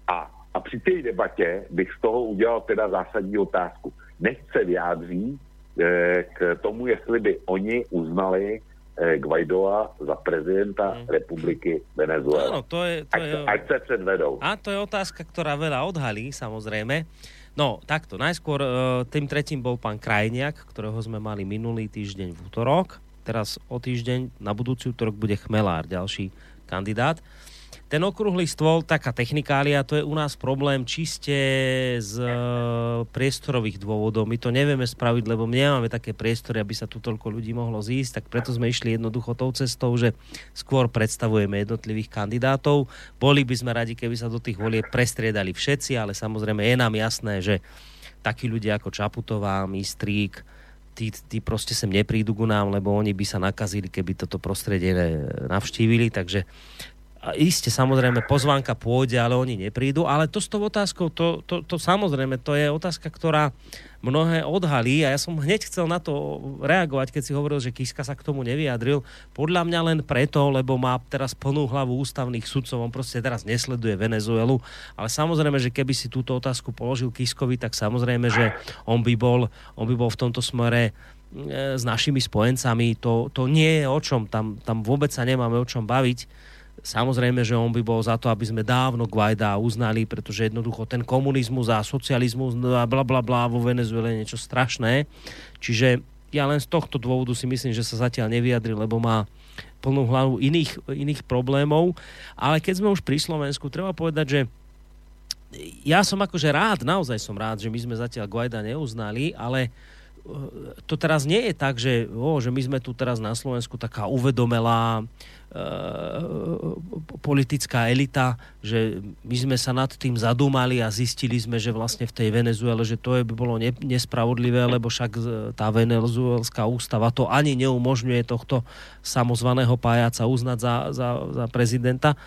A, a při té debatě bych z toho udělal teda zásadní otázku. Nech se vyjádří eh, k tomu, jestli by oni uznali Guaidoa za prezidenta republiky Venezuela. Áno, to je... To Ať, je ať se předvedou. A to je otázka, ktorá veľa odhalí, samozrejme. No, takto. Najskôr e, tým tretím bol pán Krajniak, ktorého sme mali minulý týždeň v útorok. Teraz o týždeň, na budúci útorok bude Chmelár, ďalší kandidát. Ten okrúhly stôl, taká technikália, to je u nás problém čiste z e, priestorových dôvodov. My to nevieme spraviť, lebo nemáme také priestory, aby sa tu toľko ľudí mohlo zísť, tak preto sme išli jednoducho tou cestou, že skôr predstavujeme jednotlivých kandidátov. Boli by sme radi, keby sa do tých volieb prestriedali všetci, ale samozrejme je nám jasné, že takí ľudia ako Čaputová, Mistrík, tí, tí proste sem neprídu ku nám, lebo oni by sa nakazili, keby toto prostredie navštívili, takže a iste samozrejme pozvánka pôjde, ale oni neprídu. Ale to s tou otázkou, to, to, to samozrejme, to je otázka, ktorá mnohé odhalí. A ja som hneď chcel na to reagovať, keď si hovoril, že Kiska sa k tomu nevyjadril. Podľa mňa len preto, lebo má teraz plnú hlavu ústavných sudcov, on proste teraz nesleduje Venezuelu, ale samozrejme, že keby si túto otázku položil Kiskovi, tak samozrejme, že on by bol, on by bol v tomto smere e, s našimi spojencami, to, to nie je o čom, tam, tam vôbec sa nemáme o čom baviť Samozrejme, že on by bol za to, aby sme dávno Guaida uznali, pretože jednoducho ten komunizmus a socializmus a bla bla bla vo Venezuele je niečo strašné. Čiže ja len z tohto dôvodu si myslím, že sa zatiaľ nevyjadri, lebo má plnú hlavu iných, iných problémov. Ale keď sme už pri Slovensku, treba povedať, že ja som akože rád, naozaj som rád, že my sme zatiaľ Guaida neuznali, ale to teraz nie je tak, že, o, že my sme tu teraz na Slovensku taká uvedomelá e, politická elita, že my sme sa nad tým zadúmali a zistili sme, že vlastne v tej Venezuele, že to je, by bolo ne, nespravodlivé, lebo však tá venezuelská ústava to ani neumožňuje tohto samozvaného pájaca uznať za, za, za prezidenta.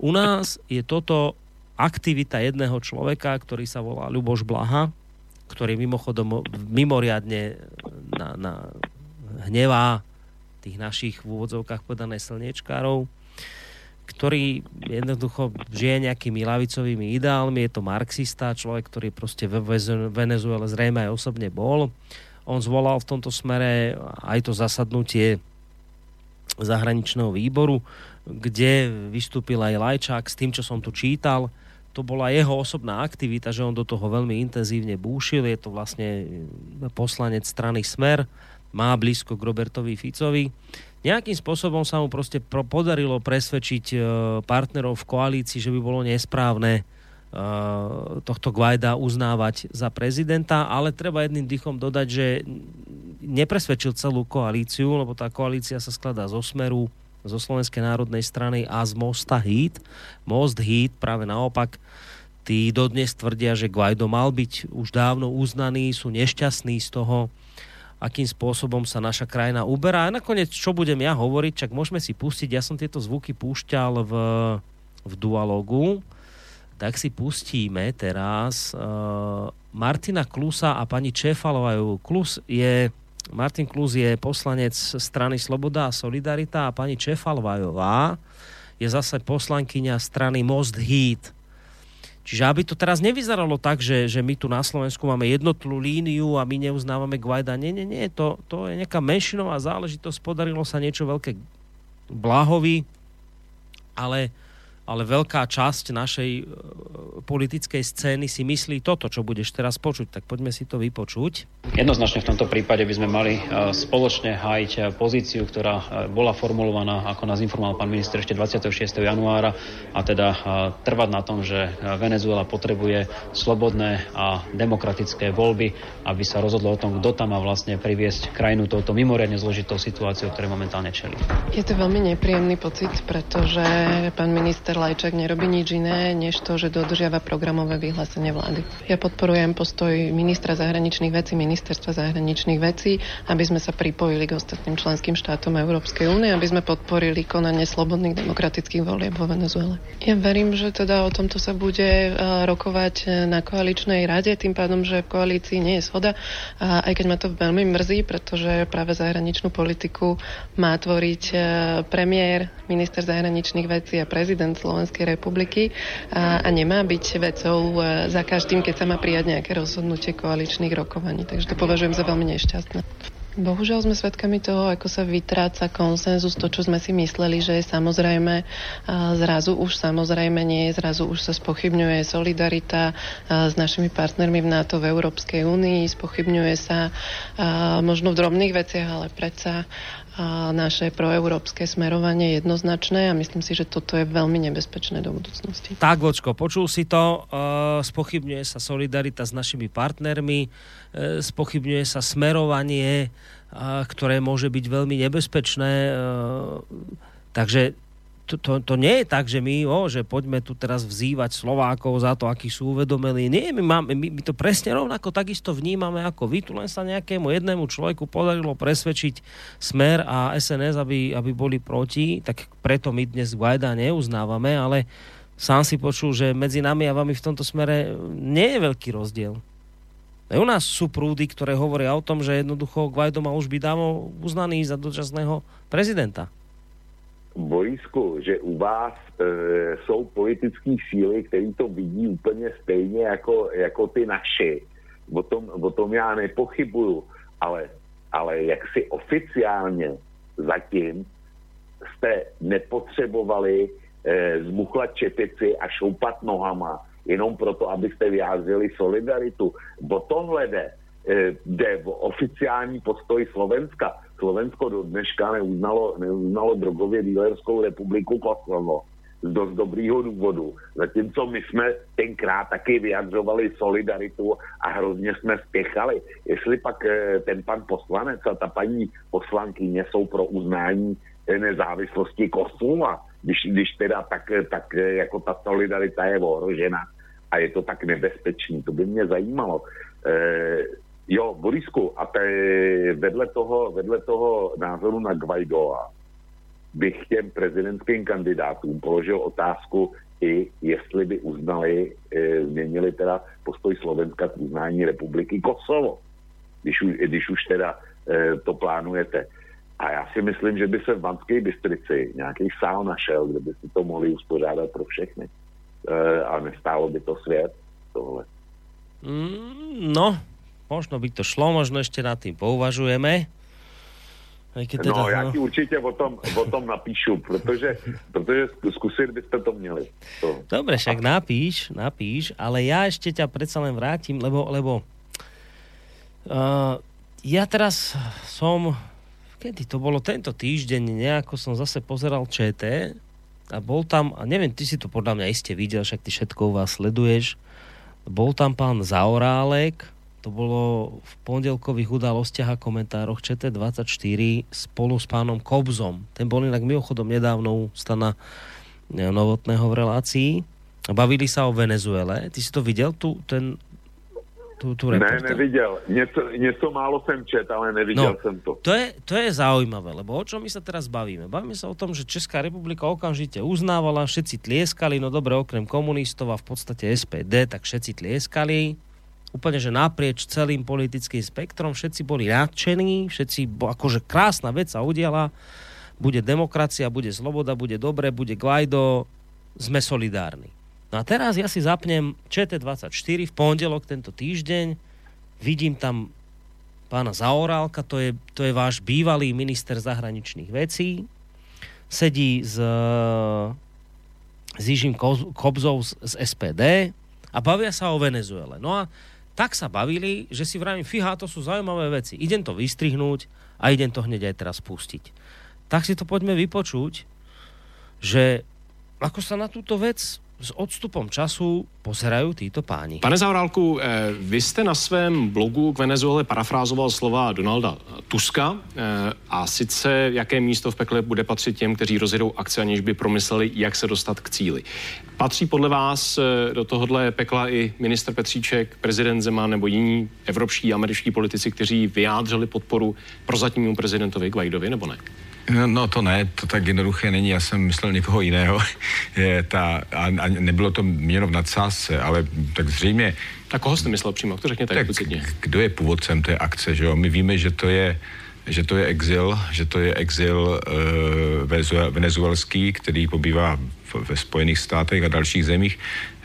U nás je toto aktivita jedného človeka, ktorý sa volá Ľuboš Blaha, ktorý mimochodom mimoriadne na, na hnevá tých našich v úvodzovkách podané slniečkárov, ktorý jednoducho žije nejakými lavicovými ideálmi, je to marxista, človek, ktorý proste v Venezuele zrejme aj osobne bol. On zvolal v tomto smere aj to zasadnutie zahraničného výboru, kde vystúpil aj Lajčák s tým, čo som tu čítal, to bola jeho osobná aktivita, že on do toho veľmi intenzívne búšil. Je to vlastne poslanec strany Smer, má blízko k Robertovi Ficovi. Nejakým spôsobom sa mu proste podarilo presvedčiť e, partnerov v koalícii, že by bolo nesprávne e, tohto Guaida uznávať za prezidenta, ale treba jedným dychom dodať, že nepresvedčil celú koalíciu, lebo tá koalícia sa skladá zo Smeru, zo Slovenskej národnej strany a z Mosta Hit. Most Hit práve naopak tí dodnes tvrdia, že Guaido mal byť už dávno uznaný, sú nešťastní z toho, akým spôsobom sa naša krajina uberá. A nakoniec, čo budem ja hovoriť, čak môžeme si pustiť, ja som tieto zvuky púšťal v, v dualogu, tak si pustíme teraz uh, Martina Klusa a pani Čefalová. Klus je Martin Klus je poslanec strany Sloboda a Solidarita a pani Čefalvajová je zase poslankyňa strany Most Heat. Čiže aby to teraz nevyzeralo tak, že, že my tu na Slovensku máme jednotlú líniu a my neuznávame Guaida. Nie, nie, nie, to, to je nejaká menšinová záležitosť, podarilo sa niečo veľké Blahovi, ale ale veľká časť našej e, politickej scény si myslí toto, čo budeš teraz počuť. Tak poďme si to vypočuť. Jednoznačne v tomto prípade by sme mali e, spoločne hájiť e, pozíciu, ktorá bola formulovaná, ako nás informoval pán minister ešte 26. januára, a teda trvať na tom, že Venezuela potrebuje slobodné a demokratické voľby, aby sa rozhodlo o tom, kto tam má vlastne priviesť krajinu touto mimoriadne zložitou situáciou, ktoré momentálne čelí. Je to veľmi nepríjemný pocit, pretože pán minister minister Lajčák nerobí nič iné, než to, že dodržiava programové vyhlásenie vlády. Ja podporujem postoj ministra zahraničných vecí, ministerstva zahraničných vecí, aby sme sa pripojili k ostatným členským štátom Európskej únie, aby sme podporili konanie slobodných demokratických volieb vo Venezuele. Ja verím, že teda o tomto sa bude e, rokovať na koaličnej rade, tým pádom, že v koalícii nie je schoda, a aj keď ma to veľmi mrzí, pretože práve zahraničnú politiku má tvoriť e, premiér, minister zahraničných vecí a prezident Slovenskej republiky a, a nemá byť vecou e, za každým, keď sa má prijať nejaké rozhodnutie koaličných rokovaní. Takže to považujem za veľmi nešťastné. Bohužiaľ sme svedkami toho, ako sa vytráca konsenzus, to, čo sme si mysleli, že je samozrejme, zrazu už samozrejme nie je, zrazu už sa spochybňuje solidarita s našimi partnermi v NATO v Európskej únii, spochybňuje sa možno v drobných veciach, ale predsa a naše proeurópske smerovanie jednoznačné a myslím si, že toto je veľmi nebezpečné do budúcnosti. Tak, Vočko, počul si to, uh, spochybňuje sa solidarita s našimi partnermi, uh, spochybňuje sa smerovanie, uh, ktoré môže byť veľmi nebezpečné. Uh, takže to, to, to nie je tak, že my, o, že poďme tu teraz vzývať Slovákov za to, akí sú uvedomení. Nie, my, máme, my, my to presne rovnako takisto vnímame ako vy. Tu len sa nejakému jednému človeku podarilo presvedčiť Smer a SNS, aby, aby boli proti, tak preto my dnes Guaida neuznávame, ale sám si počul, že medzi nami a vami v tomto smere nie je veľký rozdiel. Aj u nás sú prúdy, ktoré hovoria o tom, že jednoducho Guaido má už byť dávno uznaný za dočasného prezidenta. Borisku, že u vás e, jsou politické síly, které to vidí úplně stejně jako, jako ty naše. O tom, o tom já nepochybuju, ale, ale jak si oficiálně zatím jste nepotřebovali eh, zmuchlat čepici a šoupat nohama, jenom proto, abyste vyjádřili solidaritu. Bo tohle jde, eh, jde o oficiální postoj Slovenska. Slovensko do dneška neuznalo, neuznalo drogově dílerskou republiku Kosovo z dost dobrýho důvodu. Zatímco my jsme tenkrát taky vyjadřovali solidaritu a hrozně jsme spěchali. Jestli pak eh, ten pan poslanec a ta paní poslankyně jsou pro uznání eh, nezávislosti Kosova, když, když teda tak, eh, tak jako ta solidarita je ohrožena a je to tak nebezpečný, to by mě zajímalo. Eh, jo, Borisku, a te, vedle, toho, vedle toho názoru na Guaidoa, bych těm prezidentským kandidátům položil otázku i jestli by uznali, e, změnili teda postoj Slovenska k uznání republiky Kosovo, když už, když už teda e, to plánujete. A já si myslím, že by se v Banské Bystrici nějaký sál našel, kde by si to mohli uspořádat pro všechny. E, a nestálo by to svět, tohle. Mm, no, možno by to šlo, možno ešte nad tým pouvažujeme. Aj keď teda, no, já ti určitě o tom, o tom napíšu, protože, protože zkusit byste to měli. To. Dobre, však napíš, napíš, ale ja ešte ťa predsa len vrátim, lebo, lebo uh, ja teraz som, kedy to bolo tento týždeň, nejako som zase pozeral ČT a bol tam, a neviem, ty si to podľa mňa iste videl, však ty všetko u vás sleduješ, bol tam pán Zaorálek, to bolo v pondelkových udalostiach a komentároch ČT24 spolu s pánom Kobzom. Ten bol inak mimochodom nedávno u stana e, Novotného v relácii. Bavili sa o Venezuele. Ty si to videl, tu, ten, tú, tú Ne, neviděl. Něco, něco málo jsem čet, ale neviděl jsem to. To je, to je zaujímavé, lebo o čom my sa teraz bavíme? Bavíme sa o tom, že Česká republika okamžite uznávala, všetci tlieskali, no dobre, okrem komunistov a v podstate SPD, tak všetci tlieskali. Úplne, že naprieč celým politickým spektrom. Všetci boli nadšení, všetci, akože krásna vec sa udiala, bude demokracia, bude sloboda, bude dobre, bude Guaido, sme solidárni. No a teraz ja si zapnem ČT24 v pondelok tento týždeň, vidím tam pána Zaorálka, to je, to je váš bývalý minister zahraničných vecí, sedí s, s Jižím Kobzou z, z SPD a bavia sa o Venezuele. No a tak sa bavili, že si vravím, fíha, to sú zaujímavé veci. Idem to vystrihnúť a idem to hneď aj teraz pustiť. Tak si to poďme vypočuť, že ako sa na túto vec s odstupom času pozerajú títo páni. Pane Zaurálku, eh, vy jste na svém blogu k Venezuele parafrázoval slova Donalda Tuska eh, a sice jaké místo v pekle bude patřit těm, kteří rozjedou akce, aniž by promysleli, jak se dostat k cíli. Patří podle vás eh, do tohohle pekla i minister Petříček, prezident Zeman nebo jiní evropští a američtí politici, kteří vyjádřili podporu prozatímnímu prezidentovi Guaidovi, nebo ne? No, to ne, to tak jednoduché není, já jsem myslel někoho jiného. Je ta, a, a nebylo to měno v nadsázce, ale tak zřejmě... A koho jste myslel přímo? To řekněte tak, explicitně. Kdo je původcem té akce, že jo? My víme, že to je že to je exil, že to je exil e, venezuelský, který pobývá v, ve Spojených státech a dalších zemích.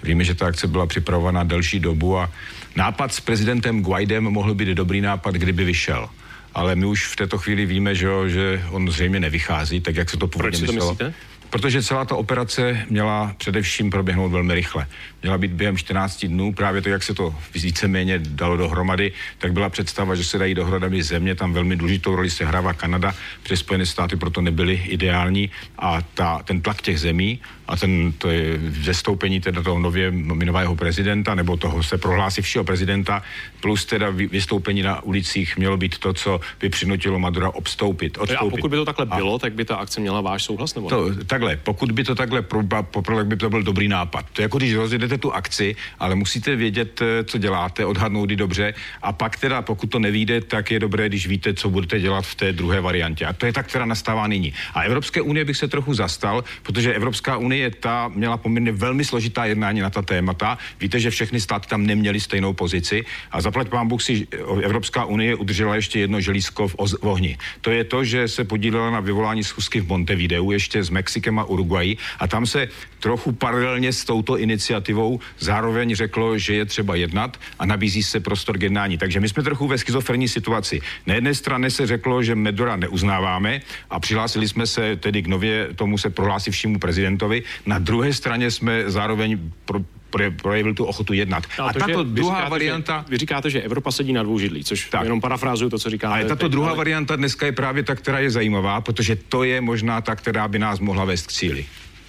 Víme, že ta akce byla připravovaná delší dobu a nápad s prezidentem Guaidem mohl být dobrý nápad, kdyby vyšel ale my už v této chvíli víme, že, že on zřejmě nevychází, tak jak se to původně Proč si to myslíte? Protože celá ta operace měla především proběhnout velmi rychle. Měla být během 14 dnů, právě to, jak se to víceméně dalo dohromady, tak byla představa, že se dají dohromady země, tam velmi důležitou roli se hrává Kanada, protože Spojené státy proto nebyly ideální a ta, ten tlak těch zemí a ten to je zestoupení teda toho nově nominovaného prezidenta, nebo toho se prohlásivšího prezidenta, plus teda vy- vystoupení na ulicích mělo být to, co by přinutilo Madura obstoupit, A odstoupit. pokud by to takhle bylo, tak by ta akce měla váš souhlas, nebo ne? To, takhle, pokud by to takhle poprvé, by to byl dobrý nápad. To je jako když rozjedete tu akci, ale musíte vědět, eh, co děláte, odhadnout ji dobře a pak teda, pokud to nevíde, tak je dobré, když víte, co budete dělat v té druhé variantě. A to je ta, která nastává nyní. A Evropské unie bych se trochu zastal, protože Evropská unie ta měla poměrně velmi složitá jednání na ta témata. Víte, že všechny státy tam neměly stejnou pozici a zaplať pán Bůh si eh, Evropská unie udržela ještě jedno želízko v, oz, v ohni. To je to, že se podílela na vyvolání schůzky v Montevideu ještě s Mexikem a Uruguay a tam se trochu paralelně s touto iniciativou zároveň řeklo, že je třeba jednat a nabízí se prostor k jednání. Takže my jsme trochu ve schizofrenní situaci. Na jedné straně se řeklo, že Medora neuznáváme a přihlásili jsme se tedy k nově tomu se prohlásivšímu prezidentovi. Na druhé straně jsme zároveň pro, pro, projevil tu ochotu jednat. No, a to, tato druhá říkáte, varianta... Že, vy říkáte, že Evropa sedí na dvou židlí, což tak. jenom parafrázuju to, co říkáte. Ale tato teď, druhá ale... varianta dneska je právě ta, která je zajímavá, protože to je možná ta, která by nás mohla vést k cíli.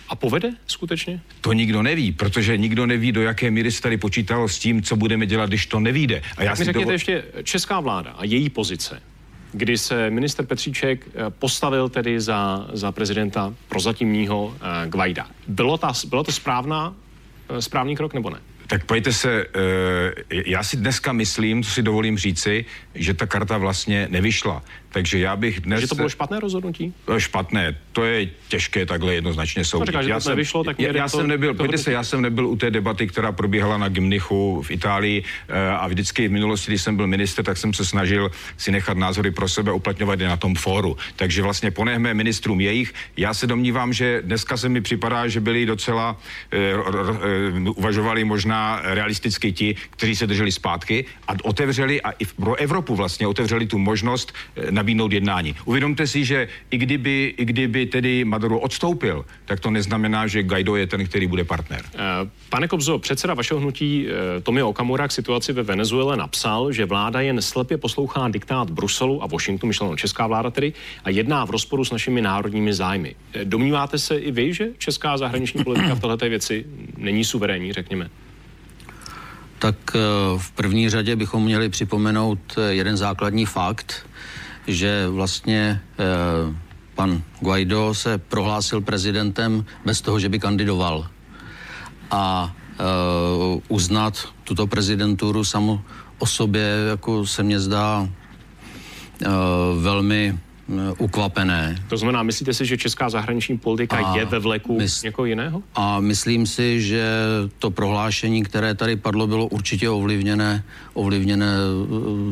A povede skutečně? To nikdo neví, protože nikdo neví, do jaké míry se tady počítalo s tím, co budeme dělat, když to nevyjde. A já tak mi řekněte dovo... ještě česká vláda a její pozice kdy se minister Petříček eh, postavil tedy za, za prezidenta prozatímního eh, Guaida. Bylo, ta, bylo to správná, eh, správný krok nebo ne? Tak pojďte se, já si dneska myslím, co si dovolím říci, že ta karta vlastně nevyšla. Takže já bych dnes... Že to bylo špatné rozhodnutí? Špatné, to je těžké takhle jednoznačně soudit. Říká, že já jsem, nevyšlo, tak já, já to, jsem nebyl, to, se, já jsem nebyl u té debaty, která probíhala na Gimnichu v Itálii a vždycky v minulosti, když jsem byl minister, tak jsem se snažil si nechat názory pro sebe uplatňovat i na tom fóru. Takže vlastně ponechme ministrům jejich. Já se domnívám, že dneska se mi připadá, že byli docela, uh, uvažovali možná realisticky ti, kteří se drželi zpátky a otevřeli a i pro Evropu vlastně otevřeli tu možnost nabídnout jednání. Uvědomte si, že i kdyby, i kdyby tedy Maduro odstoupil, tak to neznamená, že Guaido je ten, který bude partner. Pane Kobzo, předseda vašeho hnutí Tomio Okamura k situaci ve Venezuele napsal, že vláda jen slepě poslouchá diktát Bruselu a Washingtonu, myšleno česká vláda tedy, a jedná v rozporu s našimi národními zájmy. Domníváte se i vy, že česká zahraniční politika v této věci není suverénní, řekněme? Tak v první řadě bychom měli připomenout jeden základní fakt, že vlastně eh, pan Guaido se prohlásil prezidentem bez toho, že by kandidoval. A eh, uznat tuto prezidenturu samo o sobě, jako se mně zdá eh, velmi ukvapené. To znamená, myslíte si, že česká zahraniční politika a je ve vleku mys- někoho jiného? A myslím si, že to prohlášení, které tady padlo, bylo určitě ovlivněné, ovlivněné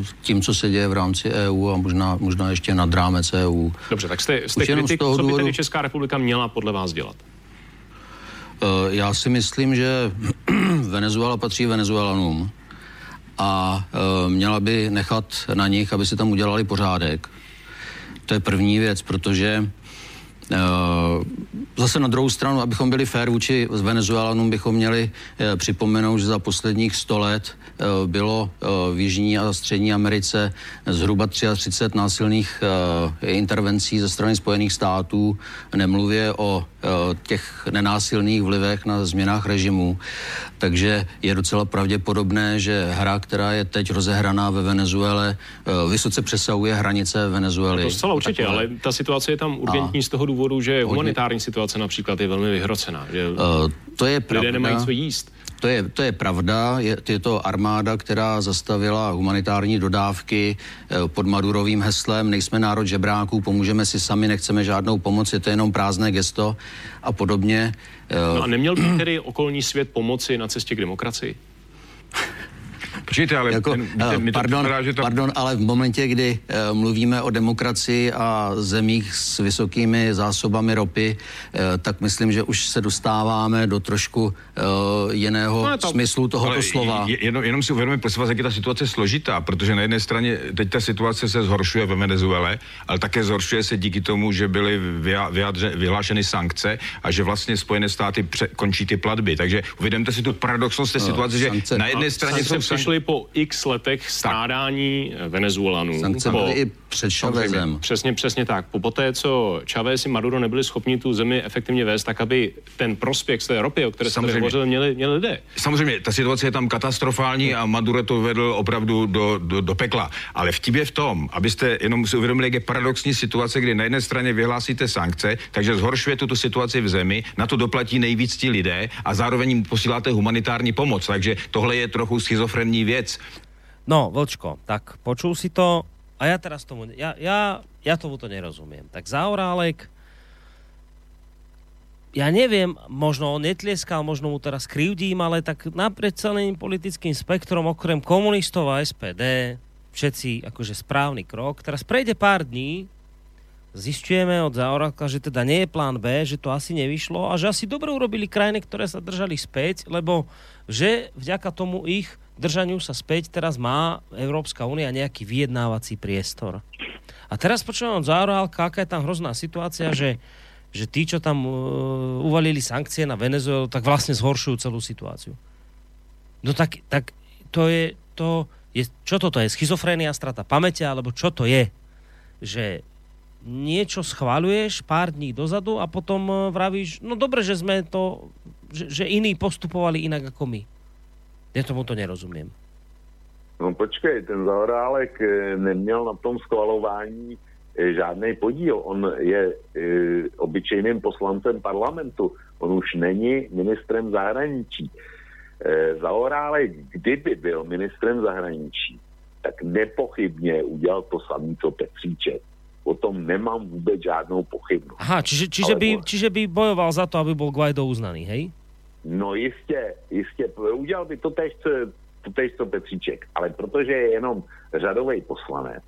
eh, tím, co se děje v rámci EU a možná, možná ještě nad rámec EU. Dobře, tak jste, jste kritik, co by důvodu... tedy Česká republika měla podle vás dělat? Eh, já si myslím, že Venezuela patří Venezuelanům a měla by nechat na nich, aby si tam udělali pořádek to je první věc, protože Uh, zase na druhou stranu, abychom byli fér vůči Venezuelanům, bychom měli uh, připomenout, že za posledních 100 let uh, bylo v Jižní a Střední Americe zhruba 33 násilných intervencí ze strany Spojených států, nemluvě o těch nenásilných vlivech na změnách režimu. Takže je docela pravděpodobné, že hra, která je teď rozehraná ve Venezuele, vysoce přesahuje hranice Venezuely. No to zcela určitě, Takhle. ale ta situace je tam urgentní a... z toho důvodu, důvodu, že humanitární situace například je velmi vyhrocená. Že uh, to je pravda. Lidé nemají co jíst. To je, to je pravda, je, je to armáda, která zastavila humanitární dodávky eh, pod Madurovým heslem Nejsme národ žebráků, pomůžeme si sami, nechceme žádnou pomoc, je to jenom prázdné gesto a podobně. No a neměl by tedy okolní svět pomoci na cestě k demokracii? Počkejte, ale jako, ten, ten, uh, pardon, připadá, že to... pardon, ale v momentě, kdy uh, mluvíme o demokracii a zemích s vysokými zásobami ropy, uh, tak myslím, že už se dostáváme do trošku uh, jiného no, to, smyslu tohoto slova. Jenom, jenom si uvědomíme, prosím vás, jak je ta situace složitá, protože na jedné straně teď ta situace se zhoršuje ve Venezuele, ale také zhoršuje se díky tomu, že byly vyjádře, vyhlášeny sankce a že vlastně Spojené státy pře- končí ty platby. Takže uvědomte si tu paradoxnost té situace, že na jedné straně jsou sankce byli po x letech strádání Venezuelanů. Sankce byly i před Chavezem. Přesně, přesně tak. Po poté, co Chavez i Maduro nebyli schopni tu zemi efektivně vést, tak aby ten prospěch z té ropy, o které jste hovořil, měli, měli lidé. Samozřejmě, ta situace je tam katastrofální a Maduro to vedl opravdu do, do, do pekla. Ale vtip je v tom, abyste jenom si uvědomili, jak je paradoxní situace, kdy na jedné straně vyhlásíte sankce, takže zhoršuje tuto situaci v zemi, na to doplatí nejvíc ti lidé a zároveň jim posíláte humanitární pomoc. Takže tohle je trochu schizofrenní věc. No, Vlčko, tak počul si to a ja teraz tomu, ja, ja, ja tomu to nerozumiem. Tak Zaorálek, ja neviem, možno on netlieskal, možno mu teraz krivdím, ale tak naprieč celým politickým spektrom, okrem komunistov a SPD, všetci akože správny krok. Teraz prejde pár dní zistujeme od Zaorálka, že teda nie je plán B, že to asi nevyšlo a že asi dobre urobili krajiny, ktoré sa držali späť, lebo že vďaka tomu ich držaniu sa späť teraz má Európska únia nejaký vyjednávací priestor. A teraz počúvam Zaorálka, aká je tam hrozná situácia, že, že tí, čo tam uh, uvalili sankcie na Venezuelu, tak vlastne zhoršujú celú situáciu. No tak, tak to je, to je, čo toto je? Schizofrénia, strata pamäte, alebo čo to je? Že niečo schváľuješ pár dní dozadu a potom e, vravíš, no dobre, že sme to, že, že iní postupovali inak ako my. Ja tomu to nerozumiem. No počkej, ten Zaorálek e, neměl na tom schvalování e, žádný podíl. On je e, obyčejným poslancem parlamentu. On už není ministrem zahraničí. E, Zaorálek, kdyby byl ministrem zahraničí, tak nepochybně udělal to samé, co Petříček. O tom nemám vůbec žádnou pochybnost. Aha, čiže, čiže, Ale by, čiže by bojoval za to, aby bol Guaido uznaný, hej? No jistě, jistě. Udělal by to tež, to tež, co Petříček. Ale protože je jenom řadový poslanec,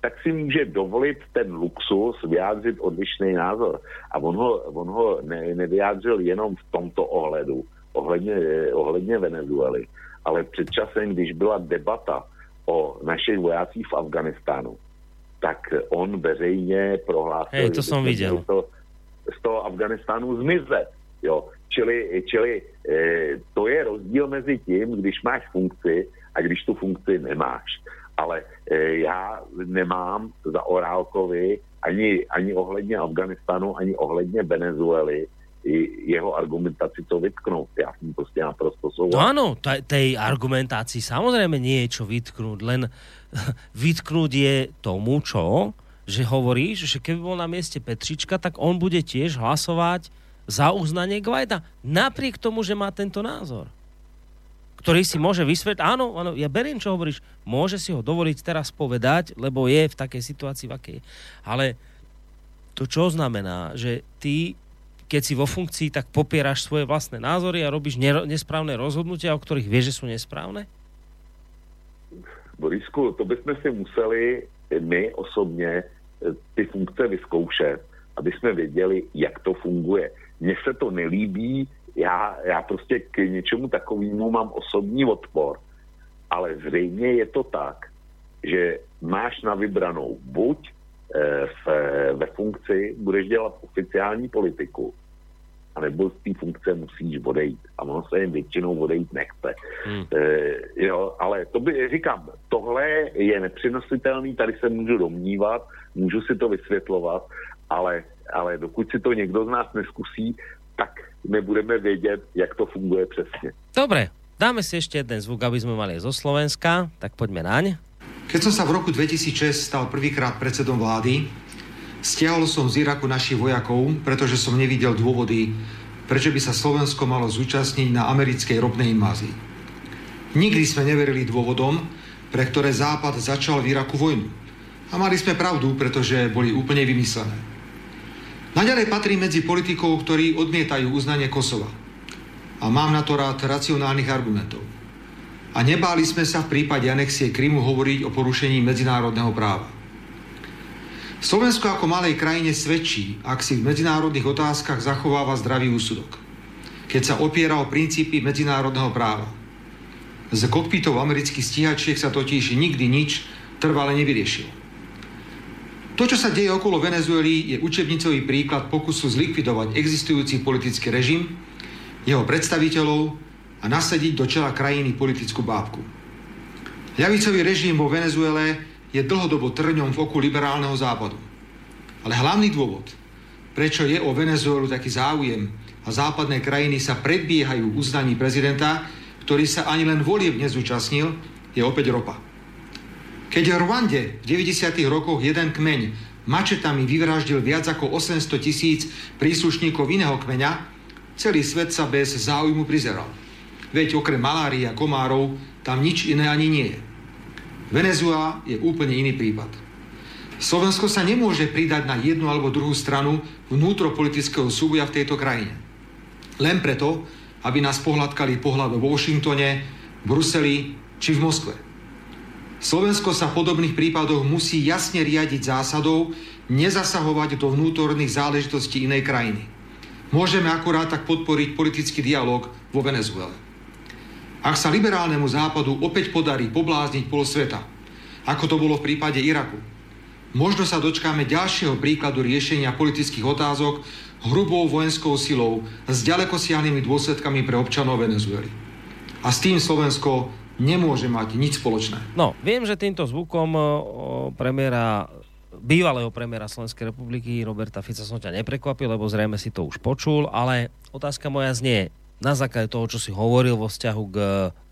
tak si může dovolit ten luxus vyjádřit odlišný názor. A on ho, on ho ne, nevyjádřil jenom v tomto ohledu, ohledně, ohledně Venezuely, ale před časem, když byla debata o našich vojácích v Afganistánu, tak on veřejně prohlásil, Hej, to že videl. měli to, z toho Afganistánu zmizet. Jo. Čili, čili e, to je rozdíl mezi tím, když máš funkci a když tu funkci nemáš. Ale e, já nemám za Orálkovi ani, ani ohledně Afganistanu, ani ohledně Venezuely jeho argumentaci co vytknout. Já s ním prostě naprosto No souhlasím. áno, tej argumentácii samozrejme nie je čo vytknúť, len vytknúť je tomu, čo? Že hovoríš, že keby bol na mieste Petrička, tak on bude tiež hlasovať za uznanie Guaida. Napriek tomu, že má tento názor. Ktorý si môže vysvetliť, áno, áno, ja beriem, čo hovoríš, môže si ho dovoliť teraz povedať, lebo je v takej situácii, v akej. je. Ale to čo znamená, že ty keď si vo funkcii, tak popieraš svoje vlastné názory a robíš nesprávne rozhodnutia, o ktorých vieš, že sú nesprávne? Borisku, to bychom si museli my osobně eh, ty funkce vyzkoušet, aby jsme věděli, jak to funguje. Mně se to nelíbí, já, já prostě k něčemu takovému mám osobní odpor, ale zřejmě je to tak, že máš na vybranou buď eh, v, ve funkci budeš dělat oficiální politiku, anebo z té funkce musíš odejít. A ono se jim většinou odejít nechce. Hmm. E, jo, ale to by, říkám, tohle je nepřenositelný, tady se můžu domnívat, můžu si to vysvětlovat, ale, ale dokud si to někdo z nás neskusí, tak nebudeme vědět, jak to funguje přesně. Dobre, dáme si ešte jeden zvuk, aby sme mali zo Slovenska, tak poďme naň. Keď som sa v roku 2006 stal prvýkrát predsedom vlády, stiahol som z Iraku našich vojakov, pretože som nevidel dôvody, prečo by sa Slovensko malo zúčastniť na americkej ropnej invázii. Nikdy sme neverili dôvodom, pre ktoré Západ začal v Iraku vojnu. A mali sme pravdu, pretože boli úplne vymyslené. Naďalej patrí medzi politikov, ktorí odmietajú uznanie Kosova. A mám na to rád racionálnych argumentov. A nebáli sme sa v prípade anexie Krymu hovoriť o porušení medzinárodného práva. Slovensko ako malej krajine svedčí, ak si v medzinárodných otázkach zachováva zdravý úsudok. Keď sa opiera o princípy medzinárodného práva. Z kokpitov amerických stíhačiek sa totiž nikdy nič trvale nevyriešilo. To, čo sa deje okolo Venezuely, je učebnicový príklad pokusu zlikvidovať existujúci politický režim, jeho predstaviteľov a nasadiť do čela krajiny politickú bábku. Ľavicový režim vo Venezuele je dlhodobo trňom v oku liberálneho západu. Ale hlavný dôvod, prečo je o Venezuelu taký záujem a západné krajiny sa predbiehajú uznaní prezidenta, ktorý sa ani len volieb nezúčastnil, je opäť ropa. Keď v Rwande v 90. rokoch jeden kmeň mačetami vyvraždil viac ako 800 tisíc príslušníkov iného kmeňa, celý svet sa bez záujmu prizeral. Veď okrem malárie a komárov tam nič iné ani nie je. Venezuela je úplne iný prípad. Slovensko sa nemôže pridať na jednu alebo druhú stranu vnútropolitického súboja v tejto krajine. Len preto, aby nás pohľadkali pohľad vo Washingtone, Bruseli či v Moskve. Slovensko sa v podobných prípadoch musí jasne riadiť zásadou nezasahovať do vnútorných záležitostí inej krajiny. Môžeme akurát tak podporiť politický dialog vo Venezuele. Ak sa liberálnemu západu opäť podarí poblázniť pol sveta, ako to bolo v prípade Iraku, možno sa dočkáme ďalšieho príkladu riešenia politických otázok hrubou vojenskou silou s ďalekosiahnými dôsledkami pre občanov Venezuely. A s tým Slovensko nemôže mať nič spoločné. No, viem, že týmto zvukom premiéra bývalého premiéra Slovenskej republiky Roberta Fica som ťa neprekvapil, lebo zrejme si to už počul, ale otázka moja znie, na základe toho, čo si hovoril vo vzťahu k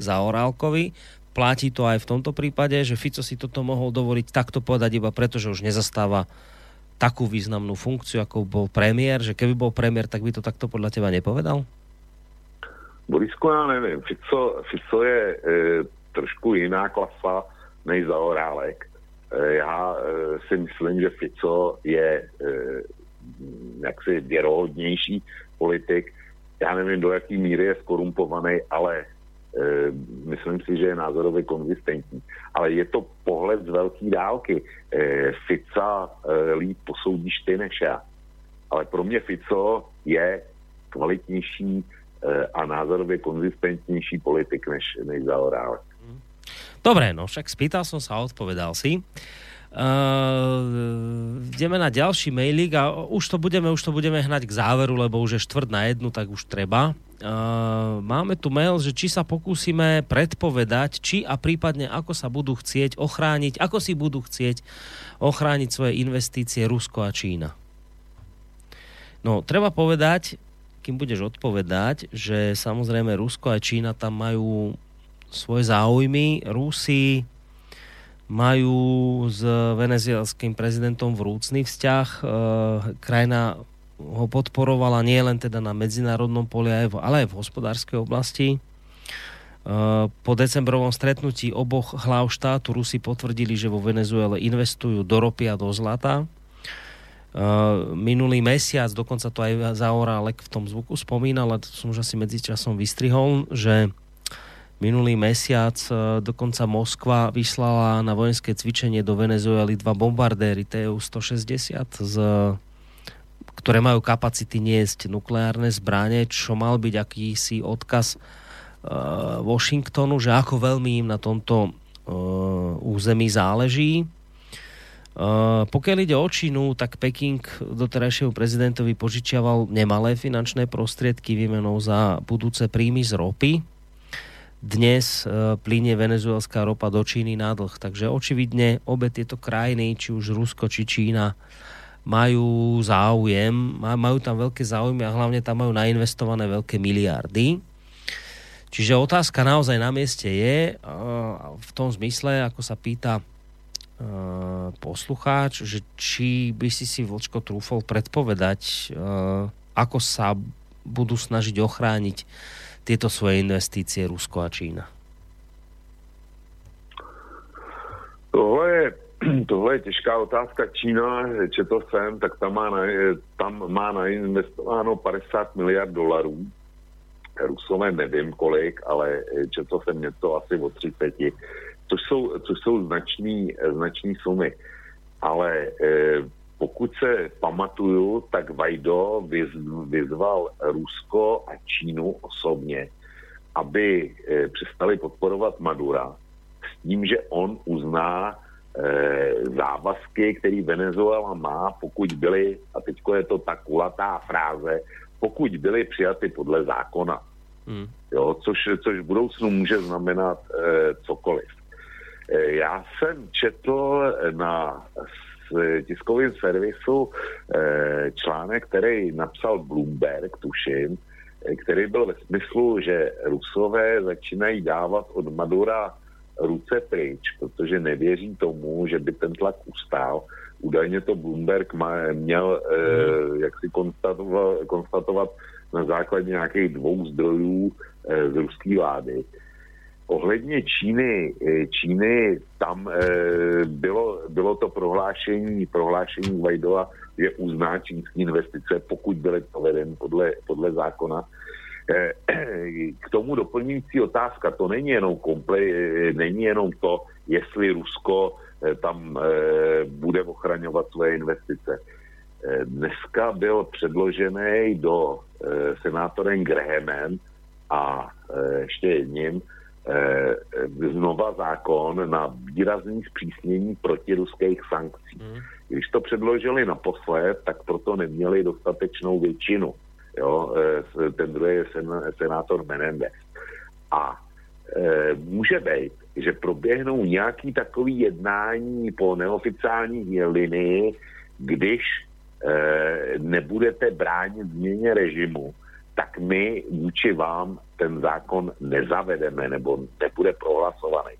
Zaorálkovi, platí to aj v tomto prípade, že Fico si toto mohol dovoliť takto povedať iba preto, že už nezastáva takú významnú funkciu, ako bol premiér, že keby bol premiér, tak by to takto podľa teba nepovedal? Borisku, já nevím, Fico, Fico je e, trošku jiná klasa než Zaorálek. E, já e, si myslím, že Fico je e, jaksi věrohodnější politik. Já nevím, do jaký míry je skorumpovaný, ale e, myslím si, že je názorově konzistentní. Ale je to pohled z velké dálky. E, Fica e, líp posoudíš ty než já. Ale pro mě Fico je kvalitnější a názorově konzistentnější politik než, než Zaorálek. Dobre, no však spýtal som sa a odpovedal si. Uh, ideme na ďalší mailik a už to budeme, už to budeme hnať k záveru, lebo už je štvrt na jednu, tak už treba. Uh, máme tu mail, že či sa pokúsime predpovedať, či a prípadne ako sa budú chcieť ochrániť, ako si budú chcieť ochrániť svoje investície Rusko a Čína. No, treba povedať, kým budeš odpovedať, že samozrejme Rusko a Čína tam majú svoje záujmy. Rusi majú s venezielským prezidentom vrúcný vzťah. E, krajina ho podporovala nie len teda na medzinárodnom poli, ale aj v hospodárskej oblasti. E, po decembrovom stretnutí oboch hlav štátu Rusi potvrdili, že vo Venezuele investujú do ropy a do zlata. E, minulý mesiac, dokonca to aj Zaorálek v tom zvuku spomínal, ale to som už asi medzičasom vystrihol, že Minulý mesiac e, dokonca Moskva vyslala na vojenské cvičenie do Venezuely dva bombardéry TU-160, z, ktoré majú kapacity niesť nukleárne zbranie, čo mal byť akýsi odkaz uh, Washingtonu, že ako veľmi im na tomto území záleží. Uh, pokiaľ ide o Čínu, tak Peking doterajšiemu prezidentovi požičiaval nemalé finančné prostriedky výmenou za budúce príjmy z ropy dnes e, plynie venezuelská ropa do Číny na dlh. Takže očividne obe tieto krajiny, či už Rusko, či Čína, majú záujem, majú tam veľké záujmy a hlavne tam majú nainvestované veľké miliardy. Čiže otázka naozaj na mieste je, e, v tom zmysle, ako sa pýta poslucháč, že či by si si Vlčko trúfol predpovedať, ako sa budú snažiť ochrániť tieto svoje investície Rusko a Čína? Tohle je, tohle je těžká otázka. Čína, četl jsem, tak tam má, na, tam má nainvestováno 50 miliard dolarů. Rusové nevím kolik, ale četl jsem něco asi o 30, což jsou, což jsou značný, značný sumy. Ale e, pokud se pamatuju, tak Vajdo vyz, vyzval Rusko a Čínu osobně, aby e, přestali podporovat Madura s tím, že on uzná e, závazky, který Venezuela má, pokud byly, a teď je to ta kulatá fráze, pokud byly přijaty podle zákona. Hmm. Jo, což, což v budoucnu může znamenat e, cokoliv. E, já jsem četl na tiskovém servisu eh, článek, který napsal Bloomberg, tuším, eh, který byl ve smyslu, že Rusové začínají dávat od Madura ruce pryč, protože nevěří tomu, že by ten tlak ustál. Údajně to Bloomberg má, měl eh, jak si konstatovat, konstatovat na základě nějakých dvou zdrojů eh, z ruské vlády. Ohledně Číny, eh, Číny tam e, bylo, bylo to prohlášení, prohlášení Vajdova, že uzná čínské investice, pokud byly provedeny podle, podle zákona. Eh, K tomu doplňující otázka, to není jenom, komple, eh, není jenom to, jestli Rusko eh, tam eh, bude ochraňovat svoje investice. Eh, Dneska byl předložený do eh, senátorem Grahamem a eh, ještě jedním znova zákon na výrazný zpřísnění protiruských sankcí. Když to předložili naposled, tak proto neměli dostatečnou většinu. Jo? eh, Ten druhý je sen, senátor Menendez. A e, může být, že proběhnou nějaký takový jednání po neoficiální linii, když e, nebudete bránit změně režimu, tak my vůči vám ten zákon nezavedeme nebo nebude prohlasovaný.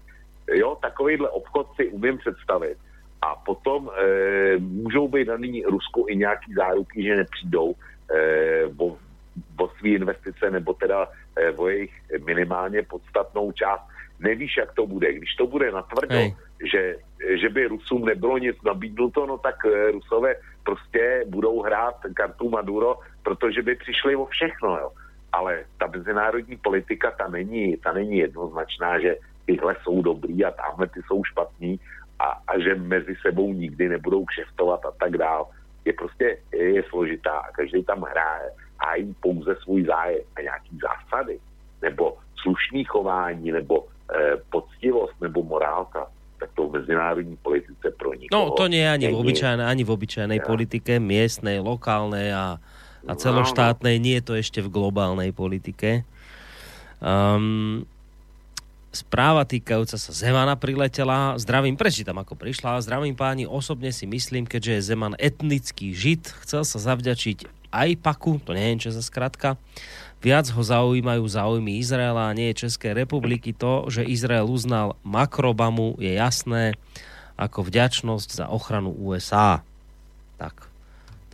Jo, takovýhle obchod si umím představit. A potom e, můžou být daný Rusku i nějaký záruky, že nepřijdou e, o, o své investice nebo teda e, o jejich minimálně podstatnou část. Nevíš, jak to bude. Když to bude natvrdo, Hej. že, že by Rusům nebylo nic nabídnuto, no tak e, Rusové prostě budou hrát kartu Maduro, protože by přišli o všechno. Jo. Ale ta mezinárodní politika, ta není, ta není jednoznačná, že tyhle jsou dobrý a tamhle ty jsou špatní a, a že mezi sebou nikdy nebudou kšeftovat a tak dál. Je prostě je složitá a každý tam hraje hájí pouze svůj zájem a nějaký zásady nebo slušný chování nebo eh, poctivost nebo morálka, tak to v mezinárodní politice pro nikoho No, to nie je ani v obyčajnej, ani v obyčajnej politike, miestnej, lokálnej a, a celoštátnej, nie je to ešte v globálnej politike. Um, správa týkajúca sa Zemana priletela. Zdravím, prečítam ako prišla. Zdravím páni, osobne si myslím, keďže je Zeman etnický žid, chcel sa zavďačiť aj Paku, to neviem, čo za skratka, Viac ho zaujímajú záujmy Izraela a nie Českej republiky. To, že Izrael uznal Makrobamu, je jasné ako vďačnosť za ochranu USA. Tak,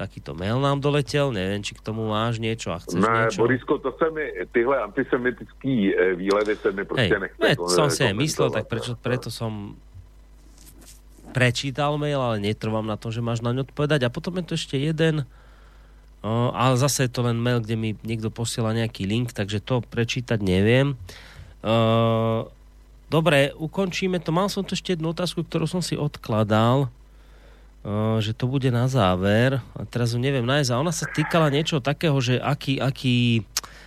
takýto mail nám doletel, neviem, či k tomu máš niečo a chceš Ne, niečo. Borisko, to se mi, tyhle antisemitický eh, výlevy se mi prostě Hej, nechce ne, som si myslel, tak prečo, preto som prečítal mail, ale netrvám na tom, že máš na ňu odpovedať. A potom je tu ešte jeden, o, ale zase je to len mail, kde mi niekto posiela nejaký link, takže to prečítať neviem. O, dobre, ukončíme to. Mal som tu ešte jednu otázku, ktorú som si odkladal, že to bude na záver. A teraz ju neviem nájsť. A ona sa týkala niečo takého, že aký, aký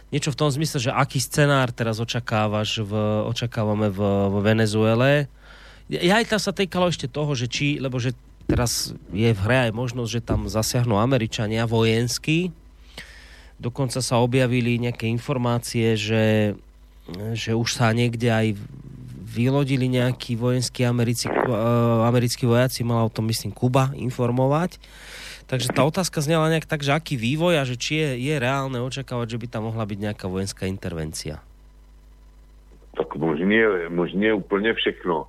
niečo v tom zmysle, že aký scenár teraz očakávaš v, očakávame v, v Venezuele. Ja aj tam sa týkalo ešte toho, že či, lebo že teraz je v hre aj možnosť, že tam zasiahnu Američania vojensky. Dokonca sa objavili nejaké informácie, že, že už sa niekde aj vylodili nejakí vojenskí americi, eh, americkí vojaci, mala o tom myslím Kuba informovať. Takže tá otázka znela nejak tak, že aký vývoj a že či je, je reálne očakávať, že by tam mohla byť nejaká vojenská intervencia. Tak možně, možně úplně všechno.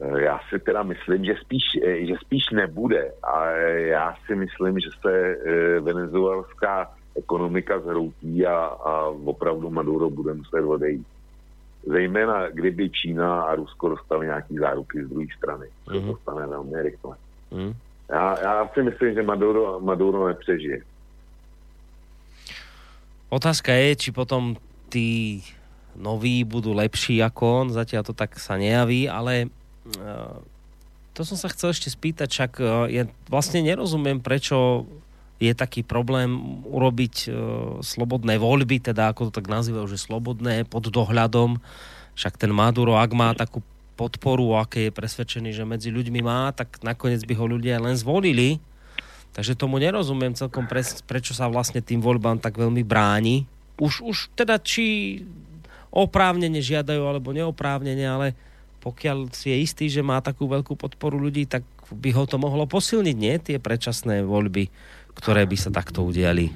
Eh, Já si teda myslím, že spíš, eh, že spíš nebude. A já si myslím, že se venezuelská ekonomika zhroutí a, a opravdu Maduro bude muset odejít. Zejména kdyby Čína a Rusko dostali nějaký záruky z druhé strany. To Mhm. se stane velmi rychle. Mm. Já, já si myslím, že Maduro, Maduro nepřežije. Otázka je, či potom tí noví budú lepší ako on, zatiaľ to tak sa nejaví, ale uh, to som sa chcel ešte spýtať, však uh, ja vlastne nerozumiem, prečo je taký problém urobiť uh, slobodné voľby, teda ako to tak nazývajú, že slobodné pod dohľadom. Však ten Maduro, ak má takú podporu, aké je presvedčený, že medzi ľuďmi má, tak nakoniec by ho ľudia len zvolili. Takže tomu nerozumiem celkom, pre, prečo sa vlastne tým voľbám tak veľmi bráni. Už, už teda či oprávnene žiadajú alebo neoprávnene, ale pokiaľ si je istý, že má takú veľkú podporu ľudí, tak by ho to mohlo posilniť, nie? Tie predčasné voľby, ktoré by sa takto udiali.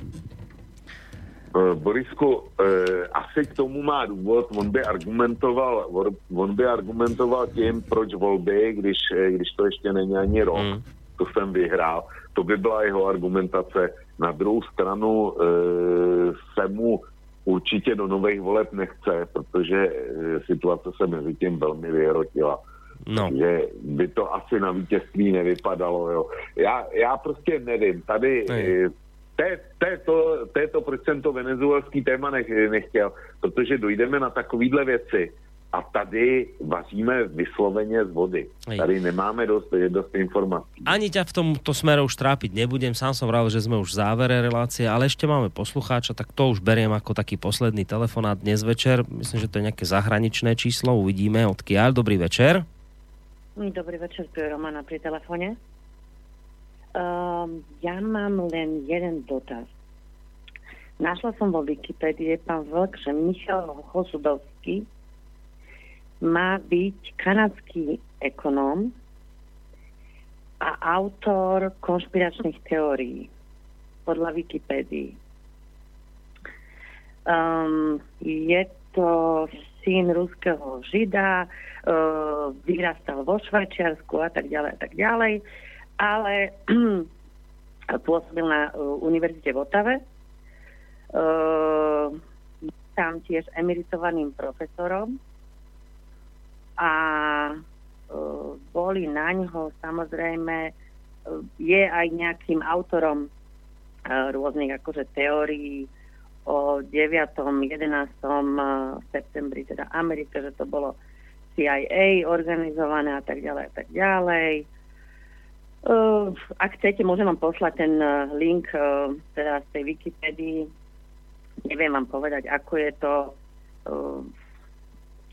Eh, Borisku, eh, asi k tomu má důvod, on by argumentoval, on by argumentoval tím, proč volby, když, eh, když to ještě není ani rok, Hmm. to jsem vyhrál. To by byla jeho argumentace. Na druhou stranu eh, se mu určitě do nových voleb nechce, protože eh, situace se mezi tím velmi vyhrotila. No. Že by to asi na vítězství nevypadalo. Jo. Já, já prostě nevím. Tady eh, to je, to, je to, to je to, proč jsem to venezuelský téma nech, nechtěl, protože dojdeme na takovýhle věci a tady vaříme vysloveně z vody. Hej. Tady nemáme dost, dost informací. Ani ťa v tomto smere už trápiť nebudem, sám som vral, že sme už v závere relácie, ale ešte máme poslucháča, tak to už beriem ako taký posledný telefonát dnes večer. Myslím, že to je nejaké zahraničné číslo, uvidíme odkiaľ. Dobrý večer. Dobrý večer, tu je Romana pri telefóne. Um, ja mám len jeden dotaz. Našla som vo Wikipedii pán Vlk, že Michal Hosudovský má byť kanadský ekonóm a autor konšpiračných teórií podľa Wikipedii. Um, je to syn ruského žida, uh, vyrastal vo Švajčiarsku a tak ďalej a tak ďalej, ale pôsobil na uh, univerzite v Otave. Uh, tam tiež emeritovaným profesorom a boli na ňo samozrejme, je aj nejakým autorom rôznych akože teórií o 9. 11. septembri, teda Amerike, že to bolo CIA organizované a tak ďalej a tak ďalej. Uh, ak chcete, môžem vám poslať ten uh, link uh, teda z tej Wikipedii. Neviem vám povedať, ako je to, uh,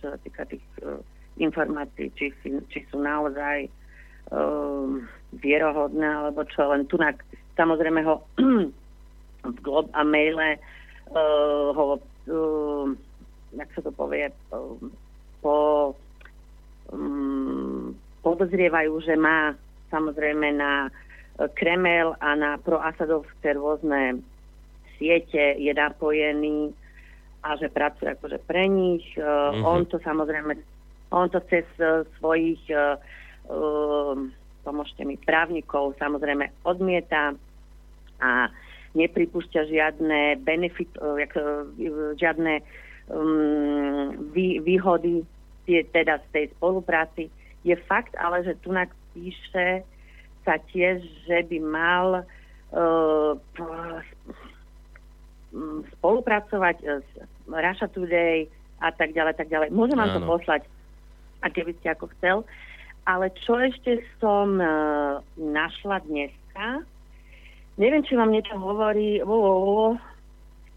čo sa týka tých uh, informácií, či, si, či sú naozaj um, vierohodné, alebo čo, len tu samozrejme ho v Glob a maile uh, ho, uh, jak sa to povie, uh, po, um, podozrievajú, že má samozrejme na uh, Kremel a na proasadovské rôzne siete je napojený a že pracuje akože pre nich. Mhm. On to samozrejme on to cez uh, svojich uh, pomôžte mi, právnikov samozrejme odmieta a nepripúšťa žiadne benefit, uh, jak, uh, žiadne um, vý, výhody tie, teda z tej spolupráci. Je fakt ale, že tu píše sa tiež, že by mal uh, spolupracovať uh, s Russia Today a tak ďalej, tak ďalej. Môžem vám to poslať, a keby ste ako chcel. Ale čo ešte som uh, našla dneska, neviem, či vám niečo hovorí, vo, vo, vo,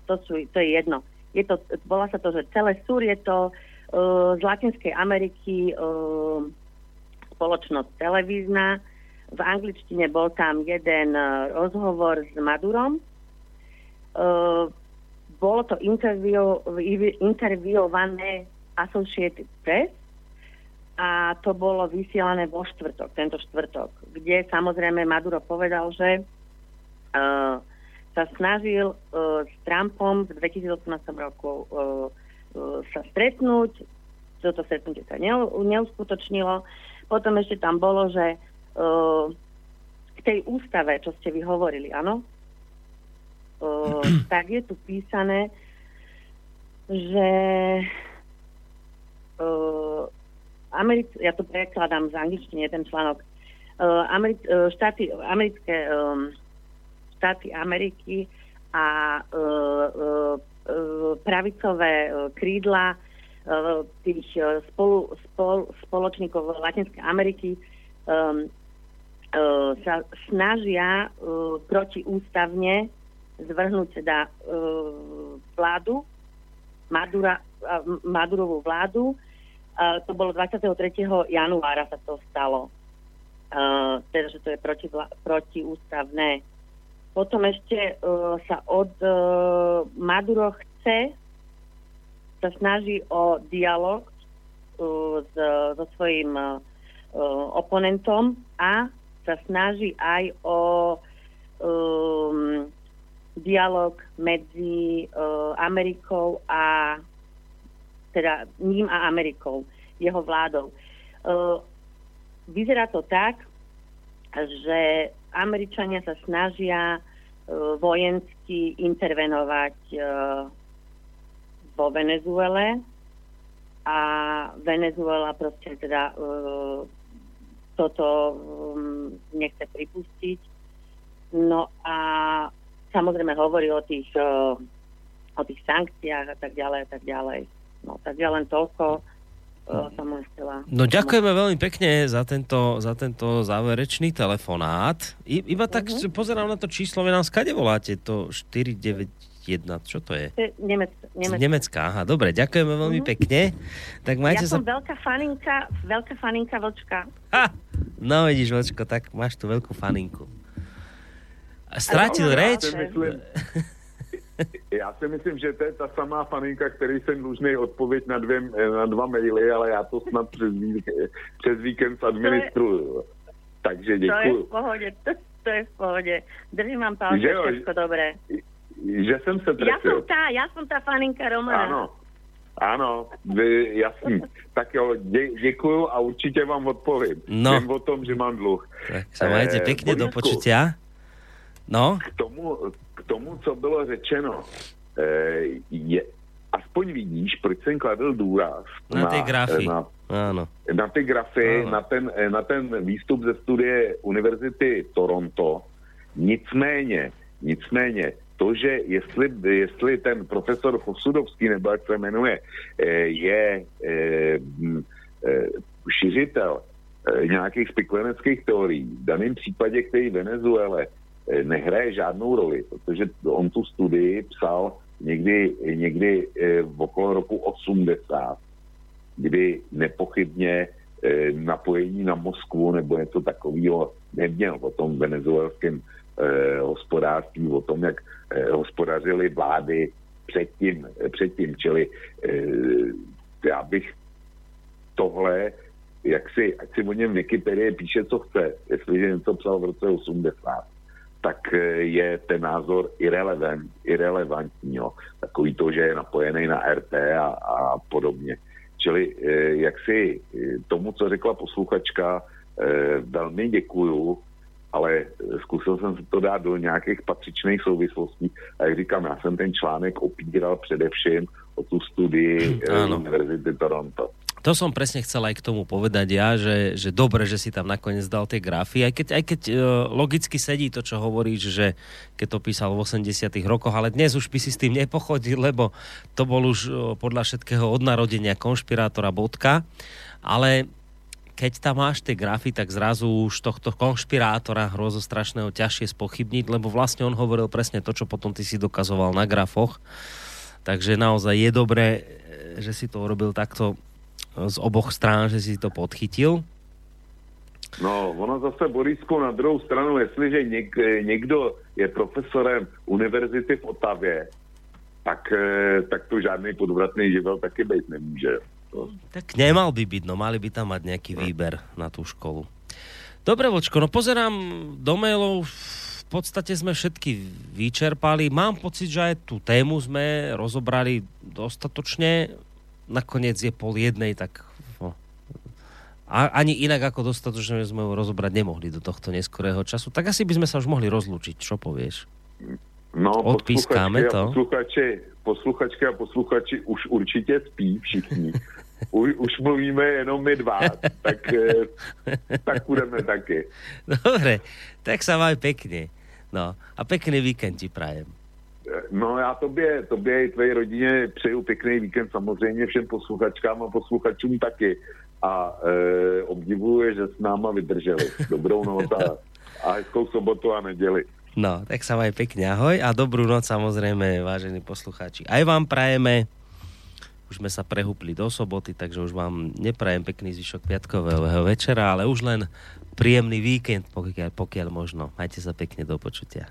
to, sú, to je jedno. Je to, volá sa to, že celé súr je to uh, z Latinskej Ameriky uh, spoločnosť televízna. V angličtine bol tam jeden uh, rozhovor s Madurom. Bolo to interview, interviewované Associated Press a to bolo vysielané vo štvrtok, tento štvrtok, kde samozrejme Maduro povedal, že sa snažil s Trumpom v 2018 roku sa stretnúť. Toto stretnutie sa ne, neuskutočnilo. Potom ešte tam bolo, že uh, k tej ústave, čo ste vy hovorili, áno? Uh, tak je tu písané, že Americ- ja to prekladám z angličtiny, ten článok. Ameri- uh, štáty, americké štáty Ameriky a pravicové uh, krídla uh, tých spolu, spol, spoločníkov Latinskej Ameriky um, uh, sa snažia uh, protiústavne zvrhnúť teda uh, vládu, Madura, uh, Madurovú vládu. Uh, to bolo 23. januára sa to stalo. Uh, teda, že to je proti, protiústavné. Potom ešte uh, sa od uh, Maduro chce, sa snaží o dialog uh, s, so svojím uh, oponentom a sa snaží aj o um, dialog medzi uh, Amerikou a teda ním a Amerikou, jeho vládou. Uh, vyzerá to tak, že Američania sa snažia uh, vojensky intervenovať uh, vo Venezuele a Venezuela proste teda uh, toto um, nechce pripustiť. No a samozrejme hovorí o tých, o tých sankciách a tak ďalej a tak ďalej. No tak ja len toľko len chcela. No ďakujeme veľmi pekne za tento, za tento záverečný telefonát. I, iba tak uh-huh. pozerám na to číslo, vy nám skade voláte, to 491, čo to je? Nemec, Z Nemec. Nemecka, aha, dobre, ďakujeme veľmi Mhm. pekne. Tak majte ja sa... som veľká faninka, veľká faninka vlčka. No vidíš, Vočko, tak máš tu veľkú faninku. Já reč? myslím- Já si myslím, že to je ta samá faninka, který jsem dlužný odpověď na, dvě, na dva maily, ale já to snad přes, vík- přes víkend administruju. Takže To je v pohode, to, to je v pohode. Držím vám palce, Že jo, všetko dobré. Že jsem se Ja som trefil. tá, ja som tá faninka Romana. Ano, ano, vy, jasný. tak jo, dě, děkuju a určitě vám odpovím. No. Vím o tom, že mám dluh. Tak sa majte Eh, pekne do Borisku, počutia. No, K tomu, k tomu, co bylo řečeno, eh, je, aspoň vidíš, proč jsem kladl důraz na tie grafy. na, Áno. na ty grafy, Ano. na ten, eh, na ten výstup ze studie Univerzity Toronto. Nicméně, nicméně, to, že jestli, jestli ten profesor Fosudovský, nebo jak se jmenuje, eh, je eh, nějakých spikleneckých teorií, v daném případě, který Venezuele eh, nehraje žádnou roli, protože on tu studii psal někdy, někdy eh, v okolo roku 80 kdy nepochybně eh, napojení na Moskvu nebo něco takového neměl o tom venezuelském hospodářství, o tom, jak hospodařily vlády předtím, předtím. Čili já bych tohle, jak si, ať si o něm Wikipedie píše, co chce, jestliže něco psal v roce 80, tak eh, je ten názor irrelevant, irrelevantní. Jo. Takový to, že je napojený na RT a, a podobně. Čili eh, jak si eh, tomu, co řekla posluchačka, velmi děkuju, ale zkusil jsem si to dát do nějakých patřičných souvislostí. A jak říkám, já jsem ten článek opíral především o tu studii. Univerzity Toronto. To som presne chcel aj k tomu povedať ja, že, že dobre, že si tam nakoniec dal tie grafy, aj keď, aj keď e, logicky sedí to, čo hovoríš, že keď to písal v 80 rokoch, ale dnes už by si s tým nepochodil, lebo to bol už e, podľa všetkého od narodenia konšpirátora bodka, ale keď tam máš tie grafy, tak zrazu už tohto konšpirátora hrozostrašného ťažšie spochybniť, lebo vlastne on hovoril presne to, čo potom ty si dokazoval na grafoch. Takže naozaj je dobré, e, že si to urobil takto z oboch strán, že si to podchytil. No, ono zase, Borisku, na druhou stranu, jestliže něk, někdo je profesorem univerzity v Otavě, tak, eh, tak to žádný podvratný živel taky být nemůže. To, Tak nemal by byť, no mali by tam mať nejaký výber na tú školu. Dobre, Vočko, no pozerám do mailov, v podstate sme všetky vyčerpali. Mám pocit, že aj tú tému sme rozobrali dostatočne. Nakoniec je pol jednej, tak no. A ani inak ako dostatočne sme ju rozobrať nemohli do tohto neskorého času. Tak asi by sme sa už mohli rozlúčiť. Čo povieš? no, Odpískáme posluchačky a to. posluchači, posluchačky a posluchači už určitě spí všichni. U, už mluvíme jenom my dva, tak, eh, tak budeme taky. Dobre, tak sa maj pekne. No, a pekný víkend ti prajem. No já tobě, tobě i tvé rodině přeju pěkný víkend samozřejmě všem posluchačkám a posluchačům taky. A e, obdivuju, že s náma vydrželi. Dobrou noc a, a hezkou sobotu a neděli. No, tak sa maj pekne, ahoj a dobrú noc samozrejme, vážení poslucháči. Aj vám prajeme, už sme sa prehúpli do soboty, takže už vám neprajem pekný zvyšok piatkového večera, ale už len príjemný víkend, pokiaľ, pokiaľ možno. Majte sa pekne do počutia.